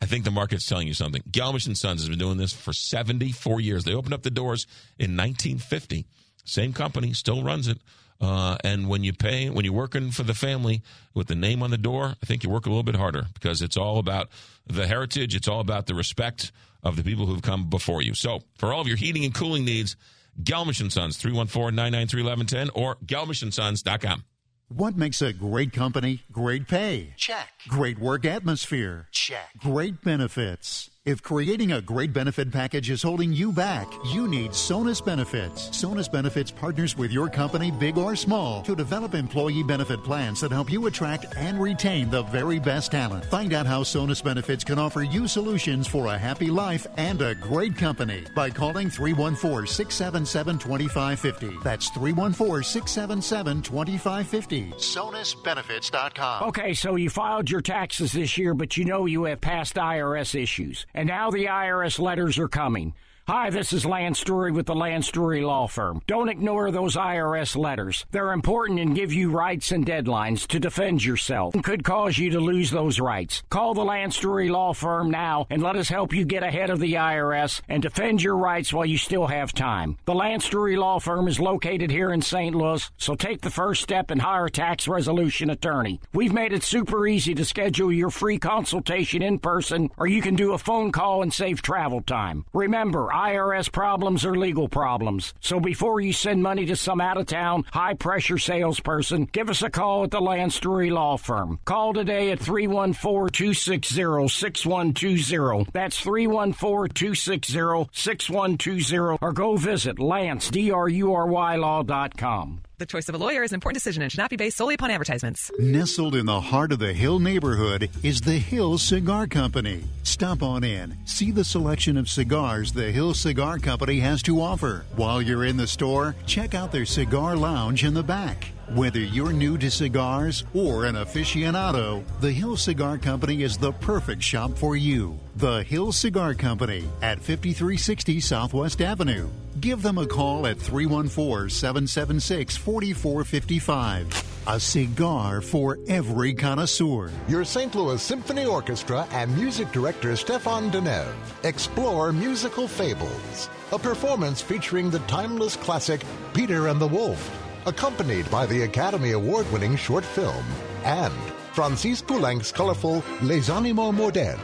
I think the market's telling you something. Gelmish and Sons has been doing this for 74 years. They opened up the doors in 1950. Same company still runs it. Uh, and when you pay, when you're working for the family with the name on the door, I think you work a little bit harder because it's all about the heritage. It's all about the respect of the people who've come before you. So for all of your heating and cooling needs, Gelmish and Sons, 314-993-1110 or gelmishandsons.com. What makes a great company great pay? Check. Great work atmosphere? Check. Great benefits. If creating a great benefit package is holding you back, you need Sonus Benefits. Sonus Benefits partners with your company, big or small, to develop employee benefit plans that help you attract and retain the very best talent. Find out how Sonus Benefits can offer you solutions for a happy life and a great company by calling 314 677 2550. That's 314 677 2550. SonusBenefits.com. Okay, so you filed your taxes this year, but you know you have past IRS issues. And now the IRS letters are coming. Hi, this is Lance Drury with the Lance Drury Law Firm. Don't ignore those IRS letters. They're important and give you rights and deadlines to defend yourself and could cause you to lose those rights. Call the Lance Drury Law Firm now and let us help you get ahead of the IRS and defend your rights while you still have time. The Lance Drury Law Firm is located here in St. Louis, so take the first step and hire a tax resolution attorney. We've made it super easy to schedule your free consultation in person, or you can do a phone call and save travel time. Remember, IRS problems or legal problems. So before you send money to some out of town, high pressure salesperson, give us a call at the Lance Drury Law Firm. Call today at 314 260 6120. That's 314 260 6120, or go visit lance, D R U R Y law.com. The choice of a lawyer is an important decision and should not be based solely upon advertisements. Nestled in the heart of the Hill neighborhood is the Hill Cigar Company. Stop on in, see the selection of cigars the Hill Cigar Company has to offer. While you're in the store, check out their cigar lounge in the back. Whether you're new to cigars or an aficionado, the Hill Cigar Company is the perfect shop for you. The Hill Cigar Company at 5360 Southwest Avenue. Give them a call at 314 776 4455. A cigar for every connoisseur. Your St. Louis Symphony Orchestra and music director Stéphane Denève explore musical fables, a performance featuring the timeless classic Peter and the Wolf, accompanied by the Academy Award winning short film, and Francis Poulenc's colorful Les Animaux Modernes,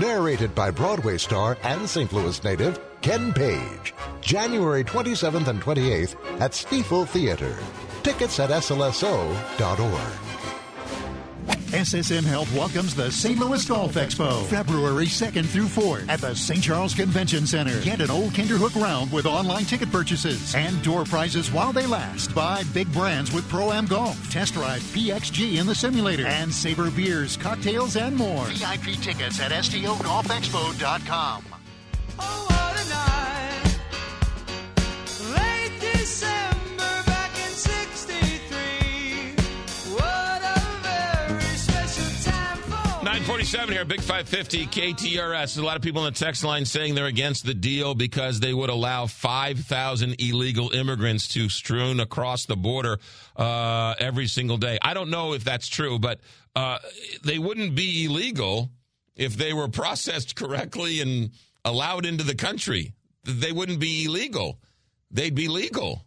narrated by Broadway star and St. Louis native Ken Page. January 27th and 28th at Stifel Theater. Tickets at slso.org. SSM Health welcomes the St. Louis Golf Expo, February 2nd through 4th at the St. Charles Convention Center. Get an old Kinderhook round with online ticket purchases and door prizes while they last. Buy big brands with Pro Am Golf. Test drive PXG in the simulator and savor beers, cocktails, and more. VIP tickets at stogolfexpo.com. Oh, what a night! Late 47 here, Big 550 KTRS. A lot of people on the text line saying they're against the deal because they would allow 5,000 illegal immigrants to strewn across the border uh, every single day. I don't know if that's true, but uh, they wouldn't be illegal if they were processed correctly and allowed into the country. They wouldn't be illegal, they'd be legal.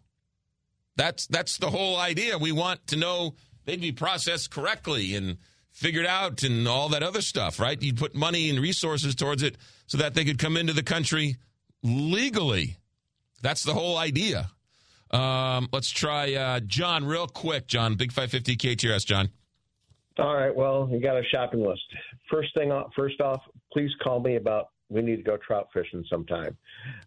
That's, that's the whole idea. We want to know they'd be processed correctly and figured out and all that other stuff, right? You'd put money and resources towards it so that they could come into the country legally. That's the whole idea. Um, let's try uh, John real quick. John, Big 550 KTRS, John. All right. Well, you got a shopping list. First thing, off, first off, please call me about we need to go trout fishing sometime.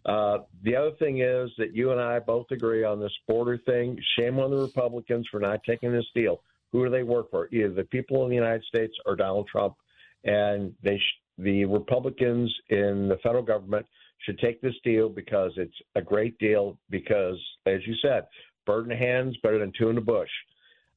Uh, the other thing is that you and I both agree on this border thing. Shame on the Republicans for not taking this deal. Who do they work for? Either the people in the United States or Donald Trump. And they, sh- the Republicans in the federal government should take this deal because it's a great deal. Because, as you said, bird in the hands better than two in the bush.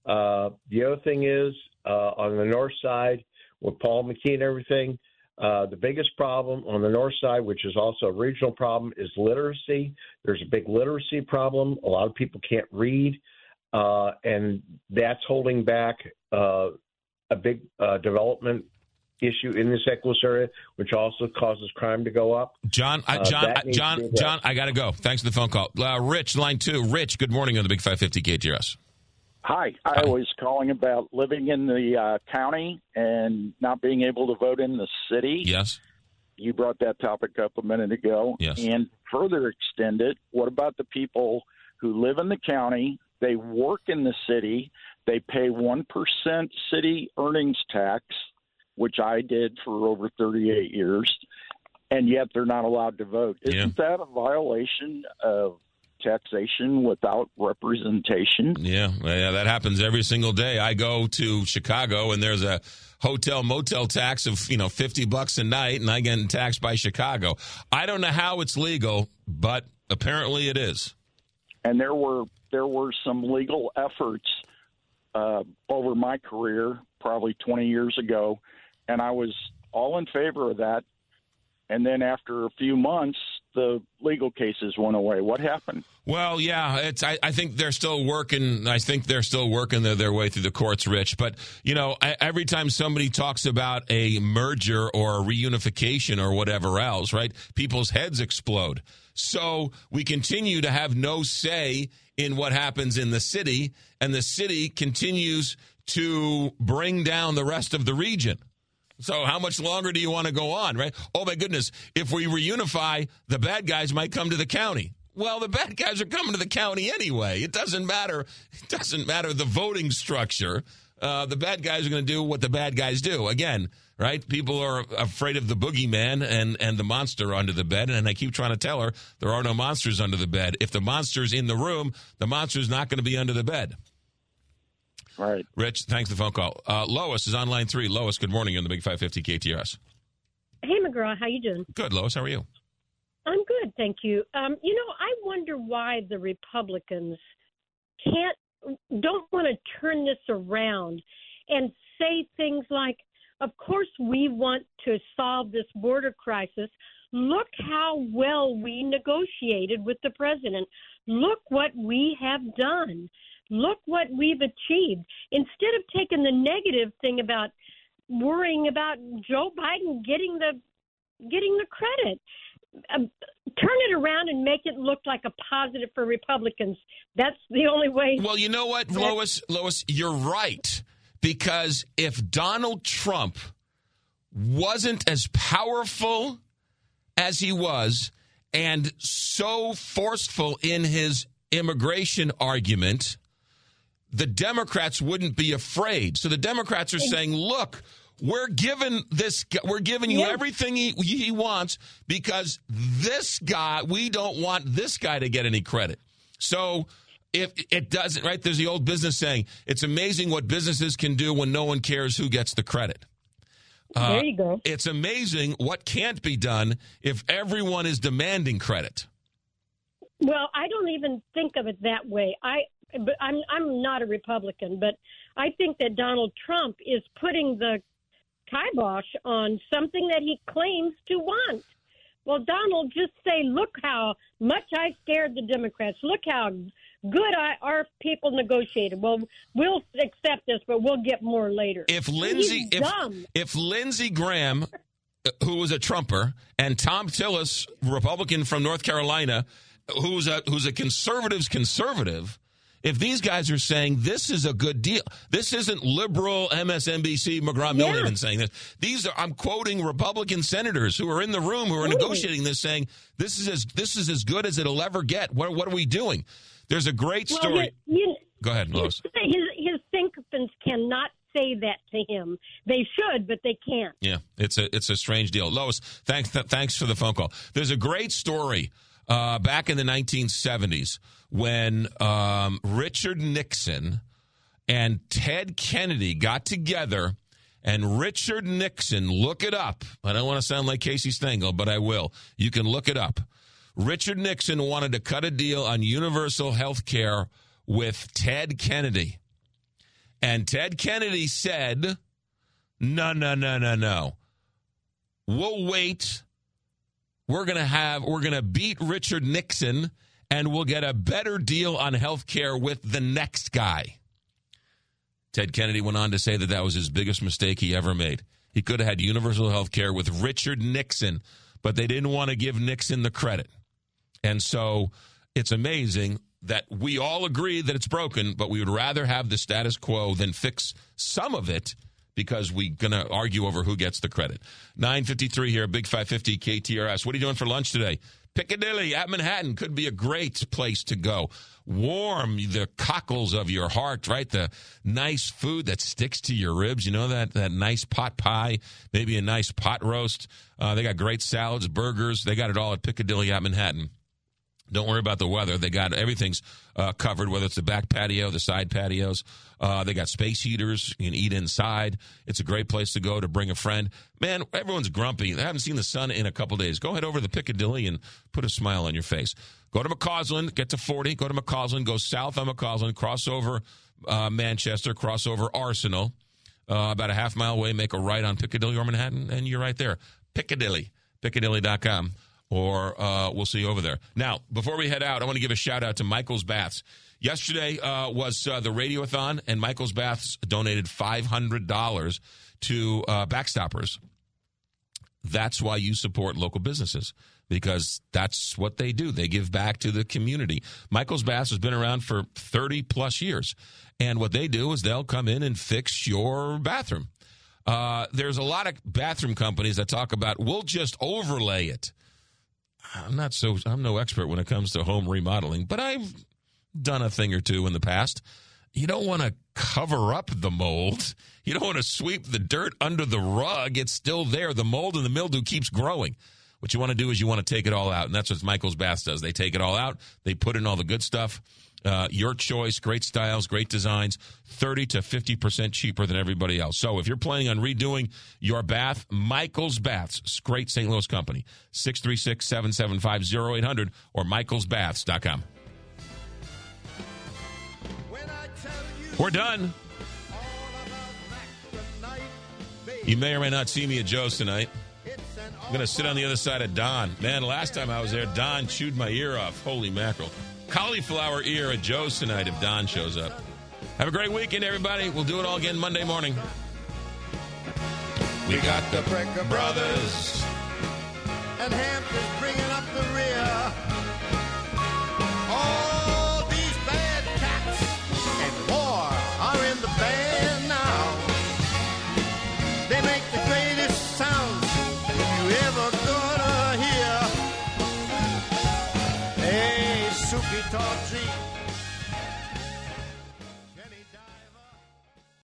Uh, the other thing is uh, on the north side with Paul McKee and everything. Uh, the biggest problem on the north side, which is also a regional problem, is literacy. There's a big literacy problem. A lot of people can't read, uh, and that's holding back uh, a big uh, development issue in the St. Louis area, which also causes crime to go up. John, I, Uh, John, that I- John. John, I got to go. Thanks for the phone call. Uh, Rich, line two. Rich, good morning on the Big 550 KTRS. Hi, I was calling about living in the uh, county and not being able to vote in the city. Yes. You brought that topic up a minute ago. Yes. And further extend it, what about the people who live in the county, they work in the city, they pay 1% city earnings tax, which I did for over 38 years, and yet they're not allowed to vote? Isn't that a violation of taxation without representation? Yeah, yeah, that happens every single day. I go to Chicago and there's a hotel motel tax of you know fifty bucks a night, and I get taxed by Chicago. I don't know how it's legal, but apparently it is. And there were there were some legal efforts uh, over my career, probably 20 years ago, and I was all in favor of that. And then after a few months, the legal cases went away. What happened? Well, yeah, it's. I, I think they're still working. I think they're still working their, their way through the courts, Rich. But you know, I, every time somebody talks about a merger or a reunification or whatever else, right? People's heads explode. So we continue to have no say in what happens in the city, and the city continues to bring down the rest of the region. So how much longer do you want to go on, right? Oh my goodness, if we reunify, the bad guys might come to the county. Well, the bad guys are coming to the county anyway. It doesn't matter. It doesn't matter the voting structure. Uh, the bad guys are going to do what the bad guys do. Again, right? People are afraid of the boogeyman and, and the monster under the bed. And I keep trying to tell her there are no monsters under the bed. If the monster's in the room, the monster's not going to be under the bed. Right. Rich, thanks for the phone call. Uh, Lois is on line three. Lois, good morning. You're on the Big 550 KTRS. Hey, McGraw, how you doing? Good, Lois. How are you? I'm good, thank you. Um, you know, I wonder why the Republicans can't don't want to turn this around and say things like, "Of course, we want to solve this border crisis. Look how well we negotiated with the president. Look what we have done. Look what we've achieved." Instead of taking the negative thing about worrying about Joe Biden getting the getting the credit. Um, turn it around and make it look like a positive for Republicans. That's the only way. Well, you know what, Lois? Lois, you're right. Because if Donald Trump wasn't as powerful as he was and so forceful in his immigration argument, the Democrats wouldn't be afraid. So the Democrats are saying, look, we're giving this we're giving you Yeah. everything he, he wants because this guy we don't want this guy to get any credit. So if it doesn't right there's the old business saying it's amazing what businesses can do when no one cares who gets the credit. Uh, There you go. It's amazing what can't be done if everyone is demanding credit. Well, I don't even think of it that way. I, but I'm I'm not a Republican, but I think that Donald Trump is putting the kibosh on something that he claims to want. Well, Donald, just say, look how much I scared the Democrats. Look how good our people negotiated. Well, we'll accept this, but we'll get more later. If Lindsey if, if Lindsey Graham uh, who was a Trumper and Thom Tillis, Republican from North Carolina, who's a who's a conservative's conservative, if these guys are saying this is a good deal, this isn't liberal MSNBC McGraw even saying this. These are I'm quoting Republican senators who are in the room who are negotiating this, saying this is as this is as good as it'll ever get. What what are we doing? There's a great Well, story. you- you- Go ahead, Lois. his his sycophants cannot say that to him. They should, but they can't. Yeah, it's a it's a strange deal. Lois, thanks th- thanks for the phone call. There's a great story uh, back in the 1970s when um, Richard Nixon and Ted Kennedy got together. And Richard Nixon, look it up. I don't want to sound like Casey Stengel, but I will. You can look it up. Richard Nixon wanted to cut a deal on universal health care with Ted Kennedy. And Ted Kennedy said, no, no, no, no, no. We'll wait. We're going to have, we're going to beat Richard Nixon and we'll get a better deal on health care with the next guy. Ted Kennedy went on to say that that was his biggest mistake he ever made. He could have had universal health care with Richard Nixon, but they didn't want to give Nixon the credit. And so it's amazing that we all agree that it's broken, but we would rather have the status quo than fix some of it because we're going to argue over who gets the credit. 953 here, Big 550 KTRS. What are you doing for lunch today? Piccadilly at Manhattan could be a great place to go. Warm the cockles of your heart, right? The nice food that sticks to your ribs. You know that that nice pot pie, maybe a nice pot roast. Uh, they got great salads, burgers. They got it all at Piccadilly at Manhattan. Don't worry about the weather. They got everything's uh, covered, whether it's the back patio, the side patios. Uh, they got space heaters. You can eat inside. It's a great place to go to bring a friend. Man, everyone's grumpy. They haven't seen the sun in a couple days. Go head over to the Piccadilly and put a smile on your face. Go to McCausland, get to 40, go to McCausland, go south on McCausland, cross over uh, Manchester, cross over Arsenal. Uh, about a half mile away, make a right on Piccadilly or Manhattan, and you're right there. Piccadilly, piccadilly.com or uh, we'll see you over there. Now, before we head out, I want to give a shout out to Michael's Baths. Yesterday uh, was uh, the radiothon, and Michael's Baths donated $500 to uh, Backstoppers. That's why you support local businesses because that's what they do. They give back to the community. Michael's Baths has been around for 30 plus years. And what they do is they'll come in and fix your bathroom. Uh, there's a lot of bathroom companies that talk about, we'll just overlay it. I'm not so, I'm no expert when it comes to home remodeling, but I've done a thing or two in the past. you don't want to cover up the mold. You don't want to sweep the dirt under the rug. It's still there. The mold and the mildew keeps growing. What you want to do is you want to take it all out, and that's what Michael's Bath does. They take it all out. They put in all the good stuff. Uh, your choice, great styles, great designs, 30 to 50% cheaper than everybody else. So if you're planning on redoing your bath, Michael's Baths, great St. Louis company, 636 775 0800 or michaelsbaths.com. We're done. You may or may not see me at Joe's tonight. I'm going to sit on the other side of Don. Man, last time I was there, Don chewed my ear off. Holy mackerel. Cauliflower ear at Joe's tonight if Don shows up. Have a great weekend, everybody. We'll do it all again Monday morning. We got the Brecker Brothers. and Hampton's bringing up the rear. Suki Tawdry.